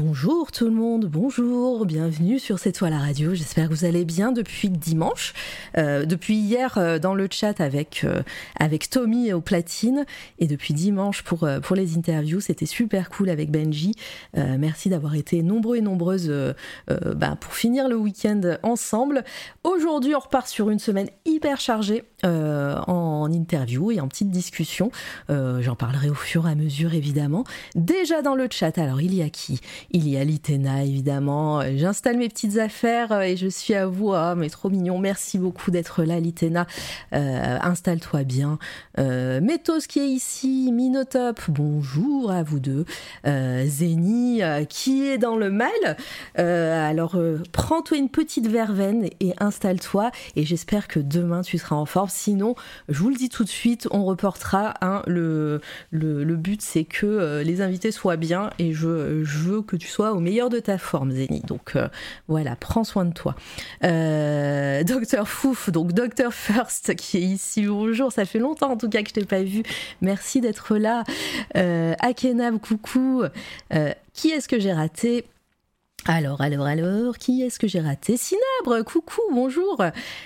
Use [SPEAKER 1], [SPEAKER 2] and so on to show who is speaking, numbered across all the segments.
[SPEAKER 1] bonjour tout le monde, bonjour, bienvenue sur C'est toi la radio. J'espère que vous allez bien depuis dimanche, euh, depuis hier euh, dans le chat avec euh, avec Tommy au platine et depuis dimanche pour pour les interviews. C'était super cool avec Benji. Merci d'avoir été nombreux et nombreuses bah, pour finir le week-end ensemble. Aujourd'hui, on repart sur une semaine hyper chargée en interview et en petite discussion. J'en parlerai au fur et à mesure évidemment. Déjà dans le chat, alors il y a qui? Il y a Litena évidemment. J'installe mes petites affaires euh, et je suis à vous. Ah, mais trop mignon. Merci beaucoup d'être là, Litena. Euh, Installe-toi bien. Euh, Métos qui est ici, Minotop, bonjour à vous deux. Euh, Zeni qui est dans le mal. Alors prends-toi une petite verveine et installe-toi et j'espère que demain tu seras en forme. Sinon, je vous le dis tout de suite, on reportera. hein, le, but c'est que les invités soient bien et je, je veux que tu sois au meilleur de ta forme, Zeni. Donc euh, voilà, prends soin de toi. Euh, Docteur Fouf, donc Docteur First qui est ici. Bonjour, ça fait longtemps en tout cas que je t'ai pas vu. Merci d'être là. Euh, Akenab, coucou. Qui est-ce que j'ai raté? Alors, alors, alors, qui est-ce que j'ai raté? Cinabre, coucou, bonjour.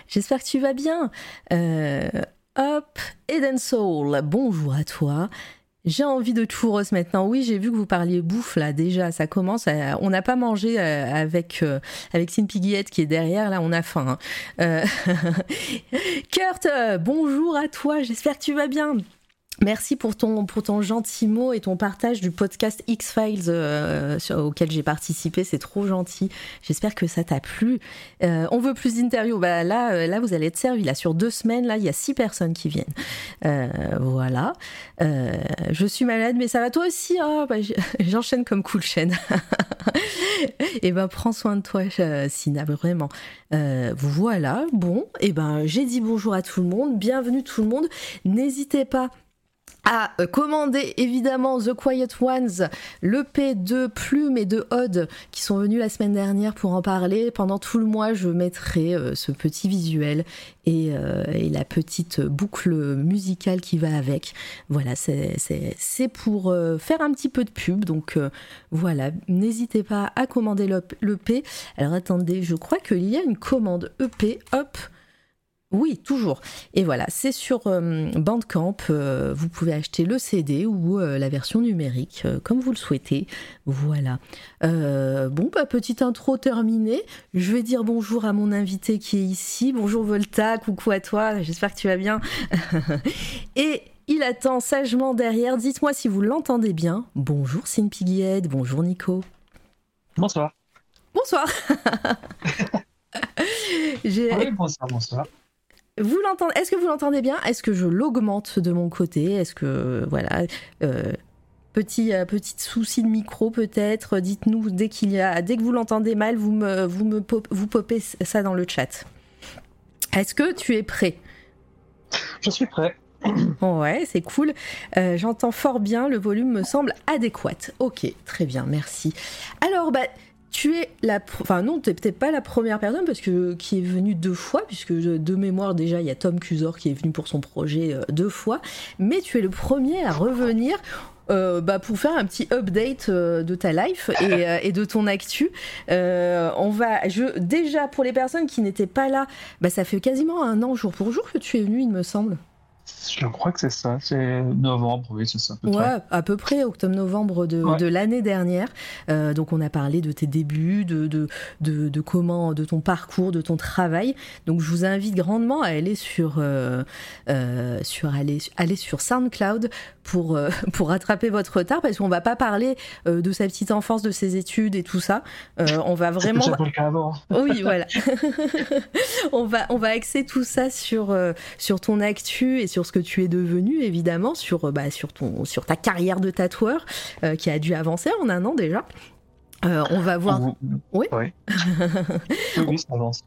[SPEAKER 1] J'espère que tu vas bien. Hop, Eden Soul, bonjour à toi. J'ai envie de churros maintenant. Oui, j'ai vu que vous parliez bouffe là déjà. Ça commence. On n'a pas mangé euh, avec euh, avec qui est derrière. Là, on a faim. hein. Euh, Kurt, euh, bonjour à toi. J'espère que tu vas bien. Merci pour ton, pour ton gentil mot et ton partage du podcast X-Files euh, auquel j'ai participé. C'est trop gentil. J'espère que ça t'a plu. Euh, on veut plus d'interviews. Bah, là, euh, là, vous allez être servi. Là, sur deux semaines, là, il y a six personnes qui viennent. Voilà. Je suis malade, mais ça va toi aussi. Ah, bah, J'enchaîne comme cool chaîne. et ben, prends soin de toi, Sina, vraiment. Voilà. Bon, et ben, j'ai dit bonjour à tout le monde. Bienvenue tout le monde. N'hésitez pas à commander évidemment The Quiet Ones, l'EP de Plume et de Odd qui sont venus la semaine dernière pour en parler. Pendant tout le mois, je mettrai euh, ce petit visuel et, euh, et la petite boucle musicale qui va avec. Voilà, c'est- pour euh, faire un petit peu de pub. Donc voilà, n'hésitez pas à commander l'EP. Alors attendez, je crois qu'il y a une commande EP. Hop. Oui, toujours. Et voilà, c'est sur euh, Bandcamp. euh, vous pouvez acheter le CD ou euh, la version numérique, comme vous le souhaitez. Voilà. Bon, bah, petite intro terminée. Je vais dire bonjour à mon invité qui est ici. Bonjour Volta, coucou à toi. J'espère que tu vas bien. Et il attend sagement derrière. Dites-moi si vous l'entendez bien. Bonjour Sin. Bonjour Nico.
[SPEAKER 2] Bonsoir.
[SPEAKER 1] Bonsoir.
[SPEAKER 2] Oui, bonsoir, bonsoir.
[SPEAKER 1] Vous l'entendez Est-ce que vous l'entendez bien? Est-ce que je l'augmente de mon côté? Est-ce que voilà euh, petit euh, petit souci de micro peut-être? Dites-nous dès qu'il y a dès que vous l'entendez mal, vous me vous me pop- vous popez ça dans le chat. Est-ce que tu es prêt?
[SPEAKER 2] Je suis prêt.
[SPEAKER 1] Ouais, c'est cool. Euh, J'entends fort bien. Le volume me semble adéquat. Ok, très bien, merci. Alors, bah, tu es la. Enfin, non, tu peut-être pas la première personne parce que qui est venue deux fois, puisque de mémoire, déjà, il y a Tom Cusor qui est venu pour son projet euh, deux fois. Mais tu es le premier à revenir. euh, bah, pour faire un petit update euh, de ta life et, euh, et de ton actu, on va. Je, déjà pour les personnes qui n'étaient pas là, bah, ça fait quasiment un an jour pour jour que tu es venu, il me semble.
[SPEAKER 2] Je crois que c'est ça. C'est novembre, oui, c'est ça. à peu près.
[SPEAKER 1] Ouais, à peu près octobre-novembre de,
[SPEAKER 2] Ouais.
[SPEAKER 1] de l'année dernière. Euh, donc on a parlé de tes débuts, de, de, de, de comment, de ton parcours, de ton travail. Donc je vous invite grandement à aller sur, euh, euh, sur aller, aller sur SoundCloud pour pour rattraper votre retard parce qu'on va pas parler de sa petite enfance, de ses études et tout ça. On va vraiment
[SPEAKER 2] avant.
[SPEAKER 1] oui, voilà. on va on va axer tout ça sur sur ton actu et sur ce que tu es devenu évidemment sur euh, bah, sur ton sur ta carrière de tatoueur euh, qui a dû avancer en un an déjà. Euh, on va voir Oui.
[SPEAKER 2] Oui. oui, oui, ça avance.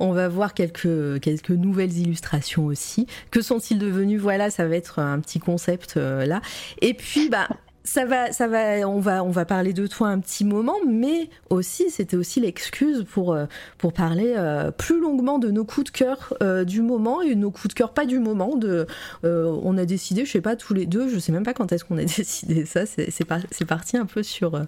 [SPEAKER 1] on va voir quelques quelques nouvelles illustrations aussi. Que sont-ils devenus? Voilà, ça va être un petit concept euh, là. Et puis bah ça va, ça va, on va, on va parler de toi un petit moment, mais aussi, c'était aussi l'excuse pour, euh, pour parler euh, plus longuement de nos coups de cœur euh, du moment et nos coups de cœur pas du moment. De, on a décidé, je sais pas, tous les deux, je sais même pas quand est-ce qu'on a décidé ça. C'est, c'est, parti un peu sur,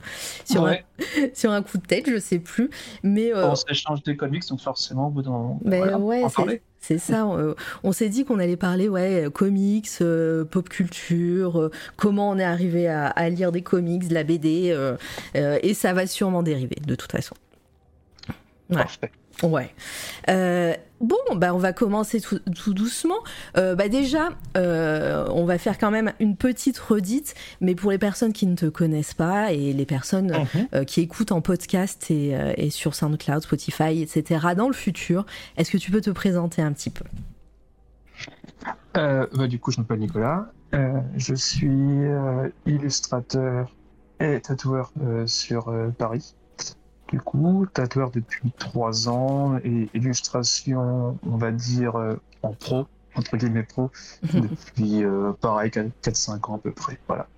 [SPEAKER 1] sur, un, sur un coup de tête, je sais plus. Mais
[SPEAKER 2] on s'échange des comics, donc forcément, au bout d'un
[SPEAKER 1] ben ouais, c'est ça. Euh, on, s'est dit qu'on allait parler, ouais, comics, euh, pop culture, euh, comment on est arrivé à, lire des comics, de la BD, et ça va sûrement dériver de toute façon.
[SPEAKER 2] Parfait.
[SPEAKER 1] Ouais. Euh, bon, bah on va commencer tout, doucement. Euh, bah déjà, euh, on va faire quand même une petite redite, mais pour les personnes qui ne te connaissent pas et les personnes mhm. qui écoutent en podcast et, sur SoundCloud, Spotify, etc. dans le futur, est-ce que tu peux te présenter un petit peu?
[SPEAKER 2] Bah, Du coup, je m'appelle Nicolas. je suis illustrateur et tatoueur sur Paris du coup, tatoueur depuis trois ans et illustration, on va dire, euh, en pro, entre guillemets pro, depuis euh, pareil, 4-5 ans à peu près. Voilà.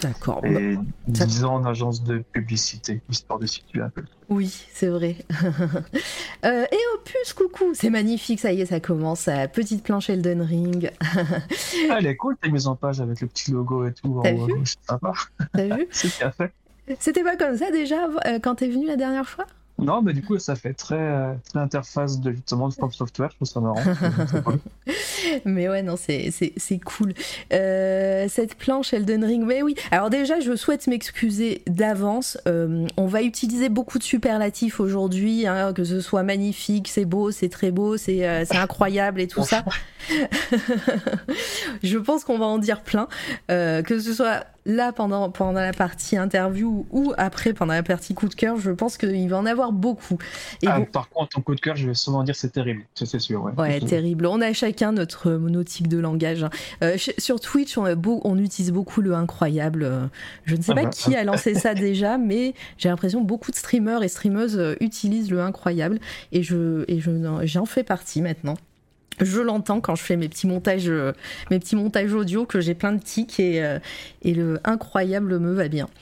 [SPEAKER 1] D'accord.
[SPEAKER 2] Et bah, 10 ans en agence de publicité, histoire de situer un peu.
[SPEAKER 1] Oui, c'est vrai. euh, et Opus, coucou, c'est magnifique, ça y est, ça commence. Petite planche Elden Ring.
[SPEAKER 2] ah, elle est cool, ta mise en page avec le petit logo et tout.
[SPEAKER 1] T'as vu
[SPEAKER 2] sympa.
[SPEAKER 1] T'as vu
[SPEAKER 2] C'est bien fait.
[SPEAKER 1] C'était pas comme ça déjà euh, quand t'es venu la dernière fois?
[SPEAKER 2] Non, mais du coup, ça fait très, euh, très interface de justement de From Software. Je trouve ça marrant.
[SPEAKER 1] mais ouais, non, c'est cool. Euh, cette planche Elden Ring, mais oui. Alors déjà, je souhaite m'excuser d'avance. Euh, on va utiliser beaucoup de superlatifs aujourd'hui, hein, que ce soit magnifique, c'est beau, c'est très beau, c'est incroyable et tout ça. je pense qu'on va en dire plein, que ce soit là pendant, pendant la partie interview ou après pendant la partie coup de cœur, je pense qu'il va en avoir beaucoup.
[SPEAKER 2] Et ah, Par contre, en coup de cœur, je vais souvent dire c'est terrible, c'est sûr. Ouais.
[SPEAKER 1] ouais, terrible. On a chacun notre monotype de langage. Euh, sur Twitch, on, on, utilise beaucoup le incroyable. Je ne sais pas qui a lancé ça déjà, mais j'ai l'impression que beaucoup de streamers et streameuses euh, utilisent le incroyable et je et j'en fais partie maintenant je l'entends quand je fais mes petits montages, euh, mes petits montages audio, que j'ai plein de tics et, et, le incroyable me va bien.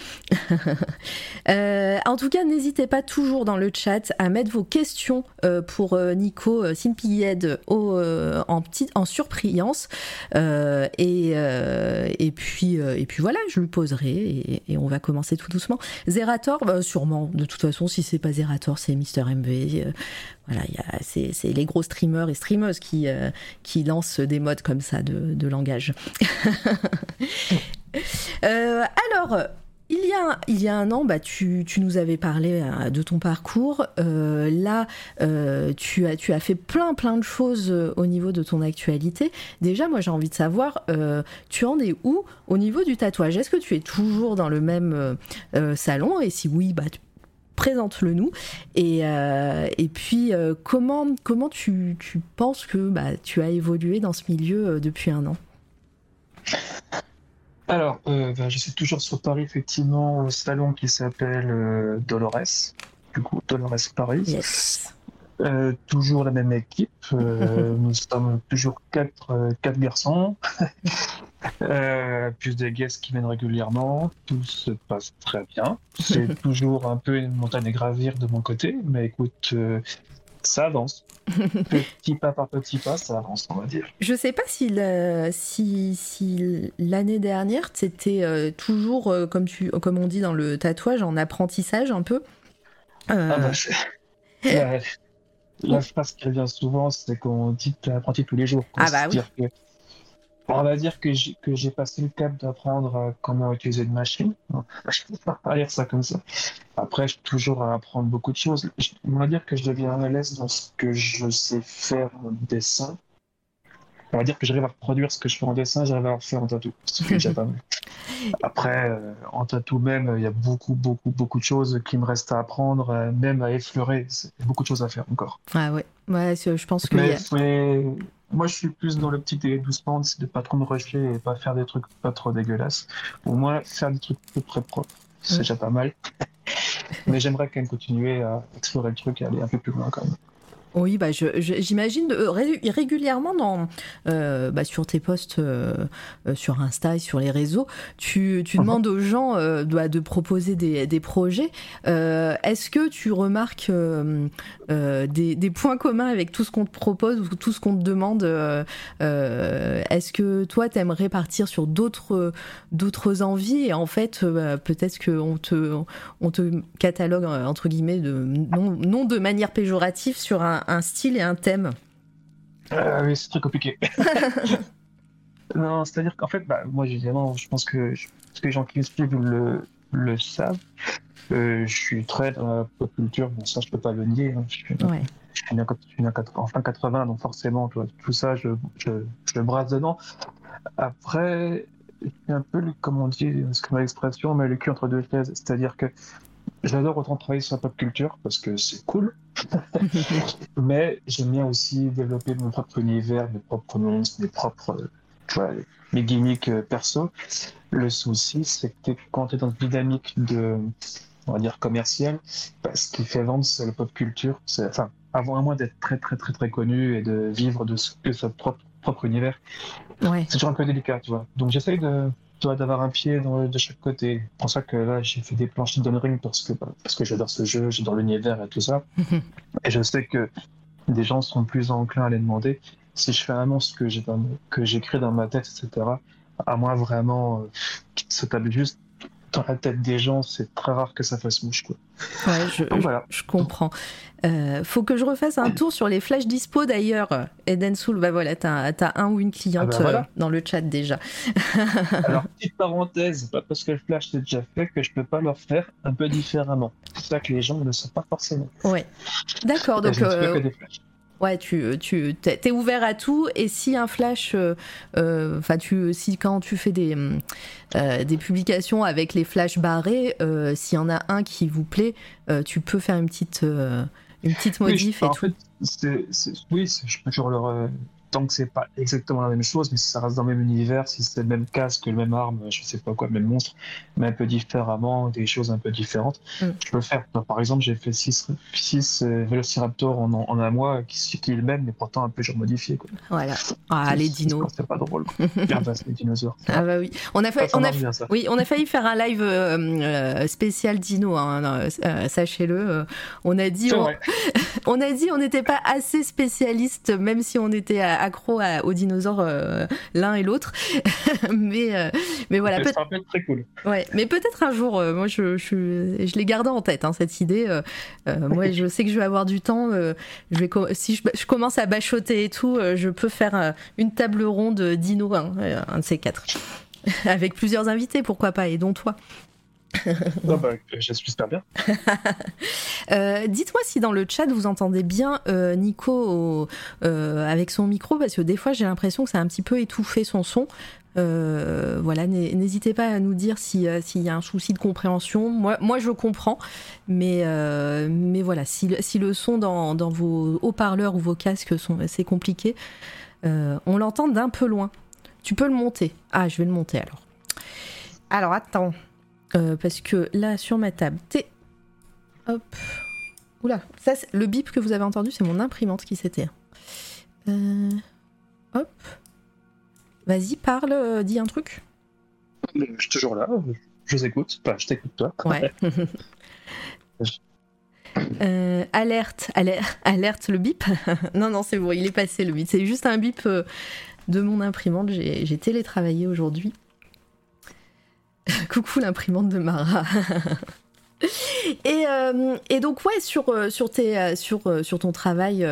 [SPEAKER 1] Euh, en tout cas, n'hésitez pas toujours dans le chat à mettre vos questions pour Nico Simpied en petite, en surprise et, et puis et puis voilà, je lui poserai et, on va commencer tout doucement. Zerator, bah, sûrement. De toute façon, si c'est pas Zerator, c'est Mister MV. Voilà, c'est les gros streamers et streameuses qui, euh, qui lancent des modes comme ça de, de langage. euh, alors, il y, a, un an, bah, tu, tu nous avais parlé euh, de ton parcours. Euh, là, tu, as, tu as fait plein, plein de choses au niveau de ton actualité. Déjà, moi, j'ai envie de savoir, tu en es où au niveau du tatouage? Est-ce que tu es toujours dans le même salon? Et si oui, bah, présente-le nous. Et, euh, puis, euh, comment, comment tu, penses que bah, tu as évolué dans ce milieu euh, depuis un an?
[SPEAKER 2] Alors, bah, je suis toujours sur Paris, effectivement, au salon qui s'appelle Dolores, du coup, Dolores Paris.
[SPEAKER 1] Yes.
[SPEAKER 2] Euh, toujours la même équipe. Euh, nous sommes toujours quatre, quatre garçons, euh, plus des guests qui viennent régulièrement. Tout se passe très bien. C'est toujours un peu une montagne à gravir de mon côté, mais écoute, ça avance. petit pas par petit pas, ça avance, on va dire.
[SPEAKER 1] Je sais pas si, si, si l'année dernière, c'était toujours, comme, tu, comme on dit dans le tatouage, en apprentissage un peu.
[SPEAKER 2] Ah bah, la phrase qui revient souvent, c'est qu'on dit que tu apprenti tous les jours.
[SPEAKER 1] Ah bah oui.
[SPEAKER 2] On va dire que j'ai passé le cap d'apprendre euh, comment utiliser une machine. Je ne peux pas dire ça comme ça. Après, je suis toujours à apprendre beaucoup de choses. On va dire que je deviens à l'aise dans ce que je sais faire en dessin on va dire que j'arrive à reproduire ce que je fais en dessin, j'arrive à le faire en tatou. déjà pas mal. Après, euh, en tatou même, il y a beaucoup, beaucoup, beaucoup de choses qui me restent à apprendre, euh, même à effleurer. Il y a beaucoup de choses à faire encore.
[SPEAKER 1] Ah ouais, ouais je pense que.
[SPEAKER 2] Mais, moi, je suis plus dans l'optique des doucement, c'est de pas trop me rusher et pas faire des trucs pas trop dégueulasses. Au moins, faire des trucs peu très propres, c'est déjà pas mal. mais j'aimerais quand même continuer à explorer le truc et aller un peu plus loin quand même.
[SPEAKER 1] Oui, bah, j'imagine euh, régulièrement dans, euh, bah, sur tes posts euh, sur Insta et sur les réseaux, tu, tu uh-huh. demandes aux gens bah, de, proposer des, des projets. Est-ce que tu remarques des, des, points communs avec tout ce qu'on te propose ou tout ce qu'on te demande Est-ce que toi, tu aimerais partir sur d'autres d'autres envies et en fait, bah, peut-être qu'on te, on te catalogue, entre guillemets, de, non, non de manière péjorative sur un un, style et un thème
[SPEAKER 2] euh, Oui, c'est très compliqué. non, c'est-à-dire qu'en fait, bah, moi, évidemment, je pense que, les gens qui me suivent le, le savent. Euh, je suis très dans la pop culture, bon, ça, je peux pas le nier. Hein. Je, suis, ouais. je, suis, en fin 80, donc forcément, tout ça, je, je, je brasse dedans. Après, je suis un peu, comme on dit, ce que l'expression, mais le cul entre deux chaises. C'est-à-dire que J'adore autant travailler sur la pop culture parce que c'est cool, mais j'aime bien aussi développer mon propre univers, mes propres monstres, mes propres, tu vois, mes gimmicks euh, perso. Le souci, c'est que quand tu es dans une dynamique de, on va dire, commerciale, bah, ce qui fait vendre, c'est la pop culture. Enfin, avant à moins d'être très, très, très, très connu et de vivre de, ce, de son propre, propre univers, ouais. c'est toujours un peu délicat, tu vois. Donc j'essaye de d'avoir un pied de chaque côté. C'est pour ça que là, j'ai fait des planches de Ring parce que, bah, parce que j'adore ce jeu, j'adore l'univers et tout ça. et je sais que des gens sont plus enclins à les demander. Si je fais un monstre que j'ai que j'écris dans ma tête, etc., à moi vraiment, euh, se tape juste dans la tête des gens, c'est très rare que ça fasse mouche. Quoi.
[SPEAKER 1] Ouais, je, je, comprends. Euh, faut que je refasse un tour sur les flashs dispo d'ailleurs. Eden Soul, bah voilà, t'as as un ou une cliente ah bah euh, dans le chat déjà.
[SPEAKER 2] Alors, petite parenthèse, pas parce que le flash c'est déjà fait que je peux pas leur faire un peu différemment. C'est ça que les gens ne savent pas forcément.
[SPEAKER 1] Ouais. D'accord, donc. Ouais, tu, tu es ouvert à tout et si un flash, euh, euh, enfin tu, si quand tu fais des euh, des publications avec les flashs barrés, s'il y en a un qui vous plaît, tu peux faire une petite une petite modif et
[SPEAKER 2] en
[SPEAKER 1] tout.
[SPEAKER 2] Fait, oui, je peux toujours leur tant que c'est pas exactement la même chose, mais si ça reste dans le même univers, si c'est le même casque, le même arme, je sais pas quoi, le même monstre, mais un peu différemment, des choses un peu différentes, mm. je peux le faire. par exemple, j'ai fait 6 six, euh, Velociraptor en, en, un mois, qui, qui est le même, mais pourtant un peu genre modifié. Quoi.
[SPEAKER 1] Voilà. Ah, les dinos.
[SPEAKER 2] C'est pas drôle. Bien les dinosaures.
[SPEAKER 1] Ah bah oui. On a, failli, on a, oui, on a failli faire un live euh, euh, spécial dino, hein, sachez-le. on a dit, on, on, a dit on n'était pas assez spécialiste, même si on était à accro aux dinosaures euh, l'un et l'autre. mais, euh, mais voilà.
[SPEAKER 2] Peut être très cool.
[SPEAKER 1] Ouais, mais peut-être un jour, euh, moi je, je, je l'ai gardé en tête, hein, cette idée. moi je sais que je vais avoir du temps. je vais, si je, commence à bachoter et tout, je peux faire une table ronde dino, hein, un de ces quatre. Avec plusieurs invités, pourquoi pas, et dont toi.
[SPEAKER 2] non, bah, j'espère bien.
[SPEAKER 1] euh, Dites-moi si dans le chat vous entendez bien euh, Nico euh, avec son micro, parce que des fois j'ai l'impression que ça a un petit peu étouffé son son. Voilà, n'hésitez pas à nous dire s'il y a un souci de compréhension. Moi, moi je comprends, mais, mais voilà, si, si le son dans, dans vos haut-parleurs ou vos casques c'est compliqué, on l'entend d'un peu loin. Tu peux le monter. Ah, je vais le monter alors. Alors attends. Euh, parce que là, sur ma table, t'es. Hop. Oula, ça, le bip que vous avez entendu, c'est mon imprimante qui s'était. Euh, hop. Vas-y, parle, euh, dis un truc.
[SPEAKER 2] Je suis toujours là, je vous écoute. Enfin, je t'écoute toi.
[SPEAKER 1] Ouais. alerte, alerte, alerte le bip. non, non, c'est bon, il est passé le bip. C'est juste un bip de mon imprimante. J'ai télétravaillé aujourd'hui. Coucou l'imprimante de Mara. Et, euh, et, donc ouais sur euh, sur tes euh, sur sur ton travail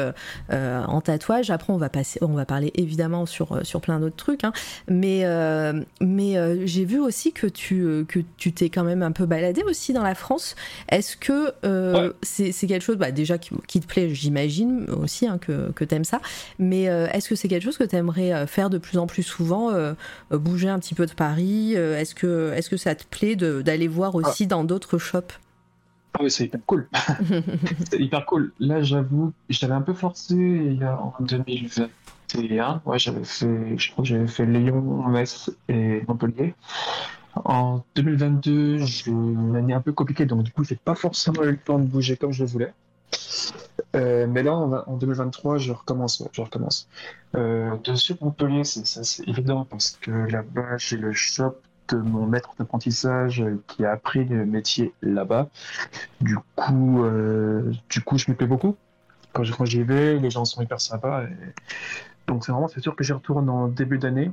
[SPEAKER 1] en tatouage après on va passer on va parler évidemment sur sur plein d'autres trucs hein, mais mais j'ai vu aussi que tu que tu t'es quand même un peu baladé aussi dans la France. Est-ce que c'est quelque chose bah, déjà qui, te plaît j'imagine aussi hein, que que t'aimes ça. Mais est-ce que c'est quelque chose que t'aimerais faire de plus en plus souvent bouger un petit peu de Paris est-ce que est-ce que ça te plaît d'aller voir ah. aussi dans d'autres shops?
[SPEAKER 2] Ah oui, c'est hyper cool. c'est hyper cool. Là, j'avoue, j'avais un peu forcé il y a, en 2021. Ouais, j'avais fait, je crois que j'avais fait Lyon, Metz et Montpellier. En 2022, j'ai une année un peu compliquée, donc du coup, j'ai pas forcément eu le temps de bouger comme je le voulais. Euh, mais là, on va- en 2023, je recommence. ouais, je recommence. Euh, de sur Montpellier, c'est évident parce que là-bas, j'ai le shop de mon maître d'apprentissage qui a appris le métier là-bas. Du coup, euh, du coup, je me plais beaucoup. Quand j'y vais, les gens sont hyper sympas. et- Donc, c'est vraiment, c'est sûr que j'y retourne en début d'année.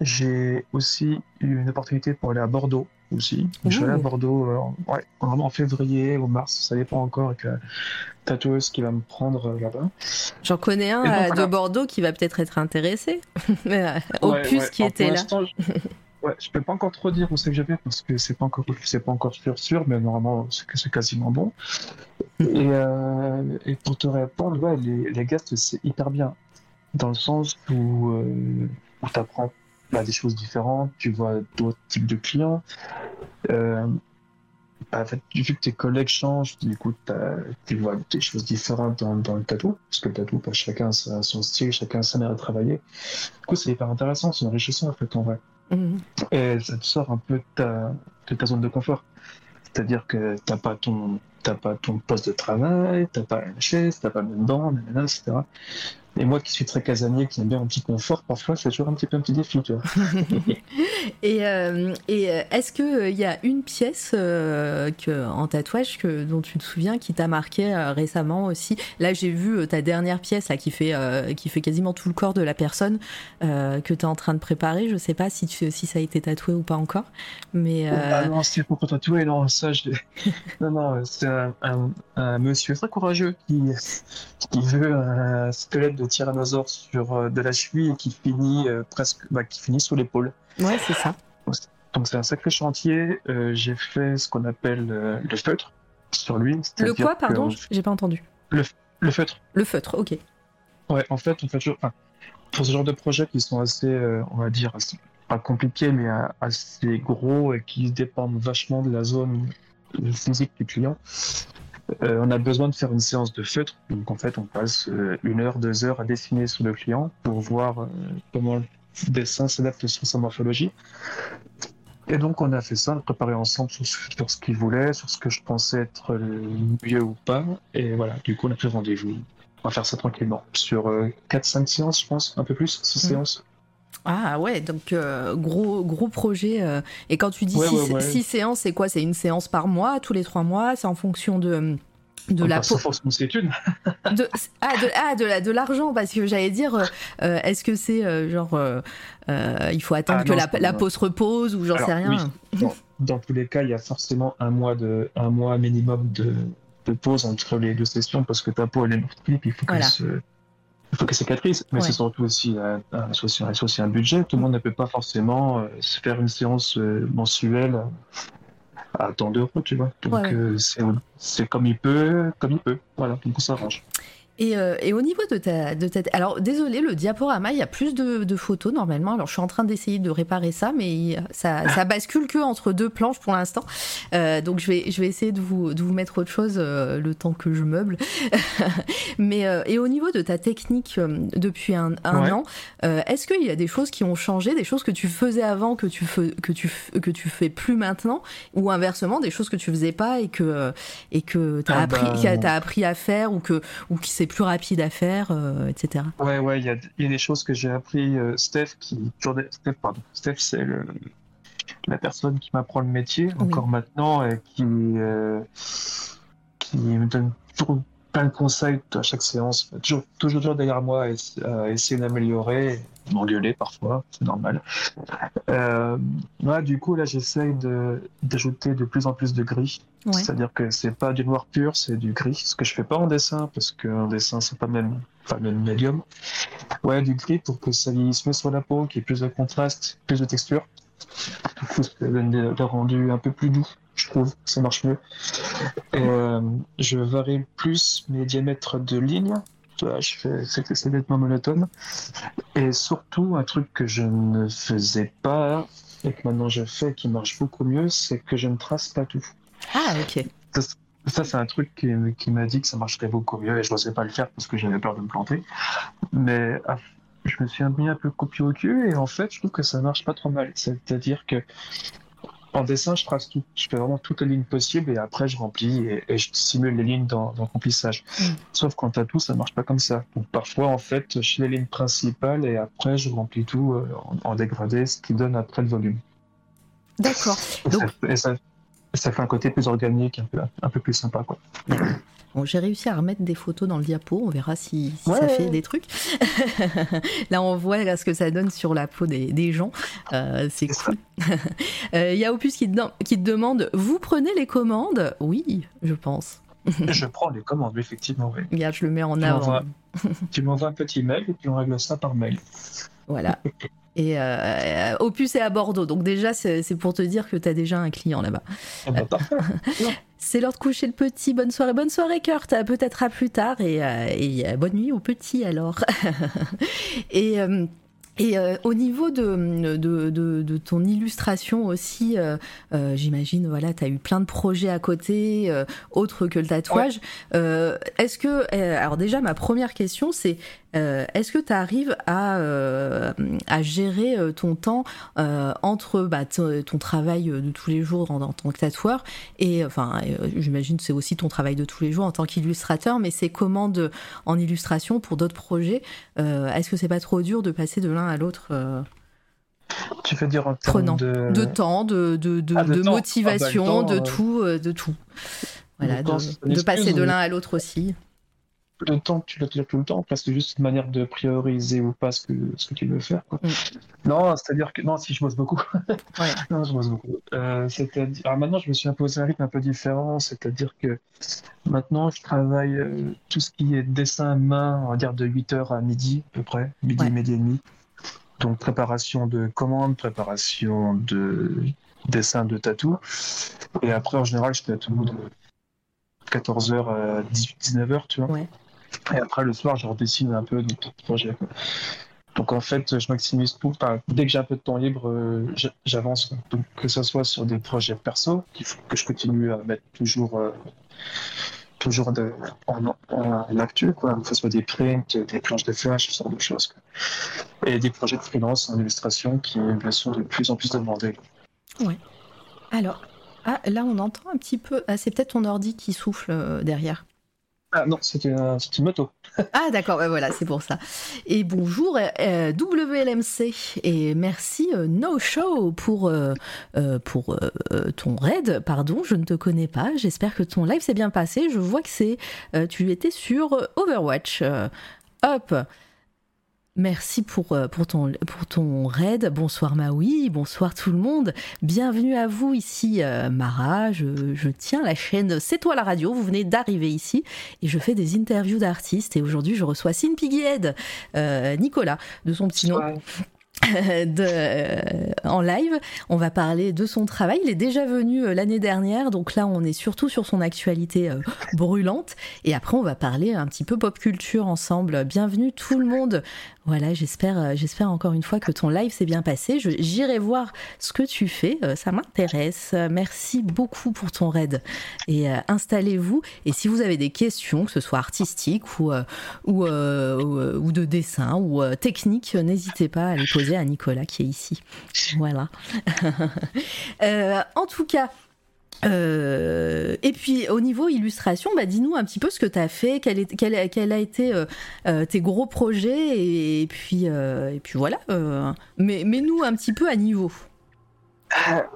[SPEAKER 2] J'ai aussi eu une opportunité pour aller à Bordeaux aussi. Je suis allé à
[SPEAKER 1] Ouh.
[SPEAKER 2] Bordeaux euh, en- ouais, vraiment en février ou mars, ça dépend encore avec la tatoueuse qui va me prendre euh, là-bas.
[SPEAKER 1] J'en connais un
[SPEAKER 2] Et donc,
[SPEAKER 1] euh,
[SPEAKER 2] voilà.
[SPEAKER 1] de Bordeaux qui va peut-être être intéressé.
[SPEAKER 2] Ouais,
[SPEAKER 1] Opus
[SPEAKER 2] ouais.
[SPEAKER 1] qui
[SPEAKER 2] Alors,
[SPEAKER 1] était là.
[SPEAKER 2] Ouais, je peux pas encore trop dire où c'est que je vais parce que c'est pas encore c'est pas encore sûr sûr, mais normalement c'est quasiment bon. Et, euh, et pour te répondre, ouais, les, les guests c'est hyper bien dans le sens où euh, où t'apprends bah, des choses différentes, tu vois d'autres types de clients. Euh, bah, en fait, vu que tes collègues changent, du coup, tu vois des choses différentes dans, dans le tatou, parce que le tatou, bah, chacun a son style, chacun a sa manière de travailler. Du coup, c'est hyper intéressant, c'est enrichissant en fait en vrai. Et ça te sort un peu de ta, de ta zone de confort. C'est-à-dire que t'as pas pas ton poste de travail, t'as pas une chaise, t'as pas le même banc, etc. Et moi qui suis très casanier, qui aime bien un petit confort, parfois c'est toujours un petit peu un petit défi, tu vois.
[SPEAKER 1] Et, euh, et euh, est-ce qu'il y a une pièce euh, que, en tatouage que, dont tu te souviens qui t'a marqué euh, récemment aussi? Là, j'ai vu euh, ta dernière pièce là, qui, fait, euh, qui fait quasiment tout le corps de la personne euh, que tu es en train de préparer. Je sais pas si, tu- si ça a été tatoué ou pas encore. Mais, euh,
[SPEAKER 2] Ah non, c'est pour tatouer, non, ça je Non, non, c'est un, un, un monsieur très courageux qui, qui veut un squelette de tyrannosaure sur euh, de la cheville et qui finit euh, presque, bah, qui finit sous l'épaule.
[SPEAKER 1] ouais, c'est ça.
[SPEAKER 2] Donc c'est un sacré chantier. Euh, j'ai fait ce qu'on appelle le feutre sur lui.
[SPEAKER 1] Le quoi, pardon?
[SPEAKER 2] que-
[SPEAKER 1] J'ai pas entendu.
[SPEAKER 2] Le feutre.
[SPEAKER 1] Le feutre, ok.
[SPEAKER 2] Ouais, en fait, on fait toujours. enfin, pour ce genre de projets qui sont assez, euh, on va dire, assez- pas compliqués, mais assez gros et qui dépendent vachement de la zone physique du client, euh, on a besoin de faire une séance de feutre. Donc en fait, on passe euh, une heure, deux heures à dessiner sur le client pour voir euh, comment le dessin s'adapte sur sa morphologie. Et donc on a fait ça, on a préparé ensemble sur, ce- sur ce qu'il voulait, sur ce que je pensais être le mieux ou pas. Et voilà, du coup on a pris rendez-vous. On va faire ça tranquillement. Sur 4-5 séances, je pense, un peu plus, 6
[SPEAKER 1] Mhm.
[SPEAKER 2] séances.
[SPEAKER 1] Ah ouais, donc euh, gros gros projet. euh, et quand tu dis
[SPEAKER 2] Ouais,
[SPEAKER 1] six,
[SPEAKER 2] ouais, ouais.
[SPEAKER 1] six séances, c'est quoi? C'est une séance par mois, tous les trois mois? C'est en fonction de de
[SPEAKER 2] On
[SPEAKER 1] la peau?
[SPEAKER 2] ses études.
[SPEAKER 1] De, ah, de, ah, de la- de l'argent, parce que j'allais dire, euh, est-ce que c'est genre, il faut attendre
[SPEAKER 2] Ah,
[SPEAKER 1] que
[SPEAKER 2] non,
[SPEAKER 1] la,
[SPEAKER 2] c'est-
[SPEAKER 1] la peau se repose ou j'en sais rien?
[SPEAKER 2] Dans, dans tous les cas, il y a forcément un mois, de, un mois minimum de, de pause entre les deux sessions parce que ta peau elle est meurtrie, puis il faut qu'elle
[SPEAKER 1] Voilà.
[SPEAKER 2] se. Il faut qu'elle cicatrise, mais
[SPEAKER 1] Ouais.
[SPEAKER 2] c'est surtout aussi un, un, c'est un- c'est budget. Tout le monde ne peut pas forcément euh, se faire une séance euh, mensuelle à tant d'euros, tu vois. Donc
[SPEAKER 1] Ouais, ouais.
[SPEAKER 2] euh, c'est c'est comme il peut, comme il peut. Voilà, donc on s'arrange.
[SPEAKER 1] Et, euh, et au niveau de ta, de ta... Alors, désolé, le diaporama, il y a plus de, de photos normalement. Alors, je suis en train d'essayer de réparer ça, mais ça, ça bascule que entre deux planches pour l'instant. Euh, donc, je vais, je vais essayer de vous, de vous mettre autre chose euh, le temps que je meuble. mais, euh, et au niveau de ta technique euh, depuis un, un
[SPEAKER 2] Ouais.
[SPEAKER 1] an, euh, est-ce qu'il y a des choses qui ont changé, des choses que tu faisais avant que tu, fais, que tu, que tu fais plus maintenant, ou inversement, des choses que tu faisais pas et que euh, et que t'as
[SPEAKER 2] Ah
[SPEAKER 1] appris,
[SPEAKER 2] bah,
[SPEAKER 1] que t'as appris à faire ou que ou qui c'est plus rapide à faire, euh, etc.
[SPEAKER 2] Ouais, ouais, il y y a des choses que j'ai appris. euh, Steph, qui Steph, pardon. Steph, c'est le, la personne qui m'apprend le métier encore maintenant et qui, euh, qui me donne toujours plein de conseils à chaque séance. Toujours, toujours, toujours derrière moi essayer d'améliorer, m'engueuler parfois, c'est normal. Euh, ouais, du coup, là, j'essaye d'ajouter de plus en plus de gris.
[SPEAKER 1] Ouais.
[SPEAKER 2] C'est-à-dire que c'est pas du noir pur, c'est du gris. Ce que je fais pas en dessin, parce qu'en dessin, c'est pas même, pas même médium. Ouais, du gris pour que ça vieillisse mieux sur la peau, qu'il y ait plus de contraste, plus de texture. Du coup, ça donne le le rendu un peu plus doux, je trouve. Ça marche mieux. Euh, je varie plus mes diamètres de je fais, c'est c'est nettement monotone. Et surtout, un truc que je ne faisais pas et que maintenant je fais qui marche beaucoup mieux, c'est que je ne trace pas tout.
[SPEAKER 1] Ah ok.
[SPEAKER 2] Ça, c'est un truc qui, qui m'a dit que ça marcherait beaucoup mieux et je n'osais pas le faire parce que j'avais peur de me planter. Mais ah, je me suis mis un peu copié au cul et en fait, je trouve que ça marche pas trop mal. C'est-à-dire que en dessin, je trace tout. Je fais vraiment toutes les lignes possibles et après je remplis et, je simule les lignes dans, dans remplissage. Mm. Sauf quand t'as tout, ça marche pas comme ça. Donc parfois, en fait, je fais les lignes principales et après je remplis tout euh, en, dégradé, ce qui donne après le volume.
[SPEAKER 1] D'accord.
[SPEAKER 2] Et, ça, fait un côté plus organique, un peu, un peu plus sympa. Quoi.
[SPEAKER 1] Bon, j'ai réussi à remettre des photos dans le diapo, on verra si, ça fait des trucs. Là, on voit ce que ça donne sur la peau des, gens. Euh, c'est cool. Euh, il y a Opus qui qui te demande Vous prenez les commandes? Oui, je pense.
[SPEAKER 2] je prends les commandes, effectivement. Oui.
[SPEAKER 1] Regarde, je le mets en avant.
[SPEAKER 2] tu m'envoies un petit mail et puis on règle ça par mail.
[SPEAKER 1] Voilà. Et euh, Opus est à Bordeaux, donc déjà c'est pour te dire que tu as déjà un client là-bas.
[SPEAKER 2] Ah bah,
[SPEAKER 1] c'est l'heure de coucher le petit. Bonne soirée, bonne soirée Kurt. Peut-être à plus tard et, euh, et bonne nuit au petit alors. et euh, et euh, au niveau de, de, de, ton illustration aussi, euh, euh, j'imagine, voilà, tu as eu plein de projets à côté, autres que le tatouage. Est-ce que, alors déjà, ma première question, c'est est-ce que tu arrives à, à gérer ton temps entre bah, ton travail de tous les jours en, tant que tatoueur et, enfin, j'imagine c'est aussi ton travail de tous les jours en tant qu'illustrateur, mais c'est commandes en illustration pour d'autres projets. Est-ce que c'est pas trop dur de passer de l'un à l'autre euh,
[SPEAKER 2] tu veux dire en termes
[SPEAKER 1] de... de temps, de, de, de, ah, motivation, ah, bah, de, tout, euh, de tout. Voilà, de, passer de l'un à l'autre aussi.
[SPEAKER 2] Le temps, tu l'as tout le temps, parce que juste une manière de prioriser ou pas ce que, ce que tu veux faire. Mm. Non, c'est-à-dire que non, si je bosse beaucoup. non, je bosse beaucoup. Euh, alors maintenant, je me suis imposé un rythme un peu différent, c'est-à-dire que maintenant, je travaille tout ce qui est dessin à main, on va dire de 8h à midi à peu près, midi, midi et demi. Donc préparation de commandes, préparation de dessin de tatou. Et après, en général, je tatoue de 14h à 18-19h, tu vois. Et après, le soir, je redessine un peu d'autres projets. Donc en fait, je maximise tout. dès que j'ai un peu de temps libre, euh, j'avance. Que ce soit sur des projets perso, que je continue à mettre toujours euh, toujours en, en, quoi, que ce soit des prints, des planches de flash, ce genre de choses. Et des projets de freelance en illustration qui bien sûr de plus en plus demandés.
[SPEAKER 1] Ouais. Alors, ah, là on entend un petit peu. Ah, c'est peut-être ton ordi qui souffle euh, derrière.
[SPEAKER 2] Ah non, c'était une moto.
[SPEAKER 1] ah d'accord, voilà, c'est pour ça. Et bonjour euh, WLMC et merci euh, No Show pour, euh, pour ton raid. Pardon, je ne te connais pas. J'espère que ton live s'est bien passé. Je vois que c'est tu étais sur Overwatch. hop. Merci pour, euh, pour, ton, pour ton raid. Bonsoir Maui, bonsoir tout le monde. Bienvenue à vous ici, euh, Mara. Je, je, tiens la chaîne C'est toi la radio. Vous venez d'arriver ici et je fais des interviews d'artistes. Et aujourd'hui, je reçois Sin Piggyhead, euh, Nicolas, de son petit nom. de, euh, en live. On va parler de son travail. Il est déjà venu euh, l'année dernière, donc là on est surtout sur son actualité euh, brûlante. Et après on va parler un petit peu pop culture ensemble. Bienvenue tout le monde. Voilà, j'espère, j'espère encore une fois que ton live s'est bien passé. j'irai voir ce que tu fais, ça m'intéresse. Merci beaucoup pour ton raid. Et installez-vous. Et si vous avez des questions, que ce soit artistiques ou, ou, ou de dessin ou techniques, n'hésitez pas à les poser à Nicolas qui est ici. Voilà. Euh, en tout cas, euh, et puis au niveau illustration, bah, dis-nous un petit peu ce que tu as fait, quel, est, quel, a été euh, tes gros projets, et, puis, et puis voilà. mais mets-nous un petit peu à niveau.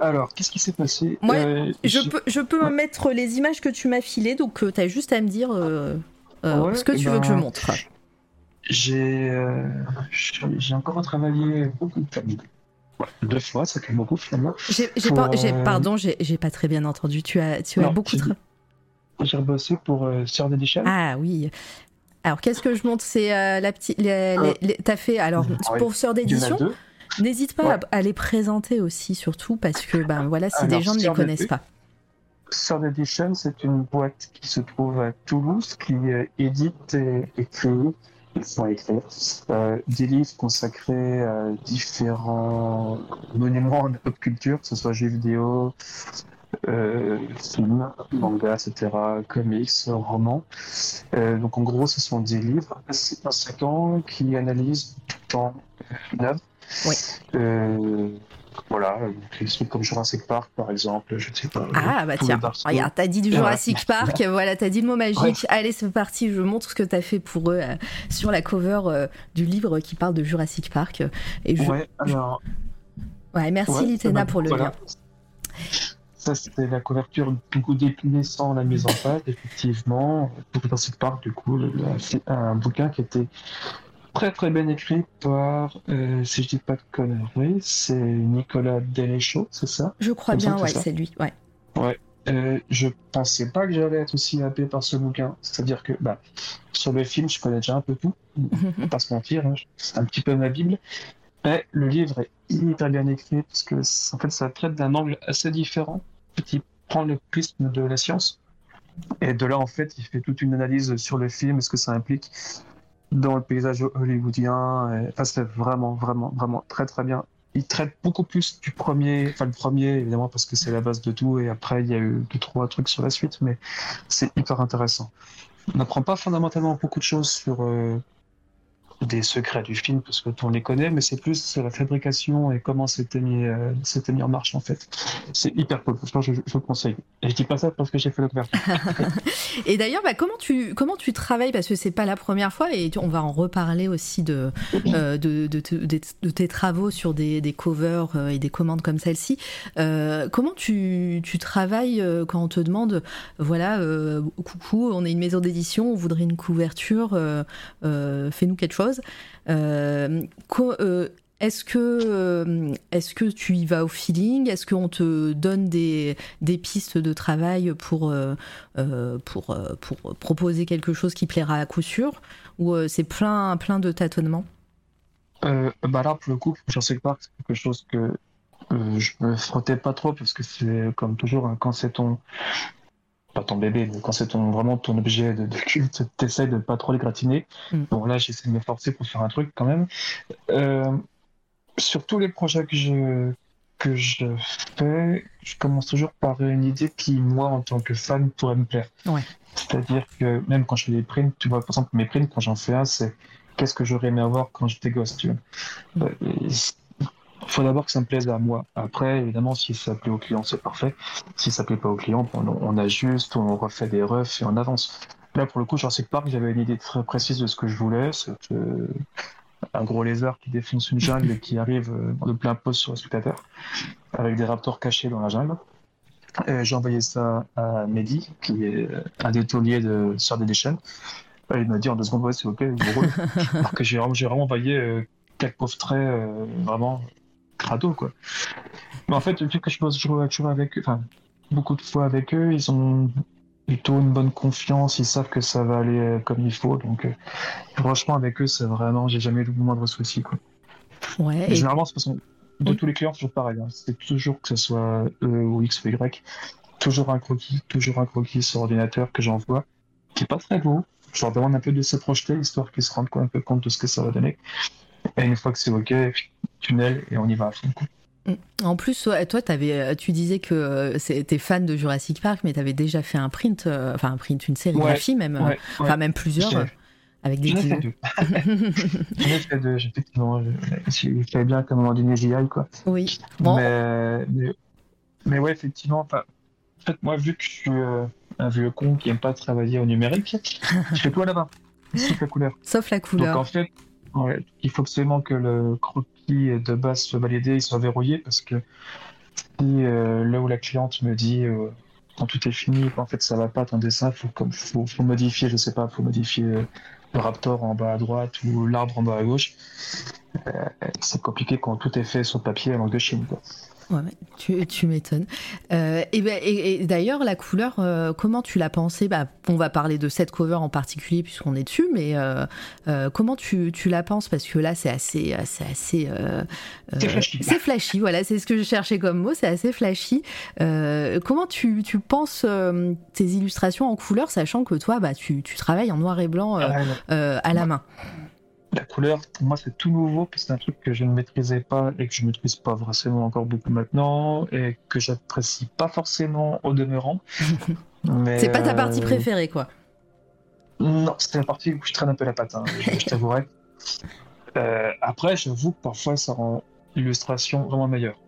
[SPEAKER 2] Alors, qu'est-ce qui s'est passé?
[SPEAKER 1] Moi, je, peux, je peux mettre les images que tu m'as filées, donc tu as juste à me dire ce que tu veux que je ben, montre.
[SPEAKER 2] J'ai euh, encore travaillé beaucoup deux fois, ça fait beaucoup finalement.
[SPEAKER 1] J'ai pas, euh, pardon, j'ai pas très bien entendu. Tu as, tu as beaucoup de.
[SPEAKER 2] J'ai bossé pour euh, Edition.
[SPEAKER 1] Ah oui. Alors qu'est-ce que je montre? C'est euh, la petite. T'as fait alors pour Third Edition. N'hésite pas à, les présenter aussi, surtout parce que ben voilà, si des gens ne les connaissent pas.
[SPEAKER 2] Third Edition, c'est une boîte qui se trouve à Toulouse, qui édite et, et crée. Euh, des livres consacrés à différents monuments de pop culture, que ce soit jeux vidéo, euh, films, manga, etc., comics, romans. Euh, donc en gros, ce sont des livres assez conséquents qui analysent tout le temps une œuvre.
[SPEAKER 1] Oui.
[SPEAKER 2] Euh, voilà, des trucs comme Jurassic Park par exemple, je ne sais pas.
[SPEAKER 1] Ah bah tiens, regarde, t'as dit du
[SPEAKER 2] Voilà.
[SPEAKER 1] Jurassic Park, voilà, t'as dit le mot magique. Allez, c'est parti, je montre ce que t'as fait pour eux euh, sur la cover euh, du livre qui parle de Jurassic Park. Et je...
[SPEAKER 2] Ouais, alors,
[SPEAKER 1] Ouais, merci
[SPEAKER 2] ouais,
[SPEAKER 1] Litena
[SPEAKER 2] bah,
[SPEAKER 1] pour le
[SPEAKER 2] voilà.
[SPEAKER 1] lien.
[SPEAKER 2] Ça, c'était la couverture du coup déclinée sans la mise en page, effectivement. Pour Jurassic Park, du coup, le- le- c'est un bouquin qui était très très bien écrit par, euh, si je dis pas de conneries, c'est Nicolas Deléchaud, c'est ça?
[SPEAKER 1] Je crois
[SPEAKER 2] Comme ça,
[SPEAKER 1] bien,
[SPEAKER 2] c'est
[SPEAKER 1] ouais,
[SPEAKER 2] ça
[SPEAKER 1] c'est lui. Ouais.
[SPEAKER 2] Euh, je pensais pas que j'allais être aussi happé par ce bouquin. C'est-à-dire que bah, sur le film, je connais déjà un peu tout. Pas se mentir, hein, c'est un petit peu ma Bible. Mais le livre est hyper bien écrit parce que en fait, ça traite d'un angle assez différent. qui prend le prisme de la science. Et de là, en fait, il fait toute une analyse sur le film, ce que ça implique dans le paysage hollywoodien. Et- Enfin, c'est vraiment, vraiment, vraiment très, très bien. Il traite beaucoup plus du premier, enfin le premier évidemment parce que c'est la base de tout et après il y a eu deux trois trucs sur la suite mais c'est hyper intéressant. On n'apprend pas fondamentalement beaucoup de choses sur euh, des secrets du film parce que on les connaît mais c'est plus la fabrication et comment c'était mis euh, c'était mis en marche en fait. C'est hyper cool. Franchement je, je le conseille. Et je dis pas ça parce que j'ai fait le.
[SPEAKER 1] Et d'ailleurs, bah, comment, tu, comment tu travailles? Parce que c'est pas la première fois et tu- on va en reparler aussi de, euh, de, de, te- de- de tes travaux sur des, des covers euh, et des commandes comme celle-ci. Euh, comment tu, tu travailles quand on te demande voilà, coucou, on est une maison d'édition, on voudrait une couverture, fais-nous quelque chose Euh, euh, est-ce que, euh, est-ce que tu y vas au feeling? Est-ce qu'on te donne des, des pistes de travail pour, pour, pour proposer quelque chose qui plaira à coup sûr? Ou c'est plein, plein de tâtonnements?
[SPEAKER 2] Bah là, pour le coup, sais pas, c'est quelque chose que je me frottais pas trop parce que c'est comme toujours, hein, quand c'est ton, pas ton bébé, mais quand c'est ton, vraiment ton objet de, de culte, t'essayes de pas trop les gratiner.
[SPEAKER 1] Mm.
[SPEAKER 2] Bon, là, j'essaie de me forcer pour faire un truc quand même. Euh, sur tous les projets que je, que je fais, je commence toujours par une idée qui, moi, en tant que fan, pourrait me plaire.
[SPEAKER 1] Ouais.
[SPEAKER 2] C'est-à-dire que même quand je fais des prints, tu vois, par exemple, mes prints, quand j'en fais un, c'est qu'est-ce que j'aurais aimé avoir quand j'étais gosse, tu vois. Il faut d'abord que ça me plaise à moi. Après, évidemment, si ça plaît au client, c'est parfait. Si ça plaît pas au client, on, on ajuste, on refait des refs et on avance. Là, pour le coup, pas que j'avais une idée très précise de ce que je voulais. C'est euh, un gros lézard qui défonce une jungle et qui arrive euh, de plein poste sur le spectateur, avec des raptors cachés dans la jungle. J'ai envoyé ça à Mehdi, qui est euh, un des tauliers de Sœur des chaînes. Il m'a dit en deux secondes, ouais, c'est ok, je roule. Alors que j'ai vraiment, j'ai vraiment envoyé euh, quatre pauvres traits euh, vraiment crado, quoi. Mais en fait, vu que je bosse toujours, avec eux, enfin, beaucoup de fois avec eux, ils ont plutôt une bonne confiance, ils savent que ça va aller euh, comme il faut. Donc, euh, franchement, avec eux, c'est vraiment, j'ai jamais eu le moindre souci, quoi.
[SPEAKER 1] Ouais.
[SPEAKER 2] Et
[SPEAKER 1] et-
[SPEAKER 2] généralement, de façon, de
[SPEAKER 1] Oui.
[SPEAKER 2] tous les clients, c'est toujours pareil. hein. C'est toujours que ce soit E ou X ou Y, toujours un croquis, toujours un croquis sur ordinateur que j'envoie, qui est pas très beau. Je leur demande un peu de se projeter, histoire qu'ils se rendent un peu compte de ce que ça va donner. Et une fois que c'est OK, tunnel, et on y va à fond. quoi.
[SPEAKER 1] En plus, toi, euh, tu disais que euh, t'es fan de Jurassic Park, mais t'avais déjà fait un print, euh, enfin un print, une sérigraphie même, euh,
[SPEAKER 2] Ouais,
[SPEAKER 1] enfin
[SPEAKER 2] ouais.
[SPEAKER 1] même plusieurs, euh, avec des
[SPEAKER 2] J'en ai fait deux. J'en ai fait deux, effectivement. Je- fallait bien donné, j'y aille, quoi.
[SPEAKER 1] Oui. Bon,
[SPEAKER 2] Mais, mais, mais ouais, effectivement, enfin, en fait, moi, vu que je suis euh, un vieux con qui aime pas travailler au numérique, je fais tout à la main, sauf la couleur.
[SPEAKER 1] sauf la
[SPEAKER 2] Donc
[SPEAKER 1] couleur.
[SPEAKER 2] en fait, il faut absolument que le croquis de base soit validé, il soit verrouillé, parce que si euh, là où la cliente me dit euh, quand tout est fini, en fait ça va pas ton dessin, faut comme faut, modifier, je sais pas, faut modifier euh, le raptor en bas à droite ou l'arbre en bas à gauche. C'est compliqué quand tout est fait sur papier en langue de Chine.
[SPEAKER 1] Ouais, tu, tu m'étonnes. Euh, et, ben- et- et d'ailleurs, la couleur, euh, comment tu l'as pensée? Bah, On va parler de cette cover en particulier puisqu'on est dessus, mais euh, comment tu, tu la penses? Parce que là, c'est assez, c'est assez,
[SPEAKER 2] flashy.
[SPEAKER 1] c'est flashy. Voilà, c'est ce que je cherchais comme mot. C'est assez flashy. Comment tu, tu penses tes illustrations en couleur, sachant que toi, bah, tu, tu travailles en noir et blanc
[SPEAKER 2] Ah,
[SPEAKER 1] à la main?
[SPEAKER 2] La couleur, pour moi, c'est tout nouveau, parce que c'est un truc que je ne maîtrisais pas et que je ne maîtrise pas forcément encore beaucoup maintenant et que j'apprécie pas forcément au demeurant.
[SPEAKER 1] C'est pas ta partie
[SPEAKER 2] euh,
[SPEAKER 1] préférée, quoi.
[SPEAKER 2] Non, c'est la partie où je traîne un peu la patte, hein, je, je t'avouerai. Euh, après, j'avoue que parfois ça rend l'illustration vraiment meilleure.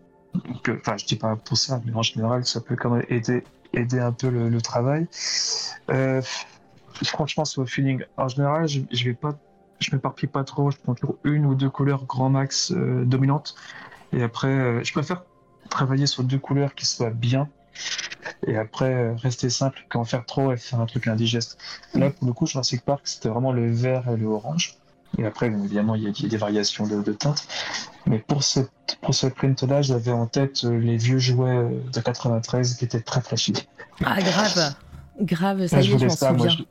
[SPEAKER 2] que, enfin, je dis pas pour ça, mais en général, ça peut quand même aider, aider un peu le, le travail. Euh, franchement, c'est au feeling. En général, je, je vais pas, je m'éparpille pas trop. Je prends toujours une ou deux couleurs grand max euh, dominantes. Et après, euh, je préfère travailler sur deux couleurs qui soient bien. Et après, euh, rester simple qu'en faire trop et faire un truc indigeste. Là, pour le coup, Jurassic Park, c'était vraiment le vert et le orange. Et après, évidemment, il y a, il y a des variations de, de teintes. Mais pour ce, pour ce print-là, j'avais en tête euh, les vieux jouets de 93 qui étaient très flashy.
[SPEAKER 1] Ah, grave. Grave, ça
[SPEAKER 2] Ouais,
[SPEAKER 1] y est, je
[SPEAKER 2] voulais
[SPEAKER 1] m'en
[SPEAKER 2] moi,
[SPEAKER 1] souviens.
[SPEAKER 2] je...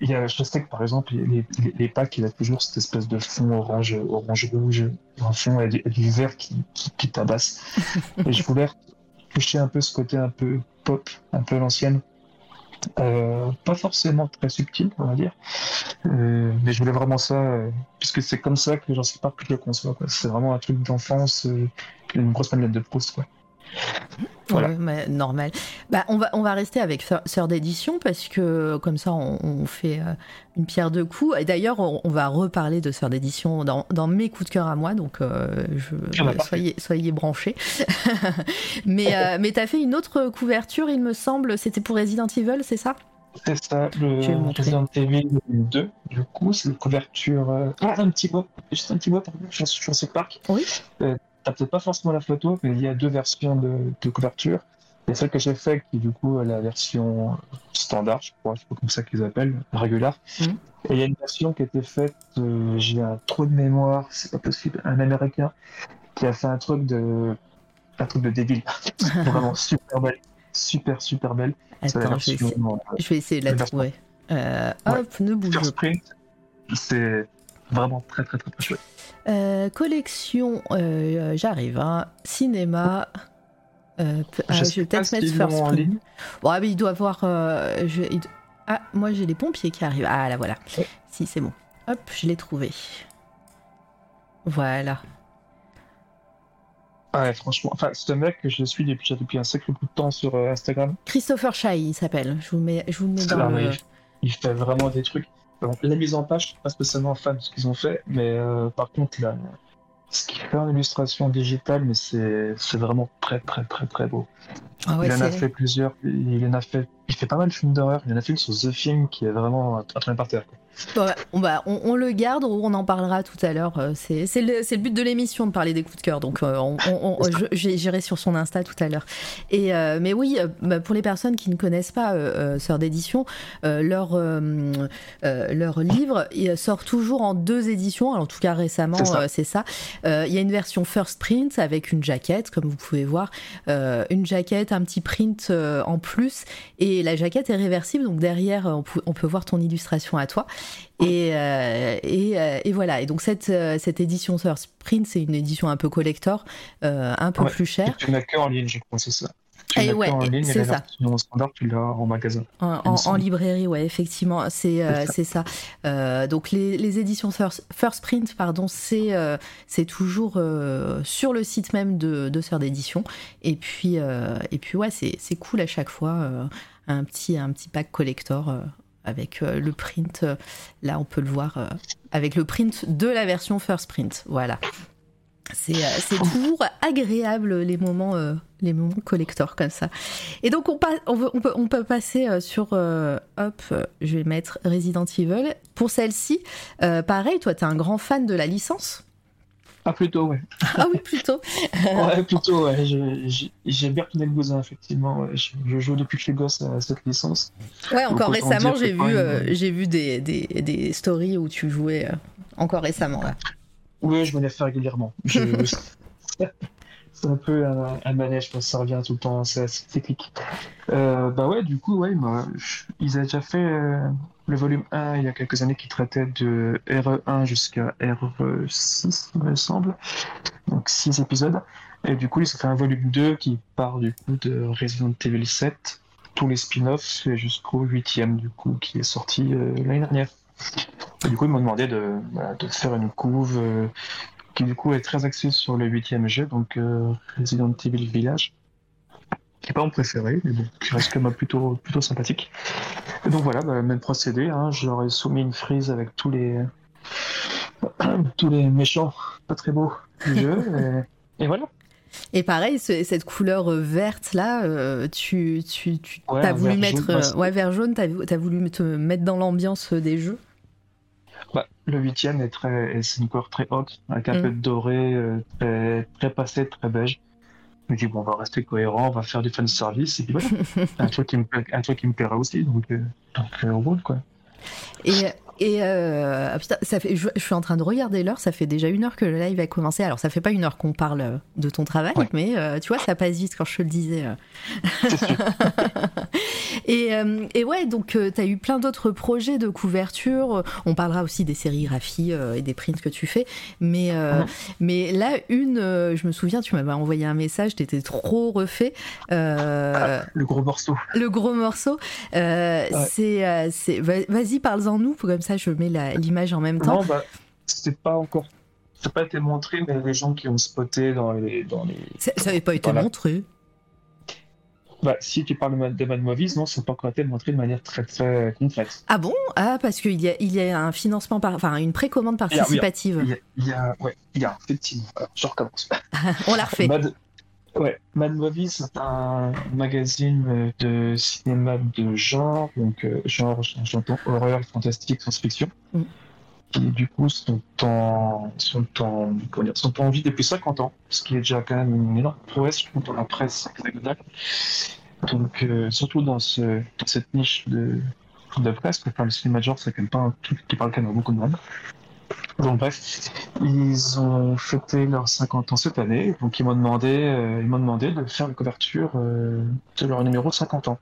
[SPEAKER 2] Il y a, je sais que par exemple, les, les, les packs, il a toujours cette espèce de fond orange, orange rouge, un fond et du, et du vert qui, qui, qui tabasse. et je voulais toucher un peu ce côté un peu pop, un peu l'ancienne. Euh, pas forcément très subtil, on va dire. Euh, mais je voulais vraiment ça, euh, puisque c'est comme ça que j'en sais pas que je le conçois. C'est vraiment un truc d'enfance, euh, une grosse manette de Proust. Quoi. Voilà.
[SPEAKER 1] Ouais, mais normal. Bah, on, va, on va rester avec Sœur- d'édition parce que comme ça, on, on fait euh, une pierre deux coups. Et d'ailleurs, on, on va reparler de Sœur d'édition dans, dans mes coups de cœur à moi. Donc, euh, je,
[SPEAKER 2] Ah bah,
[SPEAKER 1] soyez, soyez branchés. mais euh, mais tu as fait une autre couverture, il me semble. C'était pour Resident Evil, c'est ça?
[SPEAKER 2] C'est ça, le. Resident Evil 2, du coup, c'est une couverture. euh, Ah, un petit mot, juste un petit mot, pardon, sur Jurassic Park.
[SPEAKER 1] Oui.
[SPEAKER 2] Euh, T'as peut-être pas forcément la photo, mais il y a deux versions de, de couverture. Il y a celle que j'ai faite, qui du coup est la version standard, je crois, je sais pas comme ça qu'ils appellent, régulière.
[SPEAKER 1] Mhm.
[SPEAKER 2] Et il y a une version qui a été faite, euh, j'ai un trou de mémoire, c'est pas possible, un américain qui a fait un truc de. un truc de débile. Vraiment super belle. Super, super belle. C'est la
[SPEAKER 1] Attends, je vais
[SPEAKER 2] version,
[SPEAKER 1] essayer,
[SPEAKER 2] euh,
[SPEAKER 1] je vais essayer de la trouver. Euh,
[SPEAKER 2] Ouais.
[SPEAKER 1] hop, ne bouge pas.
[SPEAKER 2] C'est vraiment très très très, très chouette.
[SPEAKER 1] Euh, collection, euh, j'arrive. Hein. Cinéma. Euh, ah,
[SPEAKER 2] Je
[SPEAKER 1] vais peut-être mettre First
[SPEAKER 2] en ligne.
[SPEAKER 1] Bon, ah, mais il doit avoir. euh, je- il do- Ah, moi j'ai les pompiers qui arrivent. Ah, là voilà.
[SPEAKER 2] Ouais.
[SPEAKER 1] Si, c'est bon. Hop, je l'ai trouvé. Voilà.
[SPEAKER 2] Ouais, franchement, enfin, c'est un mec que je suis depuis, depuis un sacré bout de temps sur euh, Instagram.
[SPEAKER 1] Christopher Shy, il s'appelle. Je vous, mets, je vous mets dans
[SPEAKER 2] Ah,
[SPEAKER 1] le.
[SPEAKER 2] il fait vraiment des trucs. La mise en page, je suis pas spécialement fan de ce qu'ils ont fait, mais euh, par contre, là, ce qu'il fait en illustration digitale, mais c'est vraiment très très très très beau.
[SPEAKER 1] Ah ouais,
[SPEAKER 2] il en a fait plusieurs, il en a fait, il fait pas mal de films d'horreur. Il en a fait une sur The Film qui est vraiment un train par terre. quoi.
[SPEAKER 1] Ouais, on, bah, on, on le garde ou on en parlera tout à l'heure. euh, C'est le, but de l'émission de parler des coups de cœur. Donc, euh, on, j'irai sur son Insta tout à l'heure. Et euh, mais oui, bah, pour les personnes qui ne connaissent pas euh, Sœur d'édition, euh, leur leur livre il sort toujours en deux éditions. Alors, en tout cas récemment,
[SPEAKER 2] C'est ça.
[SPEAKER 1] Il y a une version first print avec une jaquette, comme vous pouvez voir, une jaquette, un petit print euh, en plus, et la jaquette est réversible. Donc derrière, on peut, on peut voir ton illustration à toi. Et, euh, et, euh, et voilà. Et donc cette, euh, cette édition First Print, c'est une édition un peu collector, euh, un peu
[SPEAKER 2] Ouais.
[SPEAKER 1] plus chère,
[SPEAKER 2] tu n'as que en ligne, je crois, c'est ça. Tu n'as
[SPEAKER 1] ouais,
[SPEAKER 2] en ligne,
[SPEAKER 1] c'est ça.
[SPEAKER 2] version standard, tu l'as en magasin.
[SPEAKER 1] en, librairie, ouais, effectivement, c'est euh,
[SPEAKER 2] ça.
[SPEAKER 1] Euh, donc les, les éditions First, First Print, pardon, c'est euh, c'est toujours euh, sur le site même de, de Sœur d'édition. Et puis et puis ouais, c'est c'est cool à chaque fois un petit un petit pack collector. avec le print, là on peut le voir, avec le print de la version First Print. Voilà. C'est euh, c'est toujours agréable les moments, euh, les moments collector comme ça. Et donc on, pa- on, veut- on peut, on peut passer euh, sur, euh, hop, je vais mettre Resident Evil. Pour celle-ci, euh, pareil, toi tu es un grand fan de la licence?
[SPEAKER 2] Ah, plutôt, ouais.
[SPEAKER 1] Ah oui, plutôt.
[SPEAKER 2] Ouais, plutôt, ouais. J'ai- bien retenu le bousin, effectivement. ouais. Je, je joue depuis que je suis gosse à cette licence.
[SPEAKER 1] Ouais, encore
[SPEAKER 2] Donc,
[SPEAKER 1] récemment, j'ai vu,
[SPEAKER 2] même,
[SPEAKER 1] euh, j'ai vu des, des, des stories où tu jouais euh, encore récemment. là.
[SPEAKER 2] Oui, je me fais régulièrement. Je- C'est un peu un, un manège, ça revient tout le temps, c'est assez cyclique. Euh, bah ouais, du coup, ouais, je- ils avaient déjà fait euh, le volume 1 il y a quelques années qui traitait de RE1 jusqu'à RE6, il me semble. Donc 6 épisodes. Et du coup, ils ont fait un volume 2 qui part du coup de Resident Evil 7, tous les spin-offs, jusqu'au 8 du coup, qui est sorti euh, l'année dernière. Et du coup, ils m'ont demandé de, voilà, de faire une couve euh, qui du coup est très axée sur le huitième jeu, donc euh, Resident Evil Village, qui n'est pas mon préféré, mais bon, qui reste quand même plutôt, plutôt sympathique. Et donc voilà, bah, même procédé, hein, je leur ai soumis une frise avec tous les tous les méchants pas très beaux du jeu, et, et voilà.
[SPEAKER 1] Et pareil, cette couleur verte là, tu, tu, tu as voulu mettre. Jaune, ouais, vert jaune, tu as, voulu te mettre dans l'ambiance des jeux
[SPEAKER 2] bah, Le huitième est, très, c'est une couleur très haute, avec un mm. peu de doré, très, très passé, très beige. Je me dis, bon, on va rester cohérent, on va faire du fan service, et puis voilà. un, truc qui me, un truc qui me plaira aussi, donc, donc on roule, quoi.
[SPEAKER 1] Et et euh, putain, ça fait, je, suis en train de regarder l'heure, ça fait déjà une heure que le live a commencé. Alors, ça fait pas une heure qu'on parle euh, de ton travail, mais euh, tu vois, ça passe vite quand je te le disais. et, et, ouais, donc, tu as eu plein d'autres projets de couverture. On parlera aussi des sérigraphies et des prints que tu fais. Mais, mais là, une, je me souviens, tu m'avais envoyé un message, t'étais trop refait.
[SPEAKER 2] Ah, le gros morceau.
[SPEAKER 1] Le gros morceau. C'est. Vas-y, parle-en nous, comme ça je mets l'image en même temps.
[SPEAKER 2] Non, bah, c'est pas encore. Ça n'a pas été montré, mais les gens qui ont spoté dans les. Dans les
[SPEAKER 1] ça n'avait pas été montré.
[SPEAKER 2] Bah, si tu parles de Mad Movies, non, ça n'a pas encore été montré de manière très très concrète.
[SPEAKER 1] Ah bon? Ah, parce qu'il y a, il y a un financement, par... enfin une précommande participative.
[SPEAKER 2] Il y a, il y a, ouais, il y a effectivement. je recommence.
[SPEAKER 1] On l'a refait.
[SPEAKER 2] Mad... Ouais, Mad Movies, c'est un magazine de cinéma de genre, donc euh, genre, j'entends horreur, fantastique, science-fiction, mm. qui du coup sont en, sont, en, dire, sont en vie depuis 50 ans, ce qui est déjà quand même une énorme prouesse, je dans la presse hexagonale. Donc, euh, surtout dans, ce, dans cette niche de, de presse, enfin, le cinéma de genre, c'est quand même pas un truc qui parle quand même à beaucoup de monde. Donc bref, ils ont fêté leurs 50 ans cette année, donc ils m'ont demandé, euh, ils m'ont demandé de faire la couverture euh, de leur numéro 50 ans.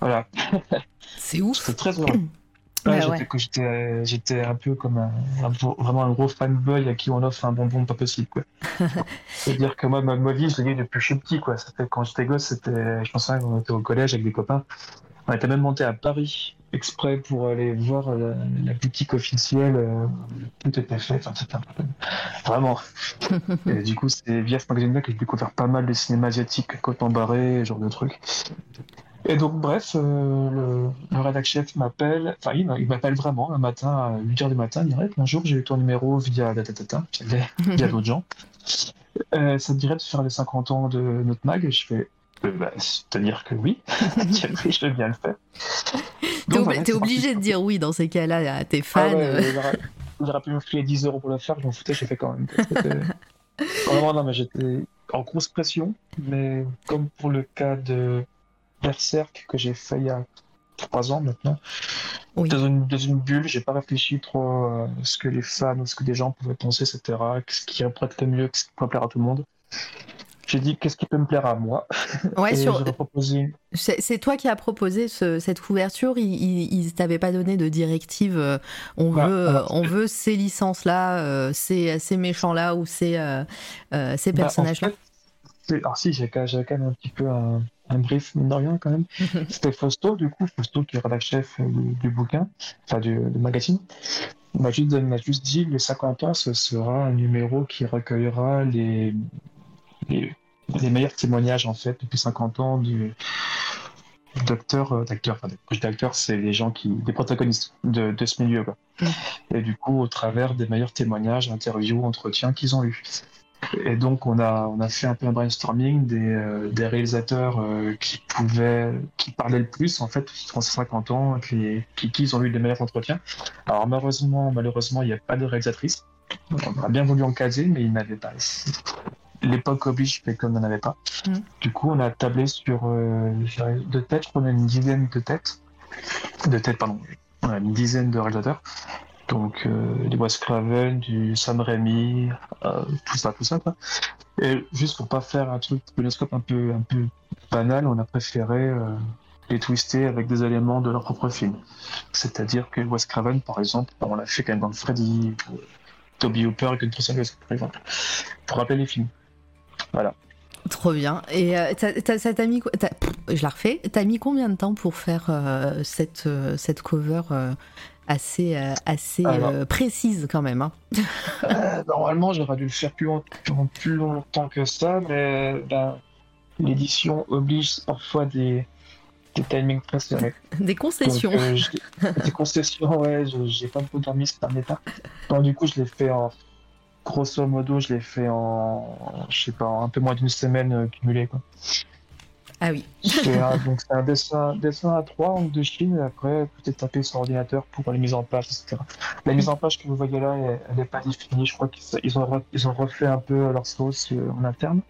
[SPEAKER 2] Voilà.
[SPEAKER 1] C'est ouf.
[SPEAKER 2] C'est très heureux. Ouais, j'étais, j'étais un peu comme un, vraiment un gros fanboy à qui on offre un bonbon pas possible quoi. C'est-à-dire que moi ma, vie je l'ai depuis que je suis petit quoi. Ça fait, quand j'étais gosse c'était, je pensais qu'on était au collège avec des copains. On était même monté à Paris exprès pour aller voir la, boutique officielle. Euh, tout était fait. Enfin, un. Vraiment. et du coup, c'est via ce magazine-là que j'ai découvert pas mal de cinéma asiatique, Coton Barré, genre de trucs. Et donc, bref, euh, le, le rédacteur chef m'appelle, enfin, il, m'appelle vraiment un matin à 8h du matin, il dirait Bonjour, j'ai eu ton numéro via la via d'autres gens. Euh, ça te dirait de faire les 50 ans de notre mag? Et je fais euh, bah, C'est-à-dire que oui, je vais bien le faire.
[SPEAKER 1] T'es obligé de dire oui dans ces cas-là à tes fans.
[SPEAKER 2] Ah J'aurais pu me filer 10 euros pour le faire, je m'en foutais, j'ai fait quand même. Vraiment, non, mais j'étais en grosse pression, mais comme pour le cas de Berserk que j'ai fait il y a 3 ans maintenant, dans, une, dans, une, bulle, j'ai pas réfléchi trop à ce que les fans ou ce que des gens pouvaient penser, etc. Ce qui pourrait être le mieux, ce qui pourrait plaire à tout le monde. J'ai dit qu'est-ce qui peut me plaire à moi.
[SPEAKER 1] Ouais, sur... C'est toi qui as proposé cette couverture. Ils, ne t'avaient pas donné de directive. Euh, on bah, veut, euh, on veut ces licences-là, euh, ces, ces méchants-là ou ces, ces bah, personnages-là.
[SPEAKER 2] alors si, j'ai quand même un petit peu un, brief mine de rien quand même. C'était Fausto du coup, Fausto qui est rédacteur chef du, bouquin, enfin du, magazine. Il m'a juste, juste, dit le 50 ans, ce sera un numéro qui recueillera les les, meilleurs témoignages en fait depuis 50 ans du docteur, euh, d'acteur, enfin des d'acteurs, c'est les gens qui, des protagonistes de, de ce milieu. Quoi. Et du coup, au travers des meilleurs témoignages, interviews, entretiens qu'ils ont eu. Et donc, on a, on a fait un peu un brainstorming des, euh, des réalisateurs euh, qui pouvaient, qui parlaient le plus, en fait, ces 50 ans, qui, qui, qui, ont eu les meilleurs entretiens. Alors, malheureusement, malheureusement, il n'y a pas de réalisatrice. On a bien voulu en caser, mais il n'avait pas l'époque oblige, mais comme on n'en avait pas. Mm. Du coup, on a tablé sur euh, de têtes, je crois qu'on a une dizaine de têtes. De têtes, pardon. On a une dizaine de réalisateurs. Donc, euh, du Wes Craven, du Sam Raimi, euh, tout ça, tout ça, quoi. Et juste pour pas faire un truc de un peu, un peu banal, on a préféré euh, les twister avec des éléments de leur propre film. C'est-à-dire que Wes Craven, par exemple, on l'a fait quand même dans Freddy, Toby Hooper et Gun par exemple, pour rappeler les films. Voilà.
[SPEAKER 1] Trop bien. Et euh, ça t'a mis Je la refais. T'as mis combien de temps pour faire euh, cette, euh, cette cover assez, assez précise quand même hein?
[SPEAKER 2] Normalement, j'aurais dû le faire plus, plus longtemps que ça, mais ben, l'édition oblige parfois des, des timings très serrés.
[SPEAKER 1] Des concessions.
[SPEAKER 2] des concessions, ouais. J'ai pas beaucoup dormi ce dernier temps. Donc, du coup, je l'ai fait en grosso modo, je l'ai fait en, je sais pas, en un peu moins d'une semaine euh, cumulée. Quoi.
[SPEAKER 1] Ah oui.
[SPEAKER 2] C'est un, donc c'est un dessin, dessin à 3 en de Chine, après est tapé sur ordinateur pour la mise en page, etc. La mise en page que vous voyez là, elle n'est pas définie. Je crois qu'ils ils ont, re- ils ont refait un peu leur sauce euh, en interne.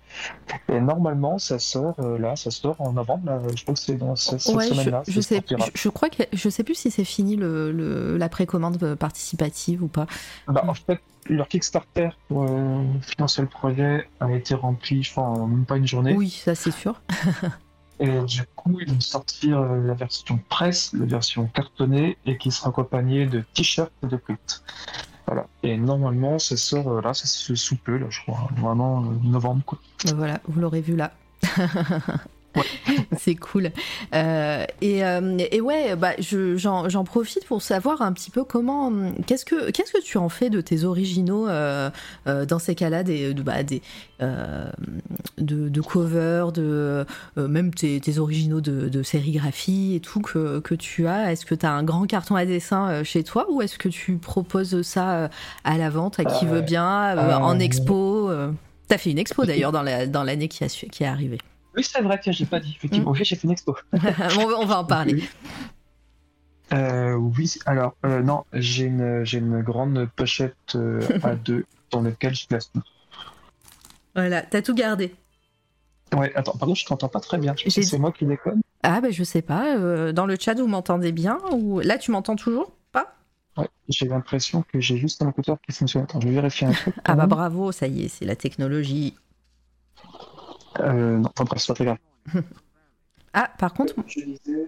[SPEAKER 2] Et normalement, ça sort euh, là, ça sort en novembre. là. je crois que c'est dans cette,
[SPEAKER 1] Ouais, je,
[SPEAKER 2] semaine-là.
[SPEAKER 1] je
[SPEAKER 2] ça
[SPEAKER 1] sais, je, je crois que je sais plus si c'est fini le, le- la précommande participative ou pas.
[SPEAKER 2] Bah, en fait, leur Kickstarter pour euh, financer le projet a été rempli, je crois, en même pas une journée.
[SPEAKER 1] Oui, ça c'est sûr.
[SPEAKER 2] Et du coup, ils vont sortir euh, la version presse, la version cartonnée, et qui sera accompagnée de t-shirts et de prints. Voilà. Et normalement, ça sort euh, là, ça se sous peu, là, je crois, vraiment euh, novembre, quoi.
[SPEAKER 1] Voilà, vous l'aurez vu là. c'est cool. Euh, et, euh, et ouais, bah, je- j'en profite pour savoir un petit peu comment. Qu'est-ce que qu'est-ce que tu en fais de tes originaux euh, dans ces cas-là, des, de, bah, des de, de covers, de même tes, tes originaux de, de sérigraphie et tout que, que tu as. Est-ce que tu as un grand carton à dessin chez toi ou est-ce que tu proposes ça à la vente à qui veut bien, en expo T'as fait une expo d'ailleurs dans la- dans l'année qui, a su- qui est arrivée.
[SPEAKER 2] Oui, c'est vrai, tiens, j'ai pas dit. Effectivement, oui, j'ai fait une expo.
[SPEAKER 1] on, va, en parler.
[SPEAKER 2] Euh, oui, alors, euh, non, j'ai une, j'ai une grande pochette euh, à deux dans laquelle je place tout.
[SPEAKER 1] Voilà, t'as tout gardé.
[SPEAKER 2] Ouais, attends, par contre, je t'entends pas très bien. Je c'est moi qui déconne.
[SPEAKER 1] Ah bah je sais pas, euh, dans le chat vous m'entendez bien ou là tu m'entends toujours pas?
[SPEAKER 2] Ouais, j'ai l'impression que j'ai juste un écouteur qui fonctionne. Attends, je vais vérifier un truc.
[SPEAKER 1] Ah bah bravo, ça y est, c'est la technologie.
[SPEAKER 2] Euh, non, enfin, bref, c'est pas très grave.
[SPEAKER 1] Ah par contre,
[SPEAKER 2] Je disais,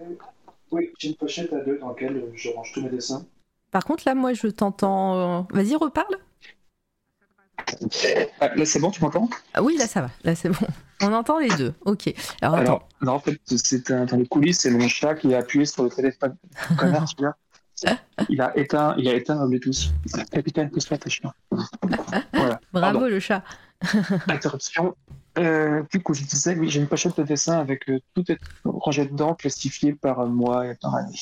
[SPEAKER 2] oui, j'ai une pochette à deux dans laquelle je range tous mes dessins.
[SPEAKER 1] par contre là moi je t'entends. euh, Vas-y reparle.
[SPEAKER 2] Ah, là, c'est bon, tu m'entends?
[SPEAKER 1] Ah oui là ça va, là c'est bon. On entend les deux. Ok. Alors attends.
[SPEAKER 2] Alors, non, en fait, c'est un, dans les coulisses, c'est mon chat qui a appuyé sur le téléphone. Connard, tu vois. Il a éteint, il a éteint le Bluetooth. Capitaine, que t'es chiant Voilà.
[SPEAKER 1] Bravo
[SPEAKER 2] pardon.
[SPEAKER 1] le chat.
[SPEAKER 2] Interruption. Euh, du coup, je disais, oui, j'ai une pochette de dessin avec euh, tout est rangé dedans, classifié par euh, mois et par année.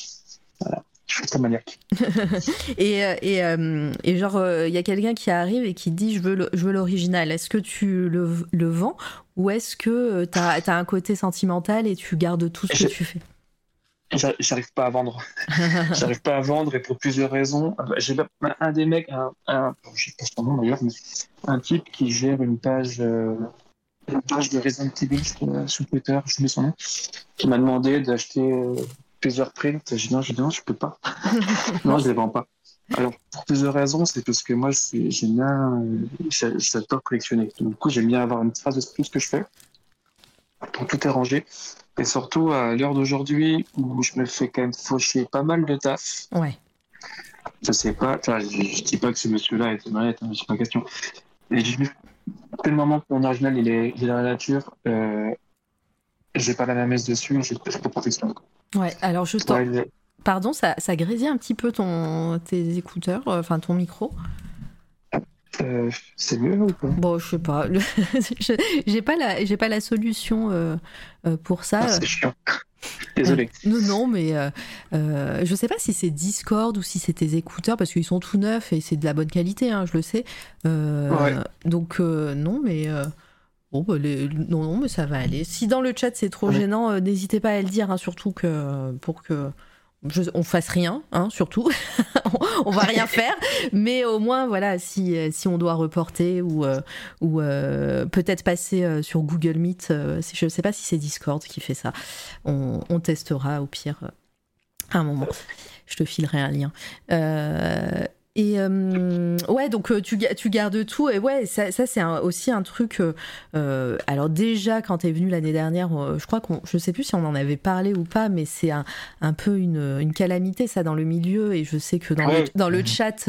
[SPEAKER 2] Voilà. Je suis très maniaque.
[SPEAKER 1] Et, euh, et, euh, et genre il y a quelqu'un qui arrive et qui dit je veux l'original. Est-ce que tu le, le vends ou est-ce que euh, t'as as un côté sentimental et tu gardes tout ce que tu fais?
[SPEAKER 2] J'a- J'arrive pas à vendre. J'arrive pas à vendre et pour plusieurs raisons. Euh, J'ai un, un des mecs, un, un, je sais pas son nom d'ailleurs, mais un type qui gère une page, euh, une page de Resident Evil sur Twitter, je plus son nom, qui m'a demandé d'acheter euh, plusieurs prints. J'ai dit non, j'ai dit non, je peux pas. non, je les vends pas. Alors pour plusieurs raisons, c'est parce que moi j'aime bien, euh, j'a- j'adore collectionner. Donc, du coup, j'aime bien avoir une trace de tout ce que je fais. Donc tout est rangé. Et surtout à l'heure d'aujourd'hui où je me fais quand même faucher pas mal de taf.
[SPEAKER 1] Ouais.
[SPEAKER 2] Je sais pas, je, je dis pas que ce monsieur-là était malade, hein, c'est pas question. Et je dès le moment que mon original il est, il est dans la nature, euh, j'ai pas la même messe dessus, j'ai pas de protection.
[SPEAKER 1] Ouais. Alors je t'en
[SPEAKER 2] Ouais,
[SPEAKER 1] Pardon, ça, ça grésille un petit peu ton, tes écouteurs, euh, enfin ton micro.
[SPEAKER 2] euh, c'est mieux ou pas?
[SPEAKER 1] Bon, je sais pas. J'ai pas la, j'ai pas la solution euh, pour ça.
[SPEAKER 2] Ah, C'est chiant. Désolé.
[SPEAKER 1] Non, non, mais euh, euh, je sais pas si c'est Discord ou si c'est tes écouteurs parce qu'ils sont tout neufs et c'est de la bonne qualité, hein, je le sais. Euh,
[SPEAKER 2] Ouais.
[SPEAKER 1] Donc euh, non, mais euh, bon, bah, les- non, non, mais ça va aller. Si dans le chat c'est trop
[SPEAKER 2] Ouais.
[SPEAKER 1] gênant, euh, n'hésitez pas à le dire, hein, surtout que pour que je, on fasse rien, hein, surtout. on, va rien faire, mais au moins voilà, si euh, si on doit reporter ou euh, ou euh, peut-être passer sur Google Meet, euh, je sais pas si c'est Discord qui fait ça. On, on testera au pire à un moment. Je te filerai un lien. Et euh, ouais, donc euh, tu, ga- tu gardes tout. Et ouais, ça, ça, c'est un- aussi un truc. euh, alors, déjà, quand t'es venu l'année dernière, je crois qu'on. Je sais plus si on en avait parlé ou pas, mais c'est un, un peu une, une calamité, ça, dans le milieu. Et je sais que dans,
[SPEAKER 2] Ouais.
[SPEAKER 1] le, dans le chat,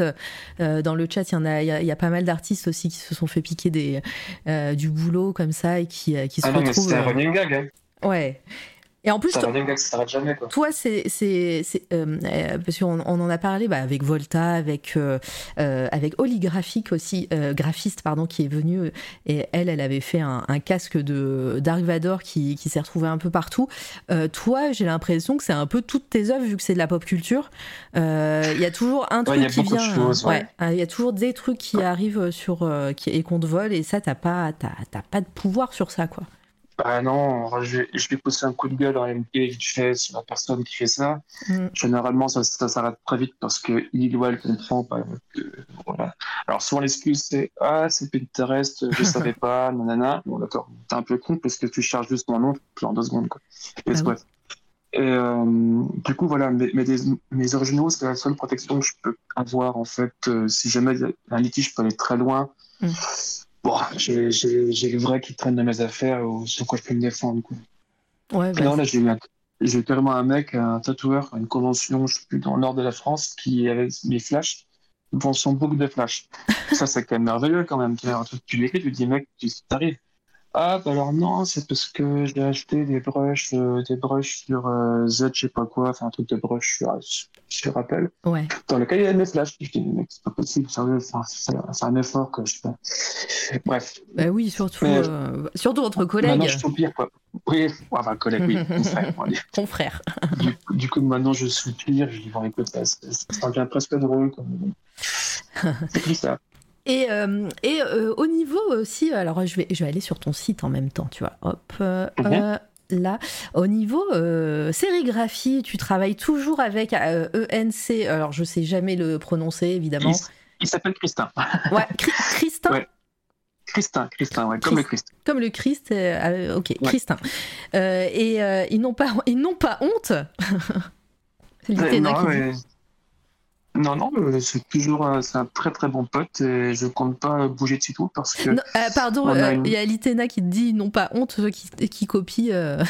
[SPEAKER 1] euh, dans le chat, il y en a, il y a, il y a pas mal d'artistes aussi qui se sont fait piquer des, euh, du boulot comme ça et qui, qui se
[SPEAKER 2] Ah non,
[SPEAKER 1] retrouvent.
[SPEAKER 2] c'est un
[SPEAKER 1] euh,
[SPEAKER 2] running gag. Hein.
[SPEAKER 1] Ouais. Et en plus, toi,
[SPEAKER 2] que ça s'arrête jamais, quoi.
[SPEAKER 1] toi, c'est c'est c'est, euh, euh, parce qu'on on en a parlé bah, avec Volta, avec euh, euh, avec Oli Graphique aussi, euh, graphiste pardon, qui est venue et elle, elle avait fait un, un casque de d'Arrivador qui qui s'est retrouvé un peu partout. Euh, toi, j'ai l'impression que c'est un peu toutes tes œuvres vu que c'est de la pop culture. Euh, Il y a toujours un truc
[SPEAKER 2] il
[SPEAKER 1] qui vient.
[SPEAKER 2] choses, ouais.
[SPEAKER 1] ouais, il y a toujours des trucs qui arrivent sur euh, qui, et qu'on te vole et ça, t'as pas t'as t'as pas de pouvoir sur ça quoi.
[SPEAKER 2] Ah non, je vais, je vais pousser un coup de gueule en MP vite fait sur la personne qui fait ça.
[SPEAKER 1] Mm.
[SPEAKER 2] Généralement, ça, ça s'arrête très vite parce que il ou elle comprend pas. voilà. Alors, souvent, l'excuse, c'est Ah, c'est Pinterest, je savais pas, nanana. Bon, d'accord, t'es un peu con parce que tu charges juste mon nom, puis en deux secondes, quoi. Et
[SPEAKER 1] Ah oui.
[SPEAKER 2] Et euh, du coup, voilà, mes, mes, originaux, c'est la seule protection que je peux avoir, en fait. Euh, si jamais il y a un litige peut aller très loin,
[SPEAKER 1] Mm.
[SPEAKER 2] Bon, j'ai le vrai qui traîne de mes affaires ou sur quoi je peux me défendre, quoi.
[SPEAKER 1] Ouais, bah,
[SPEAKER 2] Non, là, j'ai eu, un- j'ai carrément un mec, un tatoueur, une convention, je sais plus, dans le nord de la France, qui avait mes flashs devant son book de flash. Ça, c'est quand même merveilleux, quand même. Tu, vois, un truc, tu l'écris, tu dis, mec, tu t'arrives. Ah, bah alors non, c'est parce que j'ai acheté des brushes, euh, des brushes sur euh, Z, je sais pas quoi, enfin un truc de brush sur, sur Apple,
[SPEAKER 1] ouais.
[SPEAKER 2] dans lequel il y a mes flashs. Je dis, mec, c'est pas possible, sérieux, c'est un effort que je fais. Bref,
[SPEAKER 1] Bah oui, surtout,
[SPEAKER 2] Mais-
[SPEAKER 1] euh, surtout entre collègues,
[SPEAKER 2] maintenant je soupire, quoi. Oui, enfin, collègue, oui, mon frère, on va dire.
[SPEAKER 1] ton frère.
[SPEAKER 2] Du, coup- du coup, maintenant, je soupire, je dis, bon, écoute, ça, devient presque drôle. C'est comme ça.
[SPEAKER 1] Et, euh, et euh, au niveau aussi, alors je vais, je vais aller sur ton site en même temps, tu vois. Hop, euh,
[SPEAKER 2] Mhm.
[SPEAKER 1] là, au niveau sérigraphie, tu travailles toujours avec ENC, alors je sais jamais le prononcer évidemment.
[SPEAKER 2] Il, il s'appelle Christin.
[SPEAKER 1] Ouais, Chri- Christin,
[SPEAKER 2] Ouais. Christin, Christin, ouais, comme le Christ.
[SPEAKER 1] comme le Christ, euh, ok,
[SPEAKER 2] Ouais.
[SPEAKER 1] Christin. Euh, et euh, ils n'ont pas, ils n'ont pas honte?
[SPEAKER 2] Non, mais- non, non, euh, c'est toujours un, c'est un très très bon pote et je compte pas bouger de sitôt parce que.
[SPEAKER 1] Non, euh, pardon, euh, il
[SPEAKER 2] une-
[SPEAKER 1] y a Litena qui te dit n'ont pas honte, qui, qui copient. euh,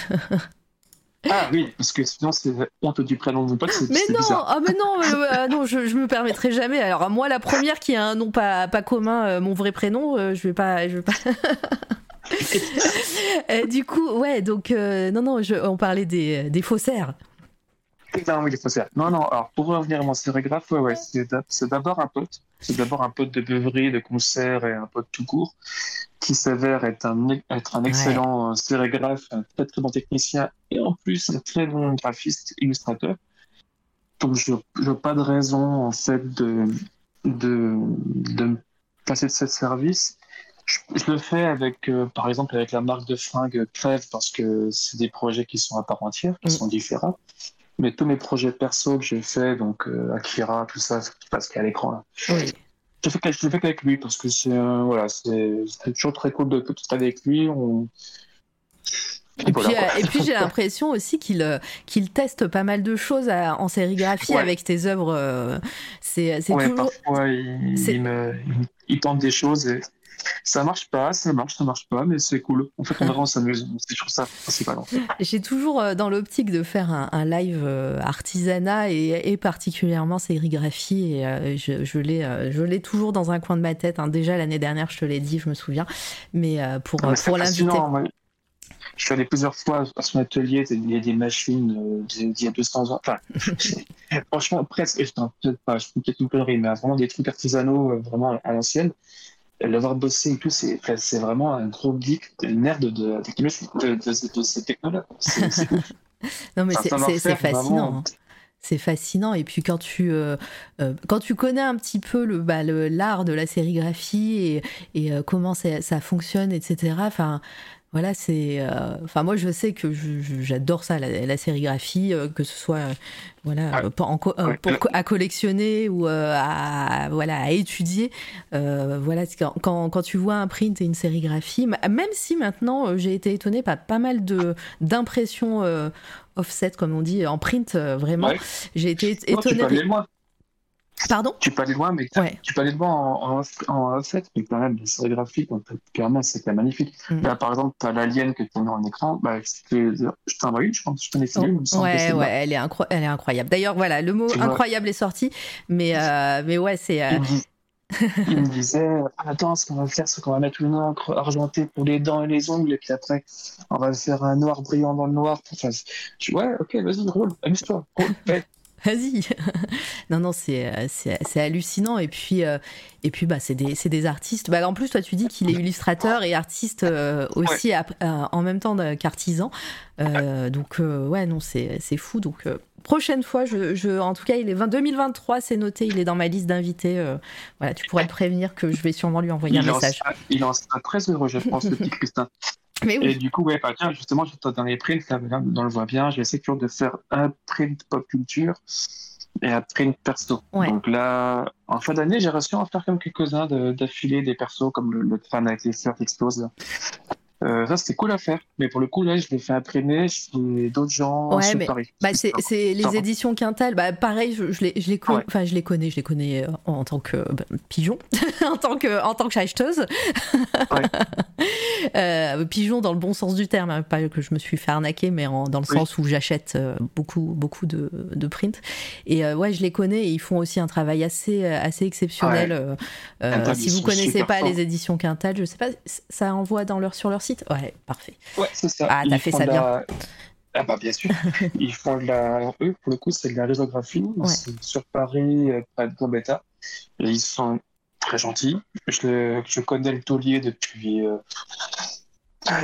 [SPEAKER 2] Ah oui, parce que sinon c'est honte du prénom de mon pote, c'est
[SPEAKER 1] Mais
[SPEAKER 2] c'est
[SPEAKER 1] non,
[SPEAKER 2] bizarre.
[SPEAKER 1] ah mais non, non, je, je me permettrai jamais. Alors moi, la première qui a un nom pas, pas commun, mon vrai prénom, je vais pas, je vais pas. Du coup, ouais, donc euh, non, non, je, on parlait des, des faussaires.
[SPEAKER 2] Non, oui, il faut. Non, non, alors pour revenir à mon sérigraphe, ouais, ouais, c'est d'a- c'est d'abord un pote. C'est d'abord un pote de beuverie, de concert et un pote tout court qui s'avère être un, être un excellent euh, sérigraphe, un très très bon technicien et en plus un très bon graphiste, illustrateur. Donc je n'ai pas de raison en fait de, de, de me passer de ce service. Je, je le fais avec, euh, par exemple, avec la marque de fringues Crève parce que c'est des projets qui sont à part entière, qui
[SPEAKER 1] Mm.
[SPEAKER 2] sont différents. Mais tous mes projets perso que j'ai fait, donc euh, Akira, tout ça, c'est parce qu'à l'écran là.
[SPEAKER 1] Oui.
[SPEAKER 2] Je fais, que- je le fais qu'avec lui parce que c'est euh, voilà, c'est c'est toujours très cool de de travailler avec lui. On...
[SPEAKER 1] Et puis, euh, j'ai l'impression aussi qu'il euh, qu'il teste pas mal de choses à- en sérigraphie
[SPEAKER 2] Ouais.
[SPEAKER 1] avec tes œuvres. C'est c'est
[SPEAKER 2] Ouais,
[SPEAKER 1] toujours.
[SPEAKER 2] parfois il,
[SPEAKER 1] c'est-
[SPEAKER 2] il me, il, il tente des choses et ça marche pas, ça marche, ça marche pas, mais c'est cool. En fait, on verra, on s'amuse. C'est toujours ça, principal. en fait.
[SPEAKER 1] J'ai toujours euh, dans l'optique de faire un, un live euh, artisanat et, et particulièrement sérigraphie. Et euh, je, je l'ai, je l'ai toujours dans un coin de ma tête. hein. Déjà l'année dernière, je te l'ai dit, je me souviens. Mais pour,
[SPEAKER 2] Ah, mais
[SPEAKER 1] pour l'inviter.
[SPEAKER 2] ouais. Je suis allé plusieurs fois à son atelier, il y a des machines d'il y a 200 ans. Enfin, franchement, presque, peut-être pas, je fais peut-être une connerie, mais vraiment des trucs artisanaux, vraiment à l'ancienne. L'avoir bossé et tout, c'est vraiment un gros geek, un nerd de, de, de, de, de, de ces. C'est ouf.
[SPEAKER 1] Non, mais c'est- fascinant. hein. C'est fascinant. Et puis quand tu, euh, euh, quand tu connais un petit peu le, bah, l'art de la sérigraphie et, et euh, comment ça, ça fonctionne, etc. Enfin, voilà, c'est. euh, Enfin, moi, je sais que j'adore ça, la, la sérigraphie, euh, que ce soit, euh, voilà, euh, pour, en co-
[SPEAKER 2] Ouais.
[SPEAKER 1] pour co- à collectionner ou euh, à, voilà, à étudier. Euh, voilà, quand, quand, tu vois un print et une sérigraphie, même si maintenant j'ai été étonnée par pas mal de d'impressions euh, offset, comme on dit, en print, vraiment.
[SPEAKER 2] Ouais.
[SPEAKER 1] J'ai été
[SPEAKER 2] Non, tu peux
[SPEAKER 1] étonnée.
[SPEAKER 2] aller
[SPEAKER 1] des-
[SPEAKER 2] loin.
[SPEAKER 1] Pardon?
[SPEAKER 2] Tu peux aller loin, mais
[SPEAKER 1] Ouais.
[SPEAKER 2] tu peux aller loin en, en, en offset, mais quand même, les sérigraphies, donc, clairement, c'est quand même magnifique.
[SPEAKER 1] Mm.
[SPEAKER 2] Là, par exemple, tu as l'alien que tu as mis en écran. Bah, je t'en envoie une, je pense. Je t'en ai une, me semble que
[SPEAKER 1] Ouais, ouais, elle est, incro- elle est incroyable. D'ailleurs, voilà, le mot
[SPEAKER 2] Tu vois.
[SPEAKER 1] incroyable est sorti, mais, euh, mais ouais, c'est. euh,
[SPEAKER 2] Il me disait Attends, ce qu'on va faire, c'est qu'on va mettre une encre argentée pour les dents et les ongles, et puis après, on va faire un noir brillant dans le noir. Enfin, je, ouais, ok, vas-y, roule, amuse-toi, roule.
[SPEAKER 1] Vas-y. non, non, c'est, c'est, hallucinant. Et puis, euh, et puis bah, c'est, des, c'est des artistes. Bah, en plus, toi, tu dis qu'il est illustrateur et artiste euh, aussi euh, en même temps qu'artisan. donc, ouais, non, c'est, c'est fou. Donc, prochaine fois, je, je, en tout cas, il est 20, 2023, c'est noté, il est dans ma liste d'invités. voilà, tu pourrais le prévenir que je vais sûrement lui envoyer un message.
[SPEAKER 2] il en sera très heureux, je pense, le petit Christin. Et du coup, ouais, bah, tiens, justement, dans les prints, là, on le voit bien, j'essaie toujours de faire un print pop culture et un print perso. Donc là, en fin d'année, j'ai reçu en faire comme quelques-uns d'affilée des persos, comme le, le fan avec les fleurs explose. Euh, ça, c'était cool à faire. Mais pour le coup, là, je l'ai fait imprimer chez d'autres gens
[SPEAKER 1] ouais, mais, Bah, c'est, les éditions Quintal. Bah, pareil, je, je, les, je, les enfin, je les connais. Je les connais euh, en, tant que bah, pigeon, en tant que, en tant que acheteuse. euh, pigeon dans le bon sens du terme. Hein. Pas que je me suis fait arnaquer, mais en, dans le sens où j'achète euh, beaucoup, beaucoup de, de print. Et ouais, je les connais. Et ils font aussi un travail assez, assez exceptionnel. si vous connaissez pas les éditions Quintal, je sais pas, ça envoie dans leur, sur leur site Ouais, parfait.
[SPEAKER 2] Ouais, c'est ça.
[SPEAKER 1] Ah, t'as fait ça bien.
[SPEAKER 2] Ah bah bien sûr. Ils font de la... Eux, pour le coup, c'est de la résographie. sur Paris, euh, près de Gambetta. Et ils sont très gentils. Je, je connais le taulier depuis... Euh,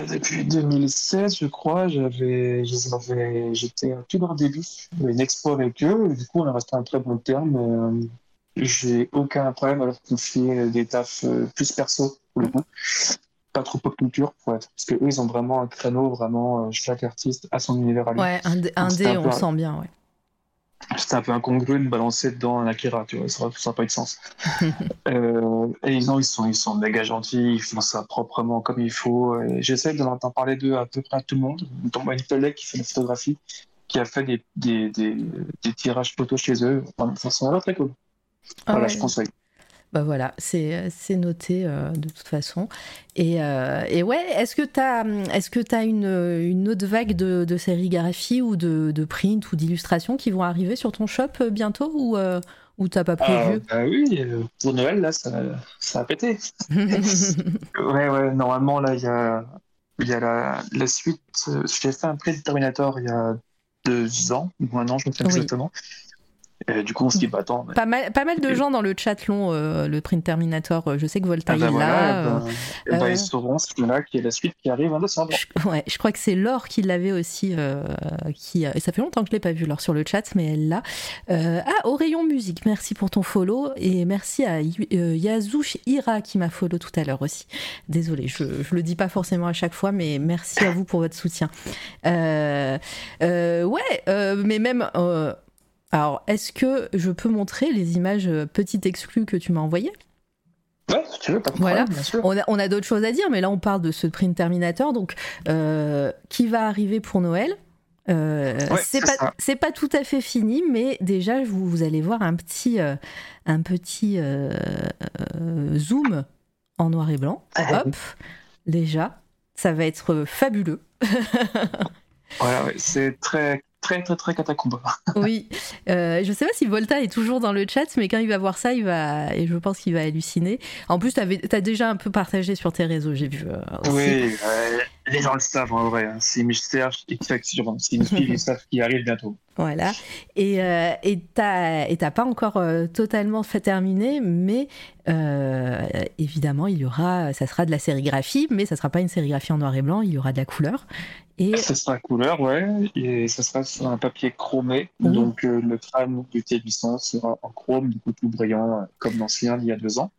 [SPEAKER 2] depuis 2016, je crois, j'avais, j'étais un tout leur début, une expo avec eux, du coup on a resté un très bon terme. Euh, j'ai aucun problème à leur confier des tafs plus perso pour le coup pas trop pop culture pour être parce que eux ils ont vraiment un créneau vraiment euh, chaque artiste a son univers à lui.
[SPEAKER 1] Ouais un, dé on le sent bien ouais.
[SPEAKER 2] C'était un peu incongru de balancer dedans un Akira tu vois ça n'a pas eu de sens. Euh, et ils, ont, ils, sont, ils sont méga gentils ils font ça proprement comme il faut j'essaie de l'entendre parler d'eux à peu près à tout le monde. Dont une collègue qui fait la photographie qui a fait des, des, des, des tirages photos chez eux. Enfin, ça sent très cool. Ah voilà je conseille
[SPEAKER 1] bah voilà, c'est noté euh, de toute façon. Et, euh, et ouais, est-ce que tu as, que as une, une autre vague de, de sérigraphie ou de, de print ou d'illustration qui vont arriver sur ton shop euh, bientôt ou, ou t'as pas prévu
[SPEAKER 2] ah, bah Oui, pour Noël, là, ça, ça a pété. ouais, ouais, normalement, là, il y a, y a la, la suite. J'ai fait un print Terminator il y a deux ans, ou un an, je ne sais pas exactement du coup, on se dit, bah attends.
[SPEAKER 1] Pas, mal, pas mal de gens dans le chat l'ont, euh, le Print Terminator. Euh, je sais que Volta ah bah est là.
[SPEAKER 2] Euh, ben, ben, ils sauront ce là qui est la suite qui arrive en décembre.
[SPEAKER 1] Je, ouais, je crois que c'est Laure qui l'avait aussi. qui, et ça fait longtemps que je ne l'ai pas vu, Laure, sur le chat, mais elle l'a. ah, au rayon musique, merci pour ton follow. Et merci à Yazouch Ira qui m'a follow tout à l'heure aussi. Désolée, je ne le dis pas forcément à chaque fois, mais merci à vous pour votre soutien. ouais, mais même alors, est-ce que je peux montrer les images euh, petites exclues que tu m'as envoyées?
[SPEAKER 2] Ouais, si tu veux, pas de
[SPEAKER 1] voilà.
[SPEAKER 2] bien sûr.
[SPEAKER 1] On a, on a d'autres choses à dire, mais là on parle de ce print Terminator, donc euh, qui va arriver pour Noël. Euh, c'est pas c'est pas tout à fait fini, mais déjà vous, vous allez voir un petit un petit zoom en noir et blanc. Ah, Hop, déjà, ça va être fabuleux.
[SPEAKER 2] voilà, c'est très très très très catacombe.
[SPEAKER 1] oui, euh, je sais pas si Volta est toujours dans le chat, mais quand il va voir ça, il va et je pense qu'il va halluciner. En plus, tu as déjà un peu partagé sur tes réseaux, j'ai vu. Euh,
[SPEAKER 2] oui, les gens le savent en vrai. Hein. C'est mystère, c'est une suivent, ils savent qu'il arrive bientôt.
[SPEAKER 1] Voilà. Et euh, et t'as pas encore euh, totalement fait terminer, mais évidemment, il y aura, ça sera de la sérigraphie, mais ça sera pas une sérigraphie en noir et blanc, il y aura de la couleur.
[SPEAKER 2] Et... Ça sera couleur, ouais, et ça sera sur un papier chromé. Donc euh, le crâne du T800 sera en chrome, du coup tout brillant, euh, comme l'ancien il y a deux ans.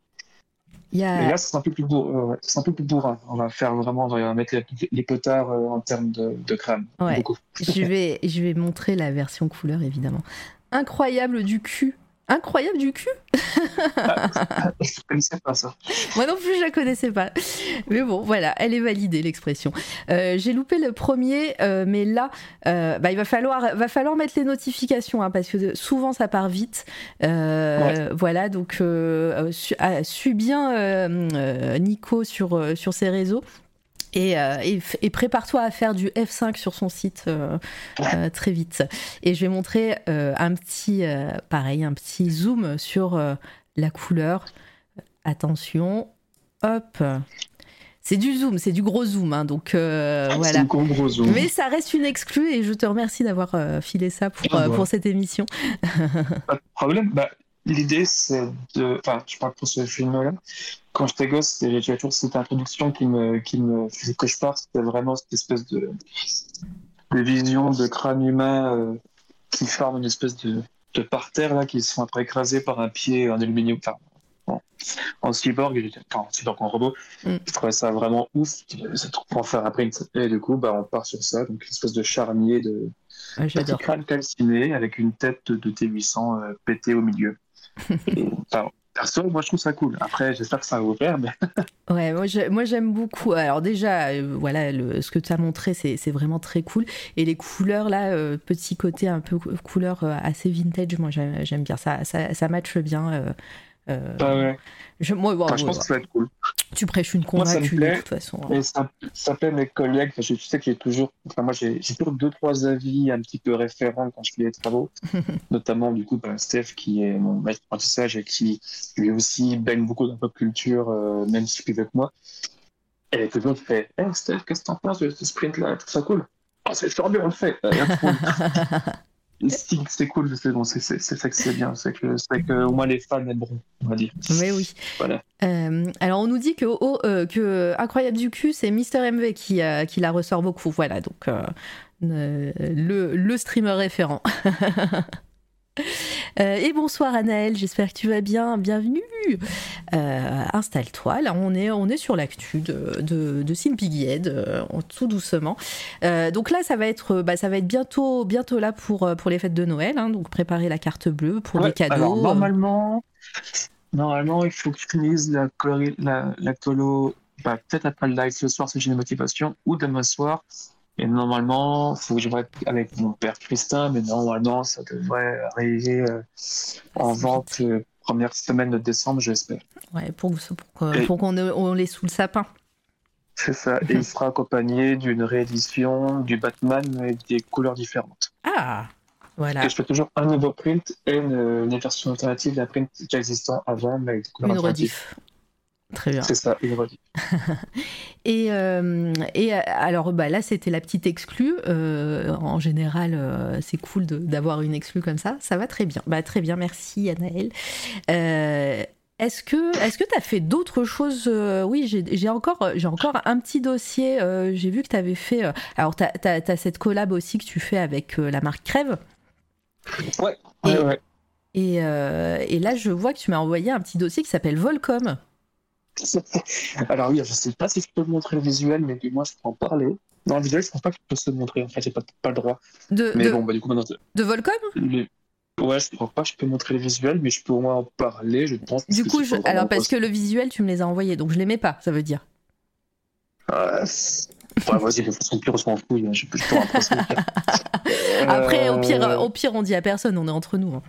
[SPEAKER 2] Et là, c'est un peu plus euh, c'est un peu plus bourrin. On va faire vraiment, on va mettre les, potards en termes de, de crâne.
[SPEAKER 1] je vais, je vais montrer la version couleur évidemment. Incroyable du cul incroyable du cul.
[SPEAKER 2] ah, je connaissais pas ça.
[SPEAKER 1] Moi non plus, je la connaissais pas. Mais bon, voilà, elle est validée l'expression. Euh, j'ai loupé le premier, euh, mais là, euh, bah, il va falloir, va falloir mettre les notifications hein, parce que souvent ça part vite. Voilà, donc suis bien Nico sur sur ses réseaux. Euh, et, prépare-toi à faire du F5 sur son site euh, euh, très vite. Et je vais montrer un petit, pareil, un petit zoom sur la couleur. attention, hop. C'est du zoom, c'est du gros zoom, hein, donc euh, voilà.
[SPEAKER 2] gros, gros zoom.
[SPEAKER 1] Mais ça reste une exclue et je te remercie d'avoir filé ça pour,
[SPEAKER 2] Ah, bah.
[SPEAKER 1] pour cette émission.
[SPEAKER 2] Pas de problème. Bah, L'idée, c'est de. Enfin, je parle pour ce film-là. Quand j'étais gosse, j'ai j'ai toujours cette introduction qui me, qui me faisait cauchemar. C'était vraiment cette espèce de, de vision de crâne humain euh, qui forme une espèce de, de parterre là, qui se sont après écrasés par un pied en aluminium. Enfin, en, en cyborg, enfin, en cyborg en robot.
[SPEAKER 1] Mm.
[SPEAKER 2] Je trouvais ça vraiment ouf. C'est trop pour en faire après. Et du coup, bah, on part sur ça. Donc, une espèce de charnier de,
[SPEAKER 1] Ouais,
[SPEAKER 2] Petit
[SPEAKER 1] J'adore.
[SPEAKER 2] crâne calciné avec une tête de T800 euh, pétée au milieu. Enfin, moi je trouve ça cool. Après, j'espère que ça va vous plaire, mais
[SPEAKER 1] Ouais, moi j'ai- moi, j'aime beaucoup. Alors déjà, euh, voilà, ce que tu as montré, c'est vraiment très cool. Et les couleurs là, euh, petit côté un peu cou- couleur euh, assez vintage, moi j'aime j'aime bien ça, ça, ça matche bien. Euh, euh,
[SPEAKER 2] bah ouais.
[SPEAKER 1] je, moi,
[SPEAKER 2] Enfin, je
[SPEAKER 1] ouais,
[SPEAKER 2] pense que ça va être cool.
[SPEAKER 1] tu prêches une convaincue de toute façon. hein.
[SPEAKER 2] Et ça, ça plaît mes collègues. Je, tu sais que j'ai toujours, enfin, moi j'ai toujours deux, trois avis un petit peu référents quand je fais les travaux. Notamment, du coup, bah, Steph, qui est mon maître d'apprentissage et qui lui aussi baigne beaucoup dans la pop culture, euh, même si plus vieux que moi. Et toujours, il fait Hey Steph, qu'est-ce que t'en penses de ce sprint-là? C'est ça cool Ah, c'est super bien, on le fait C'est cool, c'est bon, c'est ça que c'est bien, c'est que, que au moins les fans aimeront, on va dire.
[SPEAKER 1] Mais oui.
[SPEAKER 2] Voilà.
[SPEAKER 1] Euh, alors on nous dit que, oh, euh, que Incroyable du cul, c'est Mister MV qui, euh, qui la ressort beaucoup. Voilà, donc le, le streamer référent. Euh, et bonsoir Anaël, j'espère que tu vas bien, bienvenue. Euh, Installe-toi, là on est, on est sur l'actu de, de, de euh, tout doucement. Euh, donc là ça va être, bah, ça va être bientôt, bientôt là pour, pour les fêtes de Noël, hein, donc préparer la carte bleue pour
[SPEAKER 2] Ouais,
[SPEAKER 1] des cadeaux.
[SPEAKER 2] alors, normalement, normalement, il faut que la, colori- la, la colo, bah, peut-être après le live ce soir si j'ai une motivation, ou demain soir. Et normalement, faut que je vois avec mon père Christin, mais normalement, ça devrait arriver euh, en vente euh, première semaine de décembre, j'espère.
[SPEAKER 1] Ouais, pour, pour, qu'on on les sous le sapin.
[SPEAKER 2] C'est ça. Et il sera accompagné d'une réédition du Batman avec des couleurs différentes.
[SPEAKER 1] Ah Voilà,
[SPEAKER 2] Et je fais toujours un nouveau print et une, une version alternative d'un print déjà existant avant, mais avec des couleurs
[SPEAKER 1] une rediff. Très bien.
[SPEAKER 2] C'est ça, rediff.
[SPEAKER 1] Et, euh, et euh, alors bah, là, c'était la petite exclue. Euh, en général, euh, c'est cool d'avoir une exclue comme ça. Ça va très bien. Bah, très bien, merci Anaël. Est-ce que est-ce que tu as fait d'autres choses Oui, j'ai encore, j'ai encore un petit dossier. j'ai vu que tu avais fait. alors, tu as, cette collab aussi que tu fais avec la marque Crève.
[SPEAKER 2] Ouais,
[SPEAKER 1] Et-
[SPEAKER 2] ouais, ouais.
[SPEAKER 1] Et, et là, je vois que tu m'as envoyé un petit dossier qui s'appelle Volcom.
[SPEAKER 2] Alors oui, je sais pas si je peux te montrer le visuel, mais du moins je peux en parler. Non, le visuel, je pense pas que je peux se le montrer. En fait, j'ai pas, pas le droit.
[SPEAKER 1] De,
[SPEAKER 2] Mais
[SPEAKER 1] de,
[SPEAKER 2] bon, bah du coup, maintenant,
[SPEAKER 1] de Volcom?
[SPEAKER 2] Le- ouais, je crois pas que je peux montrer le visuel, mais je peux au moins en parler, je pense.
[SPEAKER 1] Du coup, je, alors parce que le visuel, tu me les as envoyés, donc je les mets pas, ça veut dire.
[SPEAKER 2] Ouais, vas-y, de toute façon, pire, on s'en fout. hein, Je peux je peux impresser.
[SPEAKER 1] Après, au pire,
[SPEAKER 2] Euh,
[SPEAKER 1] au pire, on dit à personne, on est entre nous. hein.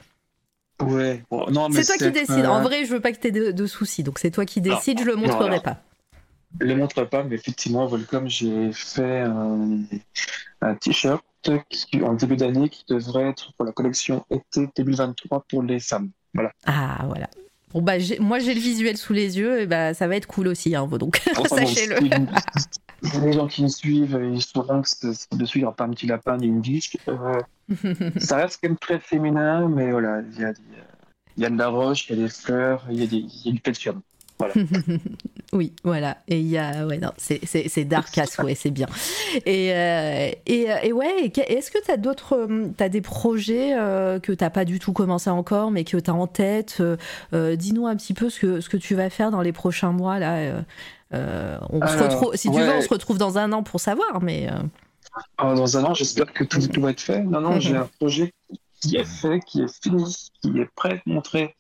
[SPEAKER 2] Ouais, bon, non, mais
[SPEAKER 1] C'est toi qui décides. En vrai, je veux pas que tu aies de, de soucis, donc c'est toi qui décides, je le montrerai
[SPEAKER 2] voilà.
[SPEAKER 1] pas.
[SPEAKER 2] Je le montre pas, mais effectivement, Volcom, j'ai fait un, un t-shirt qui, en début d'année qui devrait être pour la collection été 2023 pour les femmes. Voilà.
[SPEAKER 1] Ah, voilà. Bon, bah, moi, j'ai le visuel sous les yeux, et bah, ça va être cool aussi, hein, donc sachez-le.
[SPEAKER 2] Les gens qui me suivent, ils sauront que dessus, il n'y aura pas un petit lapin ni une biche. Euh, ça reste quand même très féminin, mais voilà, il y a, y a de la roche, il y a des fleurs, il y a, y du calcium.
[SPEAKER 1] Oui, voilà. Et il y a, ouais, non, c'est, dark à souhait, c'est bien. Et, euh, et, euh, et ouais, est-ce que tu as d'autres, euh, t'as des projets euh, que t'as pas du tout commencé encore, mais que tu as en tête euh, euh, Dis-nous un petit peu ce que, ce que tu vas faire dans les prochains mois là. Euh, on se retrouve, si tu
[SPEAKER 2] ouais.
[SPEAKER 1] veux, on se retrouve dans un an pour savoir, mais euh,
[SPEAKER 2] Alors, dans un an, j'espère que tout, tout va être fait. Non, non, j'ai un projet qui est fait, qui est fini, qui est prêt à être montré.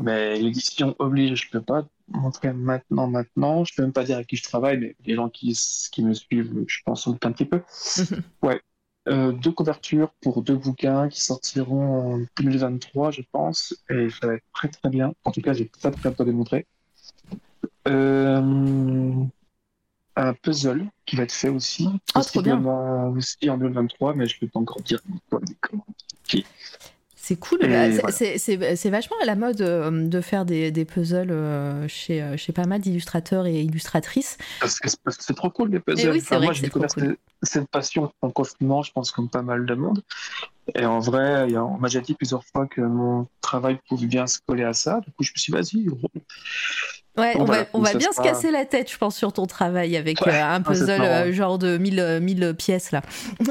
[SPEAKER 2] Mais l'édition oblige, je peux pas montrer maintenant, maintenant. Je peux même pas dire à qui je travaille, mais les gens qui, qui me suivent, je pense, sont un petit peu. Ouais. Euh, deux couvertures pour deux bouquins qui sortiront en 2023, je pense, et ça va être très très bien. En tout cas, j'ai ça très à démontrer. Euh, un puzzle qui va être fait aussi,
[SPEAKER 1] Oh,
[SPEAKER 2] possiblement aussi en 2023, mais je peux pas encore dire quoi, comment.
[SPEAKER 1] C'est cool. C'est vachement à la mode de faire des, des puzzles chez, chez pas mal d'illustrateurs et illustratrices.
[SPEAKER 2] Parce que c'est trop cool les puzzles.
[SPEAKER 1] Oui, moi, j'ai découvert
[SPEAKER 2] cette passion en confinement, je pense, comme pas mal de monde. Et en vrai, on m'a déjà dit plusieurs fois que mon travail pouvait bien se coller à ça. Du coup, je me suis dit, vas-y.
[SPEAKER 1] Ouais, on, va, on va, bien se casser la tête, je pense, sur ton travail avec euh, un puzzle euh, genre de 1000, 1000 pièces là.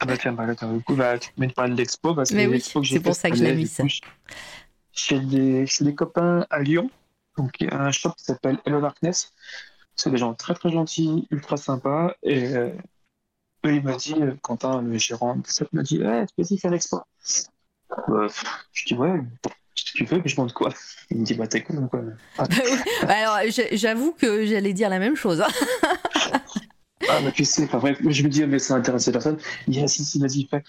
[SPEAKER 2] ah bah tiens, bah, du coup, bah, tu me parler de l'expo. Bah,
[SPEAKER 1] c'est oui, pour ça que je l'ai mis ça.
[SPEAKER 2] Chez des, des copains à Lyon, donc il y a un shop qui s'appelle Hello Darkness. C'est des gens très très gentils, ultra sympas. Et euh, il m'a dit, euh, Quentin, le gérant de ça, m'a dit, ouais, tu peux faire l'expo. Bah, je dis, ouais, si tu veux, mais je demande quoi? Il me dit, bah t'es con quoi.
[SPEAKER 1] Ah. Alors, j'avoue que j'allais dire la même chose.
[SPEAKER 2] Ah, bah, tu sais, enfin, bref, je me dis, mais ça intéresse personne. Il dit, ah, si, si, vas-y, fais.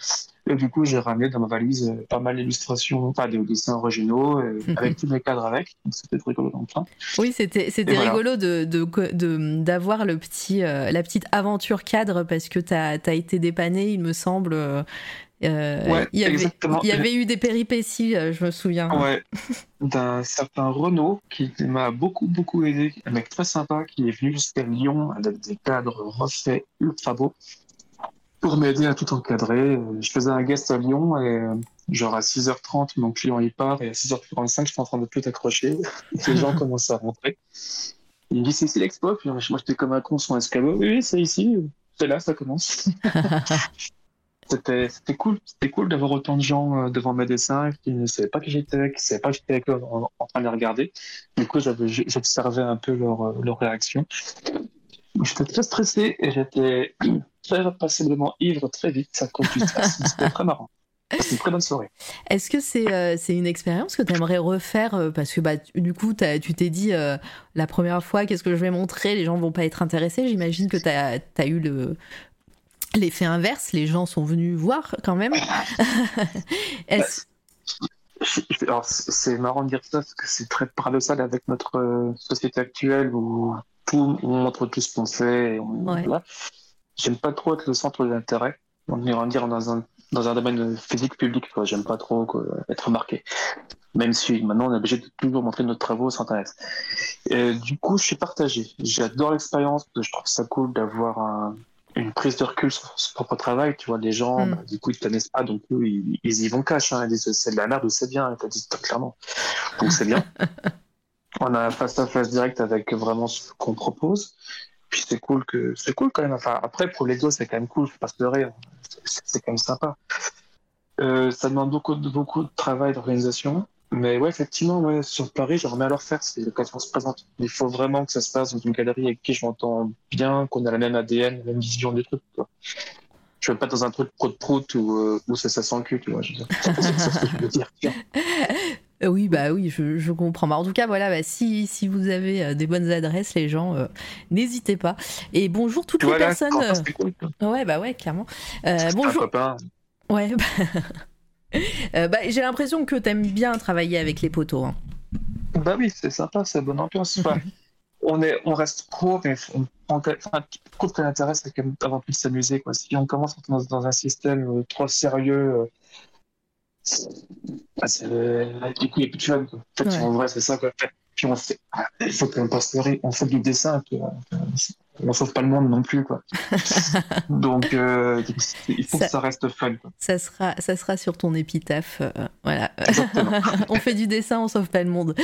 [SPEAKER 2] Et du coup, j'ai ramené dans ma valise euh, pas mal d'illustrations, enfin, des dessins originaux, euh, mhm. avec tous mes cadres avec. C'était rigolo dans le train.
[SPEAKER 1] Oui, c'était, rigolo de, de, d'avoir le petit, euh, la petite aventure cadre parce que tu as, été dépanné, il me semble.
[SPEAKER 2] Ouais,
[SPEAKER 1] il y, avait,
[SPEAKER 2] exactement.
[SPEAKER 1] il y avait eu des péripéties, je me souviens.
[SPEAKER 2] Ouais, d'un certain Renault qui m'a beaucoup, beaucoup aidé. Un mec très sympa qui est venu jusqu'à Lyon avec des cadres refaits ultra beaux pour m'aider à tout encadrer. Je faisais un guest à Lyon et genre à 6h30, mon client il part et à 6h45, je suis en train de tout accrocher. les gens commencent à rentrer. Il me dit c'est ici l'expo, puis moi j'étais comme un con sur un escabeau. Oui, c'est ici, c'est là, ça commence. c'était cool, c'était cool d'avoir autant de gens euh, devant mes dessins qui ne savaient pas qui j'étais, qui ne savaient pas que j'étais en, en, train de les regarder. Du coup, j'observais un peu leur, euh, leur réaction. J'étais très stressé et j'étais très passablement ivre très vite Ça cause C'était très marrant. C'est une très bonne soirée.
[SPEAKER 1] Est-ce que c'est euh, une expérience que tu aimerais refaire euh, Parce que bah, du coup, tu t'es dit euh, la première fois, qu'est-ce que je vais montrer? Les gens vont pas être intéressés. J'imagine que tu as, as, eu le. L'effet inverse, les gens sont venus voir quand même.
[SPEAKER 2] c'est marrant de dire ça parce que c'est très paradoxal avec notre société actuelle où tout, on montre tout ce qu'on fait. J'aime pas trop être le centre d'intérêt. On va dire dans un, dans un domaine physique public, J'aime pas trop être remarqué. Même si maintenant on est obligé de toujours montrer nos travaux sur Internet. Et, du coup, je suis partagé. J'adore l'expérience. Je trouve ça cool d'avoir une prise de recul sur son propre travail. Tu vois, les gens, mm. bah, du coup, ils te connaissent pas, donc ils, y vont cash. Hein. Ils disent c'est de la merde ou c'est bien. Ils te disent clairement. Donc c'est bien. on a un face à face direct avec vraiment ce qu'on propose. Puis c'est cool que c'est cool quand même. Enfin après pour les deux c'est quand même cool, faut pas se leurrer. Hein. C'est quand même sympa. Euh, ça demande beaucoup beaucoup de travail d'organisation. Mais ouais, effectivement, ouais, sur Paris, j'aimerais bien leur faire si l'occasion se présente. Il faut vraiment que ça se passe dans une galerie avec qui je m'entends bien, qu'on a la même ADN, la même vision du truc. Quoi. Je veux pas dans un truc prout-prout où, euh, où ça, ça sent le cul, tu vois. Je veux dire. C'est ce que je veux dire.
[SPEAKER 1] Euh, oui, bah oui, je, comprends. en tout cas, voilà, bah, si, si vous avez euh, des bonnes adresses, les gens, euh, n'hésitez pas. Et bonjour toutes les personnes. ouais, bah ouais, clairement. bonjour. Ouais. Bah... bah, j'ai l'impression que tu aimes bien travailler avec les poteaux. Hein.
[SPEAKER 2] Bah oui, c'est sympa, c'est bonne ambiance. on est, on reste pro, mais on enfin, je trouve que l'intérêt c'est quand même d'avoir pu s'amuser. Si on commence dans, dans un système trop sérieux ah, du coup, il n'y a plus de fun. En fait, en vrai, c'est ça. Quoi. Puis on fait, il faut qu'on passe on fait du dessin. On sauve pas le monde non plus quoi. Donc euh, il faut que ça reste fun.
[SPEAKER 1] Ça sera ça sera sur ton épitaphe euh, voilà. on fait du dessin, on sauve pas le monde.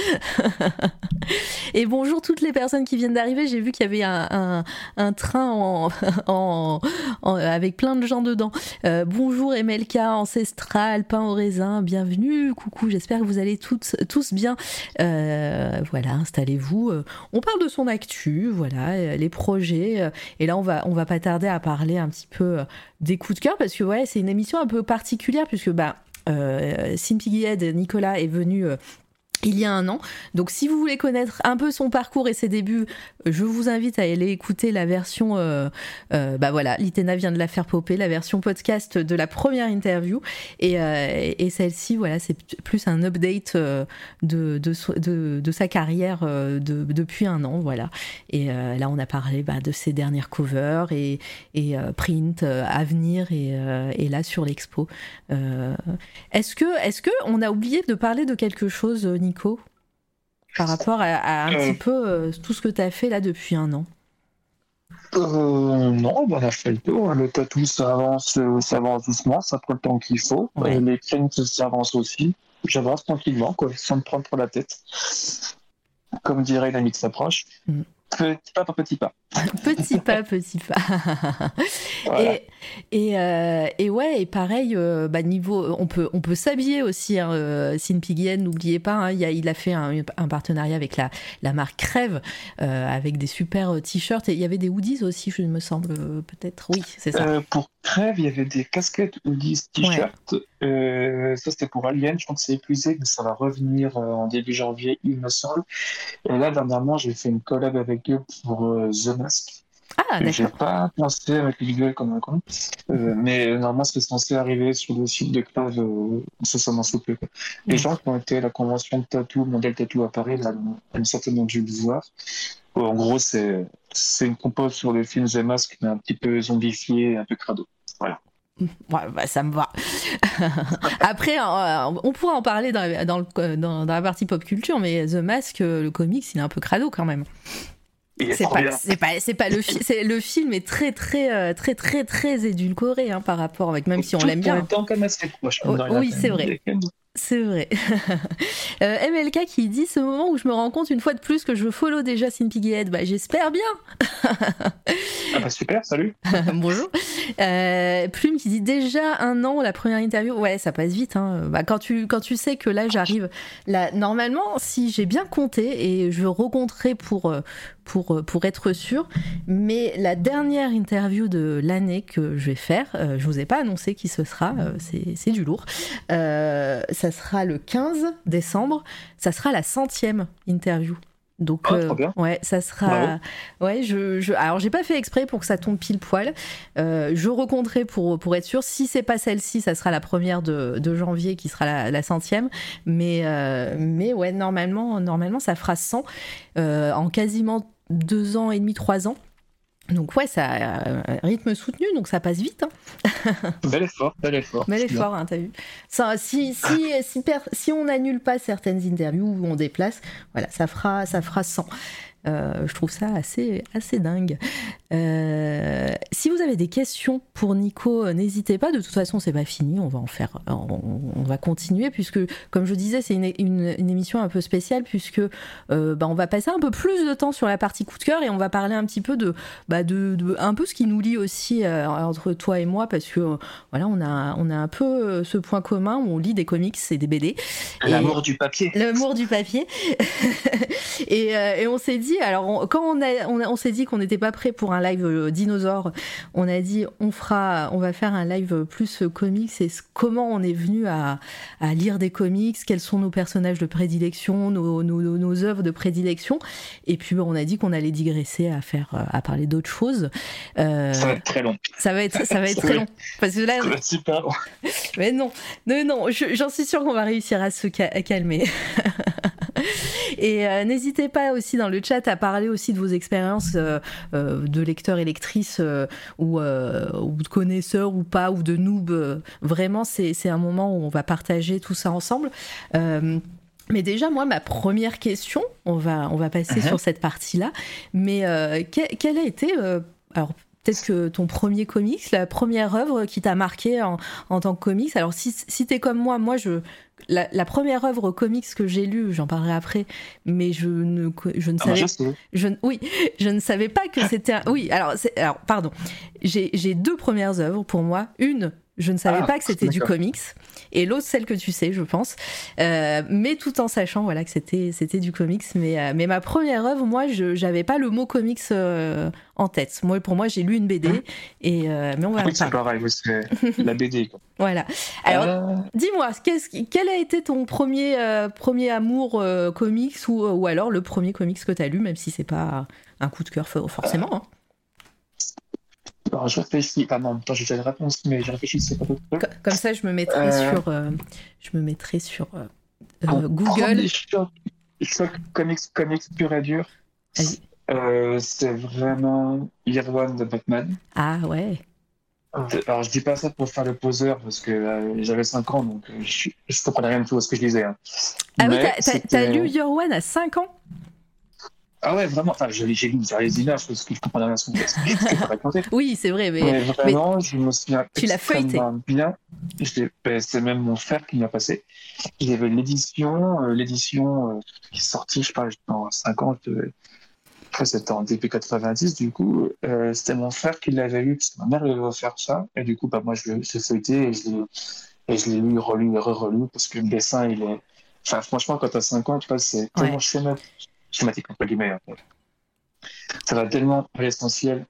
[SPEAKER 1] Et bonjour toutes les personnes qui viennent d'arriver. J'ai vu qu'il y avait un, un, train en, en, avec plein de gens dedans. Euh, bonjour Emelka, Ancestral, Pain au raisin, bienvenue. Coucou, j'espère que vous allez toutes, tous bien. voilà, installez-vous. On parle de son actu, voilà, les projets euh, et là, on va, on va pas tarder à parler un petit peu euh, des coups de cœur parce que ouais, c'est une émission un peu particulière puisque bah, euh, Nicolas est venu il y a un an. Donc si vous voulez connaître un peu son parcours et ses débuts, je vous invite à aller écouter la version, euh, euh, bah voilà, Litena vient de la faire popper, la version podcast de la première interview. Et, euh, celle-ci, voilà, c'est plus un update de, de, sa carrière de, depuis un an, voilà. Et là, on a parlé bah, de ses dernières covers et, print, avenir et, et là sur l'expo. est-ce que, est-ce que on a oublié de parler de quelque chose, Nico par rapport à, un euh. petit peu euh, tout ce que tu as fait là depuis un an?
[SPEAKER 2] Euh, non, on a fait le tour. Hein. Le tatou, ça avance, ça avance doucement, ça prend le temps qu'il faut. les prints, ça avance aussi. J'avance tranquillement, quoi, sans me prendre pour la tête. Comme dirait l'ami qui s'approche. Mm. Petit pas par petit pas.
[SPEAKER 1] petit pas, petit pas. et, et, euh, et, ouais, et pareil, euh, bah, niveau, on peut, on peut s'habiller aussi. Hein, euh, Sin n'oubliez pas, hein, il, a, il, a, fait un, un, partenariat avec la, la marque Crève, avec des super t-shirts. Et il y avait des hoodies aussi, je me semble, peut-être. Oui, c'est ça.
[SPEAKER 2] pour Crève, il y avait des casquettes, hoodies, t-shirts. ça, c'était pour Alien. Je crois que c'est épuisé, mais ça va revenir en début janvier, il me semble. Et là, dernièrement, j'ai fait une collab avec eux pour The Mask.
[SPEAKER 1] Ah.
[SPEAKER 2] J'ai pas pensé avec les visuels comme un con, euh, mais normalement c'est censé arriver sur le site de Clave euh, incessamment sous peu. Les gens qui ont été à la convention de tatou, modèle tatou à Paris, là, ont certainement dû le voir. En gros, c'est une compose sur le film The Mask, mais un petit peu zombifié, un peu crado. Voilà.
[SPEAKER 1] Ouais, bah, ça me va. Après, euh, on pourra en parler dans, dans, le, dans, dans, la partie pop culture, mais The Mask, le comics, il est un peu crado quand même. C'est pas, c'est pas, c'est pas le film. Le film est très, très, euh, très, très, très édulcoré hein, par rapport avec même si on l'aime bien.
[SPEAKER 2] Temps assez proche,
[SPEAKER 1] oh, oui, c'est vrai. C'est vrai. euh, MLK qui dit ce moment où je me rends compte une fois de plus que je follow déjà Sin Piggyhead. Bah, j'espère bien.
[SPEAKER 2] ah bah super, salut.
[SPEAKER 1] Bonjour. Euh, Plume qui dit déjà un an la première interview. Ouais, ça passe vite. Hein. Bah, quand, tu, quand tu sais que là j'arrive. Là, normalement, si j'ai bien compté et je rencontrer pour, euh, pour, euh, pour être sûr. Mais la dernière interview de l'année que je vais faire, euh, je vous ai pas annoncé qui ce sera, c'est du lourd. ça sera le 15 décembre, ça sera la centième interview. Donc,
[SPEAKER 2] ah,
[SPEAKER 1] ouais, ça sera. Ouais, je, je... Alors, j'ai pas fait exprès pour que ça tombe pile poil. je recompterai pour, pour être sûr. Si c'est pas celle-ci, ça sera la première de, de janvier qui sera la, la centième. Mais, mais ouais, normalement, normalement, ça fera 100 en quasiment deux ans et demi, trois ans. Donc ouais, ça euh, rythme soutenu, donc ça passe vite.
[SPEAKER 2] Hein. bel effort, bel effort.
[SPEAKER 1] Bel effort, hein, t'as vu. Ça, si, si, si, si on n'annule pas certaines interviews ou on déplace, voilà, ça fera, ça fera 100. Euh, je trouve ça assez, assez dingue. Euh, si vous avez des questions pour Nico, euh, n'hésitez pas. De toute façon, c'est pas fini. On va en faire, on, va continuer puisque, comme je disais, c'est une, une, émission un peu spéciale puisque bah, on va passer un peu plus de temps sur la partie coup de cœur et on va parler un petit peu de, bah, de, un peu ce qui nous lie aussi entre toi et moi parce que voilà, on a, on a un peu ce point commun où on lit des comics et des BD.
[SPEAKER 2] L'amour du papier.
[SPEAKER 1] L'amour du papier. et, et on s'est dit alors quand on, on, s'est dit qu'on n'était pas prêt pour un live euh, dinosaure, on a dit on fera, on va faire un live plus comics et comment on est venu à, lire des comics, quels sont nos personnages de prédilection, nos, nos, œuvres de prédilection? Et puis on a dit qu'on allait digresser à faire, à parler d'autres choses.
[SPEAKER 2] Euh, ça va être très long.
[SPEAKER 1] Ça va être, ça va être très long parce que là.
[SPEAKER 2] Ça va être super long.
[SPEAKER 1] Mais non, non, non, j'en suis sûre qu'on va réussir à se calmer. Et euh, n'hésitez pas aussi dans le chat à parler aussi de vos expériences euh, euh, de lecteurs et lectrices ou, ou, de connaisseurs ou pas, ou de noobs. Vraiment, c'est un moment où on va partager tout ça ensemble. Mais déjà, moi, ma première question, on va, on va passer uh-huh. sur cette partie-là, mais quelle a été, alors peut-être que ton premier comics, la première œuvre qui t'a marqué en, en, tant que comics. Alors si, si t'es comme moi, moi je la, première œuvre comics que j'ai lue, j'en parlerai après, mais je ne je ne ah, savais je, oui je ne savais pas que c'était un, oui alors alors pardon. J'ai deux premières œuvres pour moi. Une Je ne savais
[SPEAKER 2] Ah,
[SPEAKER 1] pas que c'était du comics. Et l'autre, celle que tu sais, je pense. Euh, mais tout en sachant voilà, que c'était, c'était du comics. Mais, euh, mais ma première œuvre, moi, je n'avais pas le mot comics euh, en tête. Moi, pour moi, j'ai lu une BD. Et, euh, mais on va en
[SPEAKER 2] Oui, c'est pareil, la BD. Quoi.
[SPEAKER 1] Voilà. Alors, dis-moi, quel a été ton premier, premier amour comics ou, ou alors le premier comics que tu as lu, même si c'est pas un coup de cœur for- forcément. hein.
[SPEAKER 2] Alors, je réfléchis. Ah non, j'ai déjà une réponse, mais je réfléchis, c'est pas
[SPEAKER 1] Comme ça, je me mettrai
[SPEAKER 2] Euh.
[SPEAKER 1] sur, euh, je me mettrai sur euh, euh, Google.
[SPEAKER 2] choc, choc comics, comics pur et dur, c'est vraiment Year One de Batman.
[SPEAKER 1] Ah ouais.
[SPEAKER 2] Alors, je dis pas ça pour faire le poseur, parce que j'avais 5 ans, donc je, je comprenais rien du tout à ce que je lisais. hein.
[SPEAKER 1] Ah oui,
[SPEAKER 2] Mais
[SPEAKER 1] t'as- lu Your One à 5 ans?
[SPEAKER 2] Ah ouais, vraiment. Enfin, j'ai lu des images parce que je comprenais rien à ce que je.
[SPEAKER 1] Oui, c'est vrai, mais
[SPEAKER 2] Mais vraiment, je me souviens
[SPEAKER 1] Tu l'as feuilleté.
[SPEAKER 2] bien. Ben, c'est même mon frère qui m'a passé. Il y avait l'édition, euh, l'édition euh, qui est sortie, je sais pas, en 50, euh, que c'était en début 90, du coup, euh, c'était mon frère qui l'avait lu, parce que ma mère lui avait offert ça, et du coup, bah, moi, je l'ai feuilleté et je l'ai et je l'ai lu, relu et re-relu, parce que le dessin, il est. Enfin, franchement, quand t'as 5 ans, tu vois, c'est tellement
[SPEAKER 1] Ouais.
[SPEAKER 2] schéma- schématique, entre guillemets. en. Ça va tellement à l'essentiel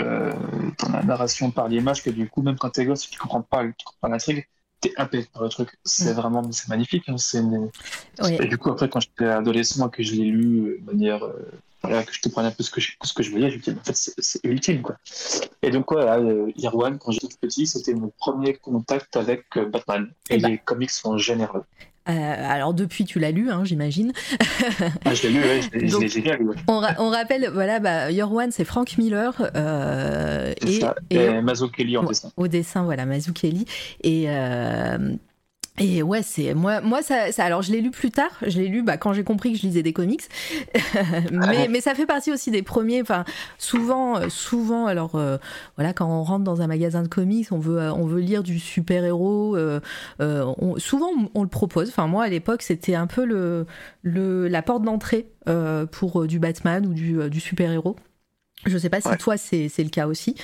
[SPEAKER 2] euh, dans la narration par l'image que du coup, même quand t'es gosse, tu comprends pas, tu comprends pas l'intrigue, t'es happé par le truc. C'est
[SPEAKER 1] Mm.
[SPEAKER 2] vraiment, c'est magnifique. hein, c'est une-
[SPEAKER 1] Ouais.
[SPEAKER 2] Et du coup, après, quand j'étais adolescent, que je l'ai lu euh, de manière, euh, voilà, que je comprenais un peu ce que je, ce que je voyais, je me disais, en fait, c'est ultime, quoi. Et donc, voilà, euh, One, quand j'étais petit, c'était mon premier contact avec euh, Batman. Et
[SPEAKER 1] Eh ben.
[SPEAKER 2] les comics sont généreux.
[SPEAKER 1] Euh, alors depuis, tu l'as lu, hein, j'imagine.
[SPEAKER 2] Ah, je l'ai lu, ouais, je l'ai génial, ouais.
[SPEAKER 1] On, ra- on rappelle, voilà, bah, Your One, c'est Frank Miller euh, et,
[SPEAKER 2] ça.
[SPEAKER 1] et
[SPEAKER 2] Et Mazzucchelli en dessin.
[SPEAKER 1] au dessin, voilà, Mazzucchelli. Et, euh, et ouais, c'est moi, moi ça, ça- alors je l'ai lu plus tard. Je l'ai lu bah, quand j'ai compris que je lisais des comics. mais, mais ça fait partie aussi des premiers. Enfin, souvent, euh, souvent, alors euh, voilà, quand on rentre dans un magasin de comics, on veut, euh, on veut lire du super héros. souvent, on le propose. Enfin, moi à l'époque, c'était un peu le, le, la porte d'entrée euh, pour euh, du Batman ou du, euh, du super héros. Je sais pas si
[SPEAKER 2] Ouais.
[SPEAKER 1] toi c'est le cas aussi.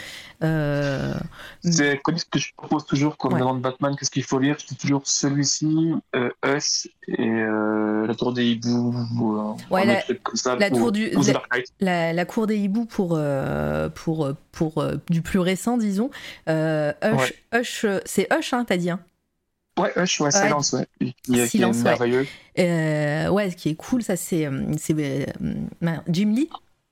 [SPEAKER 1] Euh,
[SPEAKER 2] C'est un comics que je propose toujours quand on
[SPEAKER 1] Ouais.
[SPEAKER 2] demande Batman, qu'est-ce qu'il faut lire? Je dis toujours celui-ci, euh, Us et euh, La Tour des Hiboux, ou euh,
[SPEAKER 1] Ouais, la-
[SPEAKER 2] comme ça,
[SPEAKER 1] la
[SPEAKER 2] ou,
[SPEAKER 1] Tour du-
[SPEAKER 2] ou
[SPEAKER 1] la, la cour des hiboux pour, euh, pour, pour du plus récent, disons. Hush, Hush, c'est Hush, hein, t'as dit. Hein?
[SPEAKER 2] Ouais, Hush, ouais, Silence, ouais. Qui, est- qui
[SPEAKER 1] Silence,
[SPEAKER 2] est
[SPEAKER 1] ouais.
[SPEAKER 2] merveilleux.
[SPEAKER 1] Ouais, ce qui est cool, ça c'est Jim Lee,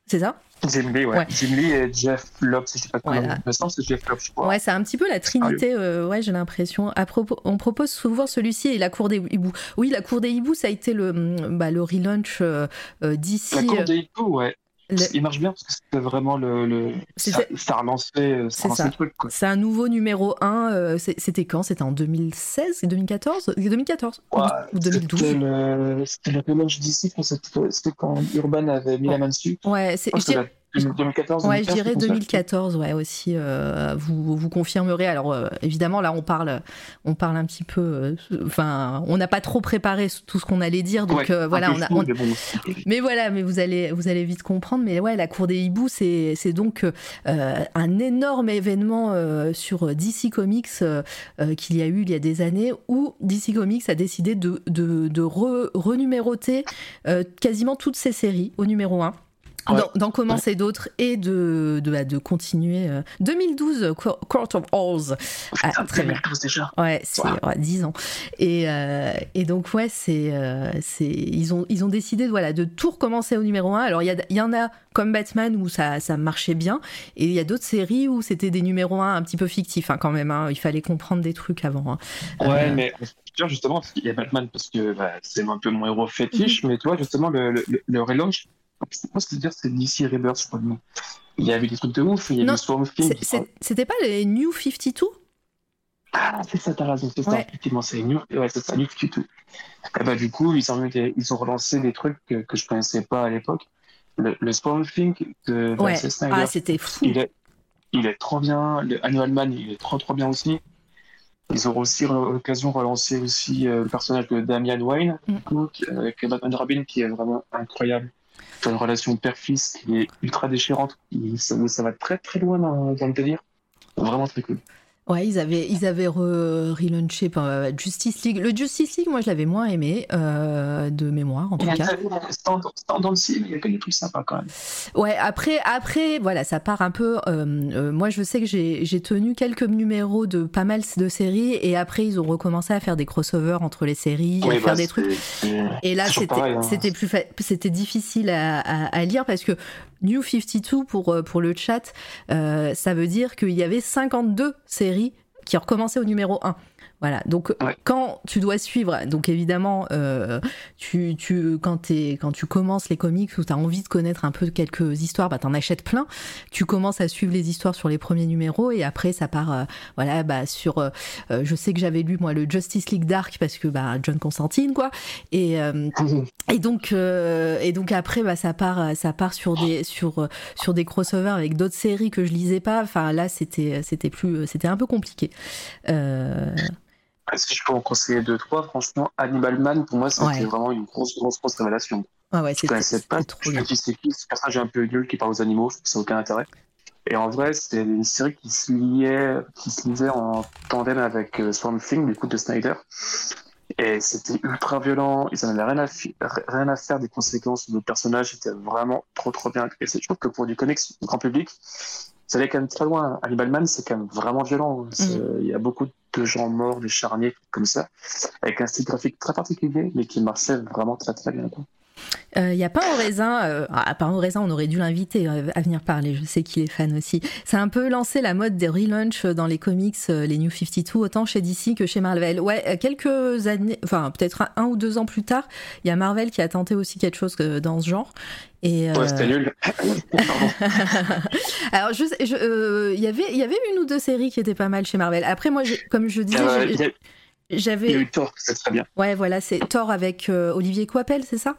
[SPEAKER 1] c'est ça?
[SPEAKER 2] Jim Lee, ouais.
[SPEAKER 1] Ouais.
[SPEAKER 2] Jim Lee et Jeff Lobb, si je sais pas comment
[SPEAKER 1] Voilà.
[SPEAKER 2] il me semble, c'est Jeff Lobb, je crois.
[SPEAKER 1] Ouais, c'est un petit peu la trinité, euh, ouais, j'ai l'impression. À propos, on propose souvent celui-ci et la cour des hiboux. Oui, la cour des hiboux, ça a été le, bah, le relaunch euh, euh, d'ici.
[SPEAKER 2] La Cour des Hiboux, ouais.
[SPEAKER 1] Le-
[SPEAKER 2] Il marche bien parce que c'était vraiment le. le... Ça, ça euh, ça
[SPEAKER 1] C'est
[SPEAKER 2] a relancé
[SPEAKER 1] ça.
[SPEAKER 2] le truc.
[SPEAKER 1] C'est un nouveau numéro 1. euh, C'était quand? C'était en 2016 2014 2014 ou-
[SPEAKER 2] Ouais,
[SPEAKER 1] ou 2012
[SPEAKER 2] C'était le, le relaunch d'ici, c'était c'était quand Urban avait mis la main dessus.
[SPEAKER 1] Ouais, c'est,
[SPEAKER 2] Je
[SPEAKER 1] je
[SPEAKER 2] pense que
[SPEAKER 1] dirais-
[SPEAKER 2] la- 2014,
[SPEAKER 1] Ouais, je
[SPEAKER 2] 2015,
[SPEAKER 1] dirais
[SPEAKER 2] comme ça.
[SPEAKER 1] 2014, ouais, aussi. euh, vous, vous confirmerez. Alors, euh, évidemment, là, on parle, on parle un petit peu. euh, Enfin, on n'a pas trop préparé tout ce qu'on allait dire, donc
[SPEAKER 2] Ouais,
[SPEAKER 1] voilà,
[SPEAKER 2] peu
[SPEAKER 1] on a.
[SPEAKER 2] fou,
[SPEAKER 1] on-
[SPEAKER 2] mais bon.
[SPEAKER 1] Mais voilà, mais vous allez, vous allez vite comprendre. Mais ouais, la cour des hiboux, c'est, donc un énorme événement sur DC Comics qu'il y a eu il y a des années où DC Comics a décidé de, de, de re- renuméroter quasiment toutes ses séries au numéro 1.
[SPEAKER 2] Ouais.
[SPEAKER 1] D'en- commencer d'autres et de, de, bah, de continuer. euh, 2012, Cour- Court of Owls. Ah,
[SPEAKER 2] Putain,
[SPEAKER 1] très bien.
[SPEAKER 2] 2015 déjà.
[SPEAKER 1] Ouais, c'est
[SPEAKER 2] Wow.
[SPEAKER 1] ouais, 10 ans. Et, euh, et donc, ouais, c'est, euh, c'est, ils, ont, ils ont décidé de, voilà, de tout recommencer au numéro 1. Alors, il y, a- y en a comme Batman où ça, ça marchait bien. Et il y a d'autres séries où c'était des numéros 1 un petit peu fictifs, hein, quand même. hein. Il fallait comprendre des trucs avant. hein.
[SPEAKER 2] Ouais,
[SPEAKER 1] Euh,
[SPEAKER 2] mais justement, parce qu'il y a Batman, parce que bah, c'est un peu mon héros fétiche, mais tu vois, justement, le, le, le relaunch, je pense que dire c'est DC Rebirth, je crois. Il y avait des trucs de ouf, il y avait
[SPEAKER 1] c'est- C'était pas les New 52
[SPEAKER 2] Ah, c'est ça, t'as raison, c'est ça, effectivement, c'est New, ouais, c'est ça, New 52. Et bah, du coup, ils ont, ils ont relancé des trucs que, que je connaissais pas à l'époque. Le, le Thing de
[SPEAKER 1] Ouais.
[SPEAKER 2] Zack Snyder,
[SPEAKER 1] Ah, c'était fou.
[SPEAKER 2] il est, il est trop bien. Le Annual Man, il est trop trop bien aussi. Ils auront aussi l'occasion de relancer aussi euh, le personnage de Damian Wayne,
[SPEAKER 1] Mm.
[SPEAKER 2] qui- avec Batman Robin, qui est vraiment incroyable. C'est une relation père-fils qui est ultra déchirante. ça, ça va très très loin dans, dans le délire. Vraiment très cool.
[SPEAKER 1] Ouais, ils avaient, ils avaient relaunché euh, Justice League. Le Justice League, moi, je l'avais moins aimé, euh, de mémoire, en tout cas.
[SPEAKER 2] Dans le film, il y a que des trucs sympas quand même.
[SPEAKER 1] Ouais, après, après voilà, ça part un peu. Euh, moi, je sais que j'ai tenu quelques numéros de pas mal de séries, et après, ils ont recommencé à faire des crossovers entre les séries, à faire
[SPEAKER 2] bah,
[SPEAKER 1] des trucs. Et là, hein. c'était plus c'était difficile à, à, lire parce que New 52 pour, pour le chat, ça veut dire qu'il y avait 52 séries qui recommençait au numéro 1. Voilà, donc quand tu dois suivre, donc évidemment, euh, tu, tu, quand, es, quand tu commences les comics ou tu as envie de connaître un peu quelques histoires, bah, tu en achètes plein. Tu commences à suivre les histoires sur les premiers numéros et après ça part euh, voilà, bah, sur. Euh, je sais que j'avais lu moi le Justice League Dark parce que bah, John Constantine, quoi. Et, et, donc, et donc après, bah, ça, part, ça part sur des, sur, sur des crossovers avec d'autres séries que je lisais pas. Enfin là, c'était plus c'était un peu compliqué. Euh,
[SPEAKER 2] si je peux en conseiller deux, trois, franchement, Animal Man, pour moi, c'était vraiment une grosse, grosse, grosse révélation.
[SPEAKER 1] Ah ouais, je
[SPEAKER 2] connaissais pas trop je me dis c'est qui ce personnage un peu nul qui parle aux animaux, ça n'a aucun intérêt. Et en vrai, c'était une série qui se liait, qui se lisait en tandem avec euh, Swamp Thing, du coup, de Snyder. Et c'était ultra violent, ils rien, à rien à faire des conséquences de nos personnages, c'était vraiment trop trop bien. Et je trouve que pour du comics grand public, ça allait quand même très loin. Animal Man, c'est quand même vraiment violent. Mm. Il y a beaucoup de gens morts, des charniers, comme ça, avec un style graphique très particulier, mais qui marchait vraiment très très bien.
[SPEAKER 1] Il euh, y a Pain au raisin. Euh, ah, Pain au raisin, on aurait dû l'inviter euh, à venir parler. Je sais qu'il est fan aussi. Ça a un peu lancé la mode des relaunchs dans les comics, les New 52, autant chez DC que chez Marvel. Ouais, quelques années, enfin peut-être un, ou deux ans plus tard, il y a Marvel qui a tenté aussi quelque chose dans ce genre.
[SPEAKER 2] Et ouais, c'était nul.
[SPEAKER 1] Alors, je, il y avait, il y avait une ou deux séries qui étaient pas mal chez Marvel. Après, moi, comme je disais, j'avais.
[SPEAKER 2] Il y a eu Thor, c'est très bien.
[SPEAKER 1] Ouais, voilà, c'est Thor avec Olivier Coipel, c'est ça?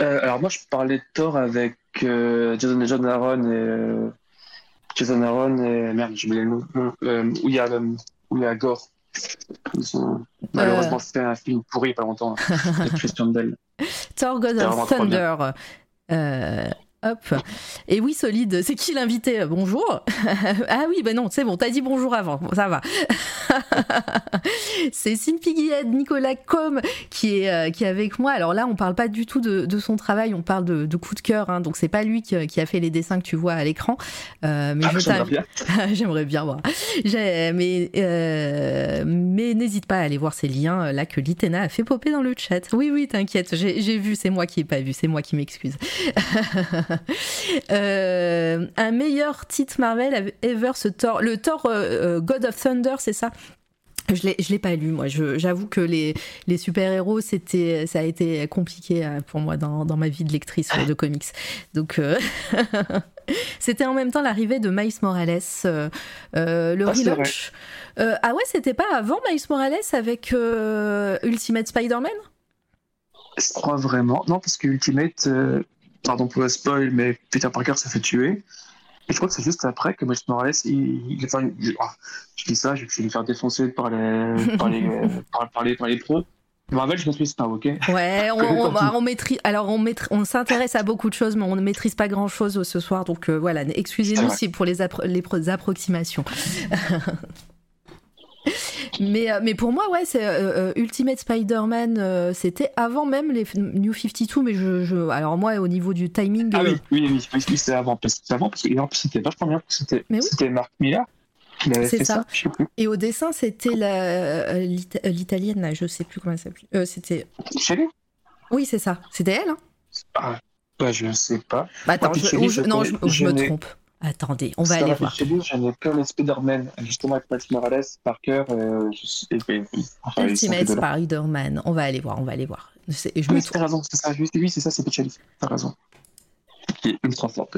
[SPEAKER 2] Euh, alors moi je parlais de Thor avec euh, Jason, John Aaron et euh, Jason Aaron et merde j'ai oublié le nom où il y a où il y a Gore. Malheureusement c'était un film pourri il pas longtemps avec Christian Bell
[SPEAKER 1] Thor God of Thunder Hop. Et oui, solide, c'est qui l'invité? Bonjour. ah oui, ben non, c'est bon, t'as dit bonjour avant, ça va. c'est Sinpiguied Nicolas Com qui est, euh, qui est avec moi. Alors là, on parle pas du tout de, son travail, on parle de, de coup de cœur, hein, donc c'est pas lui qui, a fait les dessins que tu vois à l'écran.
[SPEAKER 2] Euh, mais ah, j'aimerais bien.
[SPEAKER 1] j'aimerais bien voir. Mais, euh, mais n'hésite pas à aller voir ces liens là que Litena a fait popper dans le chat. Oui, oui, t'inquiète, j'ai vu, c'est moi qui ai pas vu, c'est moi qui m'excuse. Euh, un meilleur titre Marvel ever, ce Thor, le Thor euh, euh, God of Thunder, c'est ça? Je l'ai, l'ai pas lu, moi. j'avoue que les, les super-héros, c'était, ça a été compliqué pour moi dans, dans ma vie de lectrice de comics. Donc, c'était en même temps l'arrivée de Miles Morales, le ah, relaunch. ah ouais, c'était pas avant Miles Morales avec Ultimate Spider-Man?
[SPEAKER 2] Je crois vraiment. Non, parce que Ultimate, pardon pour le spoil, mais Peter Parker s'est fait tuer. Et je crois que c'est juste après que Miles Morales, il, il, ah, je dis ça, je vais lui faire défoncer par les, par les, par, les, par les pros. Marvel, je maîtrise pas, ok?
[SPEAKER 1] Ouais, on, on, on, maîtrise. Alors, on, maîtrise, on s'intéresse à beaucoup de choses, mais on ne maîtrise pas grand chose ce soir. Donc, euh, voilà, excusez-nous si pour les, les approximations. mais, euh, mais pour moi, ouais, c'est euh, euh, Ultimate Spider-Man, c'était avant même les New 52, mais je, je, alors moi, au niveau du timing.
[SPEAKER 2] Ah oui, oui, oui, c'était avant, parce, avant, parce que c'était vachement bien, c'était oui. Mark Miller.
[SPEAKER 1] C'est ça. ça Et au dessin, c'était l'italienne, là, je sais plus comment elle s'appelle. c'était.
[SPEAKER 2] Shelley?
[SPEAKER 1] Oui, c'est ça. C'était elle, hein
[SPEAKER 2] ah, bah, je ne sais pas.
[SPEAKER 1] Bah, attends, je, non, je, je me trompe. Attendez, on va aller voir.
[SPEAKER 2] Chez lui, j'en ai que les Spider-Man, justement avec Miles Morales, Parker euh, et, et,
[SPEAKER 1] Ultimate Spider-Man. On va aller voir, on va aller voir.
[SPEAKER 2] Je, je oui, me raison, c'est ça. Oui, c'est ça, c'est Pichali. T'as raison. Qui est ultra forte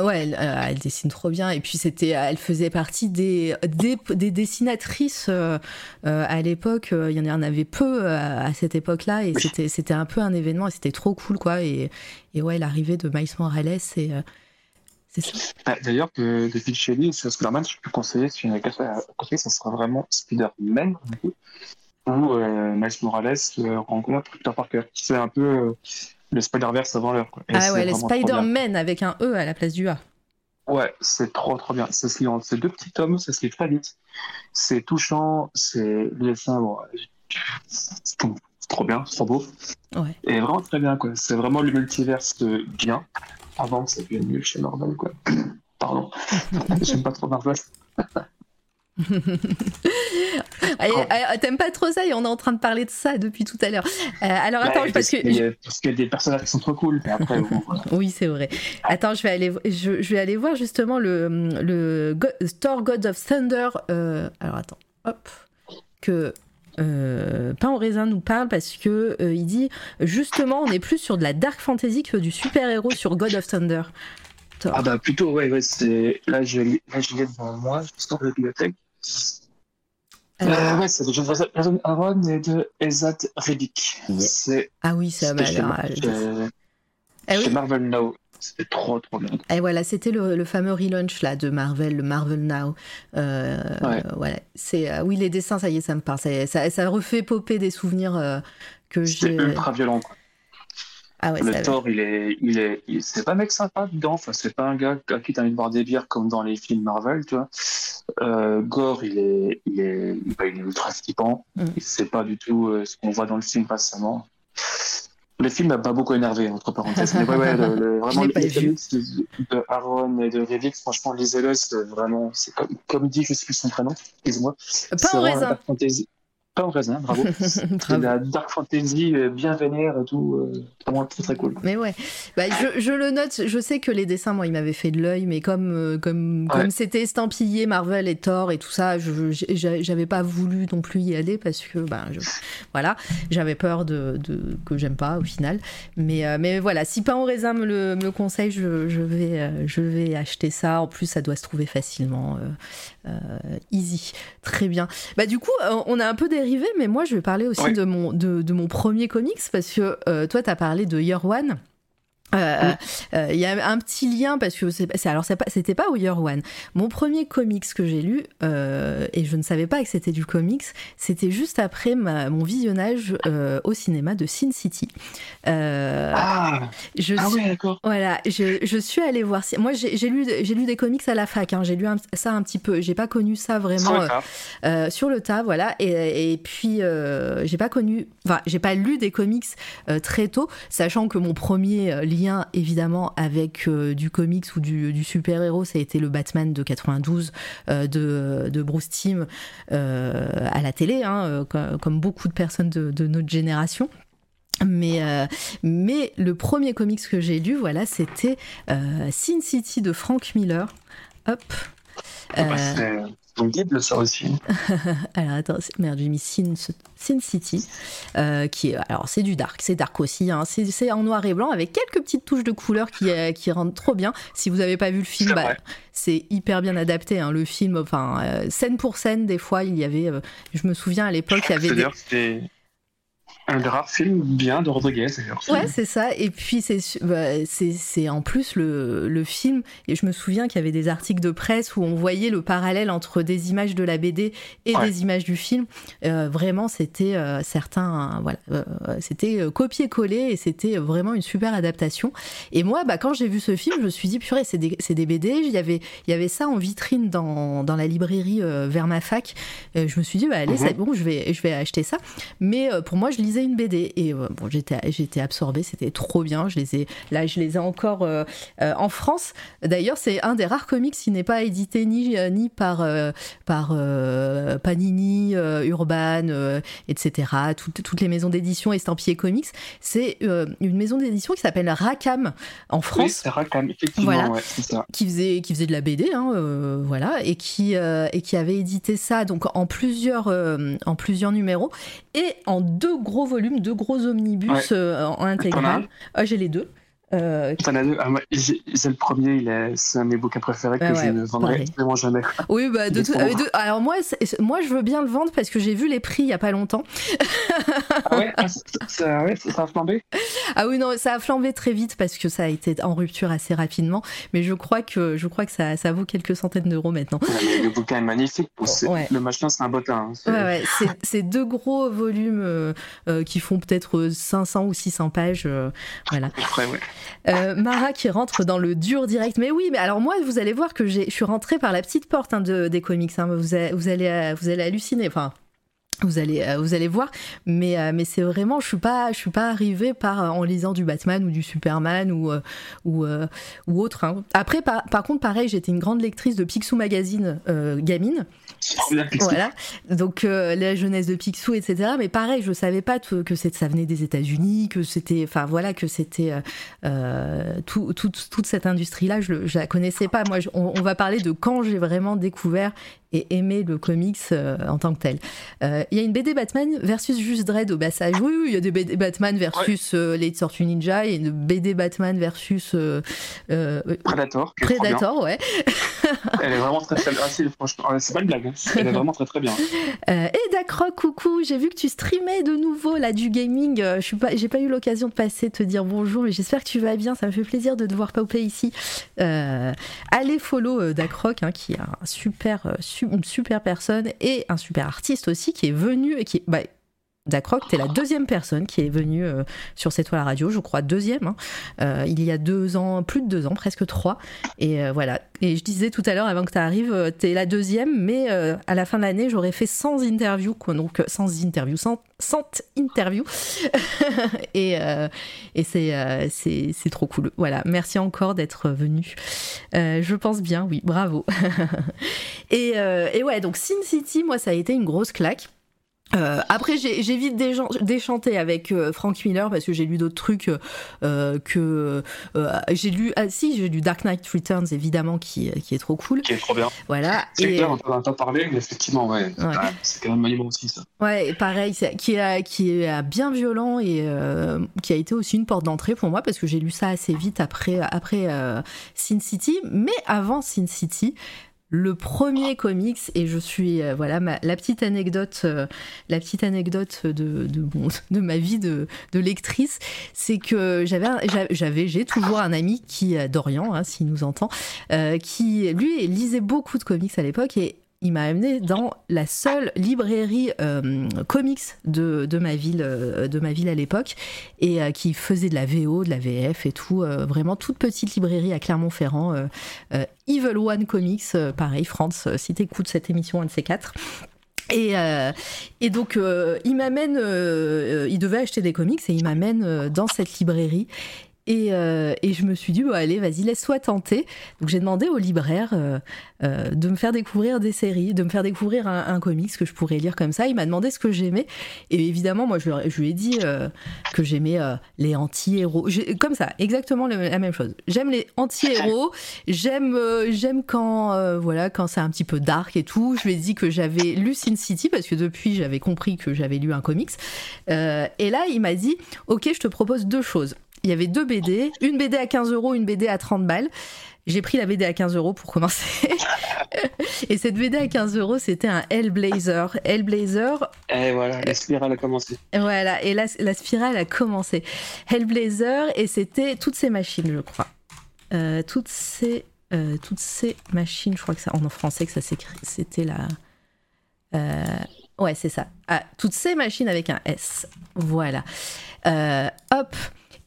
[SPEAKER 1] Ouais, elle, euh, elle, dessine trop bien. Et puis, c'était, elle faisait partie des, des, des dessinatrices euh, euh à l'époque. Il y en avait peu à, cette époque-là. Et c'était, c'était un peu un événement. Et c'était trop cool, quoi. Et, et ouais, l'arrivée de Miles Morales, c'est
[SPEAKER 2] ah, d'ailleurs, de, de Phil Shelley sur Spider-Man, je peux conseiller, si une à conseiller, ça sera vraiment Spider-Man, où euh, Miles Morales euh, rencontre Peter Parker. C'est un peu euh, le Spider-Verse avant l'heure.
[SPEAKER 1] Ah ouais, le Spider-Man avec un E à la place du A.
[SPEAKER 2] Ouais, c'est trop trop bien. Ça se lit en ces deux petits tomes, ça se lit très vite. C'est touchant, c'est le dessin, bon, c'est c'est trop bien, trop beau.
[SPEAKER 1] Ouais.
[SPEAKER 2] Et vraiment très bien, quoi. C'est vraiment le multiverse bien. Avant que ça devienne mieux chez Marvel, quoi. Pardon. J'aime pas trop Marvel.
[SPEAKER 1] Euh, T'aimes pas trop ça et on est en train de parler de ça depuis tout à l'heure. Euh, alors attends,
[SPEAKER 2] Ouais,
[SPEAKER 1] parce que
[SPEAKER 2] a- parce qu'il y a des personnages qui sont trop cool, mais après, bon, voilà.
[SPEAKER 1] Oui, c'est vrai. Attends, je vais aller, je, je vais aller voir justement le, le Go- Thor God of Thunder. euh, alors attends, hop, que euh, Pain au raisin nous parle parce que euh, il dit justement on est plus sur de la dark fantasy que du super héros sur God of Thunder. Thor.
[SPEAKER 2] Ah bah plutôt, ouais, ouais, c'est... Là, je, l'ai- là, je l'ai devant moi, je sors de la bibliothèque.
[SPEAKER 1] Alors-
[SPEAKER 2] Euh, ouais, c'est de Jason Aaron et de Ezad Reddick.
[SPEAKER 1] Yeah.
[SPEAKER 2] C'est
[SPEAKER 1] ah oui, ça m'a l'air. Euh, Ah oui.
[SPEAKER 2] Marvel Now. C'était trop, trop bien.
[SPEAKER 1] Et voilà, c'était le, le fameux relaunch là de Marvel, le Marvel Now. Euh,
[SPEAKER 2] Ouais.
[SPEAKER 1] voilà, c'est euh, oui les dessins, ça y est, ça me parle, ça, ça, ça refait popper des souvenirs euh, que
[SPEAKER 2] C'était
[SPEAKER 1] j'ai.
[SPEAKER 2] ultra violent. quoi.
[SPEAKER 1] Ah ouais,
[SPEAKER 2] le Thor, il est, il est, il- c'est pas un mec sympa dedans. Enfin, c'est pas un gars à qui t'as envie de boire des bières comme dans les films Marvel, tu vois. Euh, Gore, il est, il est, il est ultra flippant.
[SPEAKER 1] Mm.
[SPEAKER 2] C'est pas du tout euh, ce qu'on voit dans le film récemment. Le film m'a pas beaucoup énervé, entre parenthèses. Mais ouais, ouais, le, le- vraiment, comics de, de Aaron et de Revix, franchement, lisez-le, c'est vraiment, c'est comme, comme dit, je sais plus son prénom, excuse-moi.
[SPEAKER 1] Pas
[SPEAKER 2] la
[SPEAKER 1] raisin.
[SPEAKER 2] Fantasy. Pas en raisin, bravo. C'est la dark fantasy euh, bien vénère et tout, euh, vraiment très très cool.
[SPEAKER 1] Mais ouais, bah, je, je le note. Je sais que les dessins, moi, ils m'avaient fait de l'œil, mais comme euh, comme
[SPEAKER 2] Ouais.
[SPEAKER 1] comme c'était estampillé Marvel et Thor et tout ça, je j'avais pas voulu non plus y aller parce que ben je- voilà, j'avais peur de, de que j'aime pas au final. Mais euh, mais voilà, si Pain au raisin me le, me le conseille, je, je vais je vais acheter ça. En plus, ça doit se trouver facilement. euh, euh, easy, très bien. Bah du coup, on a un peu dérivé, mais moi je vais parler aussi
[SPEAKER 2] Ouais.
[SPEAKER 1] de mon de, de mon premier comics parce que euh, toi t'as parlé de Year One. Euh, euh, Il y a un petit lien parce que c'est alors pas- c'était pas au Year One. Mon premier comics que j'ai lu euh, et je ne savais pas que c'était du comics, c'était juste après ma- mon visionnage euh, au cinéma de Sin City. Euh,
[SPEAKER 2] Ah,
[SPEAKER 1] je
[SPEAKER 2] ah
[SPEAKER 1] suis-
[SPEAKER 2] ouais, d'accord.
[SPEAKER 1] voilà, je, je suis allée voir. si- Moi, j'ai lu, j'ai lu des comics à la fac. hein, j'ai lu un- ça un petit peu. J'ai pas connu ça vraiment euh, euh, sur le tas, voilà. Et, et puis, euh, j'ai pas connu, enfin, j'ai pas lu des comics euh, très tôt, sachant que mon premier euh, lien, évidemment, avec euh, du comics ou du, du super-héros, ça a été le Batman de 92 euh, de, de Bruce Timm euh, à la télé, hein, co- comme beaucoup de personnes de, de notre génération. Mais, euh, mais le premier comics que j'ai lu, voilà, c'était euh, Sin City de Frank Miller. Hop.
[SPEAKER 2] Ah bah,
[SPEAKER 1] Euh,
[SPEAKER 2] ton guide, ça aussi.
[SPEAKER 1] alors attends, merde, j'ai mis Sin, Sin City, euh, qui est, alors c'est du dark, c'est dark aussi, hein, c'est en noir et blanc avec quelques petites touches de couleur qui, euh, qui rendent trop bien. Si vous n'avez pas vu le film,
[SPEAKER 2] C'est
[SPEAKER 1] bah, hyper bien adapté. hein, le film, enfin euh, scène pour scène, des fois il y avait, euh, je me souviens à l'époque, il y avait des,
[SPEAKER 2] un des rares films bien de Rodriguez, d'ailleurs.
[SPEAKER 1] Ouais, c'est ça. Et puis, c'est bah, c'est c'est en plus le, le film. Et je me souviens qu'il y avait des articles de presse où on voyait le parallèle entre des images de la BD et
[SPEAKER 2] Ouais.
[SPEAKER 1] des images du film. Euh, vraiment, c'était euh, certains. voilà, euh, c'était copier-coller et c'était vraiment une super adaptation. Et moi, bah, quand j'ai vu ce film, je me suis dit, purée, c'est des, c'est des BD. Il y, avait, il y avait ça en vitrine dans, dans la librairie vers ma fac. Je me suis dit, bah, allez,
[SPEAKER 2] Mhm.
[SPEAKER 1] c'est bon, je vais, je vais acheter ça. Mais pour moi, je lisais une BD et euh, bon, j'étais, j'étais absorbée, c'était trop bien. Je les ai, là, je les ai encore euh, euh, en France. D'ailleurs, c'est un des rares comics qui n'est pas édité ni, ni par, par Panini, Urban, etc. Toutes, toutes les maisons d'édition estampillées comics. C'est une maison d'édition qui s'appelle Rackham en
[SPEAKER 2] Oui,
[SPEAKER 1] France
[SPEAKER 2] c'est Rackham, effectivement,
[SPEAKER 1] Voilà.
[SPEAKER 2] ouais, c'est ça.
[SPEAKER 1] qui faisait qui faisait de la BD hein, voilà et qui et qui avait édité ça donc en plusieurs en plusieurs numéros et en deux gros volumes deux gros omnibus
[SPEAKER 2] Ouais.
[SPEAKER 1] euh, en intégral ah, j'ai les deux Euh,
[SPEAKER 2] deux Ah, c'est le premier, c'est un de mes bouquins préférés que
[SPEAKER 1] Ouais,
[SPEAKER 2] je ne vendrai
[SPEAKER 1] pareil.
[SPEAKER 2] vraiment jamais.
[SPEAKER 1] oui bah de tout- euh, de- alors moi c'est- moi je veux bien le vendre parce que j'ai vu les prix il y a pas longtemps
[SPEAKER 2] Ah ouais, ah, ça, ça, ouais, ça a flambé?
[SPEAKER 1] Ah oui, non, ça a flambé très vite parce que ça a été en rupture assez rapidement. Mais je crois que, je crois que ça, ça vaut quelques centaines d'euros maintenant.
[SPEAKER 2] le bouquin est magnifique. Le machin, c'est un bottin.
[SPEAKER 1] Hein. Ouais, ouais, c'est deux gros volumes euh, euh, qui font peut-être 500 ou 600 pages. Voilà.
[SPEAKER 2] Après, ouais.
[SPEAKER 1] Mara qui rentre dans le dur direct. Mais oui, mais alors moi, vous allez voir que je suis rentrée par la petite porte hein, de, des comics. Hein. Vous, allez, vous allez halluciner. Enfin, vous allez, euh, vous allez voir, mais, euh, mais c'est vraiment, je suis je suis pas arrivée par euh, en lisant du Batman ou du Superman ou ou, ou autre. Hein. Après, par, par, contre, pareil, j'étais une grande lectrice de Picsou Magazine gamine. Voilà, donc la jeunesse de Picsou, etc. Mais pareil, je savais pas que ça venait des États-Unis, que c'était, enfin voilà, que c'était tout, toute cette industrie-là, je, je la connaissais pas. Moi, on, on va parler de quand j'ai vraiment découvert et aimé le comics en tant que tel. Il y a une BD Batman versus Just Dread au passage. Oui, oui, il y a des BD Batman versus euh, les Tortues Ninja, et une BD Batman versus euh,
[SPEAKER 2] euh, Predator.
[SPEAKER 1] Predator, ouais.
[SPEAKER 2] Elle est vraiment très très bien. Ah, c'est pas une blague, hein. elle est vraiment très très bien.
[SPEAKER 1] et Dacroc, coucou, j'ai vu que tu streamais de nouveau là du gaming. Je suis pas, j'ai pas eu l'occasion de passer te dire bonjour, mais j'espère que tu vas bien. Ça me fait plaisir de te voir popper ici. allez follow Dacroc, hein, qui est un super, une super personne et un super artiste aussi, qui est venu et qui. Bah, Dacroc, t'es la deuxième personne qui est venue euh, sur cette toile radio, je crois deuxième, hein. euh, il y a deux ans, plus de deux ans, presque trois. Et euh, voilà. Et je disais tout à l'heure, avant que tu arrives, t'es la deuxième, mais à la fin de l'année, j'aurais fait 100 interviews, quoi, donc 100 interviews, 100, 100 interviews. et et c'est, c'est, c'est trop cool. Voilà. Merci encore d'être venu. je pense bien, oui, bravo. et, et ouais, donc Sin City, moi, ça a été une grosse claque. Euh, après, j'ai vite déchanté avec euh, Frank Miller parce que j'ai lu d'autres trucs euh, que j'ai lu. Ah si, j'ai lu Dark Knight Returns évidemment qui, qui est trop cool.
[SPEAKER 2] Qui est trop bien.
[SPEAKER 1] Voilà.
[SPEAKER 2] C'est clair, on en entend parler, mais effectivement, ouais, c'est quand même monument aussi ça.
[SPEAKER 1] Ouais, pareil, qui est, qui est bien violent et qui a été aussi une porte d'entrée pour moi parce que j'ai lu ça assez vite après après Sin City, mais avant Sin City le premier comics et je suis euh, voilà la petite anecdote euh, la petite anecdote de de, de ma vie de, de lectrice c'est que j'avais j'avais j'ai toujours un ami qui Dorian hein, s'il nous entend euh, qui lui lisait beaucoup de comics à l'époque et il m'a amené dans la seule librairie euh, comics de, de, ma ville, euh, de ma ville à l'époque, et euh, qui faisait de la VO, de la VF et tout, vraiment toute petite librairie à Clermont-Ferrand. Evil One Comics, pareil, France, si t'écoutes cette émission, un de ces quatre. Et, et, donc, il m'amène, il devait acheter des comics et il m'amène dans cette librairie. Et, euh, et, je me suis dit, bon, allez, vas-y, laisse-toi tenter. Donc j'ai demandé au libraire euh, euh, de me faire découvrir des séries, de me faire découvrir un, comics que je pourrais lire comme ça. Il m'a demandé ce que j'aimais. Et évidemment, moi, je, je lui ai dit que j'aimais les anti-héros. Comme ça, exactement la même chose. J'aime les anti-héros. J'aime j'aime quand, voilà, quand c'est un petit peu dark et tout. Je lui ai dit que j'avais lu Sin City parce que depuis, j'avais compris que j'avais lu un comics. et là, il m'a dit, ok, je te propose deux choses il y avait deux BD, une BD à 15 euros, une BD à 30 balles. J'ai pris la BD à 15 euros pour commencer. et cette BD à 15 euros, c'était un Hellblazer. Hellblazer.
[SPEAKER 2] Et voilà, la spirale a commencé.
[SPEAKER 1] Voilà, et la, la spirale a commencé. Hellblazer, et c'était toutes ces machines, je crois. Euh, toutes ces. Euh, toutes ces machines, je crois que ça en français que ça s'écrit, c'était la. Euh, ouais, c'est ça. Ah, toutes ces machines avec un S. Voilà. hop.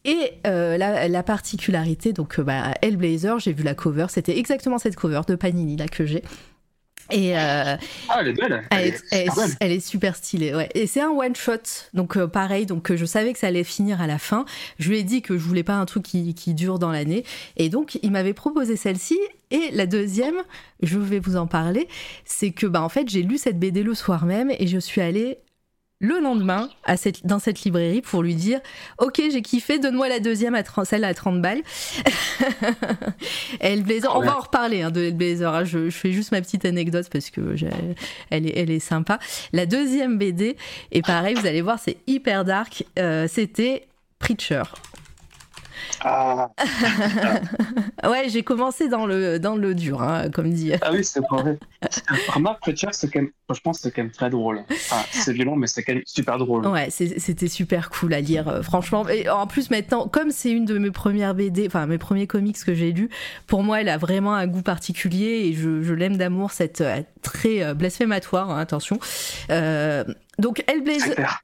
[SPEAKER 1] Et euh, la, particularité, donc euh, bah, Hellblazer, j'ai vu la cover, c'était exactement cette cover de Panini là que j'ai.
[SPEAKER 2] Et euh, ah, elle est belle.
[SPEAKER 1] Elle, est, super stylée, ouais. Et c'est un one shot, donc pareil. Donc je savais que ça allait finir à la fin. Je lui ai dit que je voulais pas un truc qui, qui dure dans l'année, et donc il m'avait proposé celle-ci. Et la deuxième, je vais vous en parler, c'est que bah en fait j'ai lu cette BD le soir même et je suis allée le lendemain à cette, dans cette librairie pour lui dire Ok, j'ai kiffé, donne-moi la deuxième, à 30, celle à 30 balles. Hellblazer, on va en reparler hein, de Hellblazer. Hein. Je, je, fais juste ma petite anecdote parce que elle est, elle est sympa. La deuxième BD, et pareil, vous allez voir, c'est hyper dark. Euh, c'était Preacher.
[SPEAKER 2] Ah,
[SPEAKER 1] ouais, j'ai commencé dans le, dans le dur, hein, comme dit.
[SPEAKER 2] ah oui, c'est vrai. Remarque, Preacher, c'est quand même, franchement, c'est quand même très drôle. C'est violent, mais c'est quand même super drôle.
[SPEAKER 1] Ouais, c'était super cool à lire, euh, franchement. Et en plus, maintenant, comme c'est une de mes premières BD, enfin mes premiers comics que j'ai lus, pour moi, elle a vraiment un goût particulier et je, je l'aime d'amour, cette euh, très euh, blasphématoire, hein, attention. Euh, donc, Hellblazer.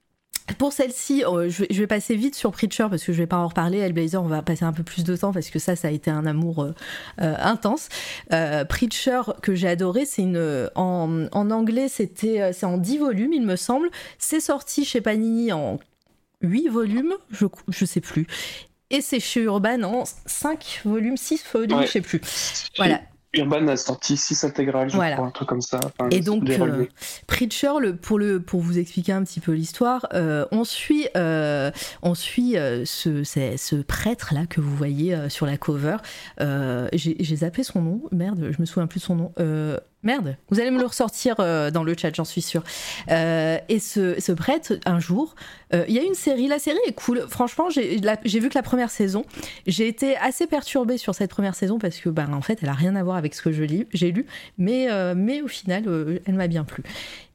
[SPEAKER 1] Pour celle-ci, euh, je, vais, passer vite sur Preacher parce que je vais pas en reparler. Hellblazer, on va passer un peu plus de temps parce que ça, ça a été un amour euh, euh, intense. Euh, Preacher que j'ai adoré, c'est une en, en anglais, c'était c'est en 10 volumes, il me semble. C'est sorti chez Panini en 8 volumes, je je sais plus. Et c'est chez Urban en 5 volumes, 6 volumes,
[SPEAKER 2] Ouais.
[SPEAKER 1] je sais plus. Voilà.
[SPEAKER 2] Urban a sorti 6 intégrales, je
[SPEAKER 1] Voilà.
[SPEAKER 2] crois, un truc comme ça. Enfin,
[SPEAKER 1] Et donc, euh. Preacher, le, pour, le, pour vous expliquer un petit peu l'histoire, euh, on suit, euh, on suit euh, ce, ce prêtre-là que vous voyez sur la cover. J'ai j'ai zappé son nom, merde, je me souviens plus de son nom. Merde, vous allez me le ressortir euh, dans le chat, j'en suis sûre. Euh, et ce, ce prêtre, un jour, euh, il y a une série, la série est cool. Franchement, j'ai vu que la première saison, j'ai été assez perturbée sur cette première saison parce que, ben, en fait, elle a rien à voir avec ce que j'ai lu, mais, mais au final, elle m'a bien plu.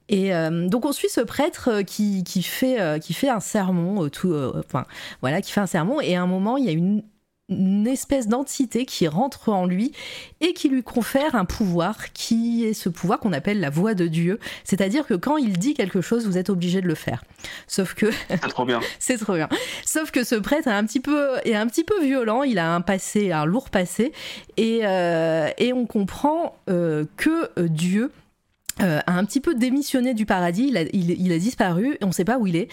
[SPEAKER 1] Et donc on suit ce prêtre qui, qui, fait, qui fait un sermon, tout, enfin voilà, qui fait un sermon, et à un moment il y a une, une espèce d'entité qui rentre en lui et qui lui confère un pouvoir qui est ce pouvoir qu'on appelle la voix de Dieu. C'est-à-dire que quand il dit quelque chose, vous êtes obligé de le faire. Sauf que
[SPEAKER 2] C'est trop bien.
[SPEAKER 1] c'est trop bien. Sauf que ce prêtre est un petit peu, est un petit peu violent. Il a un passé, un lourd passé, et, euh, et on comprend euh, que euh, Dieu euh, a un petit peu démissionné du paradis. Il a, il, il a disparu. On ne sait pas où il est.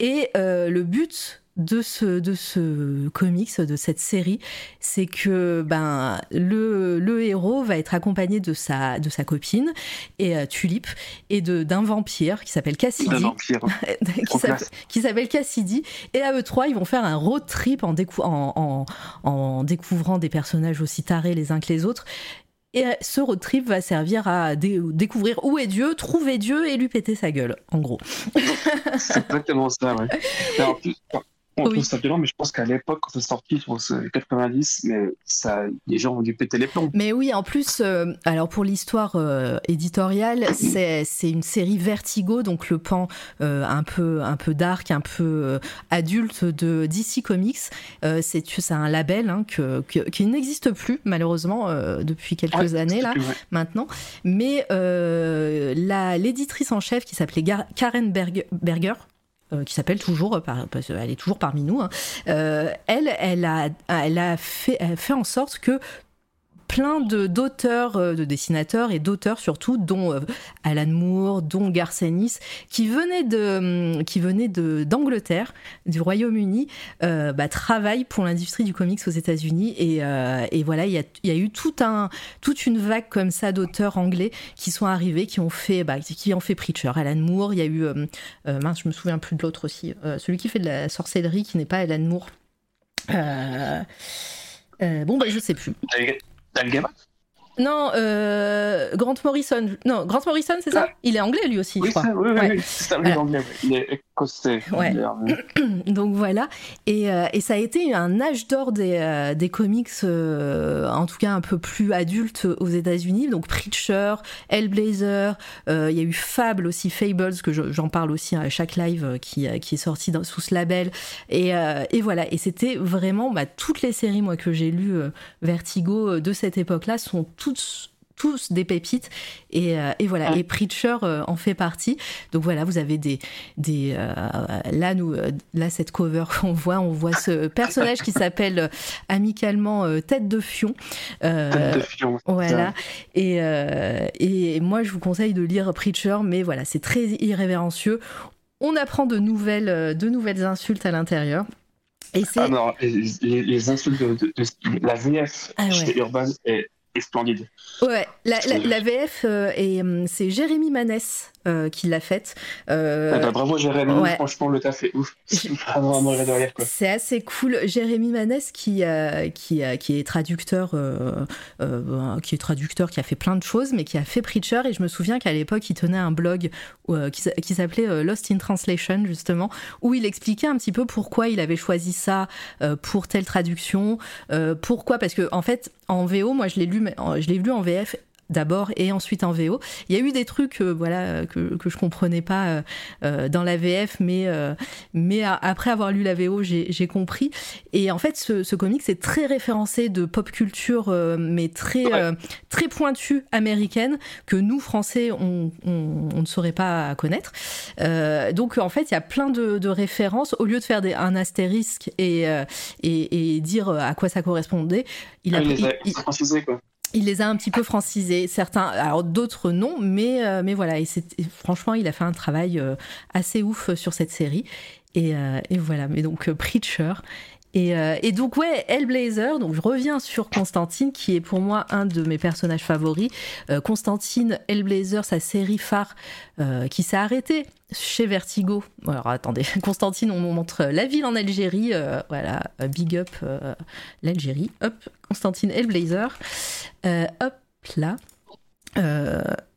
[SPEAKER 1] Et euh, le but de ce, de ce comics, de cette série, c'est que ben, le, le héros va être accompagné de sa, de sa copine, et euh, Tulip, et d'un vampire qui s'appelle
[SPEAKER 2] Un
[SPEAKER 1] Cassidy
[SPEAKER 2] vampire.
[SPEAKER 1] qui s'appelle- Cassidy. Et à eux trois, ils vont faire un road trip en, décou- en, en- en découvrant des personnages aussi tarés les uns que les autres. Et ce road trip va servir à dé- découvrir où est Dieu, trouver Dieu et lui péter sa gueule, en gros.
[SPEAKER 2] C'est exactement ça, ouais. Et on
[SPEAKER 1] Oui.
[SPEAKER 2] trouve ça violent, mais je pense qu'à l'époque, quand c'est sorti, je pense euh, 90, mais ça, les gens ont dû péter les plombs.
[SPEAKER 1] Mais oui, en plus, euh, alors pour l'histoire euh, éditoriale, c'est une série Vertigo, donc le pan euh, un peu un peu dark, un peu euh, adulte de DC Comics. Euh, c'est un label hein, que, que- qui n'existe plus malheureusement euh, depuis quelques
[SPEAKER 2] Ouais,
[SPEAKER 1] années là
[SPEAKER 2] plus
[SPEAKER 1] maintenant. Mais euh, l'éditrice en chef qui s'appelait Karen Berg- Berger, euh, qui s'appelle toujours, par- parce qu'elle est toujours parmi nous, hein, euh, elle, elle elle elle a fait en sorte que plein d'auteurs, euh, de dessinateurs et d'auteurs surtout, dont euh, Alan Moore, dont Garcenis, qui venaient de, qui venaient d'Angleterre, du Royaume-Uni, euh, bah, travaillent pour l'industrie du comics aux États-Unis et, euh, et voilà, il y a, y a eu tout un, toute une vague comme ça d'auteurs anglais qui sont arrivés, qui ont fait, bah, qui ont fait Preacher, Alan Moore, il y a eu, euh, euh, mince, je me souviens plus de l'autre aussi, celui qui fait de la sorcellerie, qui n'est pas Alan Moore. Bon, bah, je sais plus.
[SPEAKER 2] Danke.
[SPEAKER 1] Non, euh, Grant Morrison. Non, Grant Morrison, c'est ça
[SPEAKER 2] Ah.
[SPEAKER 1] Il est anglais lui aussi,
[SPEAKER 2] Oui,
[SPEAKER 1] je crois.
[SPEAKER 2] ça, oui, oui,
[SPEAKER 1] Ouais.
[SPEAKER 2] oui, c'est ça,
[SPEAKER 1] Voilà.
[SPEAKER 2] oui. Il est écossais.
[SPEAKER 1] Ouais. Donc voilà. Et, euh, et ça a été un âge d'or des, euh, des comics, euh, en tout cas un peu plus adultes aux États-Unis. Donc Preacher, Hellblazer, il y a eu Fable aussi, Fables, que je- j'en parle aussi à chaque live qui, qui est sorti dans- sous ce label. Et, et voilà. Et c'était vraiment bah, toutes les séries, moi, que j'ai lues Vertigo de cette époque-là sont toutes tous des pépites et, euh, et voilà
[SPEAKER 2] Ouais.
[SPEAKER 1] et Preacher euh, en fait partie donc voilà vous avez des des euh, là nous là cette cover qu'on voit on voit ce personnage qui s'appelle amicalement euh, tête de fion Euh,
[SPEAKER 2] Tête de fion.
[SPEAKER 1] voilà et euh, et moi je vous conseille de lire Preacher mais voilà c'est très irrévérencieux on apprend de nouvelles de nouvelles insultes à l'intérieur et c'est
[SPEAKER 2] Ah non, les, les- les insultes de, de- de- la VF
[SPEAKER 1] Ah ouais.
[SPEAKER 2] chez Urban est est splendide.
[SPEAKER 1] Ouais, la, la, VF, et c'est Jérémy Manès euh, qui l'a faite.
[SPEAKER 2] Euh, ah bah, bravo Jérémy, franchement le taf est ouf.
[SPEAKER 1] C'est assez cool. Jérémy Manès qui, euh, qui, qui est traducteur, qui est traducteur, qui a fait plein de choses, mais qui a fait Preacher. Et je me souviens qu'à l'époque, il tenait un blog qui, qui s'appelait Lost in Translation justement, où il expliquait un petit peu pourquoi il avait choisi ça pour telle traduction, pourquoi parce que en fait en VO, moi je l'ai lu, je l'ai lu en VF d'abord et ensuite en VO. Il y a eu des trucs euh, voilà que, que je comprenais pas euh, euh, dans la VF, mais mais après avoir lu la VO, j'ai compris. Et en fait, ce, ce comic c'est très référencé de pop culture, mais très très pointue américaine que nous Français on, on, ne saurait pas connaître. donc en fait, il y a plein de, de, références. Au lieu de faire des, un astérisque et, et, et dire à quoi ça correspondait, il a,
[SPEAKER 2] ah, il, quoi
[SPEAKER 1] il les a un petit peu francisés, certains, alors d'autres non, mais, euh, mais voilà, et, franchement, il a fait un travail euh, assez ouf sur cette série. Et, euh, et voilà, mais donc Preacher euh, et, donc ouais, Hellblazer, donc je reviens sur Constantine qui est pour moi un de mes personnages favoris. Euh, Constantine, Hellblazer, sa série phare euh, qui s'est arrêtée chez Vertigo. Alors attendez, Constantine, on montre la ville en Algérie, voilà, big up l'Algérie, hop, Constantine Hellblazer, hop là.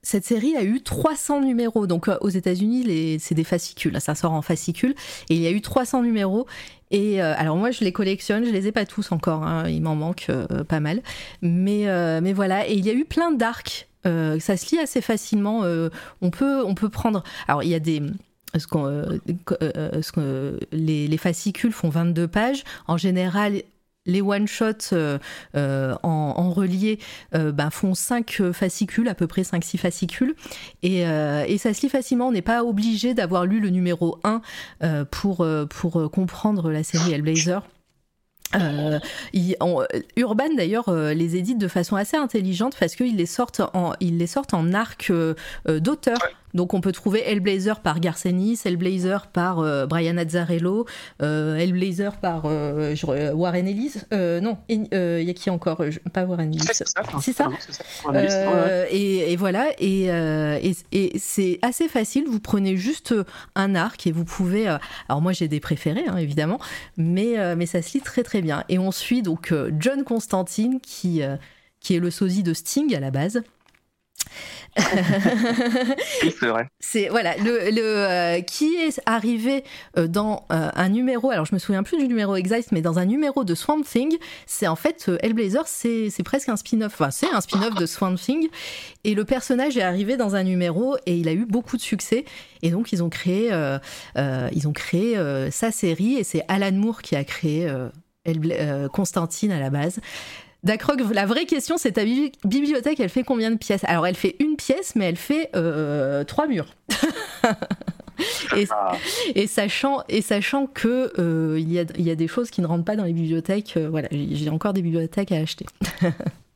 [SPEAKER 1] cette série a eu 300 numéros. Donc aux États-Unis, c'est des fascicules. Ça sort en fascicules. Et il y a eu 300 numéros. Et euh, alors moi je les collectionne, je les ai pas tous encore, hein, il m'en manque euh, pas mal. Mais, euh, mais voilà, et il y a eu plein d'arcs. ça se lit assez facilement. on, peut, on peut prendre. Alors il y a des. Ce les, les, fascicules font 22 pages. En général, les one-shots euh, euh, en, relié euh, ben, font 5 fascicules, à peu près 5-6 fascicules. Et, ça se lit facilement. On n'est pas obligé d'avoir lu le numéro 1 pour, comprendre la série Hellblazer. Urban d'ailleurs les édite de façon assez intelligente parce qu'ils les sortent en arc d'auteur. Donc on peut trouver Hellblazer par Garcenis, Hellblazer par euh, Brian Azzarello, euh, Hellblazer par euh, Warren Ellis. non, il y a qui encore Pas Warren Ellis. C'est ça. et, voilà, et, c'est assez facile. Vous prenez juste un arc et vous pouvez. alors moi j'ai des préférés hein, évidemment, mais, mais ça se lit très très bien. Et on suit donc John Constantine qui, qui est le sosie de Sting à la base.
[SPEAKER 2] c'est vrai.
[SPEAKER 1] C'est voilà le, euh, qui est arrivé euh, dans euh, un numéro. Alors je me souviens plus du numéro exact, mais dans un numéro de Swamp Thing, c'est en fait Hellblazer, c'est c'est presque un spin-off. Enfin, c'est un spin-off de Swamp Thing, et le personnage est arrivé dans un numéro et il a eu beaucoup de succès. Et donc ils ont créé ils ont créé sa série et c'est Alan Moore qui a créé Constantine à la base. Dacrog, la vraie question, c'est ta bibliothèque, elle fait combien de pièces? Alors, elle fait une pièce, mais elle fait euh, trois murs. Ah. et, sachant, et sachant que euh, il, y a, il y, a, des choses qui ne rentrent pas dans les bibliothèques, euh, voilà, j'ai encore des bibliothèques à acheter.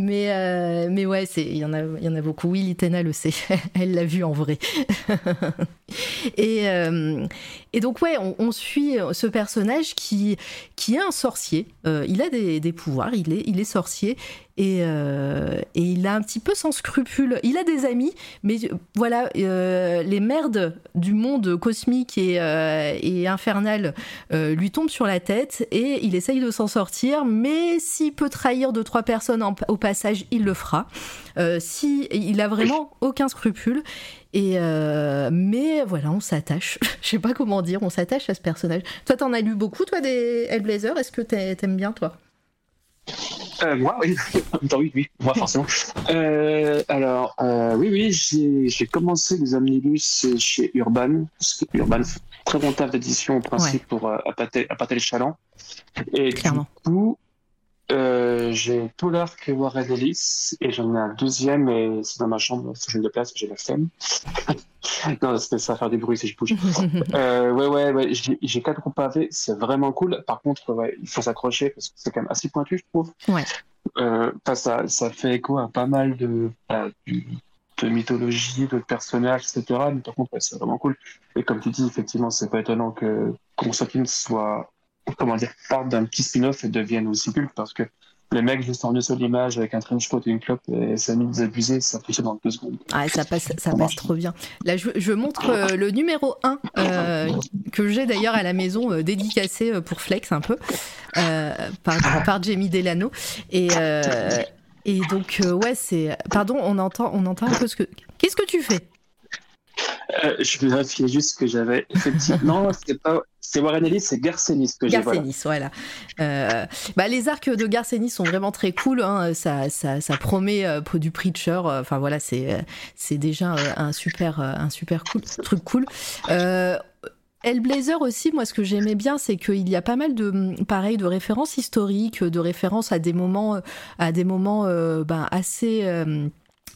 [SPEAKER 1] mais, euh, mais ouais, il y, en a, y en a beaucoup. Oui, Litena le sait, elle l'a vu en vrai. et, euh, et donc, ouais, on, suit ce personnage qui, qui est un sorcier. Euh, il a des, des, pouvoirs, il est, il est sorcier. Et, et, il a un petit peu sans scrupule. Il a des amis, mais voilà, les merdes du monde cosmique et, infernal lui tombent sur la tête et il essaye de s'en sortir, mais s'il peut trahir deux, trois personnes au passage, il le fera. Euh, si il a vraiment aucun scrupule. Et euh, mais voilà, on s'attache. Je sais pas comment dire, on s'attache à ce personnage. Toi, t'en as lu beaucoup, toi, des Hellblazer? Est-ce que t'aimes bien, toi?
[SPEAKER 2] Euh, moi, oui. oui, oui, moi forcément. alors, oui, oui, j'ai commencé les omnibus chez Urban, parce que Urban fait très bon taf d'édition au principe pour appâter, les chalands. Et
[SPEAKER 1] Clairement.
[SPEAKER 2] du coup, euh, j'ai tout l'arc Warren Ellis et j'en ai un deuxième et c'est dans ma chambre, faut que je me déplace, j'ai la flemme. non, ça va faire des bruits si je bouge. euh, ouais, ouais, ouais j'ai quatre groupes pavés, c'est vraiment cool. Par contre, ouais, il faut s'accrocher parce que c'est quand même assez pointu, je trouve.
[SPEAKER 1] Ouais.
[SPEAKER 2] Euh, ça, ça fait écho à pas mal de, bah, de mythologie, de personnages, etc. Mais par contre, c'est vraiment cool. Et comme tu dis, effectivement, c'est pas étonnant que Constantine soit comment dire, partent d'un petit spin-off et deviennent aussi cultes parce que le mec juste en sur l'image avec un trench coat et une clope et ça mis abusé, ça fait dans deux secondes.
[SPEAKER 1] Ah, ça passe, ça passe trop bien. Là, je, je montre euh, le numéro 1 euh, que j'ai d'ailleurs à la maison euh, dédicacé euh, pour Flex un peu euh, par, par Jamie Delano. Et, euh, et donc, euh, ouais, c'est. Pardon, on entend, on entend un peu ce que. Qu'est-ce que tu fais?
[SPEAKER 2] Euh, je vérifiais juste que j'avais effectivement. non, c'est pas. C'est Warren Ellis, c'est Garcenis que j'ai. Voilà.
[SPEAKER 1] Garcenis, voilà. Euh, bah, les arcs de Garcenis sont vraiment très cool. Hein. Ça, ça, ça promet euh, du Preacher. euh, Enfin voilà, c'est c'est déjà un super, un super cool, truc cool. Hellblazer aussi, moi ce que j'aimais bien, c'est qu'il y a pas mal de, pareil, de références historiques, de références à des moments, à des moments ben, assez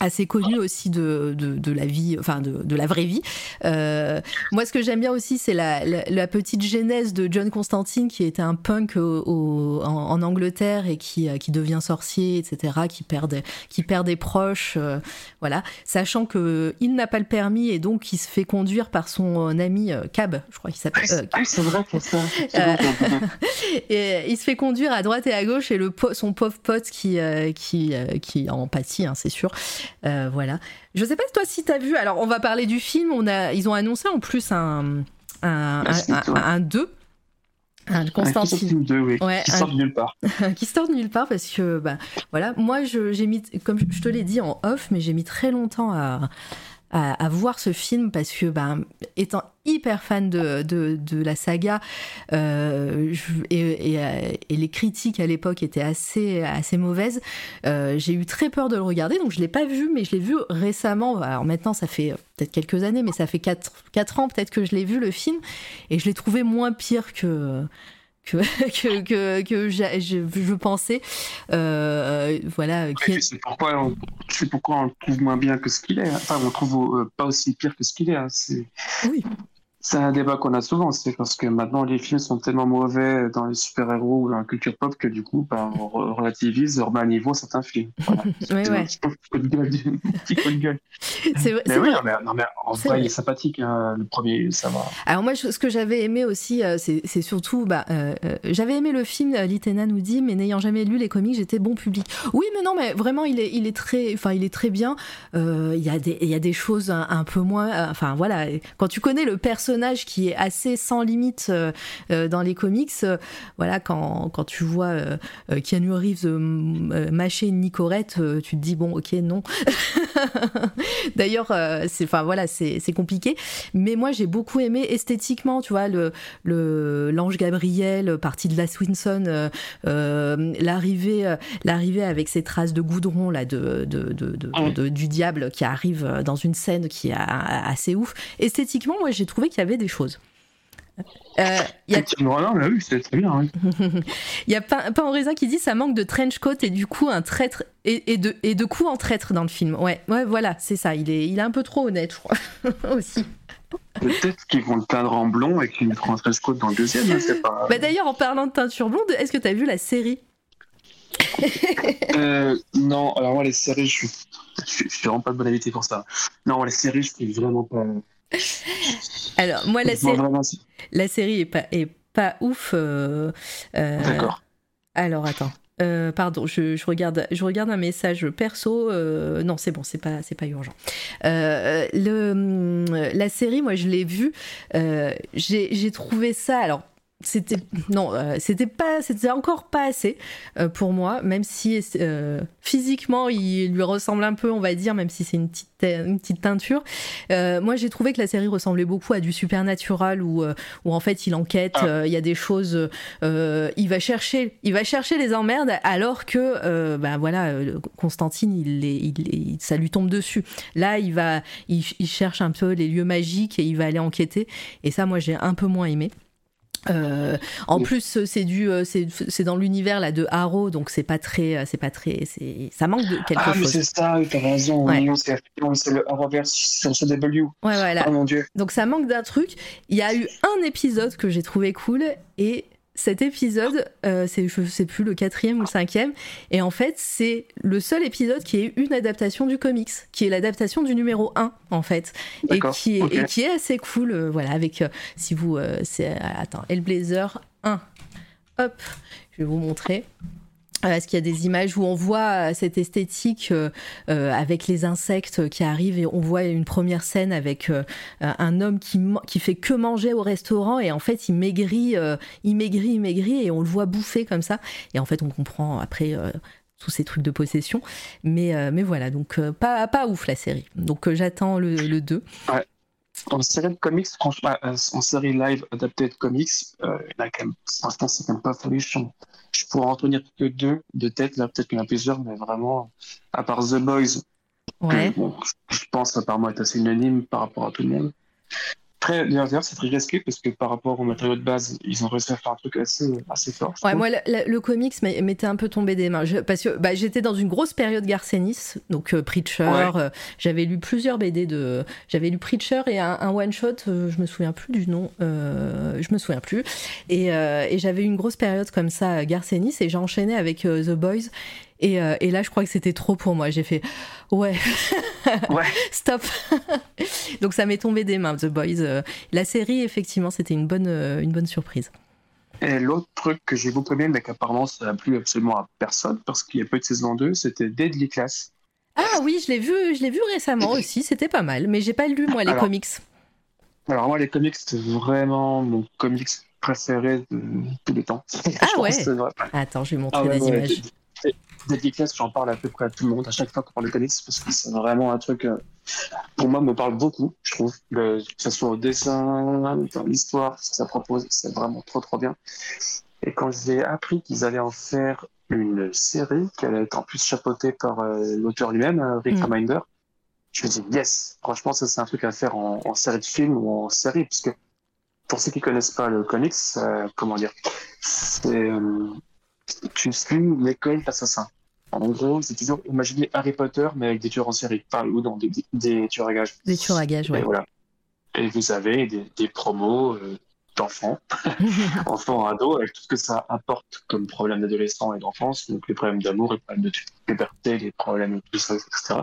[SPEAKER 1] assez connus aussi de, de, de la vie, enfin de, de la vraie vie. Euh, moi, ce que j'aime bien aussi, c'est la, la, la petite genèse de John Constantine, qui était un punk au, au- en, en Angleterre et qui, euh, qui devient sorcier, etc., qui perd des, qui perd des proches, euh, voilà, sachant que il n'a pas le permis et donc il se fait conduire par son euh, ami euh, Cab, je crois qu'il s'appelle.
[SPEAKER 2] Ah, c'est vrai ça. c'est entendu.
[SPEAKER 1] et il se fait conduire à droite et à gauche et le son pauvre pote qui qui qui en pâtit hein, c'est sûr Euh, voilà je sais pas toi si t'as vu alors on va parler du film on a ils ont annoncé en plus un un, un,
[SPEAKER 2] ouais.
[SPEAKER 1] un 2 un
[SPEAKER 2] Un
[SPEAKER 1] Constantine
[SPEAKER 2] 2, oui,
[SPEAKER 1] Ouais,
[SPEAKER 2] qui
[SPEAKER 1] un-
[SPEAKER 2] sort de nulle part.
[SPEAKER 1] qui sort de nulle part parce que bah voilà moi j'ai mis comme je te l'ai dit en off mais j'ai mis très longtemps à, à voir ce film parce que bah, étant hyper fan de, de, la saga euh, euh, et les critiques à l'époque étaient assez assez mauvaises euh, j'ai eu très peur de le regarder donc je l'ai pas vu mais je l'ai vu récemment. Alors maintenant ça fait peut-être quelques années mais ça fait 4, quatre ans peut-être que je l'ai vu le film et je l'ai trouvé moins pire que que, que, que, je, je pensais. Euh, voilà.
[SPEAKER 2] Ouais, sais pourquoi on, pourquoi on le trouve moins bien que ce qu'il est. hein. Enfin, on le trouve euh, pas aussi pire que ce qu'il est. hein. C'est
[SPEAKER 1] Oui.
[SPEAKER 2] C'est un débat qu'on a souvent. C'est parce que maintenant les films sont tellement mauvais dans les super-héros ou dans la culture pop que du coup, bah, on re- relativise, on remet à niveau certains films. Voilà.
[SPEAKER 1] Ouais, ouais.
[SPEAKER 2] C'est un petit coup de gueule. du- petit coup de gueule.
[SPEAKER 1] C'est vrai.
[SPEAKER 2] Mais oui,
[SPEAKER 1] vrai.
[SPEAKER 2] non, mais, non, mais en vrai,
[SPEAKER 1] vrai.
[SPEAKER 2] il est sympathique. hein. Le premier, ça va.
[SPEAKER 1] Alors moi, je- ce que j'avais aimé aussi, euh, c'est surtout, bah, euh, euh, j'avais aimé le film Litena nous dit, mais n'ayant jamais lu les comics, j'étais bon public. Oui, mais non, mais vraiment, il est, il est très, enfin, il est très bien. Euh, Il y a des, y a des choses un, un peu moins, enfin voilà, quand tu connais le personnage qui est assez sans limite euh, euh, dans les comics, euh, voilà, quand, quand tu vois euh, Keanu Reeves mâcher une nicorette, tu te dis bon, ok, non. D'ailleurs, c'est, enfin voilà, c'est compliqué. Mais moi, j'ai beaucoup aimé esthétiquement, tu vois, le l'ange Gabriel, partie de la Swinson, l'arrivée, l'arrivée avec ces traces de goudron là, de, de, de- de- du diable qui arrive dans une scène qui est assez ouf. Esthétiquement, moi, j'ai trouvé qu'il des choses. Euh, Il y a
[SPEAKER 2] Effectivement, non, mais oui, c'est très bien.
[SPEAKER 1] il y a Pain, Pain raisin qui dit ça manque de trench coat et du coup un traître et, et de et de coups en traître dans le film. Ouais, ouais, voilà, c'est ça. Il est il est un peu trop honnête, je crois aussi.
[SPEAKER 2] Peut-être qu'ils vont le teindre en blond et qu'ils mettront un trench coat dans le deuxième. hein, pas...
[SPEAKER 1] Bah d'ailleurs, en parlant de teinture blonde, est-ce que t'as vu la série
[SPEAKER 2] Euh, non, alors moi, les séries, je suis, je suis, je suis vraiment pas de bonne habitude pour ça. Non, les séries, je suis vraiment pas.
[SPEAKER 1] Alors moi, la, série la série est pas est pas ouf. euh, euh,
[SPEAKER 2] D'accord.
[SPEAKER 1] Alors attends. Euh, pardon, je, je regarde, je regarde un message perso. euh, non, c'est bon, c'est pas, c'est pas urgent. Euh, le, hum, la série, moi, je l'ai vue. j'ai j'ai trouvé ça. Alors, c'était non, euh, c'était pas, c'était encore pas assez euh, pour moi, même si euh, physiquement il lui ressemble un peu, on va dire, même si c'est une petite, une petite teinture. Moi, j'ai trouvé que la série ressemblait beaucoup à du Supernatural où, où en fait il enquête,
[SPEAKER 2] Ah.
[SPEAKER 1] il y a des choses, il va chercher, il va chercher les emmerdes alors que, ben voilà, Constantine, il, les- il, les- ça lui tombe dessus. Là, il va, il, il cherche un peu les lieux magiques et il va aller enquêter. Et ça, moi, j'ai un peu moins aimé. Euh, en
[SPEAKER 2] Oui.
[SPEAKER 1] plus, c'est du, euh, c'est dans l'univers là de Arrow, donc c'est pas très, euh, c'est pas très, c'est, ça manque de quelque
[SPEAKER 2] Ah, mais
[SPEAKER 1] chose.
[SPEAKER 2] c'est ça, t'as raison.
[SPEAKER 1] Ouais.
[SPEAKER 2] oui, c'est c'est le Arrowverse sur CW.
[SPEAKER 1] Ouais, voilà.
[SPEAKER 2] Oh mon dieu.
[SPEAKER 1] Donc ça manque d'un truc. Il y a eu un épisode que j'ai trouvé cool et cet épisode, euh, c'est je sais plus le quatrième ou le cinquième, et en fait c'est le seul épisode qui est une adaptation du comics, qui est l'adaptation du numéro 1 en fait, et qui est
[SPEAKER 2] ok.
[SPEAKER 1] et qui est assez cool. euh, voilà, avec euh, si vous c'est euh, attends Hellblazer 1, hop, je vais vous montrer. Est-ce qu'il y a des images où on voit cette esthétique avec les insectes qui arrivent et on voit une première scène avec un homme qui, qui fait que manger au restaurant et en fait il maigrit, il maigrit, il maigrit et on le voit bouffer comme ça. Et en fait on comprend après tous ces trucs de possession. Mais, voilà, donc pas, ouf la série. Donc j'attends le, le 2.
[SPEAKER 2] Ouais. En série de comics, franchement, en série live adaptée de comics, euh, là, quand même, pour l'instant, c'est quand même pas folichon. Je pourrais en tenir que deux de tête, là, peut-être qu'il y en a plusieurs, mais vraiment, à part The Boys,
[SPEAKER 1] ouais.
[SPEAKER 2] que, bon, je pense apparemment être assez unanime par rapport à tout le monde. Très, d'ailleurs, c'est très risqué parce que par rapport au matériau de base, ils ont réussi à faire un truc assez, assez fort.
[SPEAKER 1] Ouais, moi, le, le comics m'était un peu tombé des mains. Je, parce que bah, j'étais dans une grosse période Garcenis, donc euh, Preacher.
[SPEAKER 2] Ouais.
[SPEAKER 1] euh, j'avais lu plusieurs BD de. J'avais lu Preacher et un, un one-shot, euh, je me souviens plus du nom, euh, je me souviens plus. Et, euh, et j'avais eu une grosse période comme ça, Garcenis, et j'ai enchaîné avec The Boys. Et, euh, et, là, je crois que c'était trop pour moi. J'ai fait ouais,
[SPEAKER 2] ouais.
[SPEAKER 1] stop. Donc ça m'est tombé des mains, The Boys. Euh, la série, effectivement, c'était une bonne, euh, une bonne surprise.
[SPEAKER 2] Et l'autre truc que j'ai beaucoup aimé, mais qu'apparemment ça n'a plu absolument à personne, parce qu'il n'y a pas eu de saison 2, c'était Deadly Class.
[SPEAKER 1] Ah oui, je l'ai vu, je l'ai vu récemment aussi. C'était pas mal, mais j'ai pas lu moi les
[SPEAKER 2] alors,
[SPEAKER 1] comics.
[SPEAKER 2] Alors moi, les comics, c'est vraiment mon comics préféré de tous les temps.
[SPEAKER 1] Ah ouais. Attends, je vais montrer
[SPEAKER 2] ah
[SPEAKER 1] des
[SPEAKER 2] ouais,
[SPEAKER 1] images.
[SPEAKER 2] Deadly Class, j'en parle à peu près à tout le monde à chaque fois qu'on parle de comics parce que c'est vraiment un truc, euh, pour moi, me parle beaucoup, je trouve. Le, que ce soit au dessin, dans l'histoire, ce que ça propose, c'est vraiment trop trop bien. Et quand j'ai appris qu'ils allaient en faire une série, qu'elle allait être en plus chapeautée par euh, l'auteur lui-même, euh, Rick
[SPEAKER 1] Mm.
[SPEAKER 2] Reminder, je me dis yes, franchement, ça c'est un truc à faire en, en série de film ou en série, puisque pour ceux qui connaissent pas le comics, euh, comment dire, c'est tu suis l'école d'assassins. En gros, c'est toujours imaginer Harry Potter, mais avec des tueurs en série, enfin, ou non, des, des, des tueurs à gages.
[SPEAKER 1] Des tueurs à gages, ouais.
[SPEAKER 2] Et voilà. Et vous avez des, des promos euh, d'enfants, enfants, ados, avec tout ce que ça apporte comme problème d'adolescent et d'enfance, donc les problèmes d'amour, les problèmes de puberté, les problèmes de tout ça, etc.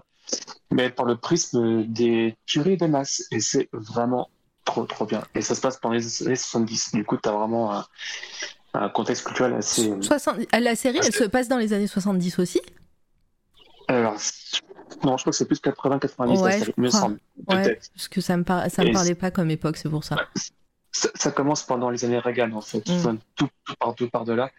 [SPEAKER 2] Mais par le prisme des tueries de masse. Et c'est vraiment trop, trop bien. Et ça se passe pendant les années 70. Du coup, tu as vraiment un, un contexte culturel assez.
[SPEAKER 1] 60... La série, elle se passe dans les années 70 aussi?
[SPEAKER 2] Alors, non, je crois que c'est plus 80-90,
[SPEAKER 1] Ouais,
[SPEAKER 2] me
[SPEAKER 1] crois.
[SPEAKER 2] semble.
[SPEAKER 1] Ouais,
[SPEAKER 2] Peut-être.
[SPEAKER 1] parce que ça me, par... ça me parlait pas comme époque, c'est pour ça.
[SPEAKER 2] Ça, ça commence pendant les années Reagan, en fait.
[SPEAKER 1] Mm.
[SPEAKER 2] Tout, tout par tout par de là.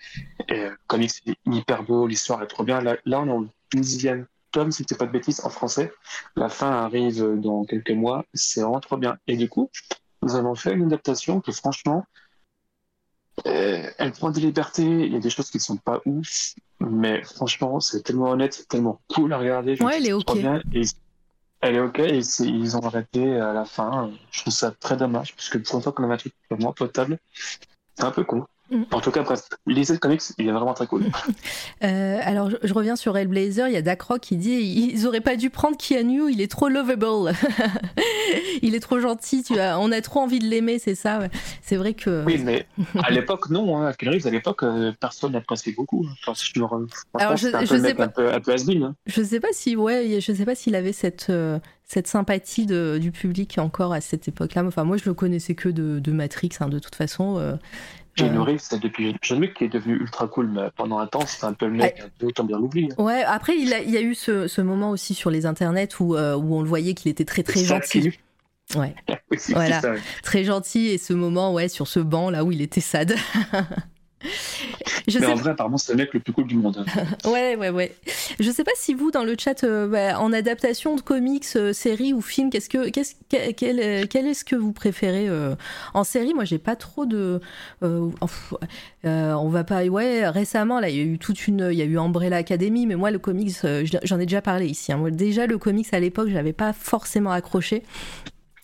[SPEAKER 2] Et euh, comics, c'est hyper beau, l'histoire est trop bien. Là, là on est au 12e tome, si dis pas de bêtises, en français. La fin arrive dans quelques mois. C'est vraiment trop bien. Et du coup, nous avons fait une adaptation que, franchement, elle prend des libertés. Il y a des choses qui ne sont pas ouf. Mais franchement, c'est tellement honnête, c'est tellement cool à regarder. Je
[SPEAKER 1] Ouais, elle est ok.
[SPEAKER 2] Et elle est ok et c'est- ils ont arrêté à la fin. Je trouve ça très dommage parce que pour une fois qu'on avait un truc vraiment potable, c'est un peu con.
[SPEAKER 1] Mm.
[SPEAKER 2] En tout cas, bref, lisez le comics, il est vraiment très cool.
[SPEAKER 1] Euh, alors, je, je reviens sur Hellblazer. Il y a Dacroc qui dit ils auraient pas dû prendre Keanu, il est trop lovable. il est trop gentil. Tu as, on a trop envie de l'aimer, c'est ça. ouais. C'est vrai que.
[SPEAKER 2] Oui, mais à l'époque, non. Hein. À Keanu Reeves, à l'époque, euh, personne n'appréciait beaucoup. Enfin, je me rends-
[SPEAKER 1] Alors, je-
[SPEAKER 2] un
[SPEAKER 1] sais pas.
[SPEAKER 2] un peu, un peu has-been, hein.
[SPEAKER 1] Je sais pas si, ouais, je sais pas s'il avait cette, euh, cette sympathie de, du public encore à cette époque-là. Enfin, moi, je le connaissais que de, de Matrix, hein, de toute façon. euh, Euh,
[SPEAKER 2] Reeves, c'est depuis Wick qui est devenu ultra cool, mais pendant un temps, c'était un peu le mec, un peu autant bien l'oublier.
[SPEAKER 1] Ouais, après, il, a- il y a eu ce, ce moment aussi sur les internets où, euh, où on le voyait qu'il était très très gentil. Ouais,
[SPEAKER 2] Oui,
[SPEAKER 1] Voilà.
[SPEAKER 2] ça, ouais.
[SPEAKER 1] très gentil. Et ce moment, ouais, sur ce banc là où il était sad. Je
[SPEAKER 2] Mais
[SPEAKER 1] sais
[SPEAKER 2] en vrai, apparemment, c'est le mec le plus cool du monde. hein.
[SPEAKER 1] Ouais, ouais, ouais. Je sais pas si vous, dans le chat, euh, bah, en adaptation de comics, euh, séries ou films, qu'est-ce que, qu'est-ce, quel, quel, euh, quel est ce que vous préférez euh, en série? Moi, j'ai pas trop de. on va pas. Ouais, récemment, là, il y a eu toute une. Il y a eu Umbrella Academy, mais moi, le comics, j'en ai déjà parlé ici. hein. Moi, déjà, le comics à l'époque, j'avais pas forcément accroché.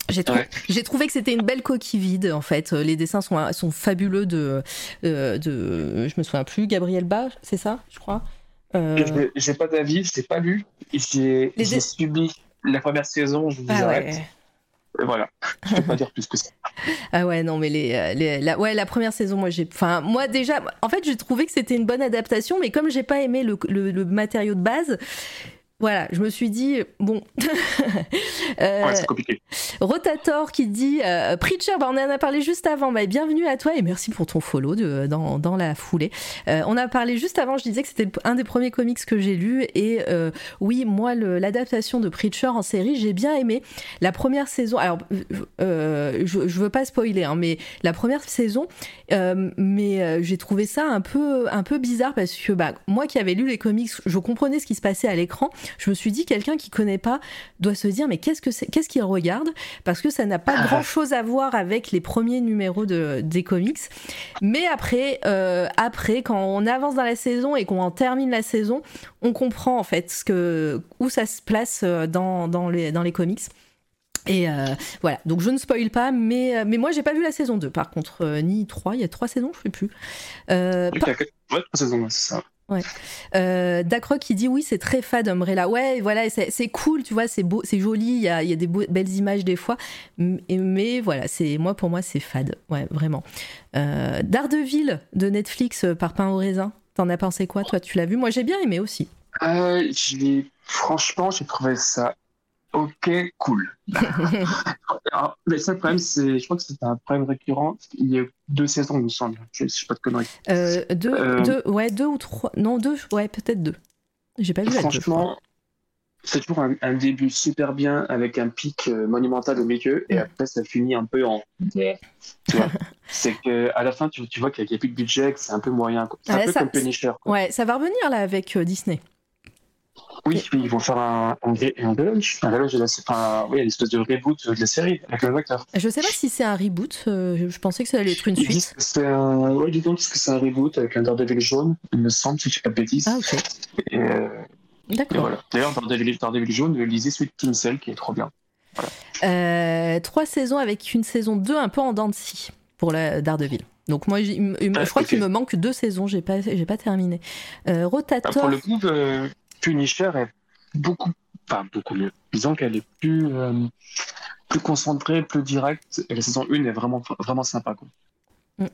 [SPEAKER 1] J'ai trou-
[SPEAKER 2] Ouais.
[SPEAKER 1] j'ai trouvé que c'était une belle coquille vide en fait. Euh, Les dessins sont, sont fabuleux de, euh, de. Je me souviens plus, Gabriel Bas, c'est ça, je crois. Euh,
[SPEAKER 2] Je- J'ai pas d'avis, je l'ai pas lu. J'ai
[SPEAKER 1] dé-
[SPEAKER 2] subi la première saison, je vous
[SPEAKER 1] Ah
[SPEAKER 2] arrête.
[SPEAKER 1] ouais.
[SPEAKER 2] Et voilà, je peux pas dire plus que ça.
[SPEAKER 1] Ah ouais, non, mais les, euh, les- la, ouais, la première saison, moi, j'ai. Enfin, moi, déjà, en fait, j'ai trouvé que c'était une bonne adaptation, mais comme j'ai pas aimé le, le- le matériau de base, voilà, je me suis dit, bon.
[SPEAKER 2] euh, ouais, c'est compliqué.
[SPEAKER 1] Rotator qui dit euh, Preacher, bah, on en a parlé juste avant. Bah, bienvenue à toi et merci pour ton follow de, dans, dans, la foulée. Euh, on a parlé juste avant, je disais que c'était un des premiers comics que j'ai lu. Et oui, moi, l'adaptation de Preacher en série, j'ai bien aimé. La première saison, alors, je, je veux pas spoiler, hein, mais la première saison, mais j'ai trouvé ça un peu, un peu bizarre parce que bah, moi qui avais lu les comics, je comprenais ce qui se passait à l'écran je me suis dit, quelqu'un qui connaît pas doit se dire, mais qu'est-ce que qu'est-ce qu'il regarde? Parce que ça n'a pas ah. grand-chose à voir avec les premiers numéros de, des comics. Mais après, euh, après, quand on avance dans la saison et qu'on en termine la saison, on comprend en fait ce que, où ça se place euh, dans, dans, les, dans les comics. Et euh, voilà, donc je ne spoil pas, mais, mais moi j'ai pas vu la saison 2 par contre, ni 3, il y a 3 saisons, je sais plus.
[SPEAKER 2] Euh, oui, par... ouais, 3 saisons, c'est ça.
[SPEAKER 1] Ouais. Euh, qui dit oui, c'est très fade Umbrella. Ouais, voilà, c'est cool, tu vois, c'est beau, c'est joli, il y a, y a, des belles images des fois, mais, mais voilà, c'est moi pour moi c'est fade, ouais, vraiment. Euh, Daredevil de Netflix euh, par Pain au raisin, t'en as pensé quoi, toi? Tu l'as vu? Moi j'ai bien aimé aussi.
[SPEAKER 2] Euh, franchement, j'ai trouvé ça Ok, cool. le seul problème, c'est, je crois que c'est un problème récurrent. Il y a deux saisons, il me semble. Je ne sais pas de conneries.
[SPEAKER 1] Euh, deux, euh, deux, ouais, deux ou trois. Non, deux, ouais, peut-être deux. J'ai pas vu la
[SPEAKER 2] Franchement, c'est toujours un, début super bien avec un pic euh, monumental au milieu et après ça finit un peu en. c'est que à la fin, tu, tu vois qu'il n'y a, plus de budget, que c'est un peu moyen. C'est un peu comme Punisher.
[SPEAKER 1] Ouais, ça va revenir là avec Disney.
[SPEAKER 2] Oui, ils vont faire un, un, un relaunch, un relaunch de la, enfin, oui, une espèce de reboot de la série avec le acteur.
[SPEAKER 1] Je sais pas si c'est un reboot, euh, je pensais que ça allait être une suite.
[SPEAKER 2] C'est un, ouais, dis donc que c'est un reboot avec un Daredevil jaune, il me semble, si je ne pas de bêtises.
[SPEAKER 1] Ah, ok.
[SPEAKER 2] Et, euh, D'accord. Voilà. D'ailleurs, Daredevil, Daredevil jaune, lisez celui de Tim Cell qui est trop bien. Voilà.
[SPEAKER 1] Euh, trois saisons avec une saison 2 un peu en dents de scie pour la Daredevil. Donc moi, je crois qu'il me manque deux saisons, j'ai pas, j'ai pas terminé. Euh, Rotator.
[SPEAKER 2] pour le coup, euh, Punisher est beaucoup, enfin beaucoup mieux. Disons qu'elle est plus, euh, plus concentrée, plus directe. Et la saison 1 est vraiment, vraiment sympa. Quoi.
[SPEAKER 1] Mm, mm.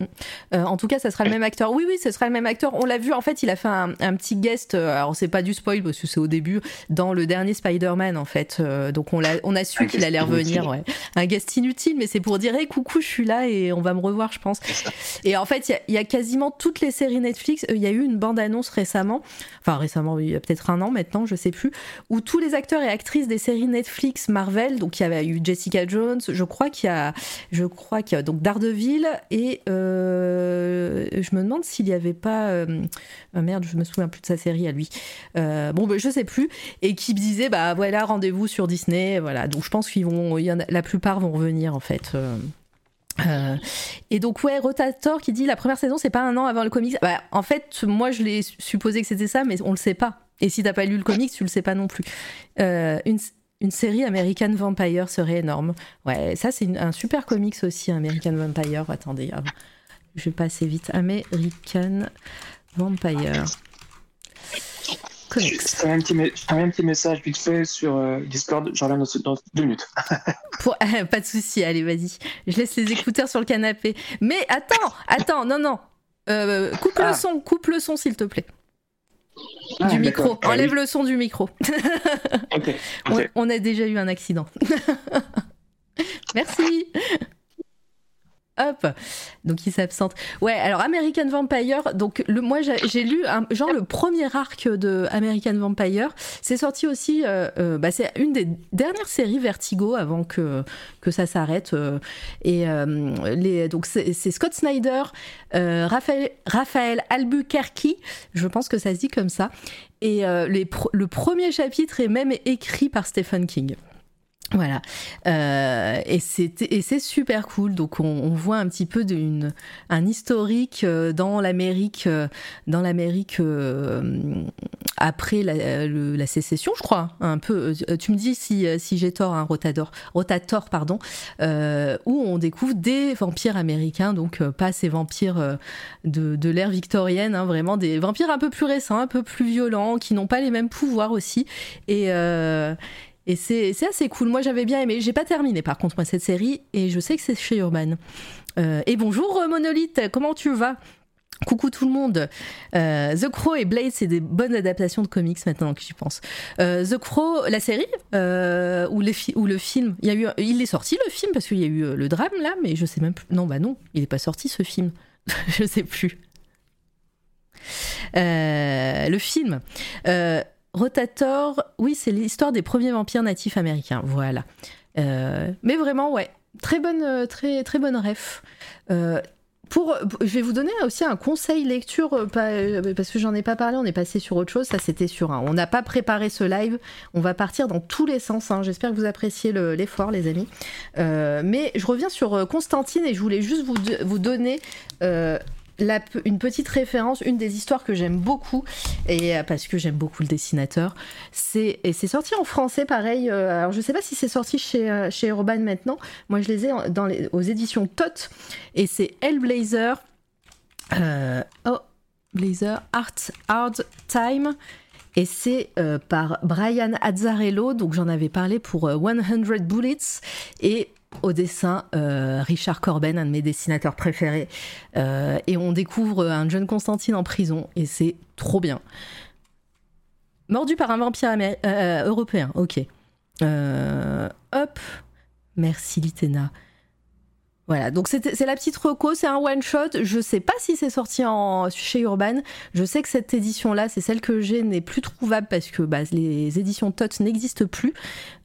[SPEAKER 1] Euh, en tout cas, ça sera le même acteur. Oui, oui, ce sera le même acteur. On l'a vu, en fait, il a fait un, petit guest. Euh, alors, c'est pas du spoil parce que c'est au début, dans le dernier Spider-Man, en fait. Euh, donc, on a, on a su qu'il allait revenir. Ouais. Un guest inutile, mais c'est pour dire hey, coucou, je suis là et on va me revoir, je pense. Et en fait, il y, a quasiment toutes les séries Netflix. Il y a eu une bande-annonce récemment, enfin, récemment, il y a peut-être un an maintenant, je sais plus, où tous les acteurs et actrices des séries Netflix Marvel, donc il y avait eu Jessica Jones, je crois qu'il y a, je crois qu'il y a donc Daredevil et euh, je me demande s'il n'y avait pas. Euh, ah merde, je me souviens plus de sa série à lui. Euh, bon, ben, je sais plus. Et qui disait, bah voilà, rendez-vous sur Disney. Voilà. Donc je pense qu'ils vont. La plupart vont revenir en fait. et donc ouais, Rotator qui dit la première saison c'est pas un an avant le comics. Bah, en fait, moi je l'ai supposé que c'était ça, mais on le sait pas. Et si t'as pas lu le comics, tu le sais pas non plus. une, une série American Vampire serait énorme. Ouais, ça c'est un super comics aussi, American Vampire. Attendez, ah, je vais passer vite. American Vampire.
[SPEAKER 2] Comics. Je un, un, petit message vite fait sur euh, Discord, j'en reviens dans, deux minutes.
[SPEAKER 1] pas de souci, allez, vas-y. Je laisse les écouteurs sur le canapé. Mais attends, attends, non, non. Euh, coupe le ah. son, coupe le son s'il te plaît. Ah, du micro. Ah Enlève le son du micro. On, a déjà eu un accident. Merci. Hop, donc il s'absente. Ouais, alors American Vampire, donc le, moi j'ai lu genre le premier arc de American Vampire. C'est sorti aussi, euh, euh, bah, c'est une des dernières séries Vertigo avant que, que ça s'arrête. Euh, et les, donc c'est Scott Snyder, Raphaël, Raphaël Albuquerque, je pense que ça se dit comme ça. Et les, le premier chapitre est même écrit par Stephen King. Voilà, euh, et c'est super cool. Donc on, voit un petit peu d'une un historique euh, dans l'Amérique, euh, dans l'Amérique après la, la, sécession, je crois. Un peu. Tu me dis si, si j'ai tort, hein, Rotator, Rotator, pardon, où on découvre des vampires américains, donc pas ces vampires de, de l'ère victorienne, hein, vraiment des vampires un peu plus récents, un peu plus violents, qui n'ont pas les mêmes pouvoirs aussi, et et c'est assez cool. Moi, j'avais bien aimé. J'ai pas terminé, par contre, moi, cette série. Et je sais que c'est chez Urban. Euh, et bonjour, Monolith. Comment tu vas? Coucou tout le monde. Euh, The Crow et Blade, c'est des bonnes adaptations de comics maintenant que j'y pense. Euh, The Crow, la série euh, ou, le film, il a eu, il est sorti le film parce qu'il y a eu le drame là, mais je sais même plus. Non, bah non, il n'est pas sorti ce film. je sais plus. le film. Rotator, oui, c'est l'histoire des premiers vampires natifs américains. Voilà. mais vraiment, ouais, très bonne, très très bonne ref. Pour, je vais vous donner aussi un conseil lecture euh, euh, parce que j'en ai pas parlé, on est passé sur autre chose. Ça, c'était sur un. On n'a pas préparé ce live. On va partir dans tous les sens. Hein. J'espère que vous appréciez l'effort, les amis. Euh, mais je reviens sur Constantine et je voulais juste vous donner une petite référence, une des histoires que j'aime beaucoup, et euh, parce que j'aime beaucoup le dessinateur, c'est et c'est sorti en français pareil. Euh, alors je sais pas si c'est sorti chez euh, chez Urban maintenant. Moi je les ai dans les, aux éditions Tot et c'est Hellblazer. oh Blazer Art Hard Time et c'est par Brian Azzarello, donc j'en avais parlé pour 100 Bullets, et au dessin euh, Richard Corben, un de mes dessinateurs préférés. Euh, et on découvre un jeune Constantine en prison et c'est trop bien. Mordu par un vampire euh, européen, ok. hop, merci Litena. Voilà, donc c'est la petite reco, c'est un one shot. Je sais pas si c'est sorti chez Urban. Je sais que cette édition-là, c'est celle que j'ai, n'est plus trouvable parce que bah, les éditions TOTS n'existent plus.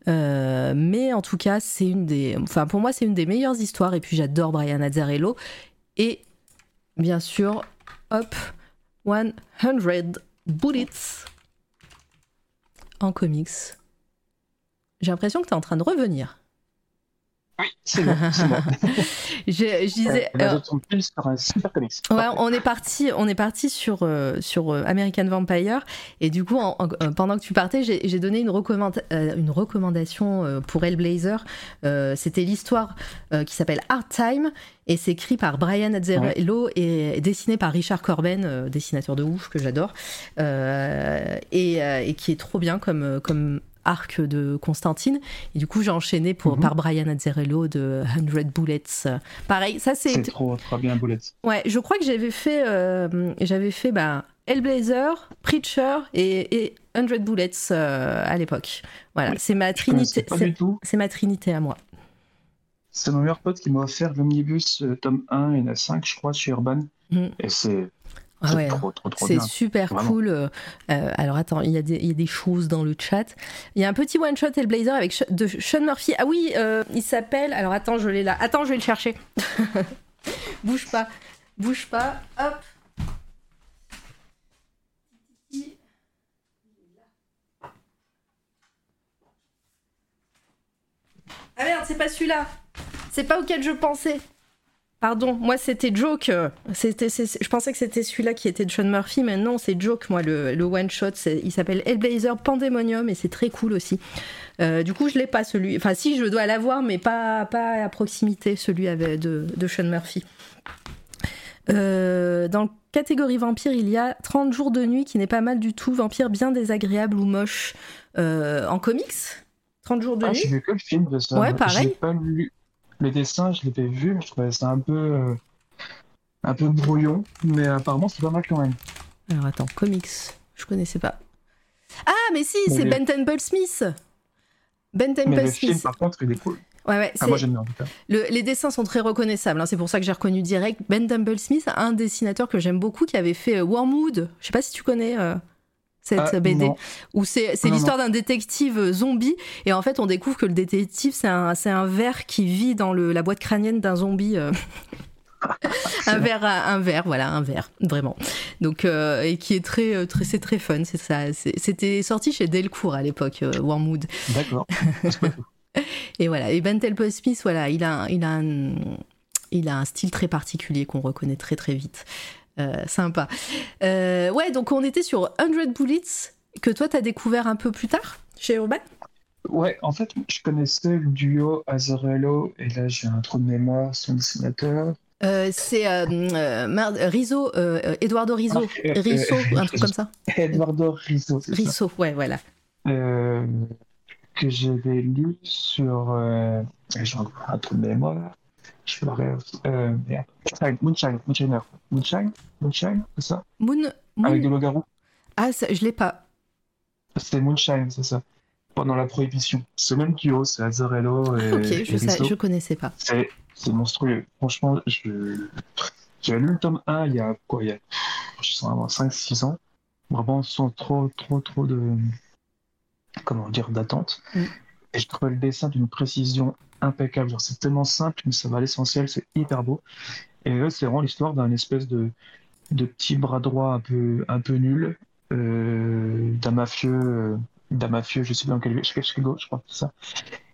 [SPEAKER 1] Euh, mais en tout cas, c'est une des, enfin pour moi, c'est une des meilleures histoires. Et puis j'adore Brian Azzarello. Et bien sûr, hop, 100 Bullets en comics. J'ai l'impression que tu en train de revenir.
[SPEAKER 2] Oui, c'est
[SPEAKER 1] je, disais.
[SPEAKER 2] Euh.
[SPEAKER 1] Ouais, on est parti, on est parti sur euh, sur euh, American Vampire et du coup, pendant que tu partais, j'ai donné une, une recommandation pour Hellblazer. C'était l'histoire qui s'appelle Hard Time et c'est écrit par Brian Azzarello et dessiné par Richard Corben, dessinateur de ouf que j'adore, et, et, qui est trop bien comme comme arc de Constantine. Et du coup, j'ai enchaîné pour, mhm. par Brian Azzarello de 100 Bullets. Pareil, ça c'est.
[SPEAKER 2] C'est trop, trop bien, Bullets.
[SPEAKER 1] Ouais, je crois que j'avais fait, euh, j'avais fait bah, Hellblazer, Preacher et, et 100 Bullets euh, à l'époque. Voilà, c'est ma trinité. C'est ma trinité à moi.
[SPEAKER 2] C'est mon meilleur pote qui m'a offert l'omnibus euh, tome 1, il y en a 5, je crois, chez Urban. Mm. Et c'est
[SPEAKER 1] ah ouais, c'est super cool. Euh, alors attends, il y, a des, il y, a des choses dans le chat. Il y a un petit one shot Hellblazer avec de Sean Murphy. Ah oui, euh, il s'appelle. Alors attends, je l'ai là. Attends, je vais le chercher. bouge pas, bouge pas. Hop. Ah merde, c'est pas celui-là. C'est pas auquel je pensais. Pardon, moi c'était Joke. C'était, je pensais que c'était celui-là qui était de Sean Murphy, mais non, c'est Joke, moi, le, one shot. Il s'appelle Hellblazer Pandemonium et c'est très cool aussi. Euh, du coup, je l'ai pas celui. Enfin, si, je dois l'avoir, mais pas, pas à proximité, celui de, de Sean Murphy. Euh, dans catégorie vampire, il y a 30 jours de nuit qui n'est pas mal du tout. Vampire bien désagréable ou moche euh, en comics 30 jours de
[SPEAKER 2] ah,
[SPEAKER 1] nuit.
[SPEAKER 2] J'ai vu que le film de ça.
[SPEAKER 1] Ouais, pareil.
[SPEAKER 2] J'ai pas lu, le dessin, je l'avais vu, je trouvais ça un peu, euh, un peu brouillon, mais apparemment c'est pas mal quand même.
[SPEAKER 1] Alors attends, comics, je connaissais pas. Ah, mais si, c'est Ben Temple Smith. Ben Temple
[SPEAKER 2] mais le
[SPEAKER 1] Smith.
[SPEAKER 2] Film, par contre, il est cool.
[SPEAKER 1] Ouais, ouais,
[SPEAKER 2] ah, moi j'aime bien en tout cas.
[SPEAKER 1] les dessins sont très reconnaissables, hein, c'est pour ça que j'ai reconnu direct. Ben Temple Smith, un dessinateur que j'aime beaucoup qui avait fait euh, Wormwood. Je sais pas si tu connais. Euh, cette ah, BD où c'est l'histoire d'un détective zombie et en fait on découvre que le détective c'est un, un ver qui vit dans le, la boîte crânienne d'un zombie euh. un verre un verre voilà un verre vraiment. Donc euh, et qui est très euh, très c'est très fun c'est ça c'était sorti chez Delcourt à l'époque Wormwood.
[SPEAKER 2] D'accord.
[SPEAKER 1] Et voilà et Ben Smith voilà il a il a un, il a un style très particulier qu'on reconnaît très très vite. euh, sympa. Euh, ouais, donc on était sur 100 Bullets, que toi t'as découvert un peu plus tard chez Urban?
[SPEAKER 2] Ouais, en fait, je connaissais le duo Azarello, et là j'ai un trou de mémoire, son dessinateur.
[SPEAKER 1] Euh, c'est euh, Rizzo, Eduardo Rizzo, ah, Rizzo, un truc comme ça.
[SPEAKER 2] Eduardo Rizzo,
[SPEAKER 1] c'est Rizzo, ouais, voilà.
[SPEAKER 2] que j'avais lu sur. j'ai un trou de mémoire. Je le rêve. Euh, merde. Moonshine, Moonshiner. Moonshine, Moonshine, c'est ça?
[SPEAKER 1] Moon, Moon-
[SPEAKER 2] Avec des loups-garous.
[SPEAKER 1] Ah, ça, je l'ai pas.
[SPEAKER 2] C'était Moonshine, c'est ça. Pendant la prohibition. Ce même duo, c'est Azzarello et,
[SPEAKER 1] ok,
[SPEAKER 2] et
[SPEAKER 1] je, sais, je connaissais pas.
[SPEAKER 2] C'est c'est monstrueux. Franchement, je... j'ai lu le tome 1 il y a quoi Il y a je sens avoir 5-6 ans. Vraiment sans trop, trop, trop de. Comment dire D'attente.
[SPEAKER 1] Mm.
[SPEAKER 2] Et je trouve le dessin d'une précision impeccable. C'est tellement simple, mais ça va à l'essentiel, c'est hyper beau. Et c'est vraiment l'histoire d'un espèce de, de petit bras droit un peu, un peu nul, euh, d'un mafieux, euh, d'un mafieux, je sais plus dans quel Chicago, je crois, c'est ça,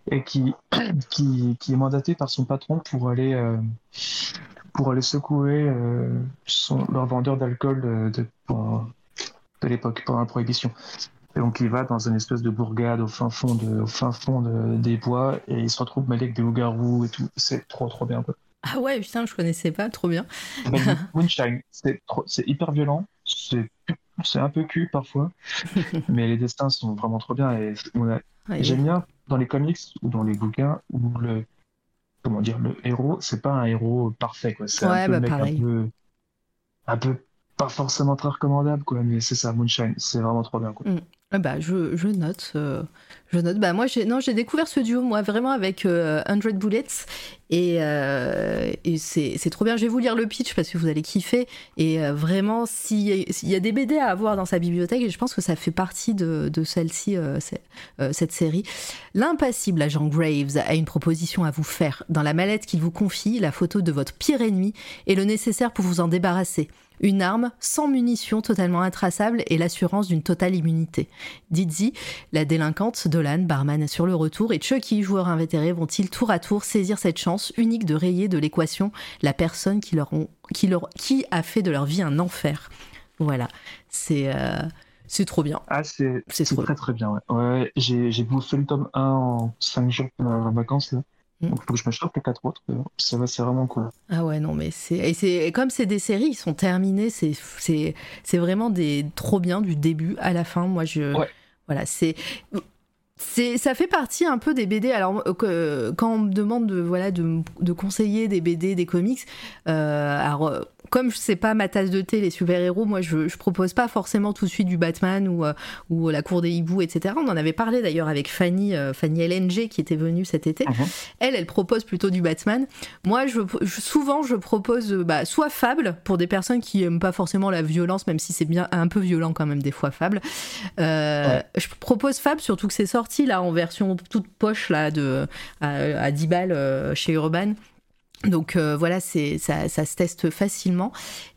[SPEAKER 2] et qui, qui, qui est mandaté par son patron pour aller, euh, pour aller secouer son, leur vendeur d'alcool de, de, de l'époque, pendant la prohibition. Et donc il va dans une espèce de bourgade au fin fond, de, au fin fond de- des bois et il se retrouve mêlé avec des loups-garous et tout. C'est trop trop bien. quoi.
[SPEAKER 1] Ah ouais, putain, je connaissais pas, trop bien.
[SPEAKER 2] Moonshine, c'est trop- c'est hyper violent, c'est c'est un peu cul parfois, mais les destins sont vraiment trop bien. Et on a-
[SPEAKER 1] Ouais,
[SPEAKER 2] j'aime bien dans les comics ou dans les bouquins où le comment dire le héros, c'est pas un héros parfait quoi. C'est
[SPEAKER 1] Ouais,
[SPEAKER 2] un peu
[SPEAKER 1] bah,
[SPEAKER 2] mec un peu un peu pas forcément très recommandable quoi, mais c'est ça Moonshine, c'est vraiment trop bien quoi.
[SPEAKER 1] Ah bah, je, note. euh, je note. Bah, moi, j'ai, non, j'ai découvert ce duo, moi, vraiment avec euh, 100 Bullets. Et, euh, c'est, trop bien. Je vais vous lire le pitch parce que vous allez kiffer. Et euh, vraiment, s'il y a des BD à avoir dans sa bibliothèque, et je pense que ça fait partie de, de celle-ci, euh, euh, cette série. L'impassible agent Graves a une proposition à vous faire. Dans la mallette qu'il vous confie, la photo de votre pire ennemi et le nécessaire pour vous en débarrasser. Une arme sans munitions totalement intraçable et l'assurance d'une totale immunité. Dizzy, la délinquante, Dolan, barman sur le retour et Chucky, joueur invétéré, vont-ils tour à tour saisir cette chance unique de rayer de l'équation la personne qui, leur ont, qui, leur, qui a fait de leur vie un enfer? Voilà, c'est euh, c'est trop bien.
[SPEAKER 2] Ah c'est
[SPEAKER 1] C'est
[SPEAKER 2] c'est
[SPEAKER 1] trop
[SPEAKER 2] très très bien ouais. Ouais, j'ai j'ai bouffé le tome 1 en 5 jours pendant vacances là.
[SPEAKER 1] Mm.
[SPEAKER 2] Donc faut que je me chope les 4 autres. va, c'est vraiment cool.
[SPEAKER 1] Ah ouais, non, mais c'est. Comme c'est des séries, ils sont terminés, c'est vraiment des trop bien du début à la fin. Moi, je.
[SPEAKER 2] Ouais.
[SPEAKER 1] Voilà, c'est. Ça fait partie un peu des BD. Alors, euh, quand on me demande de, voilà, de, de conseiller des BD, des comics, euh, alors, euh, comme je sais pas ma tasse de thé, les super-héros, moi je, je propose pas forcément tout de suite du Batman ou, euh, ou La Cour des Hiboux, etc. On en avait parlé d'ailleurs avec Fanny, euh, Fanny LNG qui était venue cet été.
[SPEAKER 2] Mhm.
[SPEAKER 1] Elle, elle propose plutôt du Batman. Moi, je, je- souvent, je propose euh, bah, soit Fable pour des personnes qui aiment pas forcément la violence, même si c'est bien un peu violent quand même des fois Fable. Euh, Je propose Fable, surtout que c'est sorti là en version toute poche là de à, à 10 balles chez Urban. Donc euh, voilà, c'est ça, ça se teste facilement.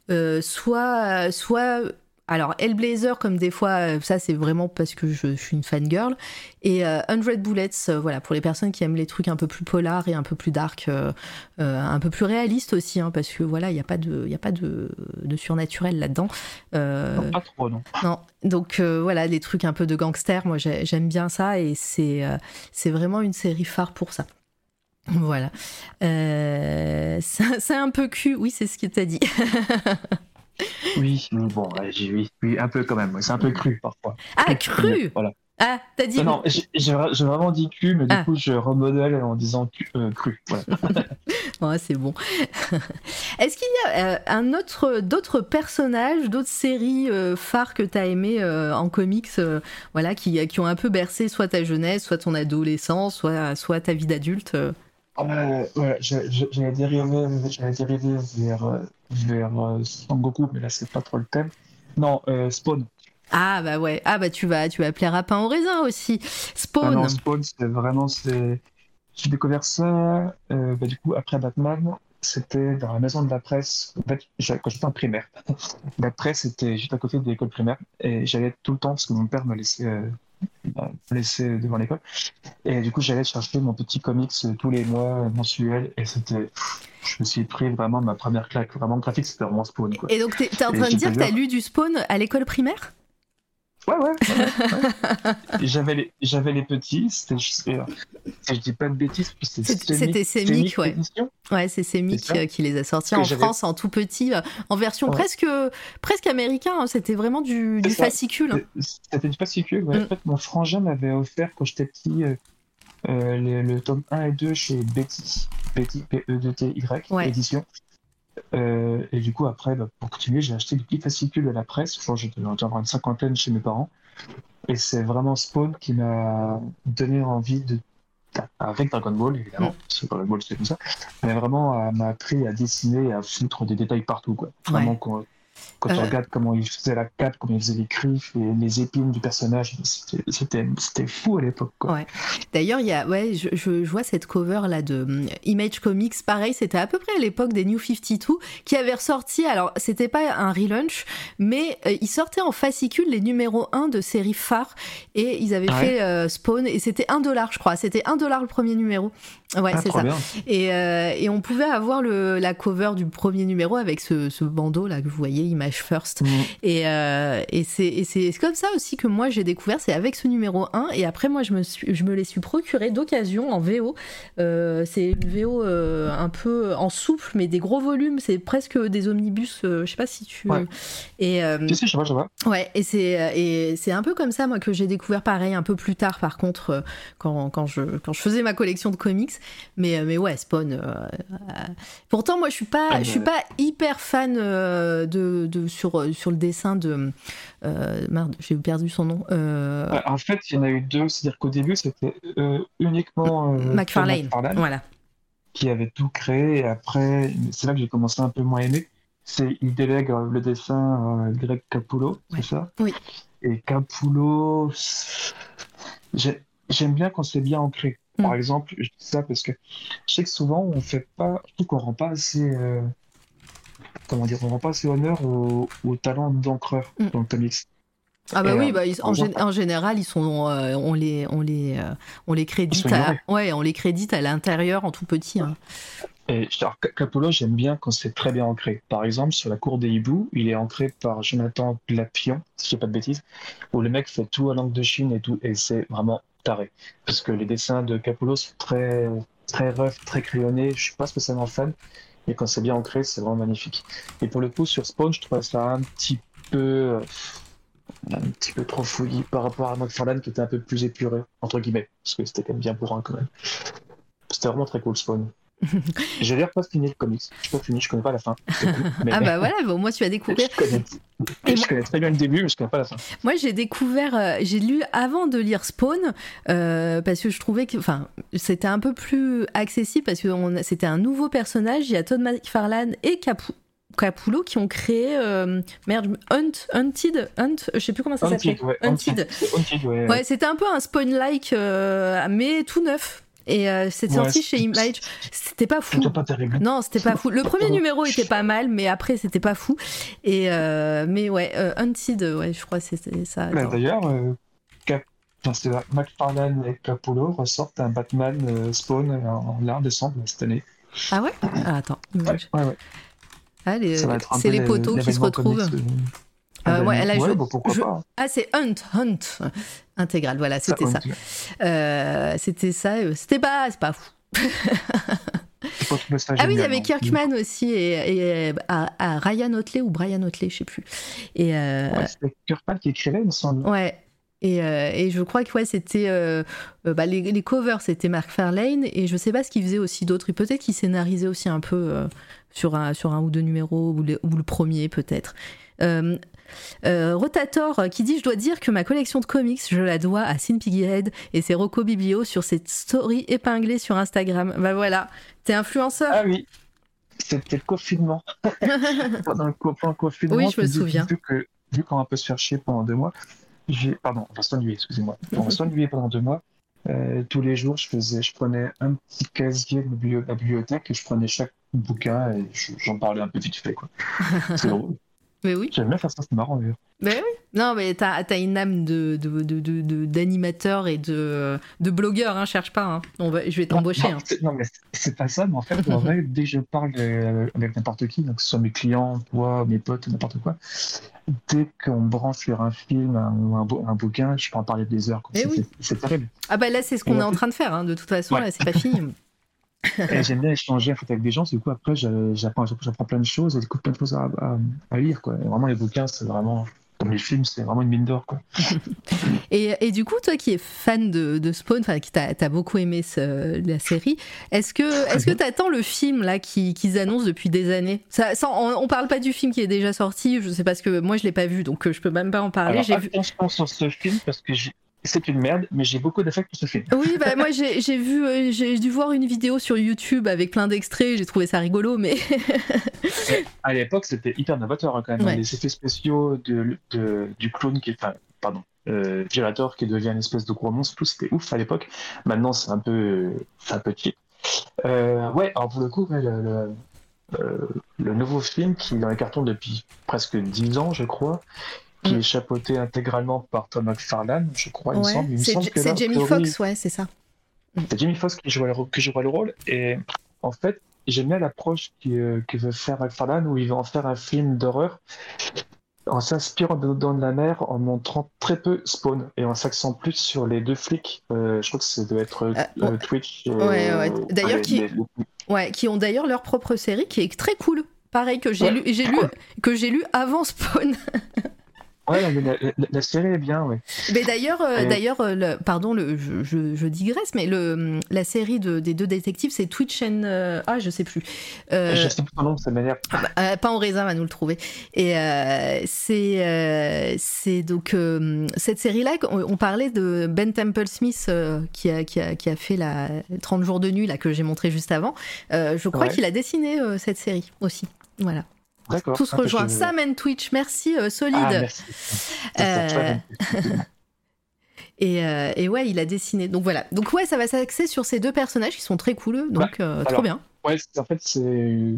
[SPEAKER 1] Euh, soit, soit, alors Hellblazer comme des fois, euh, ça c'est vraiment parce que je, suis une fangirl. Et euh, 100 Bullets, euh, voilà, pour les personnes qui aiment les trucs un peu plus polars et un peu plus dark, euh, un peu plus réalistes aussi, hein, parce que voilà, il n'y a pas de, il a pas de, de surnaturel là-dedans.
[SPEAKER 2] Non, pas trop non.
[SPEAKER 1] non, donc voilà, des trucs un peu de gangster, moi j'ai- j'aime bien ça et c'est c'est vraiment une série phare pour ça. Voilà. Euh, c'est c'est un peu cul, oui, c'est ce que t'as dit.
[SPEAKER 2] Oui, bon, oui, oui, un peu quand même. C'est un peu cru parfois.
[SPEAKER 1] Ah, cru
[SPEAKER 2] Voilà.
[SPEAKER 1] Ah, t'as dit.
[SPEAKER 2] Non, non, j'ai j'ai vra- j'ai vraiment dit cul, mais du
[SPEAKER 1] Ah.
[SPEAKER 2] coup, je remodèle en disant euh, cru. Voilà.
[SPEAKER 1] Ouais, c'est bon. Est-ce qu'il y a euh, un autre, d'autres personnages, d'autres séries euh, phares que t'as aimé euh, en comics, euh, voilà, qui, qui ont un peu bercé soit ta jeunesse, soit ton adolescence, soit, soit ta vie d'adulte euh
[SPEAKER 2] j'ai- j'allais dériver, vers, euh, vers euh, Sangoku, mais là, c'est pas trop le thème. Non, euh, Spawn.
[SPEAKER 1] Ah bah ouais, ah bah tu vas, tu vas appeler Rapin au raisin aussi.
[SPEAKER 2] Ah
[SPEAKER 1] Spawn.
[SPEAKER 2] non, Spawn, c'est vraiment, c'est. J'ai découvert ça, euh, bah, du coup, après Batman, c'était dans la maison de la presse. En fait, quand j'étais en primaire, la presse était juste à côté de l'école primaire, et j'allais tout le temps parce que mon père me laissait, euh, me laissait devant l'école. Et du coup, j'allais chercher mon petit comics euh, tous les mois, euh, mensuel, et c'était. Je me suis pris vraiment ma première claque, vraiment graphique, c'était vraiment Spawn, quoi.
[SPEAKER 1] Et donc t'es t'es en train de dire que t'as lu du Spawn à l'école primaire?
[SPEAKER 2] Ouais, ouais, ouais, ouais. J'avais les, j'avais les petits, c'était, je, sais- je dis pas de bêtises, c'était
[SPEAKER 1] Sémic, ouais. Ouais, c'est Semic euh, qui les a sortis en France en tout petit, euh, en version
[SPEAKER 2] Ouais.
[SPEAKER 1] presque, presque américain. hein. C'était vraiment du, fascicule. hein.
[SPEAKER 2] C'était du fascicule, ouais.
[SPEAKER 1] Mm.
[SPEAKER 2] En fait, mon frangin m'avait offert quand j'étais petit euh, euh, le, le tome 1 et 2 chez Betty, Betty P-E-D-T-Y, édition. Euh, et du coup, après, bah, pour continuer, j'ai acheté des petits fascicules de la presse. Je j'ai dû avoir une cinquantaine chez mes parents. Et c'est vraiment Spawn qui m'a donné envie de. Avec Dragon Ball, évidemment,
[SPEAKER 1] Mm.
[SPEAKER 2] parce que Dragon Ball c'est comme ça, mais vraiment euh, m'a appris à dessiner et à foutre des détails partout. Quoi. Vraiment,
[SPEAKER 1] Ouais.
[SPEAKER 2] Quand, quand
[SPEAKER 1] Euh.
[SPEAKER 2] tu regardes comment il faisait la cape, comment il faisait les griffes et les épines du personnage, c'était- fou à l'époque.
[SPEAKER 1] Ouais. D'ailleurs, il y a, ouais, je, je- je vois cette cover là de hum, Image Comics. Pareil, c'était à peu près à l'époque des New 52 qui avait ressorti. Alors, c'était pas un relaunch, mais euh, ils sortaient en fascicule les numéros 1 de série phare et ils avaient
[SPEAKER 2] Ah ouais
[SPEAKER 1] fait euh, Spawn et c'était 1 dollar, je crois. C'était 1 dollar le premier numéro. Ouais,
[SPEAKER 2] Ah,
[SPEAKER 1] c'est ça. Et, euh, et on pouvait avoir le, la cover du premier numéro avec ce, ce bandeau là que vous voyez, Image First.
[SPEAKER 2] Mm.
[SPEAKER 1] Et, euh, et c'est comme ça aussi que moi j'ai découvert, c'est avec ce numéro 1. Et après, moi, je me, suis, je me les suis procuré d'occasion en VO. Euh, c'est une VO euh, un peu en souffle, mais des gros volumes. C'est presque des omnibus. euh, je sais pas si tu.
[SPEAKER 2] Ouais.
[SPEAKER 1] Et,
[SPEAKER 2] Si, si, je vois, je vois.
[SPEAKER 1] Ouais, et c'est un peu comme ça moi que j'ai découvert pareil un peu plus tard par contre quand, quand je quand je faisais ma collection de comics mais mais ouais Spawn pourtant moi je suis pas
[SPEAKER 2] Ah,
[SPEAKER 1] je suis
[SPEAKER 2] mais-
[SPEAKER 1] pas hyper fan euh, de, de sur euh, sur le dessin de euh, merde j'ai perdu son nom euh,
[SPEAKER 2] En fait, il y en a eu deux. C'est-à-dire qu'au début, c'était uniquement
[SPEAKER 1] McFarlane
[SPEAKER 2] McFarlane
[SPEAKER 1] voilà
[SPEAKER 2] qui avait tout créé. Et après, c'est là que j'ai commencé un peu moins à aimer. C'est il délègue le dessin à Greg Capullo,
[SPEAKER 1] Ouais.
[SPEAKER 2] c'est ça?
[SPEAKER 1] Oui.
[SPEAKER 2] Et Capullo, j'ai- j'aime bien quand c'est bien ancré. Par
[SPEAKER 1] Mm.
[SPEAKER 2] exemple, je dis ça parce que je sais que souvent on fait pas, je trouve qu'on rend pas assez, euh, comment dire, on rend pas assez honneur au, au talent d'encreur
[SPEAKER 1] Mm.
[SPEAKER 2] dans le comics.
[SPEAKER 1] ah bah
[SPEAKER 2] Et,
[SPEAKER 1] oui
[SPEAKER 2] euh,
[SPEAKER 1] bah, ils- en, gé- général ils sont euh, on les on les euh, on les crédite à, ouais on les crédite à l'intérieur en tout petit hein.
[SPEAKER 2] Et alors, Ca- Capullo, j'aime bien quand c'est très bien ancré. Par exemple, sur la cour des hiboux, il est ancré par Jonathan Glapion, si je dis pas de bêtises, où le mec fait tout à langue de Chine et tout, et c'est vraiment taré. Parce que les dessins de Capullo sont très, très rough, très crayonnés. Je suis pas spécialement fan, mais quand c'est bien ancré, c'est vraiment magnifique. Et pour le coup, sur Spawn, je trouve ça un petit peu, euh, un petit peu trop fouillis par rapport à McFarlane qui était un peu plus épuré, entre guillemets, parce que c'était quand même bien bourrin quand même. C'était vraiment très cool, Spawn. J'ai d'ailleurs pas fini le comics. Je pas fini, je connais pas la fin. C'est cool, mais-
[SPEAKER 1] ah bah voilà au moins tu as découvert
[SPEAKER 2] je connais,
[SPEAKER 1] Et
[SPEAKER 2] je
[SPEAKER 1] moi-
[SPEAKER 2] connais très bien le début, mais je connais pas la fin.
[SPEAKER 1] Moi, j'ai découvert, euh, j'ai lu avant de lire Spawn, euh, parce que je trouvais que, enfin, c'était un peu plus accessible, parce que on c'était un nouveau personnage. Il y a Todd McFarlane et Capu- Capullo qui ont créé, euh, merde, Hunt, Hunted, Hunt, je sais plus comment ça
[SPEAKER 2] ouais.
[SPEAKER 1] Hunted.
[SPEAKER 2] Ouais.
[SPEAKER 1] Ouais, c'était un peu un Spawn-like, euh, mais tout neuf. Et euh, c'était
[SPEAKER 2] Ouais,
[SPEAKER 1] sorti
[SPEAKER 2] c'est-
[SPEAKER 1] chez Image. C'était pas fou.
[SPEAKER 2] Pas terrible.
[SPEAKER 1] Non, c'était pas fou. Le premier numéro était pas mal, mais après c'était pas fou. Et euh, mais ouais, euh, Hunted, ouais, je crois que c'était ça.
[SPEAKER 2] D'ailleurs, euh, Cap... c'est McFarlane et Capullo ressortent un Batman euh, Spawn en, en décembre cette année.
[SPEAKER 1] Ah ouais? Ah, Attends.
[SPEAKER 2] Ouais.
[SPEAKER 1] Ah, c'est les
[SPEAKER 2] le-
[SPEAKER 1] poteaux qui se retrouvent.
[SPEAKER 2] comics, euh,
[SPEAKER 1] Euh, ouais, là, je-
[SPEAKER 2] bon, pourquoi
[SPEAKER 1] je-
[SPEAKER 2] pas.
[SPEAKER 1] Ah, c'est Hunt, Hunt. Intégral, voilà, c'était ça.
[SPEAKER 2] Haunted.
[SPEAKER 1] Euh, c'était ça. euh, C'était pas, c'est pas fou. Ah oui, il y avait
[SPEAKER 2] non.
[SPEAKER 1] Kirkman aussi et, et, à, à Ryan Otley ou Brian Otley, je sais plus. Et euh,
[SPEAKER 2] Ouais, c'était Kirkman qui écrivait, il me semble.
[SPEAKER 1] Ouais. Et, euh, et je crois que ouais, c'était euh, euh, bah, les, les covers, c'était Mark Fairlane et je sais pas ce qu'il faisait aussi d'autres. Peut-être qu'il scénarisait aussi un peu euh, sur, un, sur un ou deux numéros ou le, ou le premier peut-être. Euh, Rotator euh, qui dit Je dois dire que ma collection de comics, je la dois à Sin Piggyhead et ses Rocco Biblio sur cette story épinglée sur Instagram. Bah voilà, t'es influenceur.
[SPEAKER 2] Ah oui, c'était le confinement. pendant, le, co- pendant le confinement,
[SPEAKER 1] Oui, je me souviens.
[SPEAKER 2] Vu que vu qu'on va un peu se faire chier pendant deux mois, j'ai pardon, on va s'ennuyer, excusez-moi. On va s'ennuyer pendant deux mois. Euh, tous les jours, je faisais, je prenais un petit casier de la bibliothèque et je prenais chaque bouquin et je- j'en parlais un peu vite fait quoi. C'est drôle.
[SPEAKER 1] Mais oui.
[SPEAKER 2] J'aime bien faire ça, c'est marrant d'ailleurs.
[SPEAKER 1] Mais oui. Non, mais t'as as une âme de de- de- de- de- d'animateur et de, de blogueur, hein, cherche pas. hein. On va, je vais t'embaucher.
[SPEAKER 2] Non,
[SPEAKER 1] hein.
[SPEAKER 2] non, mais c'est- pas ça, mais en fait, en vrai, dès que je parle euh, avec n'importe qui, donc que ce soit mes clients, toi, mes potes, n'importe quoi, dès qu'on branche sur un film ou un, bou- un bouquin, je peux en parler des heures.
[SPEAKER 1] Eh
[SPEAKER 2] C'est
[SPEAKER 1] oui.
[SPEAKER 2] terrible.
[SPEAKER 1] Ah bah là, c'est ce qu'on est
[SPEAKER 2] en
[SPEAKER 1] train de faire. hein. De toute façon,
[SPEAKER 2] Ouais.
[SPEAKER 1] là, c'est pas fini.
[SPEAKER 2] J'aime bien échanger en fait, avec des gens, du coup, après, j'a- j'apprends j'apprends plein de choses et j'écoute plein de choses à, à- à lire. Quoi. Et vraiment, les bouquins, c'est vraiment les films, c'est vraiment une mine d'or.
[SPEAKER 1] Et, et, du coup, toi qui es fan de, de Spawn, enfin qui t'as as beaucoup aimé ce, la série, est-ce que est-ce que t'attends le film là qu'ils annoncent depuis des années? Ça, ça, on, on, parle pas du film qui est déjà sorti, je sais pas ce que moi je l'ai pas vu, donc je peux même pas en parler.
[SPEAKER 2] J'ai vu... sur ce film parce que c'est une merde, mais j'ai beaucoup d'affect pour ce film.
[SPEAKER 1] Oui, bah moi j'ai vu, euh, j'ai dû voir une vidéo sur YouTube avec plein d'extraits, j'ai trouvé ça rigolo, mais.
[SPEAKER 2] à l'époque, c'était hyper novateur hein, quand même. Les effets spéciaux de, de, du clone qui. Enfin, pardon. Euh, Girator qui devient une espèce de gros monstre, tout c'était ouf à l'époque. Maintenant, c'est un peu, un peu cheap. Euh, ouais, alors pour le coup, le, le, euh, le, nouveau film qui est dans les cartons depuis presque 10 ans, je crois, qui est chapeauté intégralement par Tom McFarlane, je crois, il me semble.
[SPEAKER 1] C'est Jamie Foxx, ouais, c'est ça.
[SPEAKER 2] C'est Jamie Foxx qui joue, le, qui joue le rôle. Et en fait, j'aime bien l'approche que, que veut faire McFarlane, où il veut en faire un film d'horreur en s'inspirant de Dans de la mer, en montrant très peu Spawn et en s'accent plus sur les deux flics. Euh, je crois que ça doit être euh, euh, Twitch.
[SPEAKER 1] ouais, ouais. D'ailleurs, qui... Ouais, qui ont d'ailleurs leur propre série qui est très cool. Pareil que j'ai lu, j'ai lu, que j'ai lu avant Spawn.
[SPEAKER 2] Ouais, la, série est bien, oui.
[SPEAKER 1] Mais d'ailleurs, euh, d'ailleurs, euh, pardon, le, je, je, digresse, mais le, la série de, des deux détectives, c'est Twitch and euh, ah, je sais plus.
[SPEAKER 2] je sais plus son nom, ça m'énerve.
[SPEAKER 1] Bah, pas en raisin, va nous le trouver. Et c'est, c'est donc cette série-là. On, parlait de Ben Temple Smith qui a, qui, a, qui, a, fait la 30 jours de nuit là que j'ai montré juste avant. je crois qu'il a dessiné cette série aussi. Voilà. Tout se rejoint. Sam and Twitch, merci, euh, solide. Ah, merci. Euh, et, euh, et, ouais, il a dessiné. Donc voilà. Donc ouais, ça va s'axer sur ces deux personnages qui sont très cool. Donc trop bien.
[SPEAKER 2] Ouais, en fait, c'est.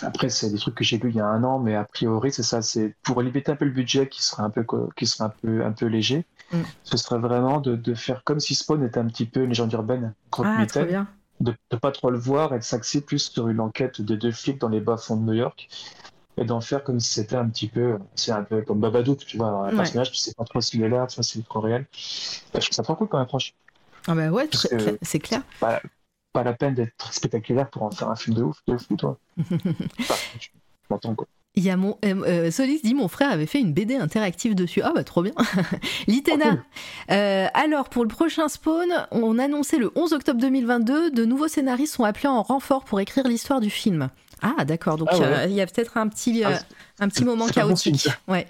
[SPEAKER 2] Après, c'est des trucs que j'ai lus il y a un an, mais a priori, c'est ça. C'est pour limiter un peu le budget qui serait un peu, qui serait un peu, un peu léger. Mm. Ce serait vraiment de, de, faire comme si Spawn était un petit peu une légende urbaine.
[SPEAKER 1] Ah, trop bien
[SPEAKER 2] de ne pas trop le voir et de s'axer plus sur une enquête de deux flics dans les bas-fonds de New York et d'en faire comme si c'était un petit peu, c'est un peu comme Babadook, tu vois, un personnage, tu sais pas trop s'il est là, tu vois, c'est trop réel. je trouve ça trop cool quand même, franchement.
[SPEAKER 1] Ah bah ouais, c'est clair.
[SPEAKER 2] Pas, pas, la peine d'être spectaculaire pour en faire un film de ouf, de ouf, toi. enfin, tu m'entends quoi.
[SPEAKER 1] Il y a mon euh, euh, Solis dit mon frère avait fait une BD interactive dessus. Ah bah trop bien. Litena. Oh, euh, alors pour le prochain Spawn, on annonçait le 11 octobre 2022, de nouveaux scénaristes sont appelés en renfort pour écrire l'histoire du film. Ah d'accord, donc ah, il y a peut-être un petit ah, un petit moment chaotique. ouais.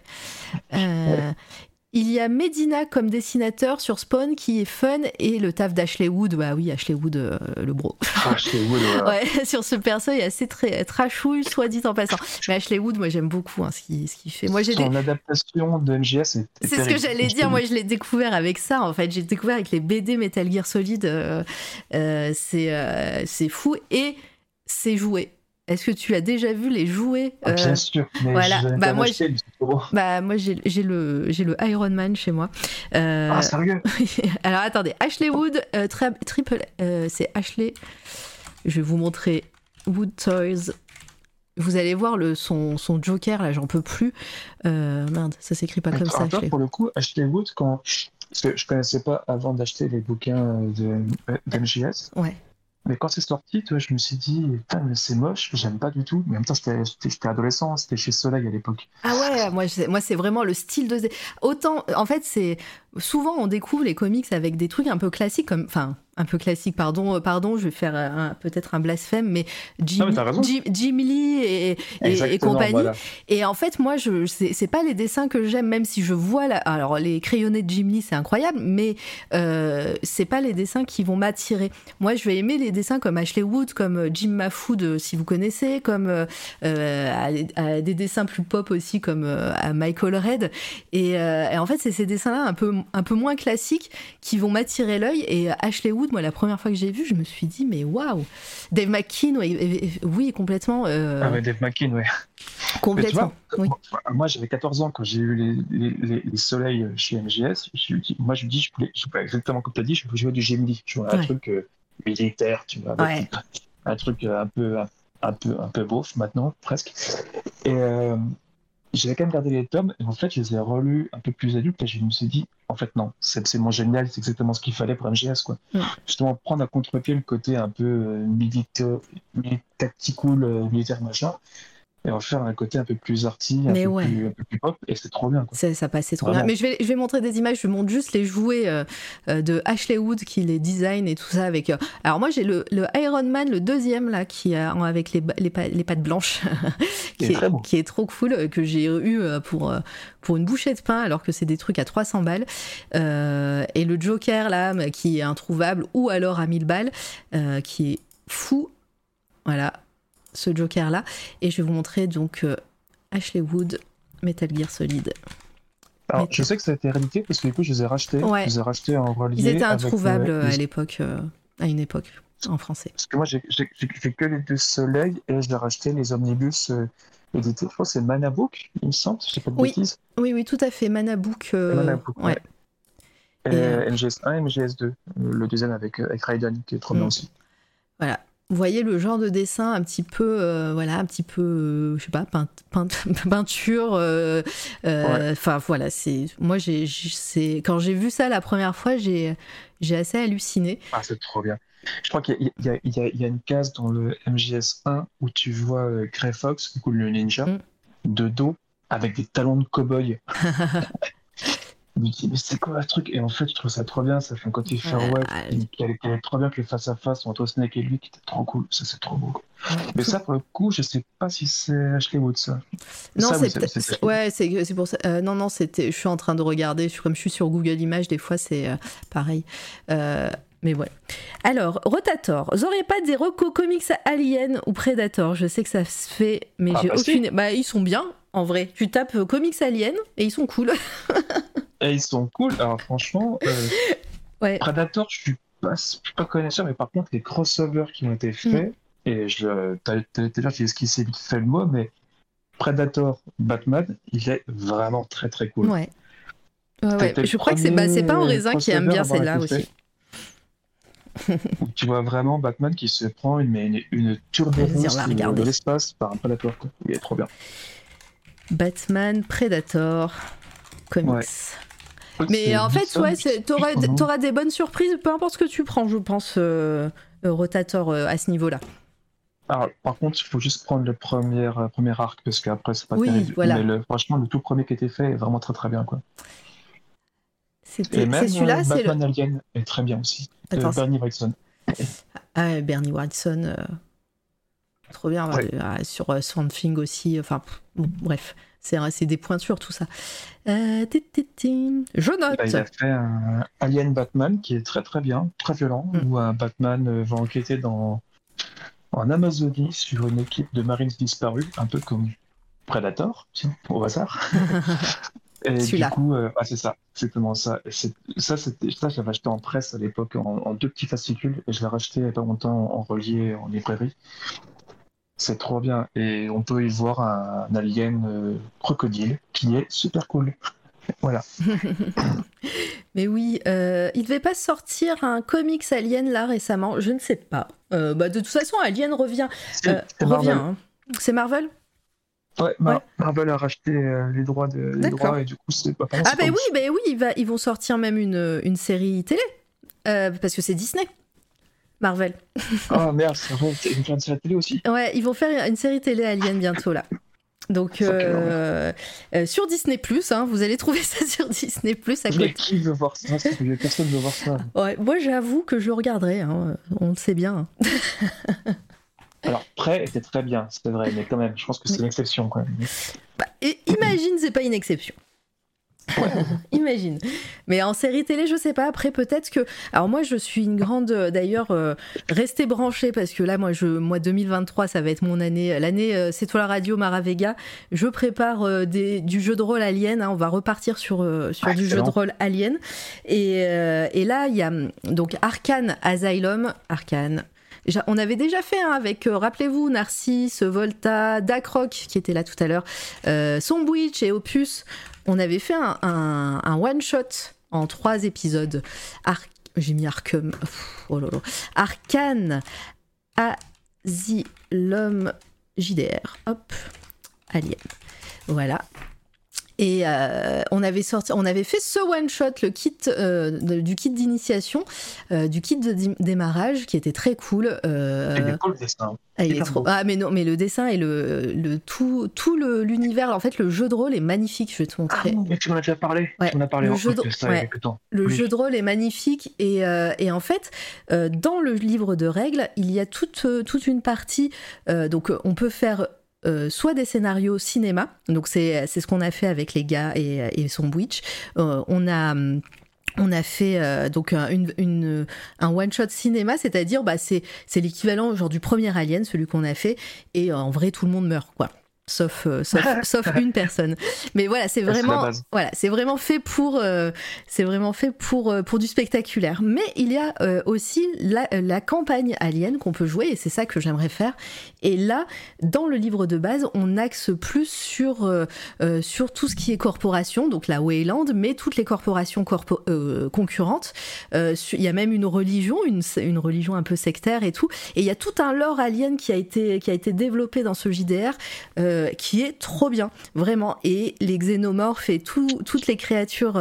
[SPEAKER 1] Il y a Medina comme dessinateur sur Spawn qui est fun et le taf d'Ashley Wood, bah oui, Ashley Wood, euh, le bro.
[SPEAKER 2] Ashley Wood,
[SPEAKER 1] ouais. sur ce perso, il est assez très trashouille, soit dit en passant. Mais Ashley Wood, moi j'aime beaucoup hein, ce qu'il fait. Moi,
[SPEAKER 2] Son adaptation de MGS,
[SPEAKER 1] c'est ce que j'allais dire. Moi, je l'ai découvert avec ça. En fait, j'ai découvert avec les BD Metal Gear Solid. Euh, euh, c'est fou et c'est joué. Est-ce que tu as déjà vu les jouets
[SPEAKER 2] ah, Bien euh, sûr. Mais
[SPEAKER 1] voilà. Bah moi, bah moi, j'ai le Iron Man chez moi.
[SPEAKER 2] Euh... Ah sérieux?
[SPEAKER 1] Alors attendez, Ashley Wood euh, triple, euh, c'est Ashley. Je vais vous montrer Wood Toys. Vous allez voir le son, son Joker là, j'en peux plus. merde, ça s'écrit pas comme ça.
[SPEAKER 2] Pour le coup, Ashley Wood, quand parce que je connaissais pas avant d'acheter les bouquins de, de MGS.
[SPEAKER 1] Ouais.
[SPEAKER 2] Mais quand c'est sorti, toi, je me suis dit, c'est moche, j'aime pas du tout. Mais en même temps, j'étais adolescent, c'était chez Soleil à l'époque.
[SPEAKER 1] Ah ouais, moi, moi c'est vraiment le style de. Autant, en fait, c'est. Souvent, on découvre les comics avec des trucs un peu classiques, comme. Enfin, un peu classique, pardon, euh, pardon, je vais faire peut-être un blasphème, mais Jim, Jim, Lee et, et, compagnie. Et en fait, moi, je c'est pas les dessins que j'aime, même si je vois la, alors les crayonnés de Jim Lee, c'est incroyable, mais euh, c'est pas les dessins qui vont m'attirer. Moi, je vais aimer les dessins comme Ashley Wood, comme euh, Jim Mafood, si vous connaissez, comme à, des dessins plus pop aussi, comme à Michael Red. Et, et en fait, c'est ces dessins-là un peu un peu moins classiques qui vont m'attirer l'œil. Et Ashley Wood moi, la première fois que j'ai vu, je me suis dit, mais waouh Dave McKean, oui, complètement.
[SPEAKER 2] Euh, ah, ouais, Dave McKean, oui.
[SPEAKER 1] Complètement.
[SPEAKER 2] Moi, j'avais 14 ans quand j'ai eu les, les, soleils chez MGS. moi, je me dis, je voulais, je pas exactement comme tu as dit, je voulais jouer du GMD. Je voulais un truc euh, militaire, tu vois. Un truc euh, un peu, un, peu, un peu beauf maintenant, presque. Et j'avais quand même gardé les tomes, et en fait, je les ai relus un peu plus adultes, et je me suis dit, en fait, non, c'est mon génial, c'est exactement ce qu'il fallait pour MGS, quoi. Justement, prendre à contre-pied le côté un peu euh, militaire, tactical, euh, militaire, machin. Et en faire un côté un peu plus arty, un, peu,
[SPEAKER 1] ouais.
[SPEAKER 2] plus, un peu plus pop, et c'est trop bien. Quoi.
[SPEAKER 1] Ça, ça passait trop
[SPEAKER 2] Vraiment.
[SPEAKER 1] bien. Mais je vais, je vais montrer des images, je montre juste les jouets euh, euh, de Ashley Wood qui les design et tout ça. avec. euh, Alors moi j'ai le, le Iron Man, le deuxième là, qui a, avec les, les, pa- les pattes blanches, qui,
[SPEAKER 2] est
[SPEAKER 1] qui est trop cool, que j'ai eu pour, pour une bouchée de pain alors que c'est des trucs à 300 balles. Euh, et le Joker là, qui est introuvable ou alors à 1000 balles, qui est fou. Voilà, ce Joker là. Et je vais vous montrer donc euh, Ashley Wood, Metal Gear Solid.
[SPEAKER 2] Alors, je sais que ça a été réédité parce que du coup, je les ai rachetés.
[SPEAKER 1] Ouais.
[SPEAKER 2] Je les ai rachetés en relié.
[SPEAKER 1] Ils étaient introuvables
[SPEAKER 2] euh,
[SPEAKER 1] euh, à
[SPEAKER 2] les-
[SPEAKER 1] l'époque, euh, à une époque, en français.
[SPEAKER 2] Parce que moi, j'ai que les deux soleils et je l'ai racheté les omnibus euh, édités. Je crois que c'est Manabook, il me semble, je pas de
[SPEAKER 1] Oui.
[SPEAKER 2] bêtises.
[SPEAKER 1] Oui, oui, tout à fait. Manabook.
[SPEAKER 2] Manabook,
[SPEAKER 1] ouais.
[SPEAKER 2] ouais. Et,
[SPEAKER 1] Et, euh,
[SPEAKER 2] MGS1 et MGS2. euh, Le deuxième avec, avec Raiden, qui est trop bien aussi.
[SPEAKER 1] Voilà. Vous voyez le genre de dessin un petit peu, euh, voilà, un petit peu, euh, je sais pas, peint- peint- peinture. euh, euh, Enfin voilà, c'est moi j'ai, c'est quand j'ai vu ça la première fois, j'ai, j'ai assez halluciné.
[SPEAKER 2] Ah, c'est trop bien. Je crois qu'il y, a- il y y y a une case dans le MGS1 où tu vois Grey Fox, du coup le ninja,
[SPEAKER 1] Mm.
[SPEAKER 2] de dos, avec des talons de cow-boy. Je me dis, mais c'est quoi ce truc? Et en fait, je trouve ça trop bien. Ça fait un côté
[SPEAKER 1] ah,
[SPEAKER 2] qui, est trop bien que le face-à-face entre Snake et lui, qui était trop cool. Ça, c'est trop beau. quoi. Mais
[SPEAKER 1] Tout-
[SPEAKER 2] ça, pour le coup, je sais pas si c'est Ashley Wood, ça.
[SPEAKER 1] Non,
[SPEAKER 2] Ça,
[SPEAKER 1] c'est peut-être-
[SPEAKER 2] c'est-
[SPEAKER 1] c'est- ouais, c'est pour ça. euh, non, non, c'était. Je suis en train de regarder. Je suis comme je suis sur Google Images, des fois c'est euh, pareil. Euh, mais ouais. Alors, Rotator, vous auriez pas des recos comics Alien ou Predator? Je sais que ça se fait, mais
[SPEAKER 2] Ah,
[SPEAKER 1] j'ai
[SPEAKER 2] bah si.
[SPEAKER 1] aucune. Bah, ils sont bien, en vrai. Tu tapes euh, comics Alien et ils sont cool.
[SPEAKER 2] Et ils sont cool. Alors, franchement, euh,
[SPEAKER 1] ouais.
[SPEAKER 2] Predator, je suis pas, je suis pas connaisseur, mais par contre, les crossovers qui ont été
[SPEAKER 1] Mm.
[SPEAKER 2] faits, et je, t'as, j'ai esquissé vite fait le mot, mais Predator Batman, il est vraiment très très cool.
[SPEAKER 1] Ouais. Je crois que c'est bah, pas en raisin qui aime bien celle-là aussi.
[SPEAKER 2] Tu vois vraiment Batman qui se prend une, une, une turbulence de, l'espace par un Predator. Il est trop bien.
[SPEAKER 1] Batman, Predator, comics. Mais en fait, ouais, t'auras
[SPEAKER 2] son nom.
[SPEAKER 1] t'auras des bonnes surprises, peu importe ce que tu prends, je pense, euh, euh, Rotator euh, à ce niveau-là.
[SPEAKER 2] Alors, par contre, il faut juste prendre le premier, euh, premier arc parce qu'après, c'est pas
[SPEAKER 1] Oui,
[SPEAKER 2] terrible.
[SPEAKER 1] voilà.
[SPEAKER 2] Mais le- franchement, le tout premier qui a été fait est vraiment très très bien. Quoi. Et même
[SPEAKER 1] celui-là, c'est le.
[SPEAKER 2] Alien est très bien aussi.
[SPEAKER 1] Attends,
[SPEAKER 2] Bernie Wrightson.
[SPEAKER 1] ah, Bernie Wrightson, trop bien.
[SPEAKER 2] Ouais.
[SPEAKER 1] Ah, sur Swamp Thing aussi. Enfin, bon, bref, c'est des pointures tout ça. Euh. Je note.
[SPEAKER 2] Bah, il a fait un Alien Batman qui est très très bien, très violent,
[SPEAKER 1] Mm.
[SPEAKER 2] où un Batman euh, va enquêter dans en Amazonie sur une équipe de Marines disparus, un peu comme Predator, au hasard. Et du coup, euh, ah, c'est ça, c'est exactement ça. Ça, ça, je l'avais acheté en presse à l'époque en, en deux petits fascicules, et je l'ai racheté il y a pas longtemps en, en relié en librairie. C'est trop bien, et on peut y voir un, alien euh, crocodile qui est super cool. Voilà.
[SPEAKER 1] Mais oui, euh, il devait pas sortir un comics Alien là récemment, je ne sais pas. Euh, bah, de toute façon, Alien revient.
[SPEAKER 2] C'est
[SPEAKER 1] euh.
[SPEAKER 2] Marvel.
[SPEAKER 1] hein. C'est Marvel
[SPEAKER 2] Ouais, Mar-
[SPEAKER 1] Ouais.
[SPEAKER 2] Marvel a racheté les droits de les droits et du coup c'est pas
[SPEAKER 1] Ah ben oui, ben oui, va, ils vont sortir même une, une série télé. Parce que c'est Disney. Marvel.
[SPEAKER 2] Ah merde, c'est vrai, une grande série télé aussi.
[SPEAKER 1] Ouais, ils vont faire une série télé Alien bientôt là. Donc
[SPEAKER 2] Oh,
[SPEAKER 1] euh, euh, sur Disney hein, vous allez trouver ça sur Disney à côté.
[SPEAKER 2] qui veut voir ça? Personne veut voir ça.
[SPEAKER 1] Ouais, moi j'avoue que je regarderai, hein, on le sait bien.
[SPEAKER 2] Alors Prêt était très bien, c'est vrai, mais quand même, je pense que c'est une exception quand même.
[SPEAKER 1] Bah, et imagine, c'est pas une exception. imagine. Mais en série télé, je sais pas. Après, peut-être que. Alors, moi, je suis une grande. euh, D'ailleurs, euh, restez branchés parce que là, moi, je, moi, 2023, ça va être mon année. L'année, euh, c'est toi la radio, Mara Vega. Je prépare euh, des, du jeu de rôle Alien. hein. on va repartir sur, sur
[SPEAKER 2] Ah,
[SPEAKER 1] du jeu de rôle Alien. Et, et là, il y a donc Arkane Asylum. Arkane. Ja- On avait déjà fait hein, avec, euh, rappelez-vous, Narcisse, Volta, Dakroc qui était là tout à l'heure, euh, et Opus. On avait fait un, one-shot en trois épisodes. J'ai mis Arkham. Oh. Arcane, Asylum, JDR. Hop. Alien. Voilà. Et euh, on avait sorti, on avait fait ce one shot, le kit euh, de- du kit d'initiation, euh, du kit de démarrage, qui était très cool. euh,
[SPEAKER 2] Il est cool le dessin.
[SPEAKER 1] ah, il est
[SPEAKER 2] hyper
[SPEAKER 1] trop.
[SPEAKER 2] beau.
[SPEAKER 1] Ah mais non, mais le dessin et le, le tout, tout l'univers, en fait, le jeu de rôle est magnifique. Je vais te
[SPEAKER 2] Ah,
[SPEAKER 1] montrer.
[SPEAKER 2] mais tu m'en as déjà parlé.
[SPEAKER 1] Ouais,
[SPEAKER 2] Tu m'en as parlé
[SPEAKER 1] le
[SPEAKER 2] en
[SPEAKER 1] jeu de-
[SPEAKER 2] ça il y
[SPEAKER 1] ouais.
[SPEAKER 2] a temps.
[SPEAKER 1] Le
[SPEAKER 2] Oui.
[SPEAKER 1] jeu de rôle est magnifique et, et en fait, dans le livre de règles, il y a toute, toute une partie. donc, on peut faire euh, soit des scénarios cinéma, donc c'est ce qu'on a fait avec les gars et, et son Witch. Euh, on a. On a fait euh, donc un, une, une- un one shot cinéma, c'est-à-dire bah, c'est l'équivalent genre du premier Alien, celui qu'on a fait, et en vrai tout le monde meurt quoi, sauf euh, sauf, sauf une personne. Mais voilà, c'est
[SPEAKER 2] la
[SPEAKER 1] vraiment voilà, c'est vraiment fait pour euh, c'est vraiment fait pour euh, pour du spectaculaire. Mais il y a aussi la, la campagne Alien qu'on peut jouer et c'est ça que j'aimerais faire. Et là, dans le livre de base, on axe plus sur euh, euh, sur tout ce qui est corporation, donc la Wayland, mais toutes les corporations corpo- euh, concurrentes. Il y a même une religion, une, une religion un peu sectaire et tout. Et il y a tout un lore alien qui a été qui a été développé dans ce JDR qui est trop bien, vraiment. Et les xénomorphes et tout- toutes les créatures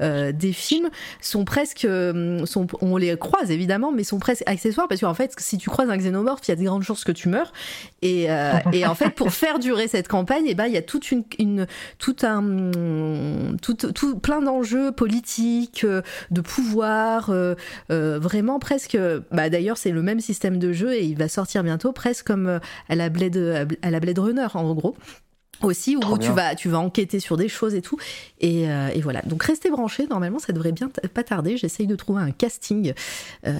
[SPEAKER 1] des films sont presque, on les croise évidemment, mais sont presque accessoires parce qu'en fait, si tu croises un xénomorphe, il y a de grandes chances que tu meurs. Et, euh, et en fait, pour faire durer cette campagne, et ben, il y a toute une, une tout un, tout, tout plein d'enjeux politiques, euh, de pouvoir, euh, euh, vraiment presque. Bah, d'ailleurs, c'est le même système de jeu et il va sortir bientôt, presque comme à la Blade, à la Blade Runner en gros aussi où tu vas tu vas enquêter sur des choses et tout. Et, euh, et voilà. Donc restez branchés. Normalement ça devrait bien pas tarder. J'essaye de trouver un casting. Euh,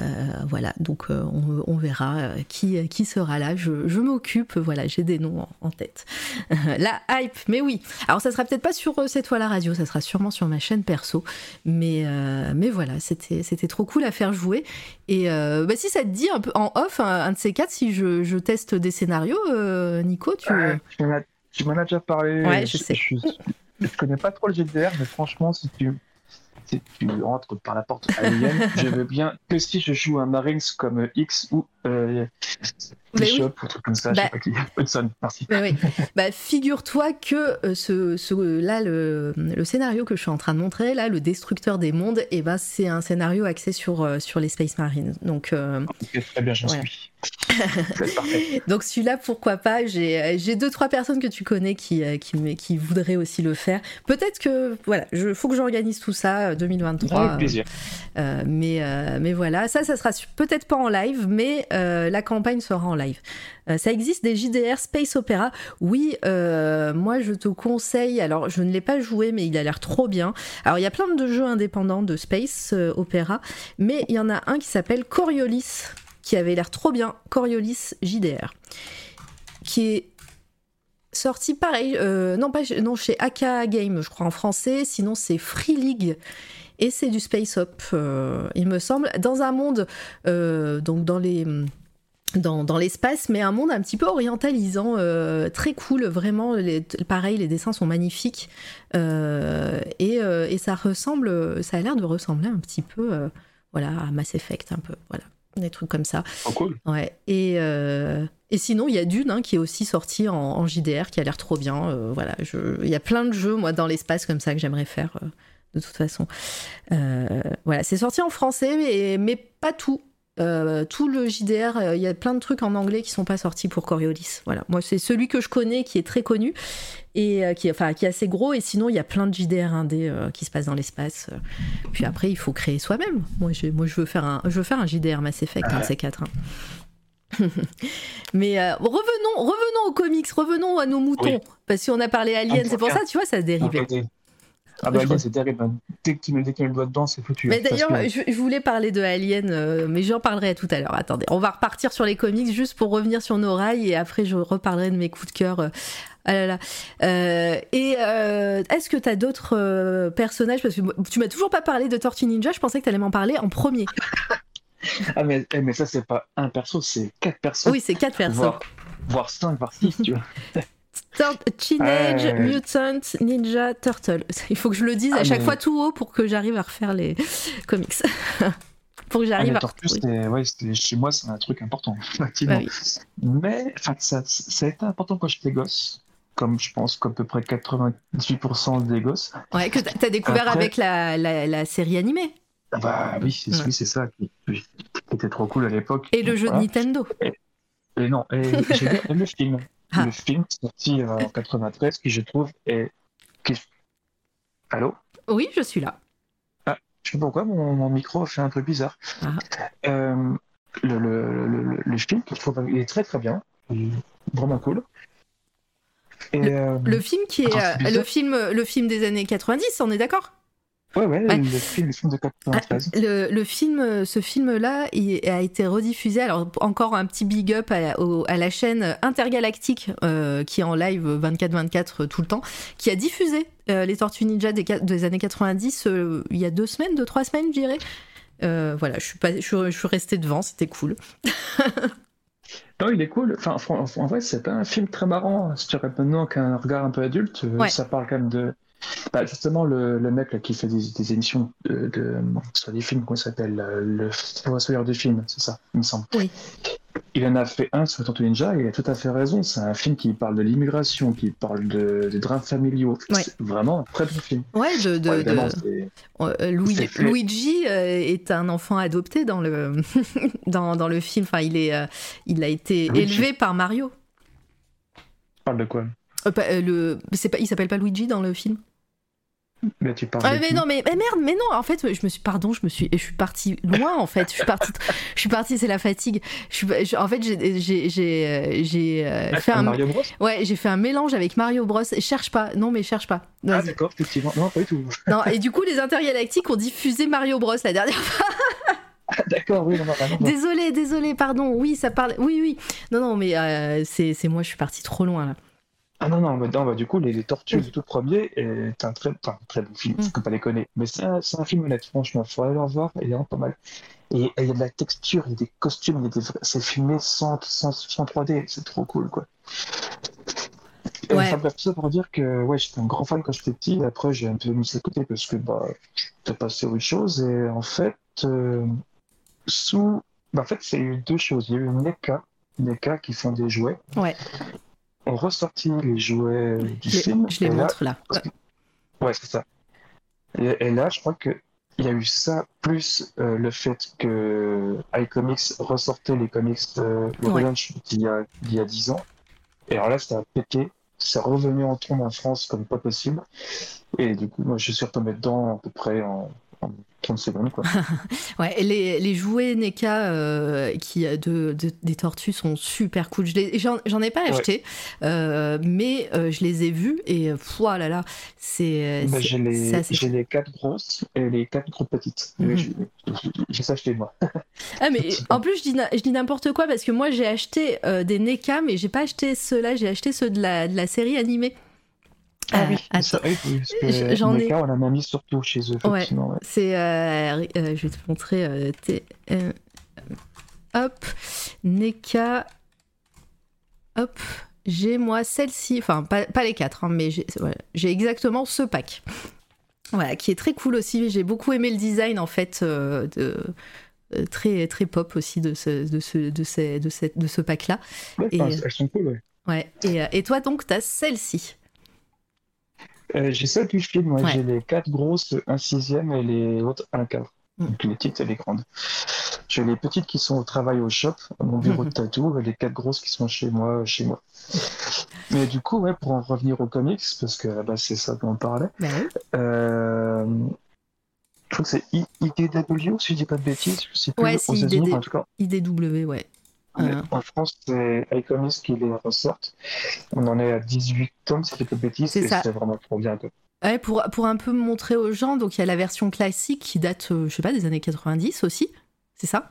[SPEAKER 1] voilà. Donc euh, on, on verra qui qui sera là. Je, je m'occupe. Voilà. J'ai des noms en, en tête. La hype. Mais oui. Alors ça sera peut-être pas sur euh, cette fois la radio. Ça sera sûrement sur ma chaîne perso. Mais euh, mais voilà. C'était c'était trop cool à faire jouer. Et euh, bah, si ça te dit un peu en off un, un de ces quatre si je, je teste des scénarios euh, Nico tu
[SPEAKER 2] Ouais, tu m'en as- déjà parlé.
[SPEAKER 1] Ouais, je sais.
[SPEAKER 2] Je, je connais pas trop le GDR, mais franchement, si tu, si tu rentres par la porte alien, je veux bien que si je joue un Marines comme X ou euh,
[SPEAKER 1] Mais oui.
[SPEAKER 2] Bishop ou un truc comme ça,
[SPEAKER 1] Bah.
[SPEAKER 2] je sais pas qui. Hudson, merci.
[SPEAKER 1] Ouais, oui. Bah, figure-toi que euh, ce, ce- là, le, le scénario que je suis en train de montrer, là, le destructeur des mondes, et ben, c'est un scénario axé sur, euh, sur les Space Marines. Donc, euh,
[SPEAKER 2] Ok, très bien, j'en
[SPEAKER 1] Voilà.
[SPEAKER 2] suis.
[SPEAKER 1] Donc celui-là, pourquoi pas? J'ai j'ai deux, trois personnes que tu connais qui, euh, qui, qui voudraient aussi le faire. Peut-être que, voilà, il faut que j'organise tout ça, euh, 2023.
[SPEAKER 2] Avec plaisir.
[SPEAKER 1] Euh, mais, euh, mais voilà, ça, ça sera peut-être pas en live, mais euh, la campagne sera en live. Euh, ça existe des JDR Space Opera. Oui, euh, moi je te conseille. Alors je ne l'ai pas joué, mais il a l'air trop bien. Alors il y a plein de jeux indépendants de Space euh, Opera, mais il y en a un qui s'appelle Coriolis, qui avait l'air trop bien. Coriolis JDR, qui est sorti pareil, non pas non chez AK Game, je crois en français. Sinon c'est Free League et c'est du space op, euh, il me semble, dans un monde, donc dans les dans, dans l'espace, mais un monde un petit peu orientalisant, euh, très cool, vraiment. Les, pareil, les dessins sont magnifiques euh, et, euh, et ça ressemble, ça a l'air de ressembler un petit peu, voilà, à Mass Effect, un peu, voilà, des trucs comme ça.
[SPEAKER 2] Oh, cool.
[SPEAKER 1] Ouais. Et, et sinon, il y a Dune hein, qui est aussi sorti en, en JDR, qui a l'air trop bien. voilà, il y a plein de jeux, moi, dans l'espace comme ça que j'aimerais faire, de toute façon. Euh, voilà, c'est sorti en français, mais, mais pas tout. Euh, tout le JDR, euh, il y a plein de trucs en anglais qui sont pas sortis pour Coriolis. Voilà, moi c'est celui que je connais qui est très connu et euh, qui, enfin, qui est assez gros. Et sinon, il y a plein de JDR indés euh, qui se passent dans l'espace. Puis après, il faut créer soi-même. Moi, je veux faire un, je veux faire un JDR Mass Effect, un de ces quatre. hein. Mais euh, revenons, revenons aux comics, revenons à nos moutons,
[SPEAKER 2] Oui.
[SPEAKER 1] parce qu'on a parlé Alien.
[SPEAKER 2] Ah,
[SPEAKER 1] C'est pour ça, tu vois, ça se dérive.
[SPEAKER 2] Ah bah Alien, c'est terrible. hein. Dès que tu mets, le doigt dedans, c'est foutu.
[SPEAKER 1] Mais
[SPEAKER 2] hein, parce
[SPEAKER 1] d'ailleurs,
[SPEAKER 2] que-
[SPEAKER 1] je, je voulais parler de Alien, euh, mais j'en parlerai tout à l'heure. Attendez, on va repartir sur les comics juste pour revenir sur nos rails et après je reparlerai de mes coups de cœur. euh, Ah là là. Euh, et euh, est-ce que tu as d'autres euh, personnages? Parce que tu m'as toujours pas parlé de Tortue Ninja, je pensais que tu allais m'en parler en premier.
[SPEAKER 2] Ah mais, eh, mais ça, c'est pas un perso, c'est quatre persos.
[SPEAKER 1] Oui, c'est quatre personnes.
[SPEAKER 2] voire, voire cinq, voire six, tu vois.
[SPEAKER 1] Teenage
[SPEAKER 2] Ouais.
[SPEAKER 1] Mutant Ninja Turtle. Il faut que je le dise à
[SPEAKER 2] Ah,
[SPEAKER 1] chaque
[SPEAKER 2] mais-
[SPEAKER 1] fois tout haut pour que j'arrive à refaire les comics. pour que
[SPEAKER 2] Ah,
[SPEAKER 1] j'arrive
[SPEAKER 2] mais
[SPEAKER 1] à
[SPEAKER 2] Tortue, ouais, chez moi, c'est un truc important, effectivement.
[SPEAKER 1] Bah oui.
[SPEAKER 2] Mais ça, ça a été important quand j'étais gosse. comme je pense qu'à peu près 98% des gosses.
[SPEAKER 1] Ouais, que t'as découvert
[SPEAKER 2] Après-
[SPEAKER 1] avec la, la, la série animée
[SPEAKER 2] Ah Bah oui, c'est
[SPEAKER 1] Ouais.
[SPEAKER 2] oui, c'est ça qui, qui était trop cool à l'époque.
[SPEAKER 1] et le jeu
[SPEAKER 2] Voilà.
[SPEAKER 1] de Nintendo.
[SPEAKER 2] Et non, et j'ai bien aimé le film.
[SPEAKER 1] Ah.
[SPEAKER 2] Le film sorti euh, en 93 qui je trouve est. Qui... Allô?
[SPEAKER 1] Oui, je suis là.
[SPEAKER 2] Je sais pas pourquoi mon, mon micro fait un peu bizarre.
[SPEAKER 1] Ah.
[SPEAKER 2] Euh, le, le, le, le- le film, je trouve, il est très très bien. Est Vraiment cool. Et, euh,
[SPEAKER 1] Le film qui est
[SPEAKER 2] Ah,
[SPEAKER 1] euh, le film le film des années 90, on est d'accord?
[SPEAKER 2] Ouais, ouais,
[SPEAKER 1] ouais.
[SPEAKER 2] Le, film, le film de 93.
[SPEAKER 1] Ah, le, le film, euh, ce film-là, il a été rediffusé. Alors encore un petit big up à, au- à la chaîne Intergalactique euh, qui est en live 24/24 tout le temps, qui a diffusé euh, les Tortues Ninja des, années 90 euh, il y a deux semaines, deux trois semaines, je dirais. Euh, voilà, je suis pas, je, suis- je suis restée devant, c'était cool.
[SPEAKER 2] Non, il est cool. Enfin, en vrai, c'est pas un film très marrant. Si tu regardes maintenant qu'un regard un peu adulte, euh,
[SPEAKER 1] Ouais.
[SPEAKER 2] ça parle quand même de. Bah, justement, le, le mec là, qui fait des, des émissions de, de- sur des films, comment ça s'appelle Le Fossoyeur de films, c'est ça, il me semble.
[SPEAKER 1] Oui.
[SPEAKER 2] Il en a fait un sur Tortue Ninja et il a tout à fait raison. C'est un film qui parle de l'immigration, qui parle de, des drames familiaux.
[SPEAKER 1] Ouais.
[SPEAKER 2] C'est vraiment un très bon film.
[SPEAKER 1] Ouais, de, de-
[SPEAKER 2] Ouais,
[SPEAKER 1] de- Euh, Louis-. Luigi euh, est un enfant adopté dans le, dans, dans le film. Enfin, il, est, euh, il a été
[SPEAKER 2] Luigi.
[SPEAKER 1] élevé par Mario.
[SPEAKER 2] Tu parles de quoi?
[SPEAKER 1] Euh, pas- le, c'est pas, il s'appelle pas Luigi dans le film?
[SPEAKER 2] Mais tu parles
[SPEAKER 1] Ah, mais non, mais, mais merde, mais non, en fait, je me suis, pardon, je me suis, je suis partie loin, en fait, je suis partie, je suis partie, c'est la fatigue. Je suis, je- en fait, j'ai, j'ai, j'ai, euh, j'ai euh,
[SPEAKER 2] Ah,
[SPEAKER 1] fait un,
[SPEAKER 2] Mario Bros?
[SPEAKER 1] Ouais, j'ai fait un mélange avec Mario Bros. Cherche pas, non, mais cherche pas.
[SPEAKER 2] Ah d'accord, effectivement. Non, pas du tout.
[SPEAKER 1] non, et du coup, les intergalactiques ont diffusé Mario Bros. la dernière fois.
[SPEAKER 2] Ah, d'accord, oui, non, non, non.
[SPEAKER 1] Désolé, désolé, pardon. Oui, ça parle. Oui, oui. Non, non, mais euh, c'est, c'est moi, je suis partie trop loin là.
[SPEAKER 2] Ah non, non, non, bah, du coup, Les, les Tortues, le tout premier, est un très, enfin, un très bon film,
[SPEAKER 1] Mm.
[SPEAKER 2] faut pas déconner. Mais c'est un, un film honnête, franchement, il faudrait le revoir, il est vraiment pas mal. Et il y a de la texture, il y a des costumes, des c'est filmé sans, sans, sans 3D, c'est trop cool, quoi. Et
[SPEAKER 1] Ouais.
[SPEAKER 2] Enfin bref, tout ça pour dire que ouais, j'étais un grand fan quand j'étais petit, et après j'ai un peu mis ça de côté parce que bah, j'étais passé autre chose, et en fait, euh, sous... bah, en fait, c'est eu deux choses. Il y a eu NECA, NECA qui font des jouets.
[SPEAKER 1] Ouais.
[SPEAKER 2] Ont ressorti les jouets du
[SPEAKER 1] Je
[SPEAKER 2] film.
[SPEAKER 1] je les
[SPEAKER 2] là-
[SPEAKER 1] montre là.
[SPEAKER 2] Ouais, c'est ça. Et, et là, je crois que il y a eu ça, plus euh, le fait que iComics ressortait les comics euh, le
[SPEAKER 1] Ouais.
[SPEAKER 2] relaunch d'il y a, d'il y a 10 ans. Et alors là, ça a pété. C'est revenu en trombe en France comme pas possible. Et du coup, moi, je suis retombé dedans à peu près en, en 30 secondes. Quoi.
[SPEAKER 1] Ouais, les, les jouets NECA euh, qui, de, de- des tortues sont super cool. J'en ai pas acheté, euh, mais euh, je les ai vus et oh là là, c'est.
[SPEAKER 2] Bah, j'ai les,
[SPEAKER 1] assez
[SPEAKER 2] j'ai les quatre grosses et les quatre trop petites.
[SPEAKER 1] Mhm.
[SPEAKER 2] J'ai- ça acheté moi.
[SPEAKER 1] Ah mais en plus je dis, je dis n'importe quoi parce que moi j'ai acheté des NECA mais j'ai pas acheté ceux-là, j'ai acheté ceux de la, de la série animée.
[SPEAKER 2] Ah
[SPEAKER 1] Euh,
[SPEAKER 2] oui, parce que
[SPEAKER 1] J'en ai-
[SPEAKER 2] NECA, on en a mis surtout chez eux,
[SPEAKER 1] Ouais.
[SPEAKER 2] effectivement. ouais.
[SPEAKER 1] c'est, euh, euh, je vais te montrer, euh, euh, hop, NECA, hop, j'ai moi celle-ci, enfin pas, pas les quatre, hein, mais j'ai voilà, exactement ce pack. Voilà, qui est très cool aussi. J'ai beaucoup aimé le design en fait euh, de euh, très très pop aussi de ce de ce de ces- de cette de ce pack là.
[SPEAKER 2] Ouais,
[SPEAKER 1] Et-
[SPEAKER 2] elles sont cool, ouais.
[SPEAKER 1] Ouais. Et, et toi donc t'as celle-ci.
[SPEAKER 2] Euh, j'ai ça du film, moi.
[SPEAKER 1] Ouais.
[SPEAKER 2] J'ai les quatre grosses, un sixième et les autres un quart.
[SPEAKER 1] Mm.
[SPEAKER 2] Donc les petites et les grandes. J'ai les petites qui sont au travail au shop, à mon bureau de tatou, et les quatre grosses qui sont chez moi, chez moi. Mais du coup, ouais, pour en revenir aux comics, parce que bah, c'est ça dont on parlait,
[SPEAKER 1] Bah oui.
[SPEAKER 2] euh, je crois que c'est IDW, si je dis pas de bêtises, je sais plus
[SPEAKER 1] Ouais, c'est IDD.
[SPEAKER 2] en tout cas.
[SPEAKER 1] IDW ouais. Euh,
[SPEAKER 2] En France, c'est iComics qui les ressortent. On en est à 18 tomes, si je dis pas de bêtises,
[SPEAKER 1] C'est
[SPEAKER 2] et
[SPEAKER 1] ça.
[SPEAKER 2] c'est vraiment trop bien.
[SPEAKER 1] Ouais, pour, pour un peu montrer aux gens, donc il y a la version classique qui date, euh, je sais pas, des années 90 aussi, c'est ça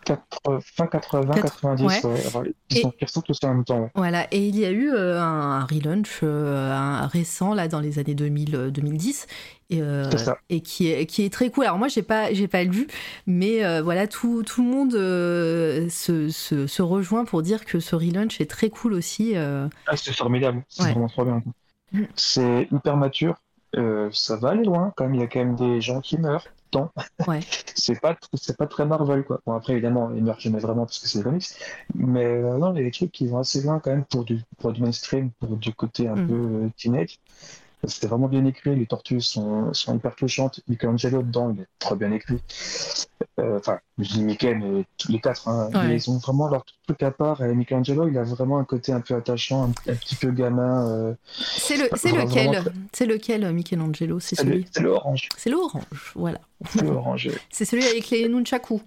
[SPEAKER 2] fin 80,
[SPEAKER 1] Quatre-
[SPEAKER 2] 90,
[SPEAKER 1] ouais.
[SPEAKER 2] ouais. alors, ils,
[SPEAKER 1] Et-
[SPEAKER 2] sont, ils tous en même temps. ouais.
[SPEAKER 1] Voilà, et il y a eu euh, un, un relaunch euh, un récent, là, dans les années 2000, euh, 2010, et, euh,
[SPEAKER 2] C'est ça.
[SPEAKER 1] et qui, est, qui est très cool. Alors moi, j'ai pas, j'ai pas lu, mais voilà, tout, tout le monde se, se, se rejoint pour dire que ce relaunch est très cool aussi.
[SPEAKER 2] Ah, c'est formidable, c'est
[SPEAKER 1] Ouais.
[SPEAKER 2] vraiment trop bien.
[SPEAKER 1] Mm.
[SPEAKER 2] C'est hyper mature, ça va aller loin quand même, il y a quand même des gens qui meurent. Temps.
[SPEAKER 1] Ouais.
[SPEAKER 2] c'est pas, c'est pas très Marvel, quoi. Bon, après, évidemment, meurent jamais vraiment parce que c'est comics. Mais euh, non, il y a des trucs qui vont assez loin quand même pour du, pour du mainstream, pour du côté un
[SPEAKER 1] Mm.
[SPEAKER 2] peu euh, teenage. C'était vraiment bien écrit, les tortues sont, sont hyper touchantes. Michelangelo dedans, il est trop bien écrit. Euh, Enfin, je dis Mickey, mais tous les quatre, hein,
[SPEAKER 1] Ouais.
[SPEAKER 2] mais ils ont vraiment leur truc à part. Et Michelangelo, il a vraiment un côté un peu attachant, un, un petit peu gamin. euh,
[SPEAKER 1] C'est le, c'est
[SPEAKER 2] Vraiment
[SPEAKER 1] lequel?
[SPEAKER 2] très-
[SPEAKER 1] C'est lequel, euh, Michelangelo? C'est
[SPEAKER 2] c'est le,
[SPEAKER 1] celui?
[SPEAKER 2] c'est le orange.
[SPEAKER 1] C'est l'orange, voilà.
[SPEAKER 2] C'est le orange.
[SPEAKER 1] C'est celui avec les nunchaku.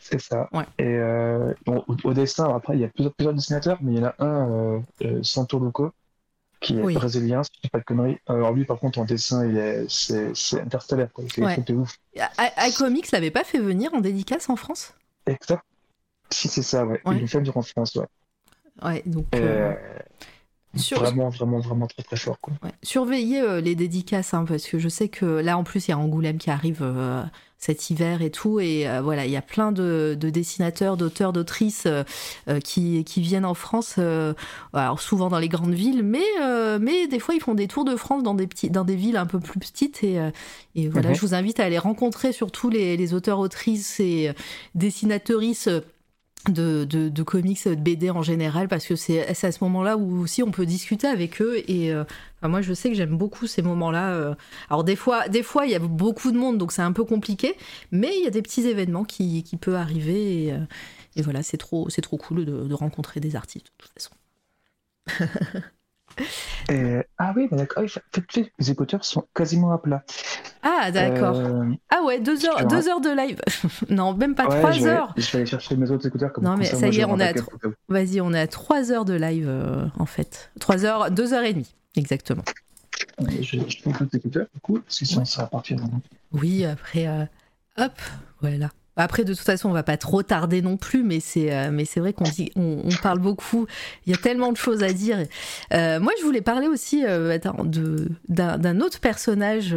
[SPEAKER 2] C'est ça.
[SPEAKER 1] Ouais.
[SPEAKER 2] Et euh, bon, au, au dessin, après, il y a plusieurs, plusieurs dessinateurs, mais il y en a un, euh, euh, Santo Luco, qui est
[SPEAKER 1] Oui.
[SPEAKER 2] brésilien, si je dis pas de conneries. Alors lui, par contre, en dessin, il est, c'est, c'est interstellaire, quoi. Fait
[SPEAKER 1] Ouais.
[SPEAKER 2] ouf.
[SPEAKER 1] IComics l'avait pas fait venir en dédicace en France?
[SPEAKER 2] Exact. Si, c'est ça, ouais.
[SPEAKER 1] Ouais.
[SPEAKER 2] Il le fait durant France, ouais.
[SPEAKER 1] Ouais, donc. Euh,
[SPEAKER 2] euh,
[SPEAKER 1] sur-
[SPEAKER 2] Vraiment, vraiment, vraiment très, très fort, quoi.
[SPEAKER 1] Ouais. Surveillez euh, les dédicaces, hein, parce que je sais que là, en plus, il y a Angoulême qui arrive euh, cet hiver et tout. Et euh, voilà, il y a plein de, de dessinateurs, d'auteurs, d'autrices euh, euh, qui, qui viennent en France, euh, alors souvent dans les grandes villes, mais, mais des fois, ils font des tours de France dans des, petits, dans des villes un peu plus petites. Et, et voilà,
[SPEAKER 2] Mhm.
[SPEAKER 1] je vous invite à aller rencontrer surtout les, les auteurs, autrices et dessinatrices. euh, de, de, de comics, de BD en général, parce que c'est à ce moment-là où aussi on peut discuter avec eux. Et euh, moi, je sais que j'aime beaucoup ces moments-là. euh. Alors, des fois, des fois, il y a beaucoup de monde, donc c'est un peu compliqué, mais il y a des petits événements qui, qui peuvent arriver. Et, euh, voilà, c'est trop, trop cool de, de rencontrer des artistes, de toute façon.
[SPEAKER 2] Et- Ah oui, mais d'accord. Ah les écouteurs sont quasiment à plat.
[SPEAKER 1] Ah, d'accord.
[SPEAKER 2] Euh,
[SPEAKER 1] Ah ouais, deux heures, deux heures de live. non, même pas
[SPEAKER 2] ouais,
[SPEAKER 1] trois
[SPEAKER 2] je vais,
[SPEAKER 1] heures.
[SPEAKER 2] Je vais aller chercher mes autres écouteurs. Comme
[SPEAKER 1] Non, mais
[SPEAKER 2] ça,
[SPEAKER 1] ça y est, on est à. Vas-y, on est à trois heures de live, euh, en fait. Trois heures, deux heures et demie, exactement.
[SPEAKER 2] Je, je prends d'autres écouteurs, du coup, parce que sinon, ça va partir. dans-
[SPEAKER 1] Oui, après, euh, hop, voilà. Après, de toute façon, on va pas trop tarder non plus, mais c'est, euh, vrai qu'on on, parle beaucoup. Il y a tellement de choses à dire. Euh, moi, je voulais parler aussi euh, d'un, autre personnage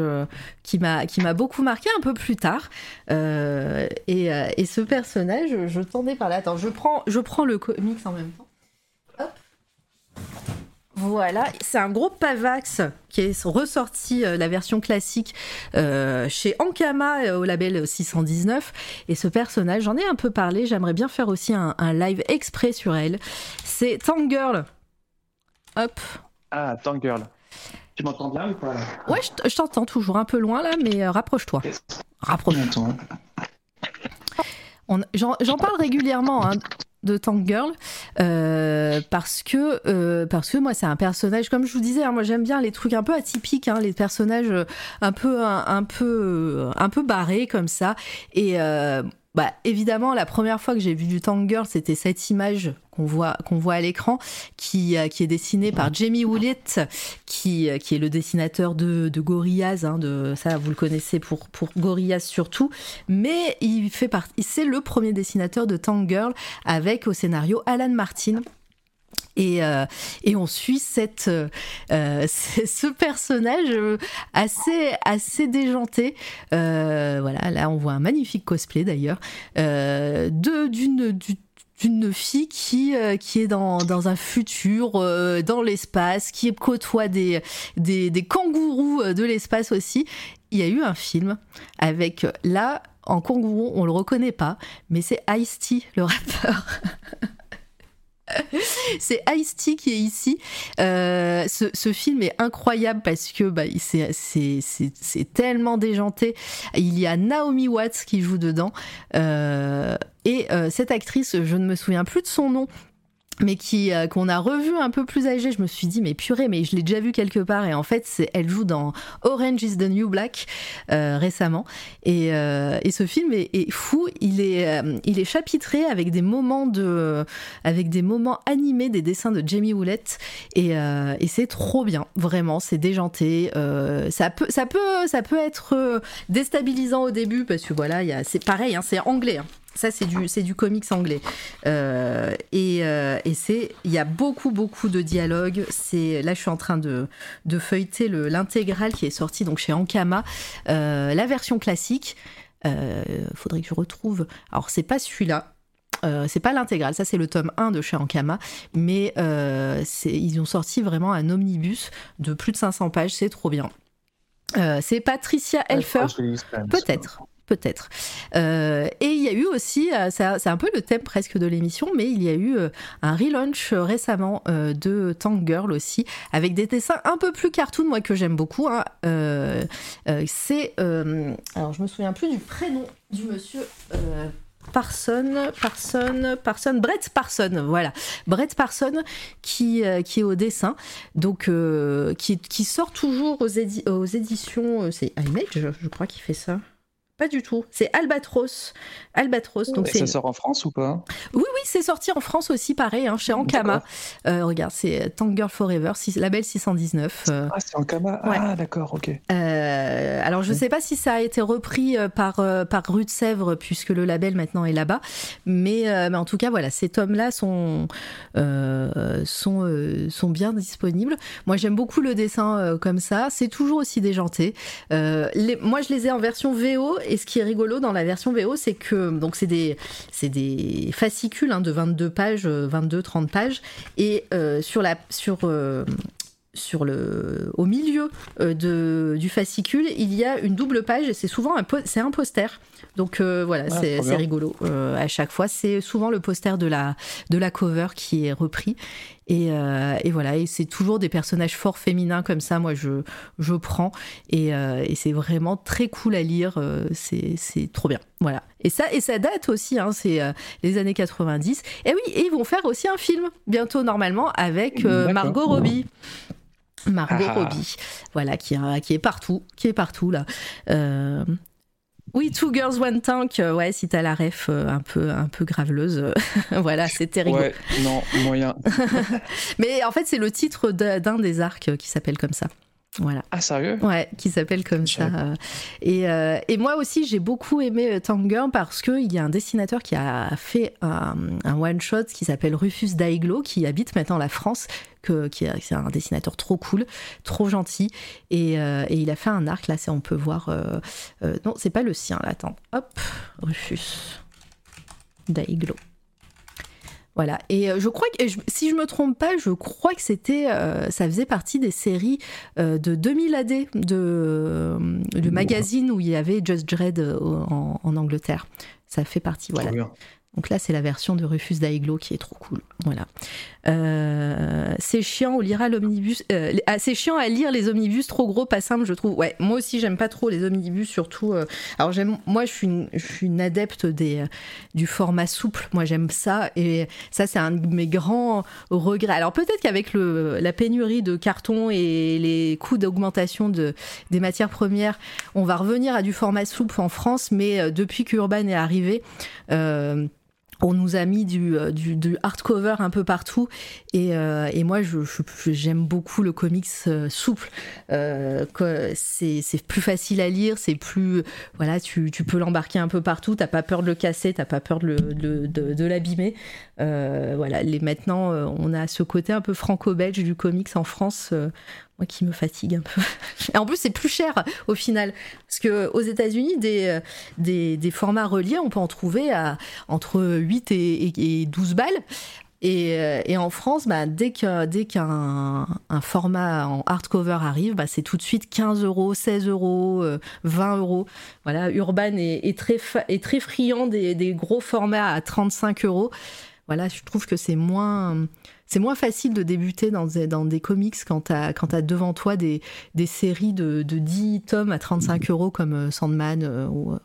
[SPEAKER 1] qui m'a, beaucoup marqué un peu plus tard. Et, ce personnage, je t'en ai parlé. Attends, je prends, je prends le comics en même temps. Hop. Voilà, c'est un gros Pavax qui est ressorti euh, la version classique euh, chez Ankama euh, au label 619. Et ce personnage, j'en ai un peu parlé, j'aimerais bien faire aussi un, un live exprès sur elle. C'est Tangirl. Hop.
[SPEAKER 2] Ah, Tangirl. Tu m'entends bien ou pas?
[SPEAKER 1] Ouais, je t'entends toujours un peu loin là, mais rapproche-toi.
[SPEAKER 2] Yes.
[SPEAKER 1] Rapproche.
[SPEAKER 2] J'entends.
[SPEAKER 1] On- J'en j'en parle régulièrement hein, de Tank Girl euh, parce que euh, parce que moi c'est un personnage comme je vous disais hein, moi j'aime bien les trucs un peu atypiques hein, les personnages un peu un, un peu un peu barrés comme ça. Et euh, bah, évidemment, la première fois que j'ai vu du Tank Girl, c'était cette image qu'on voit, qu'on voit à l'écran, qui, euh, est dessinée par Jamie Woollett, qui, euh, qui est le dessinateur de, de Gorillaz. hein, de, ça, vous le connaissez pour, pour Gorillaz surtout. Mais il fait partie, c'est le premier dessinateur de Tank Girl avec au scénario Alan Martin. Et, euh, et on suit cette, euh, euh, ce personnage assez, assez déjanté. Voilà, là on voit un magnifique cosplay d'ailleurs d'une du- d'une fille qui, qui est dans, dans un futur, dans l'espace, qui côtoie des, des, des kangourous de l'espace aussi. Il y a eu un film avec, là, en kangourou, on le reconnaît pas, mais c'est Ice-T, le rappeur. c'est Ice-T qui est ici. Euh, ce, film est incroyable parce que bah, c'est tellement déjanté. Il y a Naomi Watts qui joue dedans. Euh, et euh, cette actrice, je ne me souviens plus de son nom. Mais qui euh, qu'on a revu un peu plus âgée, je me suis dit mais purée, mais je l'ai déjà vu quelque part et en fait c'est elle joue dans Orange is the New Black euh, récemment et, euh, et ce film est, est fou, il est euh, il est chapitré avec des moments de avec des moments animés des dessins de Jamie Woolett et, euh, et c'est trop bien, vraiment, c'est déjanté. Euh, ça peut, ça peut, ça peut être déstabilisant au début parce que voilà, il c'est pareil, hein, c'est anglais. hein. Ça, c'est du, c'est du comics anglais. Euh, et euh, et c'est, il y a beaucoup, beaucoup de dialogues. C'est, là, je suis en train de, de feuilleter le, l'intégrale qui est sortie donc chez Ankama, euh, la version classique. Faudrait que je retrouve. Alors, c'est pas celui-là. C'est pas l'intégrale, ça c'est le tome 1 de chez Ankama, mais c'est- ils ont sorti vraiment un omnibus de plus de 500 pages, c'est trop bien. c'est Patricia Elfer, peut-être peut-être. Euh, et il y a eu aussi, euh, c'est un peu le thème presque de l'émission, mais il y a eu euh, un relaunch récemment de Tank Girl aussi, avec des dessins un peu plus cartoon, moi que j'aime beaucoup. Hein. c'est, alors je me souviens plus du prénom du monsieur. Parson, Parson, Parson, Brett Parson, voilà. Brett Parson qui, qui est au dessin, donc qui, qui, sort toujours aux, aux éditions, c'est Image, je crois qu'il fait ça. Pas du tout. C'est Albatros. Albatros. Donc
[SPEAKER 3] ça sort en France ou pas?
[SPEAKER 1] Oui, oui, c'est sorti en France aussi, pareil, hein, chez Ankama. Euh, regarde, c'est Tank Girl Forever, label 619.
[SPEAKER 3] Euh. Ah, c'est Ankama? Ah, d'accord, ok.
[SPEAKER 1] Euh, alors, je ne sais pas si ça a été repris par, par Rue de Sèvres, puisque le label maintenant est là-bas. Mais, mais, en tout cas, voilà, ces tomes-là sont, sont, sont bien disponibles. Moi, j'aime beaucoup le dessin comme ça. C'est toujours aussi déjanté. Les, moi, je les ai en version VO et ce qui est rigolo dans la version VO, c'est que donc c'est des des fascicules hein, de 22 pages, 22-30 pages, et euh, sur la sur euh, sur le, au milieu euh, de, du fascicule, il y a une double page et c'est souvent c'est un poster. Donc voilà, ah, c'est, rigolo. à chaque fois, c'est souvent le poster de la, de la cover qui est repris. Euh, et, voilà, et c'est toujours des personnages forts féminins comme ça, moi je, je prends. Et, euh, c'est vraiment très cool à lire, euh, c'est, trop bien. Voilà. Et ça, et ça date aussi, hein, c'est les années 90. Et oui, et ils vont faire aussi un film bientôt normalement avec Margot Robbie. Margot ah. Robbie, voilà, qui, qui est partout, qui est partout là. Oui, Two Girls One Tank, euh, ouais, si t'as la ref euh, un peu un peu graveleuse, euh, voilà, c'était rigolo.
[SPEAKER 3] Ouais, non, moyen.
[SPEAKER 1] Mais en fait, c'est le titre d'un des arcs qui s'appelle comme ça. Voilà.
[SPEAKER 3] Ah, sérieux?
[SPEAKER 1] Ouais, qui s'appelle comme ça. Et, et, moi aussi, j'ai beaucoup aimé Tanger parce qu'il y a un dessinateur qui a fait un, un one-shot qui s'appelle Rufus Daiglo, qui habite maintenant la France, que, qui c'est un dessinateur trop cool, trop gentil. Et, et, il a fait un arc, là, on peut voir. Euh, non, c'est pas le sien, là, attends. Hop, Rufus Daiglo. Voilà. Et euh, je crois que, si je me trompe pas, je crois que c'était, euh, ça faisait partie des séries euh, de 2000 AD de, de magazine où il y avait Just Dread en, en Angleterre. Ça fait partie, voilà. Donc là, c'est la version de Rufus Daiglo qui est trop cool. Voilà. Euh, c'est chiant, on lira l'omnibus. Euh, ah, c'est chiant à lire les omnibus, trop gros, pas simple, je trouve. Ouais, moi aussi, j'aime pas trop les omnibus, surtout. Euh, alors, j'aime, moi, je suis, une, je suis une adepte des, du format souple. Moi, j'aime ça. Et ça, c'est un de mes grands regrets. Alors, peut-être qu'avec la pénurie de carton et les coûts d'augmentation de, des matières premières, on va revenir à du format souple en France. Mais depuis qu'Urban est arrivé, on nous a mis du, euh, du, du hardcover un peu partout. Et, euh, et moi je, j'aime beaucoup le comics euh, souple. Euh, c'est, c'est plus facile à lire c'est plus voilà tu, tu peux l'embarquer un peu partout. T'as pas peur de le casser t'as pas peur de, de, de, de l'abîmer voilà les maintenant on a ce côté un peu franco-belge du comics en France qui me fatigue un peu. Et en plus, c'est plus cher au final. Parce qu'aux États-Unis, des, formats reliés, on peut en trouver à entre 8 et, et 12 balles. Et, en France, bah, dès qu'un format en hardcover arrive, bah, c'est tout de suite 15 euros, 16 euros, 20 euros. Voilà, Urban est, très, est très friand des, gros formats à 35 euros. Voilà, je trouve que c'est moins c'est moins facile de débuter dans des, dans des comics quand tu as, as, devant toi des, des séries de, de, 10 tomes à 35 euros comme euh, Sandman. Euh, ou... Euh,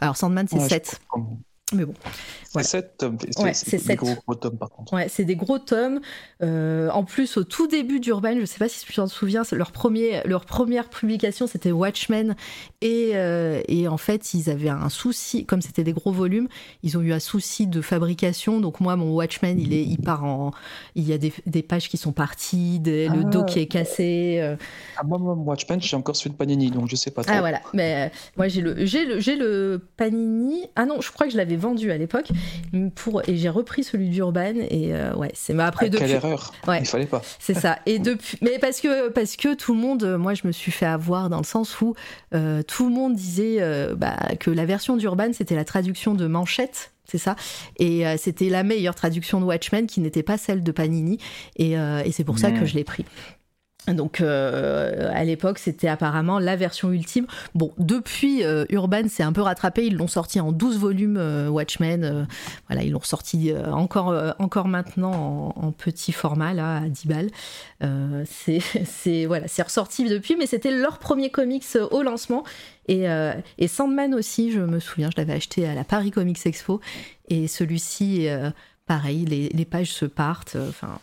[SPEAKER 1] alors Sandman, c'est 7. Mais bon.
[SPEAKER 3] C'est 7 tomes. C'est des gros, tomes par contre.
[SPEAKER 1] Ouais, c'est des gros tomes. Euh, en plus, au tout début d'Urban, je ne sais pas si tu t'en souviens, leur, premier, leur première publication c'était Watchmen. Et, euh, et, en fait, ils avaient un souci, comme c'était des gros volumes, ils ont eu un souci de fabrication. Donc, moi, mon Watchmen, il, est, il part en. Il y a des, des pages qui sont parties, le ah. dos qui est cassé. Euh.
[SPEAKER 3] Ah, moi, moi, Watchmen, j'ai encore celui de Panini, donc je sais pas trop.
[SPEAKER 1] Ah, voilà. Mais moi, j'ai le, le, le Panini. Ah non, je crois que je l'avais vendu à l'époque pour et j'ai repris celui d'Urban et euh, ouais c'est mais après
[SPEAKER 3] ah, depuis quelle erreur ouais, il fallait pas
[SPEAKER 1] c'est ça et depuis mais parce que parce que tout le monde moi je me suis fait avoir dans le sens où euh, tout le monde disait euh, bah, que la version d'Urban c'était la traduction de Manchette c'est ça. Et c'était la meilleure traduction de Watchmen qui n'était pas celle de Panini. Et, et c'est pour ça que je l'ai pris. Donc euh, à l'époque c'était apparemment la version ultime. Bon depuis euh, Urban c'est un peu rattrapé, ils l'ont sorti en 12 volumes euh, Watchmen, voilà ils l'ont sorti encore, encore maintenant en, petit format là à 10 balles. c'est voilà, ressorti depuis mais c'était leur premier comics au lancement et, et, Sandman aussi je me souviens je l'avais acheté à la Paris Comics Expo et celui-ci pareil les, les, pages se partent enfin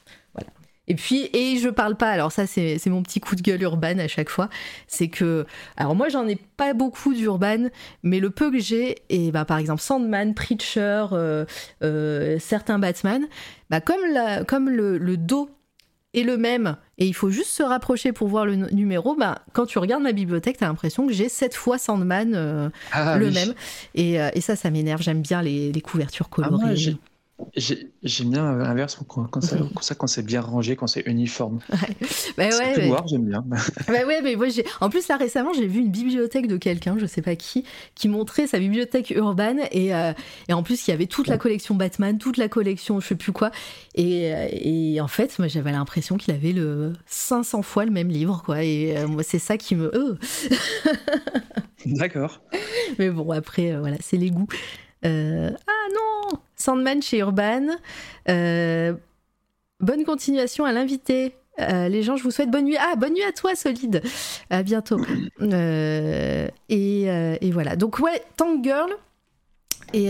[SPEAKER 1] et puis, et je parle pas, alors ça c'est mon petit coup de gueule urbain à chaque fois, c'est que, alors moi j'en ai pas beaucoup d'urban, mais le peu que j'ai, et bah, par exemple Sandman, Preacher, euh, euh, certains Batman, bah, comme, la, comme le, le, dos est le même, et il faut juste se rapprocher pour voir le numéro, bah, quand tu regardes ma bibliothèque, tu as l'impression que j'ai sept fois Sandman euh, ah le même. Et, et, ça, ça m'énerve, j'aime bien les, les couvertures ah, colorées.
[SPEAKER 3] J'aime bien l'inverse quand, quand, ça, quand c'est bien rangé, quand c'est uniforme.
[SPEAKER 1] Ouais. Bah ouais,
[SPEAKER 3] mais... j'aime bien.
[SPEAKER 1] Bah ouais, mais moi, en plus, là récemment, j'ai vu une bibliothèque de quelqu'un, je sais pas qui, qui montrait sa bibliothèque urbaine et, euh, et en plus, il y avait toute la collection Batman, toute la collection, je sais plus quoi. Et, euh, et en fait, moi, j'avais l'impression qu'il avait le 500 fois le même livre, quoi. Et euh, moi, c'est ça qui me.
[SPEAKER 3] D'accord.
[SPEAKER 1] Mais bon, après, voilà, c'est les goûts. Ah Sandman chez Urban. Euh, bonne continuation à l'invité. Euh, les gens, je vous souhaite bonne nuit. Ah, bonne nuit à toi, Solide. À bientôt. et, et, voilà. Donc, ouais, Tank Girl. Et,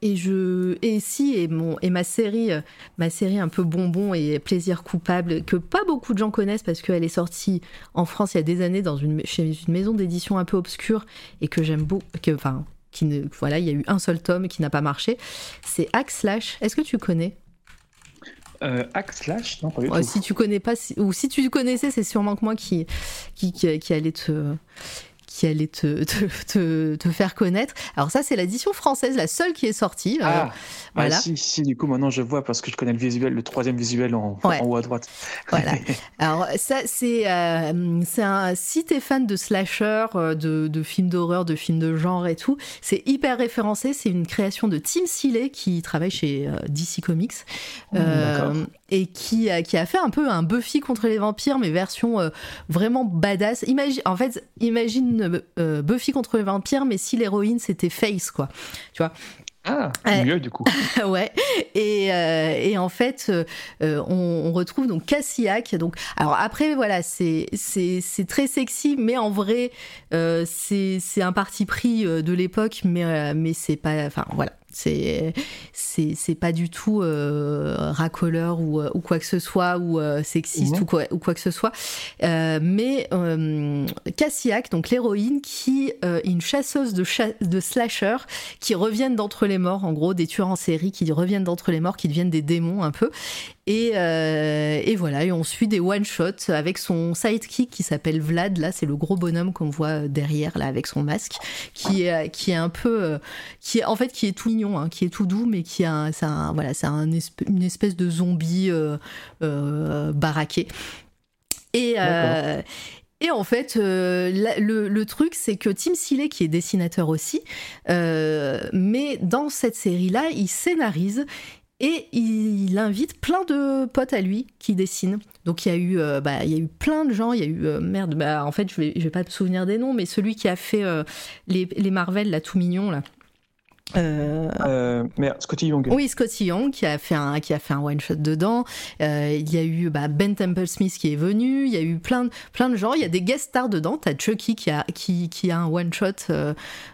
[SPEAKER 1] et, je et si et mon et ma série ma série un peu bonbon et plaisir coupable que pas beaucoup de gens connaissent parce qu'elle est sortie en France il y a des années dans une chez une maison d'édition un peu obscure et que j'aime beaucoup voilà, il y a eu un seul tome qui n'a pas marché. C'est Axe Slash. Est-ce que tu connais?
[SPEAKER 3] Euh, Axe Slash Non, pas du
[SPEAKER 1] tout. Si tu connais pas, ou si tu connaissais, c'est sûrement que moi qui, qui, qui, qui allait te qui allait te, te, te, faire connaître. Alors ça, c'est l'édition française, la seule qui est sortie.
[SPEAKER 3] Euh, ah, voilà. si, si, du coup, maintenant je vois parce que je connais le visuel, le troisième visuel en, en haut à droite.
[SPEAKER 1] Voilà. Alors ça, c'est euh, un, si t'es fan de slasher, euh, de, de films d'horreur, de films de genre et tout, c'est hyper référencé. C'est une création de Tim Seeley qui travaille chez DC Comics. Mmh, et qui a, qui a fait un peu un Buffy contre les vampires, mais version euh, vraiment badass. Imagine, en fait, imagine euh, Buffy contre les vampires, mais si l'héroïne c'était Face, quoi. Tu vois?
[SPEAKER 3] Ah, mieux du coup.
[SPEAKER 1] ouais. Et, euh, et, en fait, on, on, retrouve donc Cassiac. Donc, alors après, voilà, c'est c'est très sexy, mais en vrai, c'est un parti pris de l'époque, mais mais c'est pas. Enfin, voilà. C'est c'est pas du tout euh, racoleur ou, euh, ou, quoi que ce soit ou euh, sexiste ou, quoi, ou quoi que ce soit. mais Cassiac, donc l'héroïne, qui est une chasseuse de, de slasher qui reviennent d'entre les morts, en gros des tueurs en série qui reviennent d'entre les morts, qui deviennent des démons un peu. Et, et, voilà, et on suit des one-shots avec son sidekick qui s'appelle Vlad. Là, c'est le gros bonhomme qu'on voit derrière, là, avec son masque, qui est, qui est un peu. qui est, en fait, qui est tout Hein, qui est tout doux, mais qui a, c'est voilà, c'est un une espèce de zombie euh, euh, baraqué. Et, euh, et en fait, le, le, truc, c'est que Tim Seeley, qui est dessinateur aussi, mais dans cette série-là, il scénarise et il invite plein de potes à lui qui dessinent. Donc il y a eu, bah, il y a eu plein de gens. Il y a eu merde. Bah, en fait, je vais, vais pas me souvenir des noms, mais celui qui a fait les, les Marvel, là, tout mignon là.
[SPEAKER 3] Euh, euh, mais Scotty Young.
[SPEAKER 1] Oui, Scotty Young qui a fait un qui a fait un one shot dedans. Euh, il y a eu bah, Ben Temple Smith qui est venu. Il y a eu plein de, plein de gens. Il y a des guest stars dedans. T'as Chucky qui a qui, qui a un one shot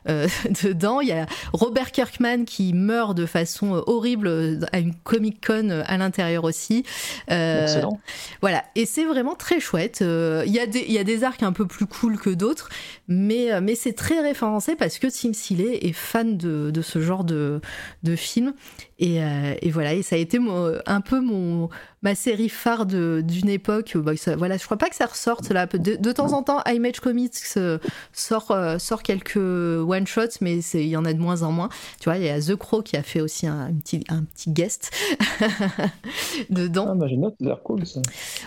[SPEAKER 1] dedans. Il y a Robert Kirkman qui meurt de façon horrible à une Comic Con à l'intérieur aussi.
[SPEAKER 3] Excellent.
[SPEAKER 1] Voilà. Et c'est vraiment très chouette. Il y a des il y a des arcs un peu plus cool que d'autres, mais mais c'est très référencé parce que Tim Seeley est fan de, de ce genre de, de film. Et, euh, et, voilà, et ça a été un peu mon, ma série phare d'une époque. Bah, voilà, je crois pas que ça ressorte là. De, de temps en temps, Image Comics euh, sort, euh, sort quelques one-shots, mais il y en a de moins en moins. Tu vois, il y a The Crow qui a fait aussi un, petit, un petit guest dedans.
[SPEAKER 3] Ah, bah, c'est cool ça.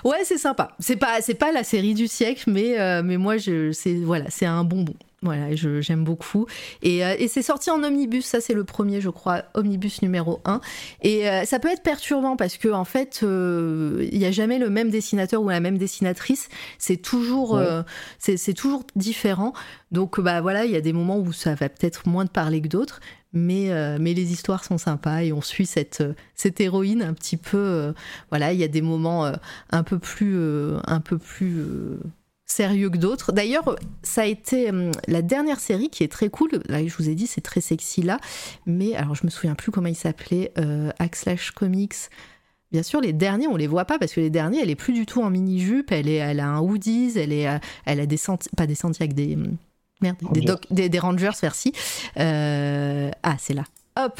[SPEAKER 1] Ouais, c'est sympa. C'est pas, pas la série du siècle, mais, mais moi, c'est voilà, un bonbon. Voilà, j'aime beaucoup. Et, euh, et c'est sorti en omnibus, ça c'est le premier, je crois, omnibus numéro 1. Et euh, ça peut être perturbant parce que en fait, euh, il n'y a jamais le même dessinateur ou la même dessinatrice. C'est toujours, c'est toujours différent. Donc bah voilà, il y a des moments où ça va peut-être moins de parler que d'autres. Mais, mais les histoires sont sympas et on suit cette, cette héroïne un petit peu. voilà, il y a des moments un peu plus, un peu plus sérieux que d'autres. D'ailleurs, ça a été hum, la dernière série qui est très cool. Là, je vous ai dit, c'est très sexy là. Mais alors, je me souviens plus comment il s'appelait. Euh, Slash Comics. Bien sûr, les derniers, on les voit pas parce que les derniers, elle est plus du tout en mini jupe. Elle est, elle a un hoodies. Elle est, euh, elle a des pas des Santiago, des hum, merde, des, des, Rangers, merci. Euh, ah, c'est là. Hop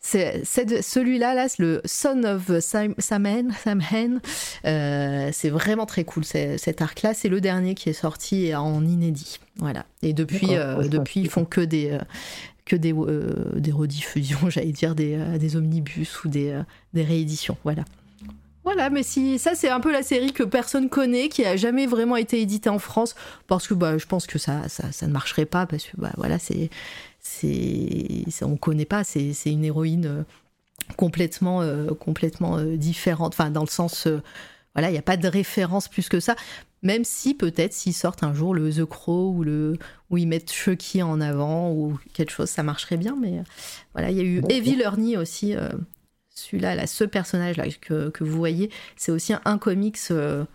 [SPEAKER 1] c'est celui-là, là, le Son of Samhain. Euh, c'est vraiment très cool cet arc-là. C'est le dernier qui est sorti en inédit. Voilà. Et depuis, euh, depuis ils font que des, euh, que des, des rediffusions, j'allais dire, des, des, omnibus ou des, des rééditions. Voilà. Voilà, mais si ça c'est un peu la série que personne connaît, qui a jamais vraiment été éditée en France, parce que bah, je pense que ça, ça, ça ne marcherait pas, parce que bah, voilà, c'est c'est on connaît pas, c'est une héroïne euh, complètement, euh, complètement euh, différente. Enfin, dans le sens, voilà, il n'y a pas de référence plus que ça. Même si peut-être s'ils sortent un jour le The Crow ou le où ils mettent Chucky en avant ou quelque chose, ça marcherait bien. Mais voilà, il y a eu Evie Ernie aussi. Celui-là, là, ce personnage-là que, que, vous voyez, c'est aussi un, comics. je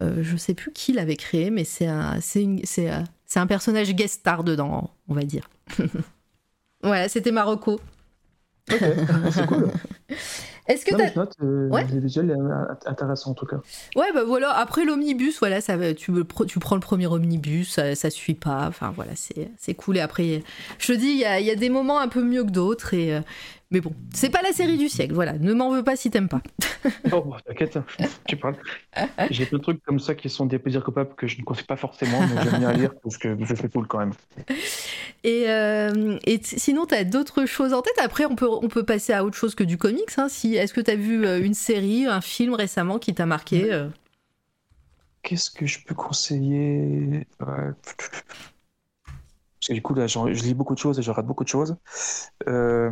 [SPEAKER 1] ne sais plus qui l'avait créé, mais c'est un, c'est un personnage guest star dedans, on va dire. voilà, c'était Marocco.
[SPEAKER 2] Ok, c'est cool.
[SPEAKER 1] Est-ce que
[SPEAKER 2] tu note, euh, ouais. visuel intéressant en tout cas.
[SPEAKER 1] Ouais, bah voilà, après l'omnibus, voilà, ça tu, tu prends le premier omnibus, ça, ça suit pas, enfin voilà, c'est cool. Et après, je te dis, il y a, y a, des moments un peu mieux que d'autres, et, euh, mais bon, c'est pas la série du siècle, voilà. Ne m'en veux pas si t'aimes pas.
[SPEAKER 2] oh, t'inquiète, tu parles. J'ai plein de trucs comme ça qui sont des plaisirs coupables que je ne confie pas forcément, mais j'aime bien lire parce que je fais cool quand même.
[SPEAKER 1] Et, euh, et sinon, t'as d'autres choses en tête? Après, on peut, on peut passer à autre chose que du comics. Hein, si, Est-ce que t'as vu euh, une série, un film récemment qui t'a marqué euh?
[SPEAKER 2] Qu'est-ce que je peux conseiller? Parce que du coup, là, je lis beaucoup de choses et je rate beaucoup de choses. Euh...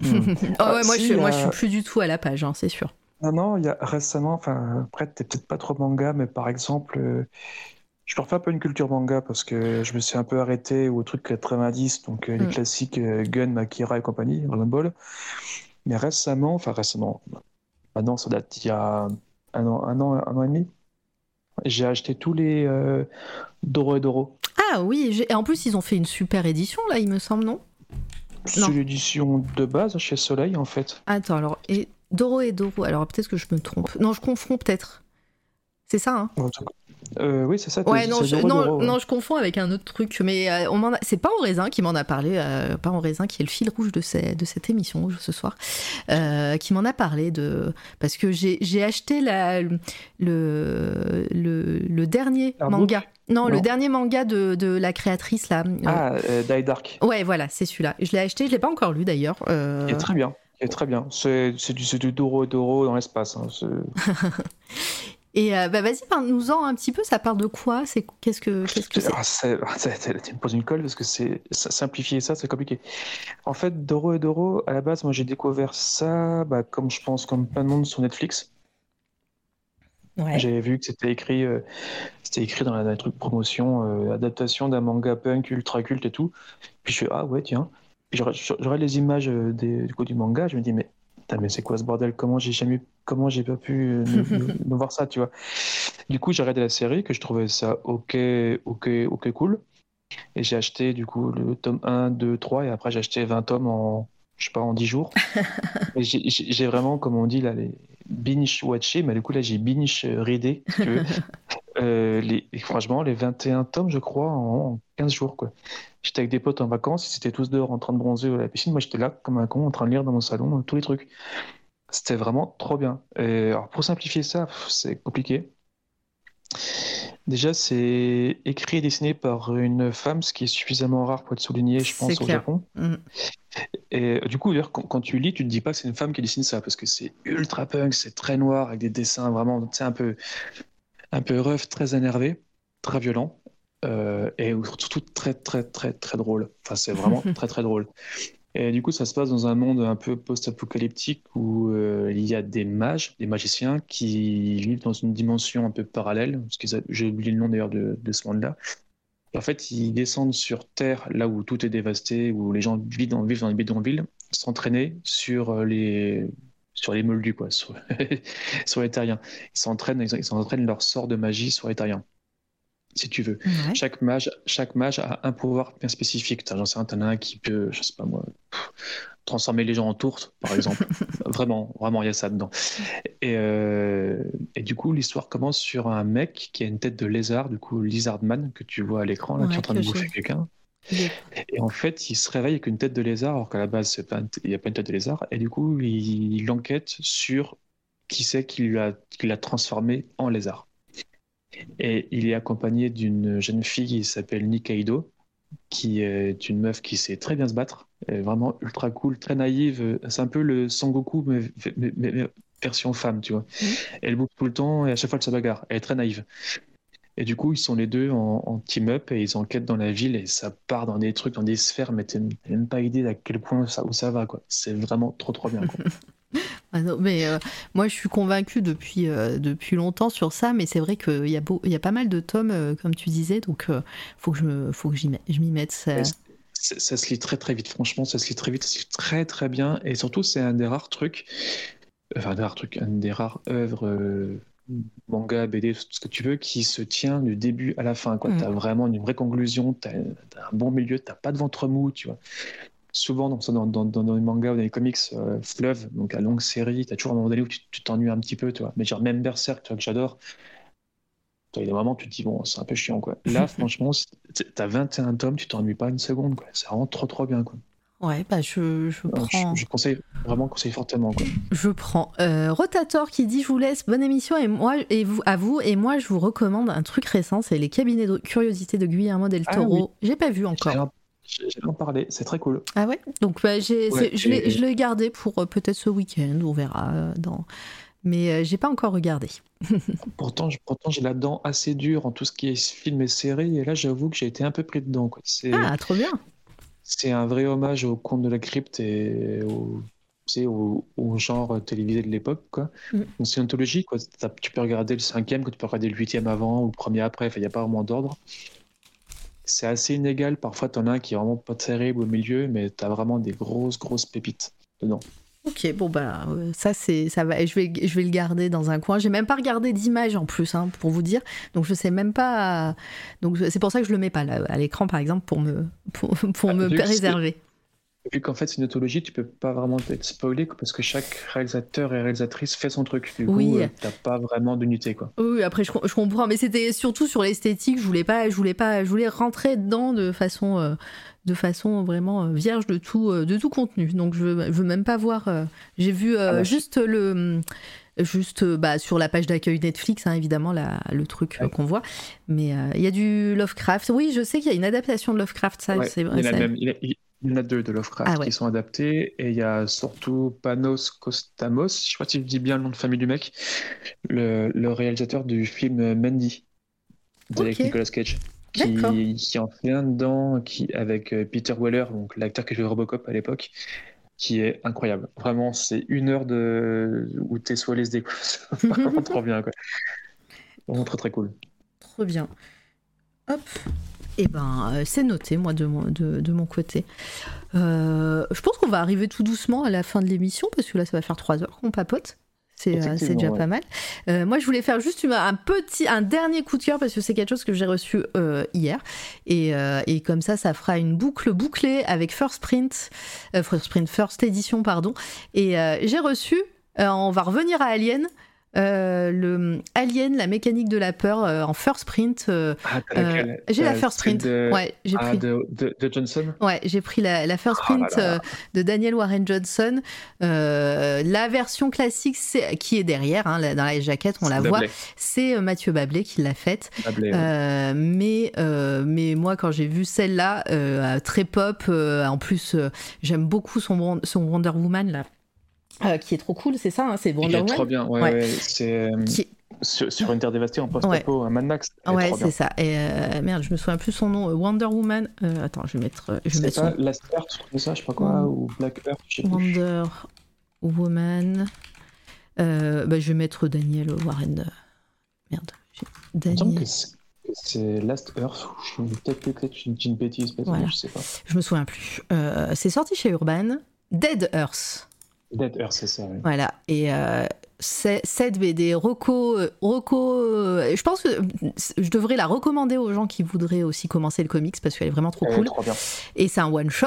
[SPEAKER 1] Hmm. Ah ouais, moi, je, moi, je suis plus du tout à la page, hein, c'est sûr.
[SPEAKER 2] Non, non, il y a récemment, enfin, après, t'es peut-être pas trop manga, mais par exemple, euh, je leur fais un peu une culture manga parce que je me suis un peu arrêté au truc 90, donc euh, les hmm. classiques euh, Gun, Makira et compagnie, Dragon Ball. Mais récemment, enfin récemment, maintenant ça date il y a un an, un an, un an et demi, j'ai acheté tous les Doro et Doro.
[SPEAKER 1] Ah oui, et en plus ils ont fait une super édition là, il me semble, non?
[SPEAKER 2] C'est l'édition de base chez Soleil, en fait.
[SPEAKER 1] Attends, alors, et Doro et Doro, alors peut-être que je me trompe. Non, je confonds peut-être. C'est ça, hein?
[SPEAKER 2] Euh, oui, c'est ça.
[SPEAKER 1] Ouais, non, je, non, je confonds avec un autre truc, mais euh, on c'est pas en raisin qui m'en a parlé, euh, pas en raisin qui est le fil rouge de, de cette émission ce soir, qui m'en a parlé de parce que j'ai acheté la, le, le, le dernier manga. Non, le dernier manga de, de, la créatrice là.
[SPEAKER 2] Ah, Die Dark.
[SPEAKER 1] Ouais, voilà, c'est celui-là. Je l'ai acheté, je l'ai pas encore lu d'ailleurs.
[SPEAKER 2] Il est très bien. Il est très bien. C'est du, du Doro Doro dans l'espace. Hein.
[SPEAKER 1] Et euh, bah vas-y, parle-nous-en un petit peu, ça parle de quoi? C'est, Qu'est-ce que qu'est-ce que c'est?
[SPEAKER 2] ah, Tu me poses une colle parce que c'est simplifier ça, c'est compliqué. En fait, Doro et Doro, à la base, moi j'ai découvert ça, bah, comme je pense, comme plein de monde sur Netflix. Ouais. J'avais vu que c'était écrit, euh, c'était écrit dans la, truc promotion, euh, adaptation d'un manga punk ultra culte et tout. Puis je fais ah ouais tiens. Puis j'aurais les images des, du coup du manga, je me dis mais mais c'est quoi ce bordel? Comment j'ai jamais, comment j'ai pas pu euh, me, voir ça, tu vois? Du coup, j'ai arrêté la série, que je trouvais ça ok, ok, ok, cool. Et j'ai acheté du coup le tome 1, 2, 3, et après j'ai acheté 20 tomes en, je sais pas, en 10 jours. j'ai vraiment, comme on dit là, les binge watché, mais du coup là j'ai binge readé, euh, les, franchement, les 21 tomes, je crois, en, 15 jours, quoi. J'étais avec des potes en vacances, ils étaient tous dehors en train de bronzer à la piscine. Moi, j'étais là comme un con en train de lire dans mon salon euh, tous les trucs. C'était vraiment trop bien. Et alors, pour simplifier ça, c'est compliqué. Déjà, c'est écrit et dessiné par une femme, ce qui est suffisamment rare pour être souligné, je pense, au Japon. Mm. Et du coup, quand, quand, tu lis, tu te dis pas que c'est une femme qui dessine ça, parce que c'est ultra punk, c'est très noir, avec des dessins vraiment, un peu, un peu rough, très énervé, très violent. et surtout très très très très drôle. Enfin, c'est vraiment très très drôle. Et du coup, ça se passe dans un monde un peu post-apocalyptique où il y a des mages, des magiciens qui vivent dans une dimension un peu parallèle. J'ai oublié le nom d'ailleurs de, de, ce monde-là. En fait, ils descendent sur Terre, là où tout est dévasté, où les gens vivent dans, vivent dans les bidonvilles, s'entraîner sur les sur les moldus, quoi, sur, sur les terriens. Ils s'entraînent, ils s'entraînent leur sort de magie sur les terriens si tu veux. Chaque, mage, chaque mage a un pouvoir bien spécifique. J'en sais un, t'en as un qui peut, je sais pas moi, transformer les gens en tourtes, par exemple. vraiment, vraiment, il y a ça dedans. Et, euh, et du coup, l'histoire commence sur un mec qui a une tête de lézard, du coup, Lizardman, que tu vois à l'écran, là, qui est en train de bouffer quelqu'un. Et en fait, il se réveille avec une tête de lézard, alors qu'à la base, il n'y a pas une tête de lézard. Et du coup, il, il enquête sur qui c'est qui l'a transformé en lézard. Et il est accompagné d'une jeune fille qui s'appelle Nikaido, qui est une meuf qui sait très bien se battre, vraiment ultra cool, très naïve. C'est un peu le Sangoku, mais, version femme, tu vois. Mmh. Elle bouge tout le temps et à chaque fois elle se bagarre. Elle est très naïve. Et du coup, ils sont les deux en, team-up et ils enquêtent dans la ville et ça part dans des trucs, dans des sphères, mais t'as même pas idée à quel point ça, où ça va, quoi. C'est vraiment trop, trop bien, quoi.
[SPEAKER 1] Ah mais euh, moi je suis convaincue depuis, euh, depuis longtemps sur ça, mais c'est vrai qu'il y, a y a pas mal de tomes, euh, comme tu disais, donc faut que je, faut que je m'y mette. Ça...
[SPEAKER 2] Ça, se lit très très vite, franchement, ça se lit très vite, ça se lit très très bien, et surtout c'est un des rares trucs, enfin un des rares trucs, un des rares œuvres manga, BD, tout ce que tu veux, qui se tient du début à la fin. Tu as mm. vraiment une vraie conclusion, tu as, un bon milieu, tu pas de ventre mou, tu vois souvent dans, dans, dans, les mangas ou dans les comics euh, fleuve, donc à longue série, tu as toujours un moment donné où tu t'ennuies un petit peu, tu vois. Mais genre, même Berserk, tu vois, que j'adore, il y a des moments où tu te dis, bon, c'est un peu chiant, quoi. Là, franchement, tu as 21 tomes, tu t'ennuies pas une seconde, quoi. C'est vraiment trop, trop bien, quoi.
[SPEAKER 1] Ouais, bah je, je prends.
[SPEAKER 2] Je, conseille, vraiment conseille fortement. Quoi.
[SPEAKER 1] Je prends. Euh, Rotator qui dit Je vous laisse, bonne émission et moi, et vous, à vous. Et moi, je vous recommande un truc récent c'est les cabinets de curiosité de Guillermo del ah Toro. J'ai pas vu encore.
[SPEAKER 2] J'ai en parler, c'est très cool.
[SPEAKER 1] Ah ouais? Donc bah, je l'ai gardé pour euh, peut-être ce week-end, on verra. Euh, dans... Mais euh, j'ai pas encore regardé.
[SPEAKER 2] pourtant, pourtant j'ai la dent assez dure en tout ce qui est film et série, et là j'avoue que j'ai été un peu pris dedans. Quoi.
[SPEAKER 1] Ah, trop bien
[SPEAKER 2] C'est un vrai hommage au conte de la crypte et au, au, au genre télévisé de l'époque. Mm. C'est une anthologie, quoi. tu peux regarder le cinquième, que tu peux regarder le huitième avant ou le premier après, il n'y a pas vraiment d'ordre c'est assez inégal. Parfois, tu en as un qui est vraiment pas terrible au milieu, mais tu as vraiment des grosses, grosses pépites dedans.
[SPEAKER 1] Ok, bon bah euh, ça c'est ça va. Je vais je vais le garder dans un coin. J'ai même pas regardé d'image en plus hein, pour vous dire. Donc je sais même pas. Donc c'est pour ça que je le mets pas là, à l'écran par exemple pour me pour, pour ah, me préserver
[SPEAKER 2] vu qu'en fait c'est une autologie, tu peux pas vraiment être spoilé parce que chaque réalisateur et réalisatrice fait son truc. Du oui. coup, euh, t'as pas vraiment d'unité quoi.
[SPEAKER 1] Oui, après je, comprends, mais c'était surtout sur l'esthétique. Je voulais pas, je voulais pas, je voulais rentrer dedans de façon, euh, de façon vraiment euh, vierge de tout, de tout contenu. Donc je, veux, veux même pas voir. J'ai vu ah juste le juste bah, sur la page d'accueil Netflix, hein, évidemment, le truc qu'on voit. Mais il y a du Lovecraft. Oui, je sais qu'il y a une adaptation de Lovecraft, ça, c'est vrai.
[SPEAKER 2] Il y en a deux de Lovecraft ah qui sont adaptés. Et il y a surtout Panos Costamos, je crois que tu dis bien le nom de famille du mec, le, réalisateur du film Mandy de Nicolas Cage. Qui, qui, en fait un dedans qui, avec euh, Peter Weller, donc l'acteur qui jouait Robocop à l'époque, qui est incroyable. Vraiment, c'est une heure de où t'es soit les Vraiment trop bien, quoi. Vraiment très très cool.
[SPEAKER 1] Trop bien. Hop. Eh ben, euh, c'est noté, moi, de mon, de, mon côté. Euh, je pense qu'on va arriver tout doucement à la fin de l'émission, parce que là, ça va faire trois heures qu'on papote. C'est euh, déjà pas mal. moi, je voulais faire juste un petit, un dernier coup de cœur parce que c'est quelque chose que j'ai reçu hier et, et, comme ça, ça fera une boucle bouclée avec First Print, First Print, First Edition, pardon. Et j'ai reçu, on va revenir à Alien. Euh, le Alien, la mécanique de la peur euh, en first print. Euh, ah, j'ai la first print. Ouais, j'ai
[SPEAKER 2] ah,
[SPEAKER 1] pris.
[SPEAKER 2] De, de, Johnson?
[SPEAKER 1] Ouais, j'ai pris la, la first ah, print de Daniel Warren Johnson. la version classique, qui est derrière, hein, dans la jaquette, on la voit. C'est Mathieu Bablé qui l'a faite. mais mais moi, quand j'ai vu celle-là, très pop. en plus, j'aime beaucoup son, son Wonder Woman là. Euh, qui est trop cool, c'est ça, hein, c'est Wonder
[SPEAKER 2] Woman. trop bien, ouais, c'est. Euh, sur, sur une terre dévastée en post-apo, un Mad Max.
[SPEAKER 1] Ouais, c'est ça. Et euh, merde, je me souviens plus son nom. Wonder Woman. euh, attends, je vais mettre. Je vais
[SPEAKER 2] C'est
[SPEAKER 1] mettre
[SPEAKER 2] pas
[SPEAKER 1] son...
[SPEAKER 2] Last Earth, je crois ça, je sais pas quoi, ou Black Earth, je sais plus.
[SPEAKER 1] Wonder Woman. Bah, je vais mettre Daniel Warren. Merde. Daniel.
[SPEAKER 2] c'est- Last Earth, ou je suis peut-être je dis une bêtise, peut-être,
[SPEAKER 1] Voilà.
[SPEAKER 2] je sais pas.
[SPEAKER 1] Je me souviens plus. C'est sorti chez Urban. Dead Earth.
[SPEAKER 2] Dead Earth, c'est ça, oui.
[SPEAKER 1] Voilà. Et euh, cette BD, Rocco, euh, Rocco euh, je pense que euh, je devrais la recommander aux gens qui voudraient aussi commencer le comics parce qu'elle est vraiment trop
[SPEAKER 2] Elle est
[SPEAKER 1] cool.
[SPEAKER 2] trop bien.
[SPEAKER 1] Et c'est un one shot.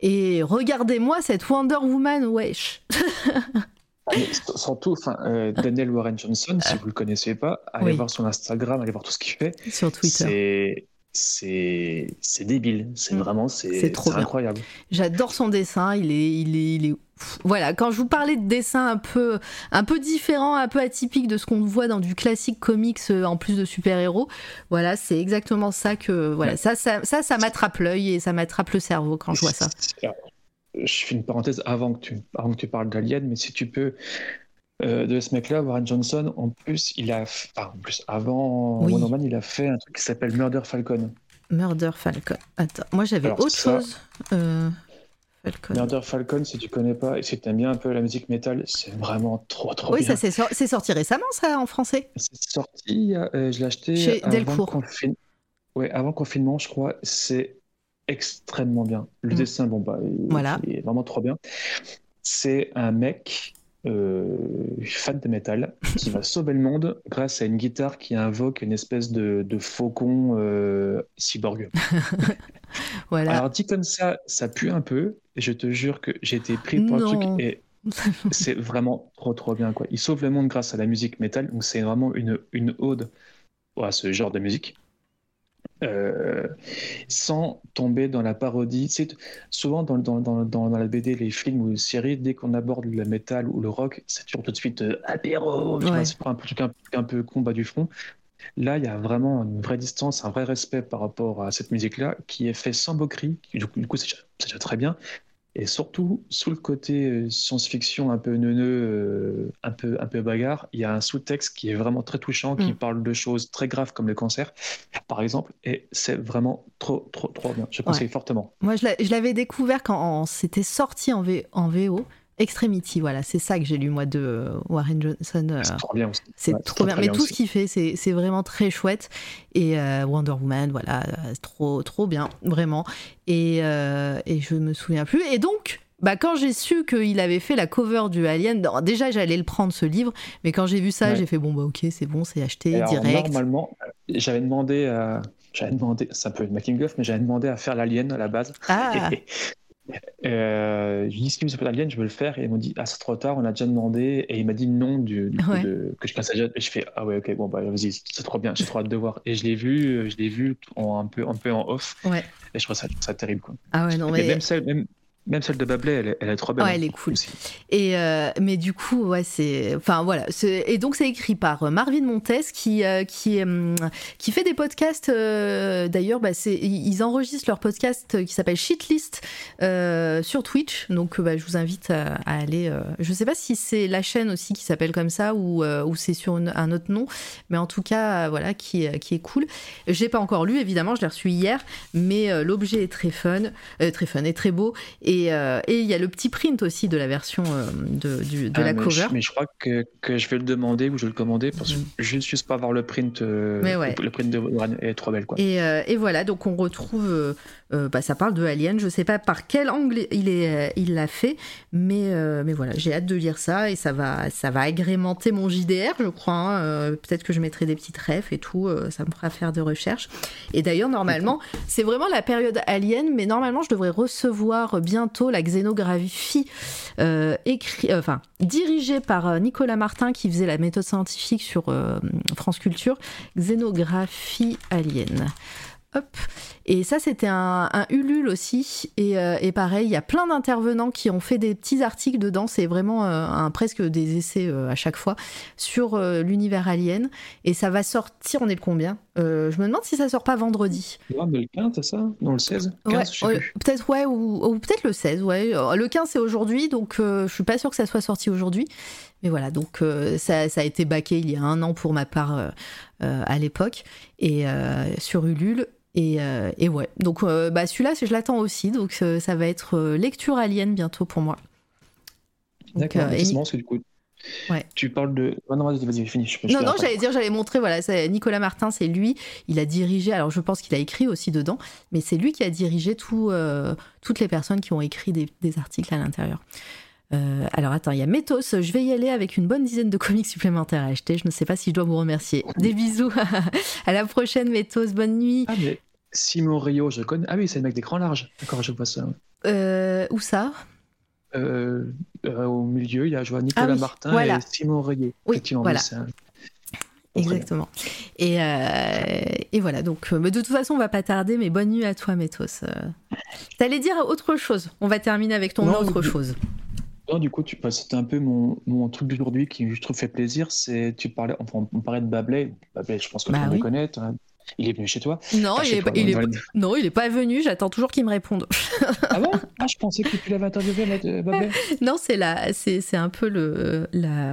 [SPEAKER 1] Et regardez-moi cette Wonder Woman, wesh.
[SPEAKER 2] Ah, surtout, enfin, euh, Daniel Warren Johnson, si vous le connaissez pas, allez
[SPEAKER 1] Oui.
[SPEAKER 2] voir son Instagram, allez voir tout ce qu'il fait.
[SPEAKER 1] Sur Twitter.
[SPEAKER 2] C'est débile, c'est
[SPEAKER 1] Mm.
[SPEAKER 2] vraiment c'est incroyable.
[SPEAKER 1] J'adore son dessin. Il est, il est, il est. pff, Voilà. Quand je vous parlais de dessin un peu, un peu différent, un peu atypique de ce qu'on voit dans du classique comics euh, en plus de super-héros, voilà, c'est exactement ça que, voilà,
[SPEAKER 2] Ouais.
[SPEAKER 1] ça, ça, ça, ça m'attrape l'œil et ça m'attrape le cerveau quand je vois ça.
[SPEAKER 2] Je fais une parenthèse avant que tu avant que tu parles d'Alien, mais si tu peux euh, de ce mec-là, Warren Johnson, en plus, il a, f- en plus, avant
[SPEAKER 1] Oui.
[SPEAKER 2] Wonder Man, il a fait un truc qui s'appelle Murder Falcon.
[SPEAKER 1] Murder Falcon. Attends, moi j'avais autre
[SPEAKER 2] ça-
[SPEAKER 1] chose. Euh, Falcon.
[SPEAKER 2] Murder Falcon, si tu connais pas et si tu aimes bien un peu la musique métal, c'est vraiment trop trop
[SPEAKER 1] Oui,
[SPEAKER 2] bien.
[SPEAKER 1] ça c'est sor- c'est sorti récemment, ça, en français.
[SPEAKER 2] C'est sorti, euh, je l'ai acheté
[SPEAKER 1] Chez
[SPEAKER 2] avant
[SPEAKER 1] Delcourt.
[SPEAKER 2] confin- Ouais, avant confinement, je crois. C'est extrêmement bien. Le
[SPEAKER 1] Mm.
[SPEAKER 2] dessin, bon, bah, il,
[SPEAKER 1] Voilà.
[SPEAKER 2] il est vraiment trop bien. C'est un mec fan de métal qui va sauver le monde grâce à une guitare qui invoque une espèce de, de faucon euh, cyborg.
[SPEAKER 1] Voilà.
[SPEAKER 2] Alors dit comme ça, ça pue un peu. Je te jure que été pris pour
[SPEAKER 1] Non.
[SPEAKER 2] le truc et c'est vraiment trop trop bien quoi. Il sauve le monde grâce à la musique métal, donc c'est vraiment une, une ode à ce genre de musique. Euh, sans tomber dans la parodie. C'est souvent dans, dans, dans, dans, la BD, les films ou les séries, dès qu'on aborde le métal ou le rock, c'est toujours tout de suite euh, apéro,
[SPEAKER 1] Ouais.
[SPEAKER 2] c'est un truc un, un peu combat du front. Là, il y a vraiment une vraie distance, un vrai respect par rapport à cette musique-là, qui est fait sans moquerie. Du coup, c'est déjà très bien. Et surtout, sous le côté euh, science-fiction un peu neuneux, euh, un peu, un peu bagarre, il y a un sous-texte qui est vraiment très touchant, qui
[SPEAKER 1] Mm.
[SPEAKER 2] parle de choses très graves comme le cancer, par exemple. Et c'est vraiment trop, trop, trop bien. Je conseille fortement.
[SPEAKER 1] Moi, je l'a- je l'avais découvert quand c'était sorti en, V- en VO. Extremity, voilà, c'est ça que j'ai lu moi de euh, Warren Johnson. euh,
[SPEAKER 2] C'est trop bien aussi.
[SPEAKER 1] C'est
[SPEAKER 2] Ouais,
[SPEAKER 1] trop bien.
[SPEAKER 2] très
[SPEAKER 1] Mais tout ce qu'il fait, c'est vraiment très chouette. Et euh, Wonder Woman, voilà, euh, trop, trop bien, vraiment. Et, euh, et je me souviens plus. Et donc, bah, quand j'ai su qu'il avait fait la cover du Alien, non, déjà j'allais le prendre ce livre, mais quand j'ai vu ça,
[SPEAKER 2] Ouais.
[SPEAKER 1] j'ai fait bon, bah ok, c'est bon, c'est acheté
[SPEAKER 2] alors,
[SPEAKER 1] direct.
[SPEAKER 2] normalement, euh, j'avais demandé à. J'avais demandé, c'est un peu une making of, mais j'avais demandé à faire l'alien à la base.
[SPEAKER 1] Ah,
[SPEAKER 2] Euh, je lui ai dit si vous faites Alien, je veux le faire? Et ils m'ont dit, ah, c'est trop tard, on a déjà demandé. Et il m'a dit non du, du coup
[SPEAKER 1] Ouais.
[SPEAKER 2] de- que je fasse Alien. Et je fais, ah ouais, ok, bon, bah vas-y, c'est trop bien, j'ai trop hâte de voir. Et je l'ai vu, euh, je l'ai vu en, un, peu, un peu en off.
[SPEAKER 1] ouais.
[SPEAKER 2] Et je trouve ça, ça terrible, quoi.
[SPEAKER 1] Ah ouais, non,
[SPEAKER 2] Et
[SPEAKER 1] mais.
[SPEAKER 2] même, celle, même, même celle de Babley, elle, est- elle est trop belle.
[SPEAKER 1] Ouais,
[SPEAKER 2] hein,
[SPEAKER 1] elle est cool.
[SPEAKER 2] aussi.
[SPEAKER 1] Et euh, mais du coup, ouais, c'est, enfin voilà, et donc c'est écrit par euh, Marvin Montes qui euh, qui qui fait des podcasts. D'ailleurs, bah, c'est ils enregistrent leur podcast qui s'appelle Shitlist sur Twitch. Donc, bah, je vous invite à, à aller. je sais pas si c'est la chaîne aussi qui s'appelle comme ça ou ou c'est sur une- un autre nom, mais en tout cas, voilà, qui est- qui est cool. J'ai pas encore lu, évidemment, je l'ai reçu hier, mais l'objet est très fun, très fun et très beau. Et euh, et il y a le petit print aussi de la version euh, de, du- de
[SPEAKER 2] Ah,
[SPEAKER 1] la
[SPEAKER 2] mais
[SPEAKER 1] cover.
[SPEAKER 2] Je, mais je crois que, que je vais le demander ou je vais le commander parce que je ne juste pas voir le print. euh,
[SPEAKER 1] Mais ouais.
[SPEAKER 2] Le print de est trop belle, quoi.
[SPEAKER 1] Et, et voilà, donc on retrouve, euh, bah, ça parle de Alien, je sais pas par quel angle il euh, l'a fait, mais, euh, mais voilà, j'ai hâte de lire ça et ça va, ça va agrémenter mon JDR, je crois. hein. Peut-être que je mettrai des petites refs et tout, ça me fera faire des recherches. Et d'ailleurs, normalement, c'est vraiment la période Alien, mais normalement, je devrais recevoir bientôt la xénographie écrit, enfin, dirigée par Nicolas Martin qui faisait la méthode scientifique sur France Culture, xénographie alien. Hop. Et ça, c'était un, un Ulule aussi. Et, euh, et pareil, il y a plein d'intervenants qui ont fait des petits articles dedans. C'est vraiment euh, un, presque des essais euh, à chaque fois sur l'univers alien. Et ça va sortir, on est le combien? Je me demande si ça sort pas vendredi.
[SPEAKER 2] Ouais, mais le 15, c'est ça? Non, le 16 15,
[SPEAKER 1] Ouais, peut-être ouais, ou, ou peut-être le 16, ouais. Le 15 c'est aujourd'hui, donc je suis pas sûre que ça soit sorti aujourd'hui. mais voilà, donc ça, ça, a été baqué il y a un an pour ma part à l'époque, et sur Ulule. Et, et ouais, donc bah, celui-là, je l'attends aussi, donc ça va être lecture alien bientôt pour moi.
[SPEAKER 2] D'accord, parce que du coup, Ouais. Tu parles de. Oh non, vas-y, vas-y, finis.
[SPEAKER 1] non, non, j'allais dire, j'allais montrer, voilà, Nicolas Martin, c'est lui, il a dirigé, alors je pense qu'il a écrit aussi dedans, mais c'est lui qui a dirigé tout, euh, toutes les personnes qui ont écrit des, articles à l'intérieur. Euh, alors attends, il y a Métos, je vais y aller avec une bonne dizaine de comics supplémentaires à acheter, je ne sais pas si je dois vous remercier. Des bisous, à la prochaine Métos, bonne nuit.
[SPEAKER 2] Ah mais Simon Rio, je connais. Ah oui, c'est le mec d'écran large, d'accord, je vois ça.
[SPEAKER 1] Euh, où ça?
[SPEAKER 2] Euh, euh, au milieu, il y a Nicolas ah Martin et Simon Rayet.
[SPEAKER 1] Oui, voilà. Exactement. Et, euh, et, voilà, donc mais de toute façon, on va pas tarder, mais bonne nuit à toi, Métos. T'allais dire autre chose. On va terminer avec ton autre chose.
[SPEAKER 2] Non, du coup, tu, bah, c'était un peu mon, mon truc d'aujourd'hui qui, je trouve, fait plaisir. C'est, tu parlais, enfin, on parlait de Bablé. Bablé, je pense que bah tu oui. le connais. Il est venu chez toi
[SPEAKER 1] Non, il est, pas, il est, non il est pas venu. J'attends toujours qu'il me réponde.
[SPEAKER 2] ah bon? Ah, Je pensais que tu l'avais interviewé, Babel.
[SPEAKER 1] non, c'est la, c'est, un peu le, la,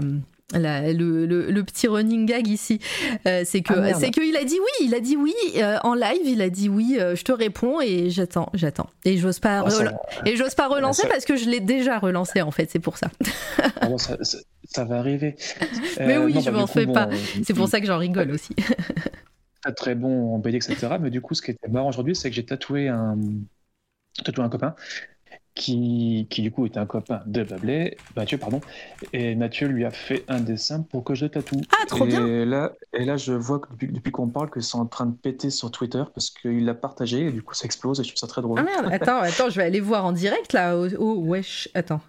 [SPEAKER 1] la, le, le, petit running gag ici, euh, c'est que ah, c'est qu'il a dit oui, il a dit oui euh, en live, il a dit oui, euh, je te réponds et j'attends, j'attends. Et j'ose pas, oh, et j'ose pas relancer parce que je l'ai déjà relancé en fait, c'est pour ça.
[SPEAKER 2] Ah ça, ça, va arriver.
[SPEAKER 1] mais oui, je bah, m'en fais pas. C'est pour ça que j'en rigole aussi.
[SPEAKER 2] très bon en BD, etc. Mais du coup, ce qui était marrant aujourd'hui, c'est que j'ai tatoué un, tatoué un copain qui, qui, du coup était un copain de Bablé, Mathieu, pardon, et Mathieu lui a fait un dessin pour que je tatoue.
[SPEAKER 1] Ah, trop
[SPEAKER 2] et
[SPEAKER 1] bien
[SPEAKER 2] là, Et là, je vois que depuis, depuis qu'on parle que c'est en train de péter sur Twitter parce qu'il l'a partagé et du coup ça explose et je trouve ça très drôle.
[SPEAKER 1] Ah merde, attends, attends, je vais aller voir en direct là. Oh, wesh, attends.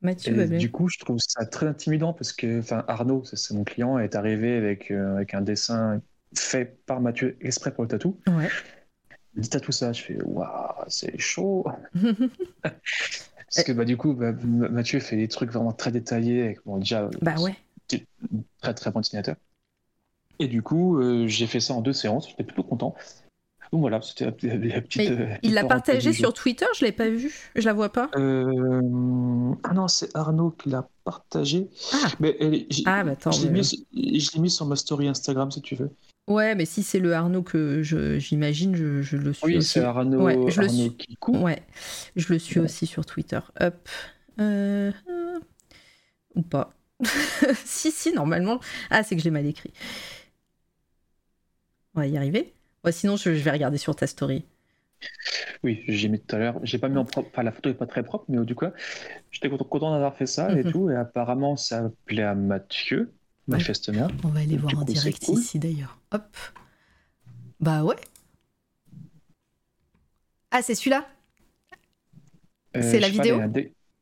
[SPEAKER 1] Mathieu Bablé.
[SPEAKER 2] Du coup, je trouve ça très intimidant parce que enfin, Arnaud, c'est mon client, est arrivé avec, euh, avec un dessin fait par Mathieu exprès pour le tatou.
[SPEAKER 1] Ouais.
[SPEAKER 2] Il dit tout ça, je fais waouh, c'est chaud. Parce que bah, du coup, bah, Mathieu fait des trucs vraiment très détaillés, avec bon, déjà
[SPEAKER 1] bah, ouais.
[SPEAKER 2] très très bon dessinateur. Et du coup, euh, j'ai fait ça en deux séances, j'étais plutôt content. Donc voilà, c'était la, petite.
[SPEAKER 1] Euh, il l'a partagé sur Twitter, je l'ai pas vu, je la vois pas.
[SPEAKER 2] Euh... Ah non, c'est Arnaud qui l'a partagé.
[SPEAKER 1] Ah,
[SPEAKER 2] mais
[SPEAKER 1] ah bah attends.
[SPEAKER 2] Je l'ai mis, sur ma story Instagram si tu veux.
[SPEAKER 1] Ouais, mais si c'est le Arnaud que j'imagine, je, je, le suis
[SPEAKER 2] oui,
[SPEAKER 1] aussi.
[SPEAKER 2] c'est Arnaud,
[SPEAKER 1] ouais, je
[SPEAKER 2] Arnaud le suis...
[SPEAKER 1] Ouais, je le suis aussi sur Twitter. Hop. Euh... Ou pas. si, si, normalement. Ah, c'est que je l'ai mal écrit. On va y arriver. Ouais, sinon, je, vais regarder sur ta story.
[SPEAKER 2] Oui, j'ai mis tout à l'heure. J'ai pas mis en propre. Enfin, la photo est pas très propre, mais du coup, j'étais content d'avoir fait ça et mhm. tout. Et apparemment, ça plaît à Mathieu. Manifestement.
[SPEAKER 1] On va aller voir en direct ici d'ailleurs. Hop. Bah ouais. Ah, c'est celui-là? Euh, C'est la vidéo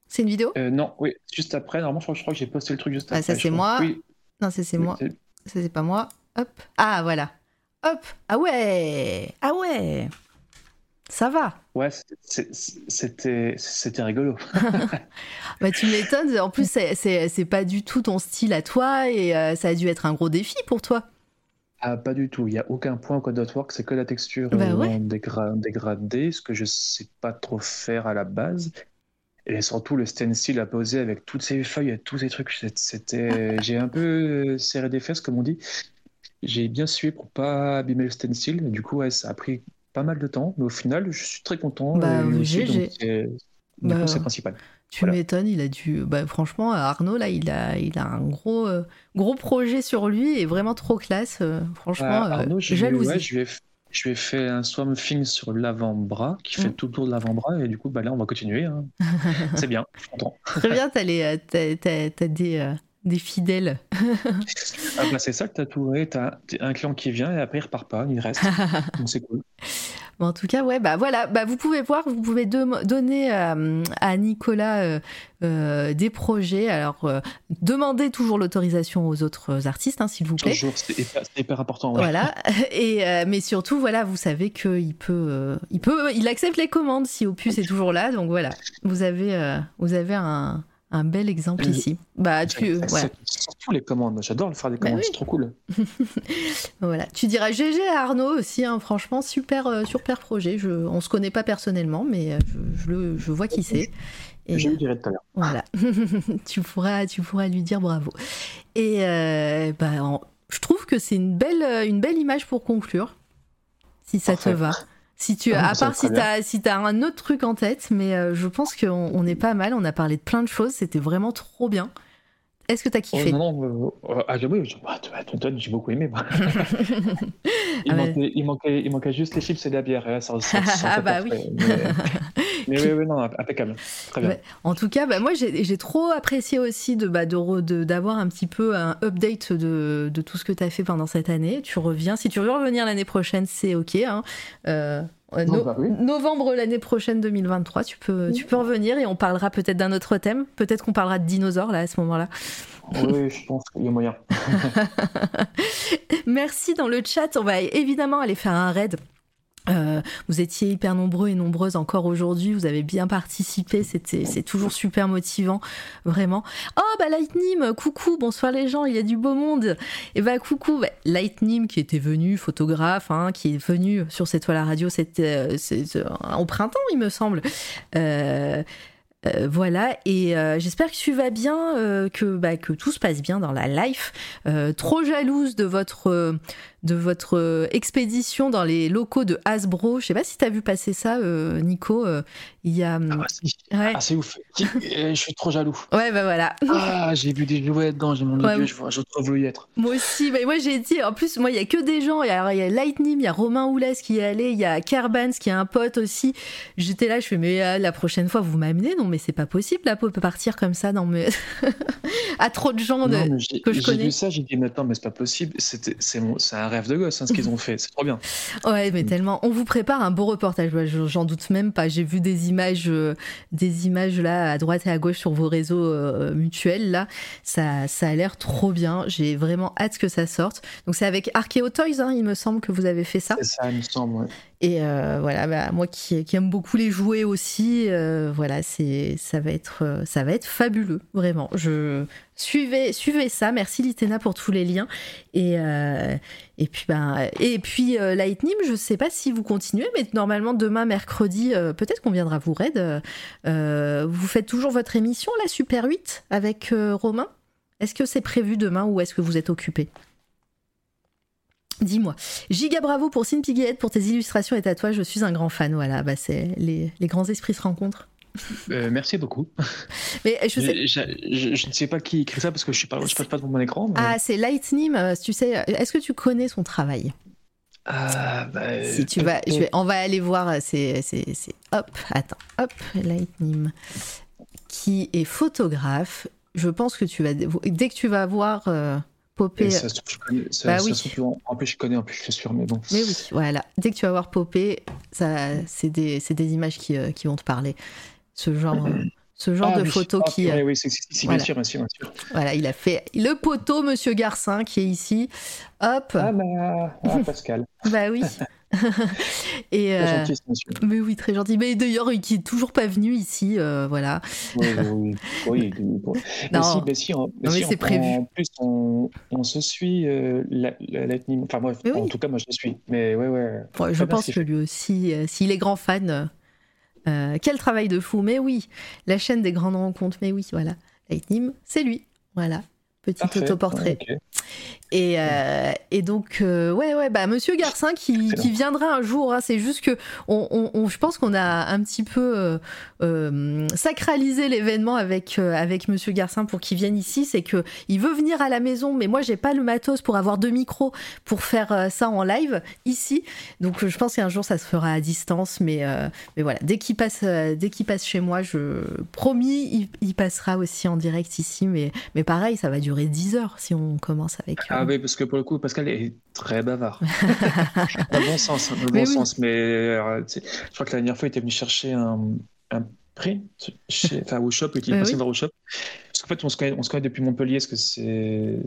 [SPEAKER 1] C'est une vidéo?
[SPEAKER 2] Euh, Non, oui, juste après. Normalement, je crois, que j'ai posté le truc juste
[SPEAKER 1] ah,
[SPEAKER 2] après.
[SPEAKER 1] Ça, c'est moi. Non, ça, c'est moi. Ça, c'est pas moi. Hop. Ah, voilà. Hop. Ah ouais. Ah ouais. Ça va.
[SPEAKER 2] Ouais, c'était rigolo.
[SPEAKER 1] bah, tu m'étonnes. En plus, c'est pas du tout ton style à toi et euh, ça a dû être un gros défi pour toi.
[SPEAKER 2] Ah, pas du tout. Il n'y a aucun point au code c'est que la texture bah euh, dégradée, ce que je sais pas trop faire à la base. Et surtout le stencil à poser avec toutes ces feuilles et tous ces trucs. C'était, j'ai un peu serré des fesses, comme on dit. J'ai bien sué pour pas abîmer le stencil. du coup, ouais, ça a pris pas mal de temps, mais au final, je suis très content.
[SPEAKER 1] Bah, c'est
[SPEAKER 2] bah, principal.
[SPEAKER 1] Tu m'étonnes, il a dû. Bah, franchement, Arnaud, là, il a, il a un gros, euh, gros projet sur lui et vraiment trop classe. Euh, franchement, bah,
[SPEAKER 2] Arnaud, je, jalousie. je, lui ai, je ai fait un swamp thing sur l'avant-bras qui fait mm. tout le tour de l'avant-bras et du coup, bah, là, on va continuer. Hein. C'est bien, je suis content.
[SPEAKER 1] Très bien, t'as, les. Euh, des fidèles.
[SPEAKER 2] ah bah c'est ça que tu as trouvé. Tu as un client qui vient et après il repart pas, il reste. Donc c'est cool.
[SPEAKER 1] Bon, en tout cas, ouais, bah voilà, bah, vous pouvez voir, vous pouvez donner euh, à Nicolas euh, euh, des projets. Alors, demandez toujours l'autorisation aux autres artistes, hein, s'il vous plaît.
[SPEAKER 2] Toujours, c'est hyper, important.
[SPEAKER 1] Voilà, et, mais surtout, voilà, vous savez qu'il peut, il peut, il accepte les commandes si Opus est toujours là. Donc voilà, vous avez, vous avez un, un bel exemple ici. Bah, tu, ouais.
[SPEAKER 2] Surtout les commandes. J'adore le faire des bah commandes, c'est trop cool.
[SPEAKER 1] voilà. Tu diras GG à Arnaud aussi, hein. franchement, super, euh, super projet. Je, on se connaît pas personnellement, mais euh, je, je, le, je vois qui c'est. Et,
[SPEAKER 2] Je lui dirai tout à l'heure.
[SPEAKER 1] Voilà, tu, pourras, tu pourras lui dire bravo. Et euh, bah, en- je trouve que c'est une belle, une belle image pour conclure, si ça te va. Si tu,
[SPEAKER 2] Ah,
[SPEAKER 1] à part si
[SPEAKER 2] très
[SPEAKER 1] tu as, si as un autre truc en tête, mais euh, je pense qu'on on est pas mal, on a parlé de plein de choses, c'était vraiment trop bien. Est-ce que tu as
[SPEAKER 2] Oh,
[SPEAKER 1] kiffé
[SPEAKER 2] non, non, euh, euh, ah, oui, bah, j'ai beaucoup aimé. moi. il,
[SPEAKER 1] Ah, mais-
[SPEAKER 2] il, manquait, il manquait juste les chips et la bière. hein,
[SPEAKER 1] Ah, bah
[SPEAKER 2] parfait. Mais, mais oui, oui, non, impeccable. Très bien.
[SPEAKER 1] En tout cas, bah, moi j'ai trop apprécié aussi de bah, de d'avoir un petit peu un update de, de tout ce que tu as fait pendant cette année. Tu reviens, si tu veux revenir l'année prochaine, c'est ok. hein. Euh, euh, no-
[SPEAKER 2] bah oui.
[SPEAKER 1] Novembre l'année prochaine 2023, tu peux, tu peux revenir et on parlera peut-être d'un autre thème. Peut-être qu'on parlera de dinosaures là à ce moment-là.
[SPEAKER 2] Oui, je pense qu'il y a moyen.
[SPEAKER 1] Merci dans le chat. On va évidemment aller faire un raid. Euh, vous étiez hyper nombreux et nombreuses encore aujourd'hui. Vous avez bien participé. C'était, c'est toujours super motivant, vraiment. Oh bah Lightning, coucou, bonsoir les gens. Il y a du beau monde. Et bah coucou, bah, Lightning qui était venu, photographe, hein, qui est venu sur cette toile à radio. C'était euh, euh, au printemps, il me semble. Voilà, et j'espère que tu vas bien, que, bah, que tout se passe bien dans la life. Trop jalouse de votre, de votre euh, expédition dans les locaux de Hasbro. Je sais pas si tu as vu passer ça, euh, Nico. euh, il y a.
[SPEAKER 2] Ah, bah, si.
[SPEAKER 1] Ouais,
[SPEAKER 2] Ah, c'est ouf. Je suis trop jaloux.
[SPEAKER 1] ouais bah voilà.
[SPEAKER 2] Ah, j'ai vu des jouets dedans, j'ai mon
[SPEAKER 1] Ouais,
[SPEAKER 2] Dieu, je trop voulu y être.
[SPEAKER 1] Moi aussi, bah, moi j'ai dit, en plus, moi il y a que des gens, il y a, il y a Lightning, il y a Romain Oulès qui est allé, il y a Kerbans qui est un pote aussi. J'étais là, je fais, mais la prochaine fois vous m'amenez? Non, mais c'est pas possible, là, peut partir comme ça dans mes... à trop de gens. De...
[SPEAKER 2] Non, mais j'ai
[SPEAKER 1] que je
[SPEAKER 2] j'ai
[SPEAKER 1] connais.
[SPEAKER 2] vu ça, j'ai dit, mais attends, mais c'est pas possible. C'est un rêve de gosse, hein, ce qu'ils ont fait. C'est trop bien.
[SPEAKER 1] Ouais, mais tellement. On vous prépare un beau reportage. J'en doute même pas. J'ai vu des images, euh, des images là à droite et à gauche sur vos réseaux euh, mutuels. Là, ça, ça a l'air trop bien. J'ai vraiment hâte que ça sorte. Donc c'est avec Archeo Toys, hein, il me semble que vous avez fait ça.
[SPEAKER 2] C'est ça, il me semble. ouais.
[SPEAKER 1] Et euh, voilà, bah, moi qui, aime beaucoup les jouets aussi, euh, voilà, c'est ça va être euh, ça va être fabuleux, vraiment. Je suivez ça. Merci Litena pour tous les liens. Et puis ben et puis Lightning, je sais pas si vous continuez, mais normalement demain mercredi, peut-être qu'on viendra vous raid. vous faites toujours votre émission la Super 8 avec Romain? Est-ce que c'est prévu demain ou est-ce que vous êtes occupé? Dis-moi. Giga bravo pour Sin Piguette, pour tes illustrations et tatouages. Je suis un grand fan. Voilà, bah c'est les, les grands esprits se rencontrent.
[SPEAKER 2] Euh, merci beaucoup.
[SPEAKER 1] Mais je sais.
[SPEAKER 2] Je, je- je- je ne sais pas qui écrit ça parce que je suis pas, je passe pas devant mon écran. mais-
[SPEAKER 1] Ah, c'est Lightning. euh, Tu sais, est-ce que tu connais son travail?
[SPEAKER 2] Ah, bah,
[SPEAKER 1] Si tu vas, je vais, on va aller voir. euh, C'est, c'est, c'est- hop, attends, hop, Lightning, qui est photographe. Je pense que tu vas, dès que tu vas voir euh,
[SPEAKER 2] ça ça-
[SPEAKER 1] Bah
[SPEAKER 2] ça
[SPEAKER 1] oui.
[SPEAKER 2] trouve, en- plus, je connais, en plus, je suis sûr, mais bon.
[SPEAKER 1] Mais oui, voilà. Dès que tu vas voir ça, c'est des, des images qui, euh, qui vont te parler. Ce genre, euh, ce genre
[SPEAKER 2] Ah,
[SPEAKER 1] de
[SPEAKER 2] oui.
[SPEAKER 1] photos
[SPEAKER 2] Ah,
[SPEAKER 1] qui, euh,
[SPEAKER 2] ouais, oui, c'est
[SPEAKER 1] voilà.
[SPEAKER 2] bien sûr, bien sûr, bien sûr.
[SPEAKER 1] Voilà, il a fait le poteau, Monsieur Garcin, qui est ici. Hop,
[SPEAKER 2] Ah, bah, ah, Pascal.
[SPEAKER 1] bah oui. Et
[SPEAKER 2] Très
[SPEAKER 1] euh,
[SPEAKER 2] gentil, ce
[SPEAKER 1] mais oui, très gentil. Mais d'ailleurs, il qui est toujours pas venu ici, euh, voilà.
[SPEAKER 2] Oui, oui. Mais
[SPEAKER 1] Non.
[SPEAKER 2] si, mais si,
[SPEAKER 1] mais
[SPEAKER 2] si,
[SPEAKER 1] c'est prévu.
[SPEAKER 2] En plus, on, on se suit euh, la, la, Lightning. Enfin, moi, en tout cas, moi, je le suis. Mais ouais, ouais.
[SPEAKER 1] Bon, je pense que lui aussi, euh, s'il est grand fan, euh, quel travail de fou. Mais oui, la chaîne des grandes rencontres. Mais oui, voilà. Lightning, c'est lui. Voilà. Petit
[SPEAKER 2] Parfait.
[SPEAKER 1] autoportrait. Et, euh, et donc, euh, ouais, ouais, bah, Monsieur Garcin qui, qui viendra un jour. hein, c'est juste que on, on- on- je pense qu'on a un petit peu euh, euh, sacralisé l'événement avec euh, avec Monsieur Garcin pour qu'il vienne ici. C'est que il veut venir à la maison, mais moi j'ai pas le matos pour avoir deux micros pour faire euh, ça en live ici. Donc, je pense qu'un jour ça se fera à distance. Mais euh, mais voilà, dès qu'il passe dès qu'il passe chez moi, je promis, il, il passera aussi en direct ici. Mais mais pareil, ça va durer 10 heures si on commence avec. euh,
[SPEAKER 2] Ah oui, parce que pour le coup, Pascal est très bavard. dans le bon sens, hein, dans le
[SPEAKER 1] Mais
[SPEAKER 2] bon
[SPEAKER 1] oui.
[SPEAKER 2] sens. Mais euh, je crois que la dernière fois, il était venu chercher un, un print chez, enfin, au shop, il était
[SPEAKER 1] Oui,
[SPEAKER 2] passé au shop. Parce qu'en fait, on se connaît, on se connaît depuis Montpellier, parce que c'est.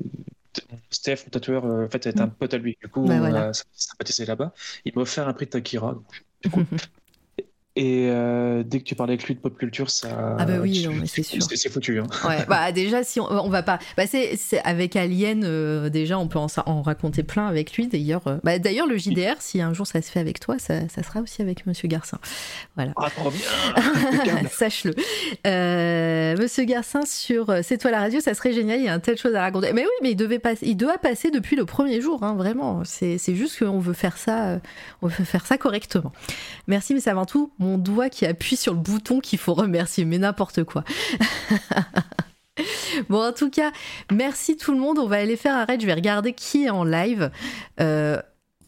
[SPEAKER 2] Steph, mon tatoueur, euh, en fait, est un pote à lui. Du coup,
[SPEAKER 1] Bah,
[SPEAKER 2] on
[SPEAKER 1] voilà.
[SPEAKER 2] a sympathisé là-bas. Il m'a offert un prix de Takira. donc, du coup,
[SPEAKER 3] Et euh, dès que tu parles avec lui de pop culture, ça.
[SPEAKER 1] Ah bah oui, c'est sûr.
[SPEAKER 3] C'est foutu. Hein.
[SPEAKER 1] Ouais, bah déjà, si on, on va pas. Bah c'est avec Alien, euh, déjà, on peut en, en, raconter plein avec lui. D'ailleurs, euh, bah, d'ailleurs le JDR, si un jour ça se fait avec toi, ça, ça sera aussi avec Monsieur Garcin. Voilà.
[SPEAKER 3] Ah, trop bien
[SPEAKER 1] Sache-le. Monsieur Garcin, sur C'est toi la radio, ça serait génial, il y a un tel chose à raconter. Mais oui, mais il, devait passer, il doit passer depuis le premier jour, hein, vraiment. C'est juste qu'on veut faire ça, on veut faire ça correctement. Merci, mais c'est avant tout mon doigt qui appuie sur le bouton qu'il faut remercier, mais n'importe quoi. bon, en tout cas, merci tout le monde. On va aller faire un raid. Je vais regarder qui est en live. Euh,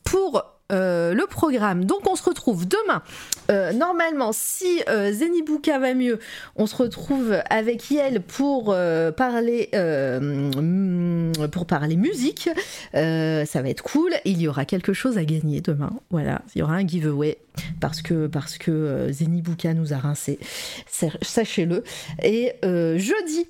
[SPEAKER 1] pour euh, le programme. Donc on se retrouve demain. Euh, normalement, si euh, Zenibuka va mieux, on se retrouve avec Yel pour parler pour parler musique. ça va être cool. Il y aura quelque chose à gagner demain. Voilà, il y aura un giveaway parce que parce que Zenibuka nous a rincé. Sachez-le. Et jeudi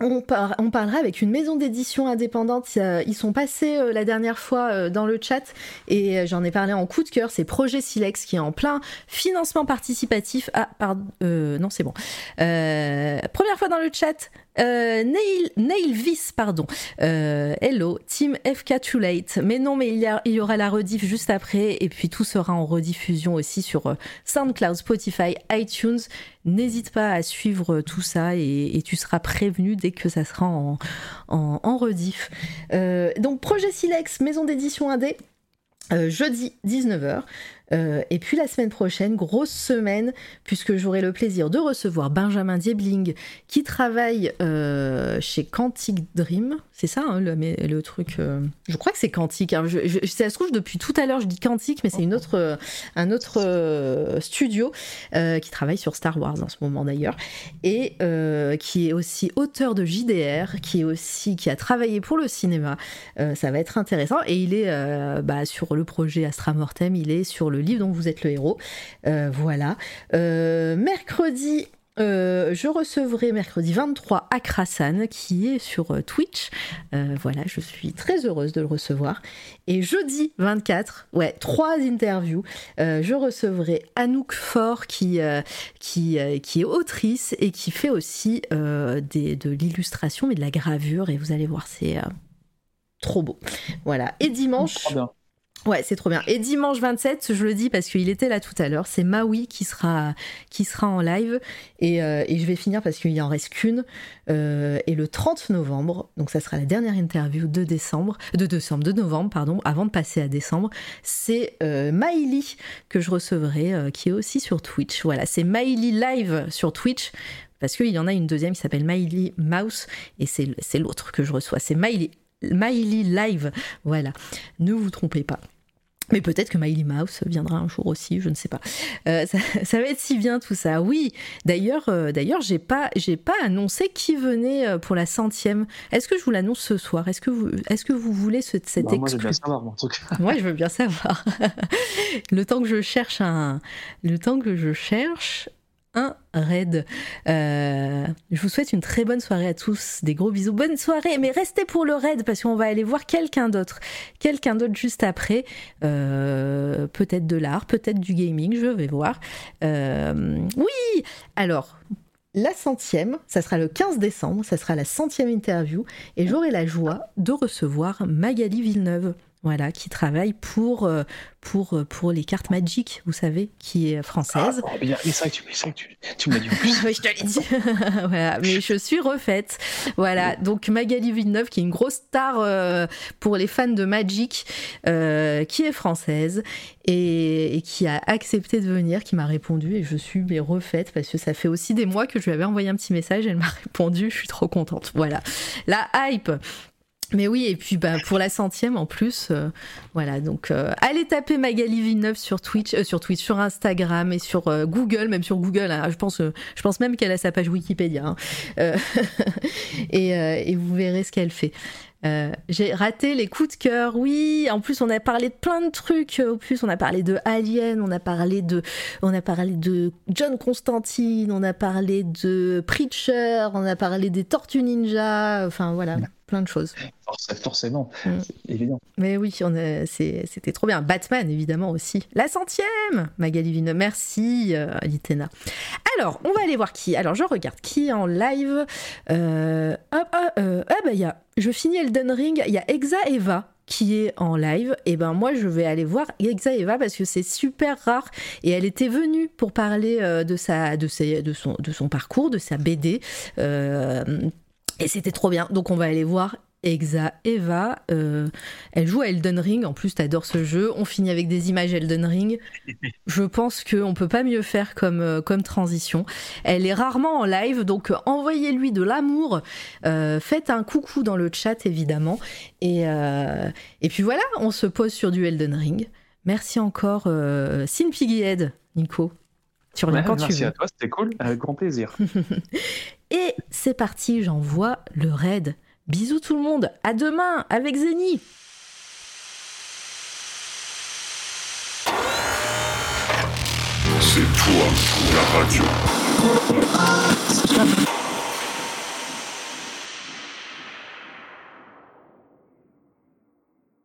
[SPEAKER 1] on, parlera avec une maison d'édition indépendante. Ils sont passés euh, la dernière fois euh, dans le chat et euh, j'en ai parlé en coup de cœur. C'est Projet Silex qui est en plein financement participatif. Ah, pardon. non, c'est bon. première fois dans le chat. Nail, Nail Vis, pardon. hello, Team FK Too Late. Mais non, mais il y, aura la rediff juste après. Et puis tout sera en rediffusion aussi sur SoundCloud, Spotify, iTunes. N'hésite pas à suivre tout ça et, tu seras prévenu dès que ça sera en, en, rediff. Euh, donc projet Silex, maison d'édition indé, euh, jeudi 19h. Euh, et puis la semaine prochaine, grosse semaine, puisque j'aurai le plaisir de recevoir Benjamin Diebling, qui travaille euh, chez Quantic Dream. C'est ça, hein, le, truc. Euh, je crois que c'est Quantic. Hein. Je, ça se trouve, depuis tout à l'heure, je dis Quantic, mais c'est autre, un autre studio qui travaille sur Star Wars en ce moment d'ailleurs, et qui est aussi auteur de JDR, qui est aussi qui a travaillé pour le cinéma. ça va être intéressant. Et il est bah, sur le projet Astra Mortem, il est sur le livre dont vous êtes le héros. Euh, voilà. Euh, mercredi, euh, je recevrai mercredi 23 Akrasan qui est sur Twitch. voilà, je suis très heureuse de le recevoir. Et jeudi 24, ouais, trois interviews. je recevrai Anouk Faure qui, qui, qui est autrice et qui fait aussi des, de l'illustration mais de la gravure. Et vous allez voir, c'est trop beau. Voilà. Et dimanche. Ouais, c'est trop bien. Et dimanche 27, je le dis parce qu'il était là tout à l'heure, c'est Maui qui sera, qui sera en live. Et, euh, je vais finir parce qu'il en reste qu'une. Euh, et le 30 novembre, donc ça sera la dernière interview de décembre, de décembre, de novembre, pardon, avant de passer à décembre, c'est euh, que je recevrai, euh, qui est aussi sur Twitch. Voilà, c'est Maïli live sur Twitch parce qu'il y en a une deuxième qui s'appelle Maïli Mouse et c'est l'autre que je reçois. C'est Maïli Miley Live. Voilà, ne vous trompez pas. Mais peut-être que Miley Mouse viendra un jour aussi, je ne sais pas. Euh, ça, va être si bien tout ça. Oui, d'ailleurs, euh, d'ailleurs, j'ai pas, j'ai pas annoncé qui venait euh, pour la centième. Est-ce que je vous l'annonce ce soir? Est-ce que vous, est-ce que vous voulez ce, cette
[SPEAKER 3] bah, Moi, je veux bien savoir, en tout cas.
[SPEAKER 1] Moi, je veux bien savoir. le temps que je cherche un, le temps que je cherche un raid. Euh, je vous souhaite une très bonne soirée à tous, des gros bisous, bonne soirée, mais restez pour le raid parce qu'on va aller voir quelqu'un d'autre, quelqu'un d'autre juste après, euh, peut-être de l'art, peut-être du gaming, je vais voir. Euh, oui, alors. La centième, ça sera le 15 décembre, ça sera la centième interview, et j'aurai la joie de recevoir Magali Villeneuve voilà, qui travaille pour, euh, pour, euh, pour les cartes Magic, vous savez, qui est française.
[SPEAKER 3] Ah, bien, mais ça, tu, tu, tu me l'as dit en plus.
[SPEAKER 1] je te l'ai dit. voilà, mais je suis refaite. Voilà, donc Magali Villeneuve, qui est une grosse star euh, pour les fans de Magic, qui est française et, et, qui a accepté de venir, qui m'a répondu et je suis mais refaite parce que ça fait aussi des mois que je lui avais envoyé un petit message, elle m'a répondu, je suis trop contente. Voilà, la hype. Mais oui, et puis bah, pour la centième en plus, euh, voilà, donc euh, allez taper Magali Villeneuve sur Twitch, euh, sur Twitch, sur Instagram et sur Google, même sur Google, hein. je, pense, je pense même qu'elle a sa page Wikipédia, hein. et, vous verrez ce qu'elle fait. j'ai raté les coups de cœur, oui. En plus, on a parlé de plein de trucs. Au plus, on a parlé de Alien, on a parlé de, on a parlé de John Constantine, on a parlé de Preacher, on a parlé des Tortues Ninja. Enfin voilà plein de choses.
[SPEAKER 3] Forcément,
[SPEAKER 1] Mm.
[SPEAKER 3] c'est évident.
[SPEAKER 1] Mais oui, on a- c'est- c'était trop bien. Batman, évidemment, aussi. La centième Magali Vineux. Merci, euh, Litena. Alors, on va aller voir qui. Alors, je regarde qui est en live. Euh, hop, ah, euh, ah, bah, il y a. Je finis Elden Ring. Il y a Exa Eva qui est en live. Et ben, moi, je vais aller voir Exa Eva parce que c'est super rare. Et elle était venue pour parler euh, de, sa, de, ses- de, son, de son parcours, de sa BD. Euh, et c'était trop bien. Donc, on va aller voir. Exa Eva, euh, elle joue à Elden Ring. En plus, t'adores ce jeu. On finit avec des images Elden Ring. Je pense qu'on peut pas mieux faire comme, euh, comme transition. Elle est rarement en live, donc euh, envoyez-lui de l'amour. Euh, faites un coucou dans le chat, évidemment. Et, euh, et puis voilà, on se pose sur du Elden Ring. Merci encore, Sin Piggyhead, Nico. Tu reviens
[SPEAKER 3] Ouais,
[SPEAKER 1] quand tu
[SPEAKER 3] merci
[SPEAKER 1] veux.
[SPEAKER 3] à toi, c'était cool. Avec grand plaisir.
[SPEAKER 1] Et c'est parti, j'envoie le raid. Bisous tout le monde, à demain avec Zeni.
[SPEAKER 4] C'est toi la radio.